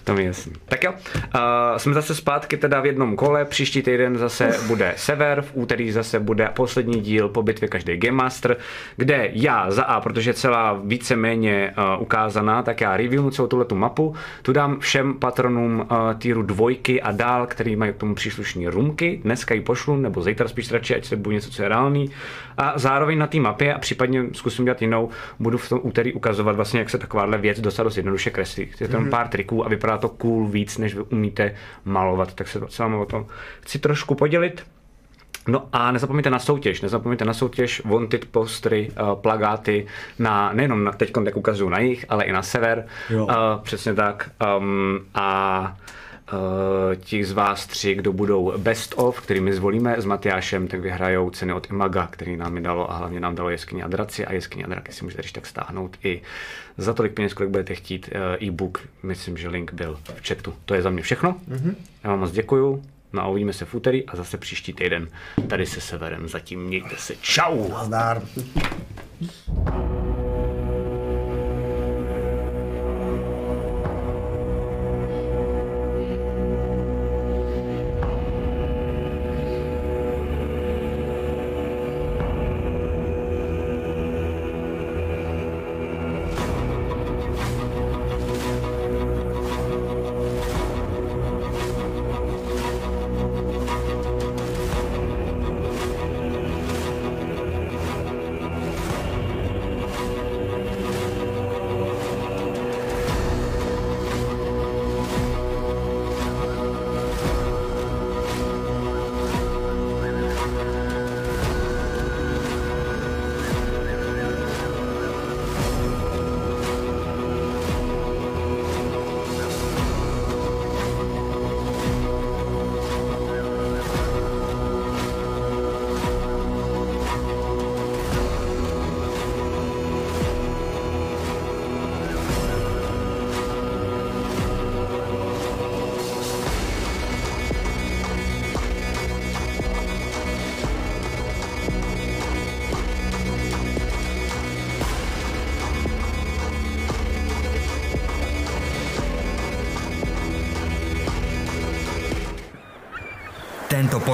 To mi jasný. Tak jo, uh, jsme zase zpátky teda v jednom kole, příští týden zase bude Sever, v úterý zase bude poslední díl po bitvě každý Game Master, kde já za A, protože je celá víceméně uh, ukázaná, tak já reviewnu celou tuhle mapu, tu dám všem patronům uh, týru dvojky a dál, který mají k tomu příslušní rumky, dneska ji pošlu, nebo zítra spíš radši, ať se bude něco, co je reálný. A zároveň na té mapě, a případně zkusím dělat jinou, budu v tom úterý ukazovat vlastně, jak se takováhle věc dostat dost jednoduše kreslí. Je tam pár triků a vypadá to cool víc, než vy umíte malovat, tak se s vámi o tom chci trošku podělit. No a nezapomeňte na soutěž, nezapomeňte na soutěž, wanted postery, uh, plagáty, na, nejenom na, teď jak ukazuju na jich, ale i na sever, Jo. uh, přesně tak. Um, a ti z vás tři, kdo budou best of, který my zvolíme s Matyášem, tak vyhrajou ceny od Imaga, který nám je dalo a hlavně nám dalo jeskyně a draci a jeskyně a draky si můžete když tak stáhnout i za tolik peněz, kolik budete chtít uh, e-book. Myslím, že link byl v chatu. To je za mě všechno. Mm-hmm. Já vám moc děkuju. No a uvidíme se v úterý a zase příští týden tady se Severem. Zatím mějte se. Čau! Nazdar.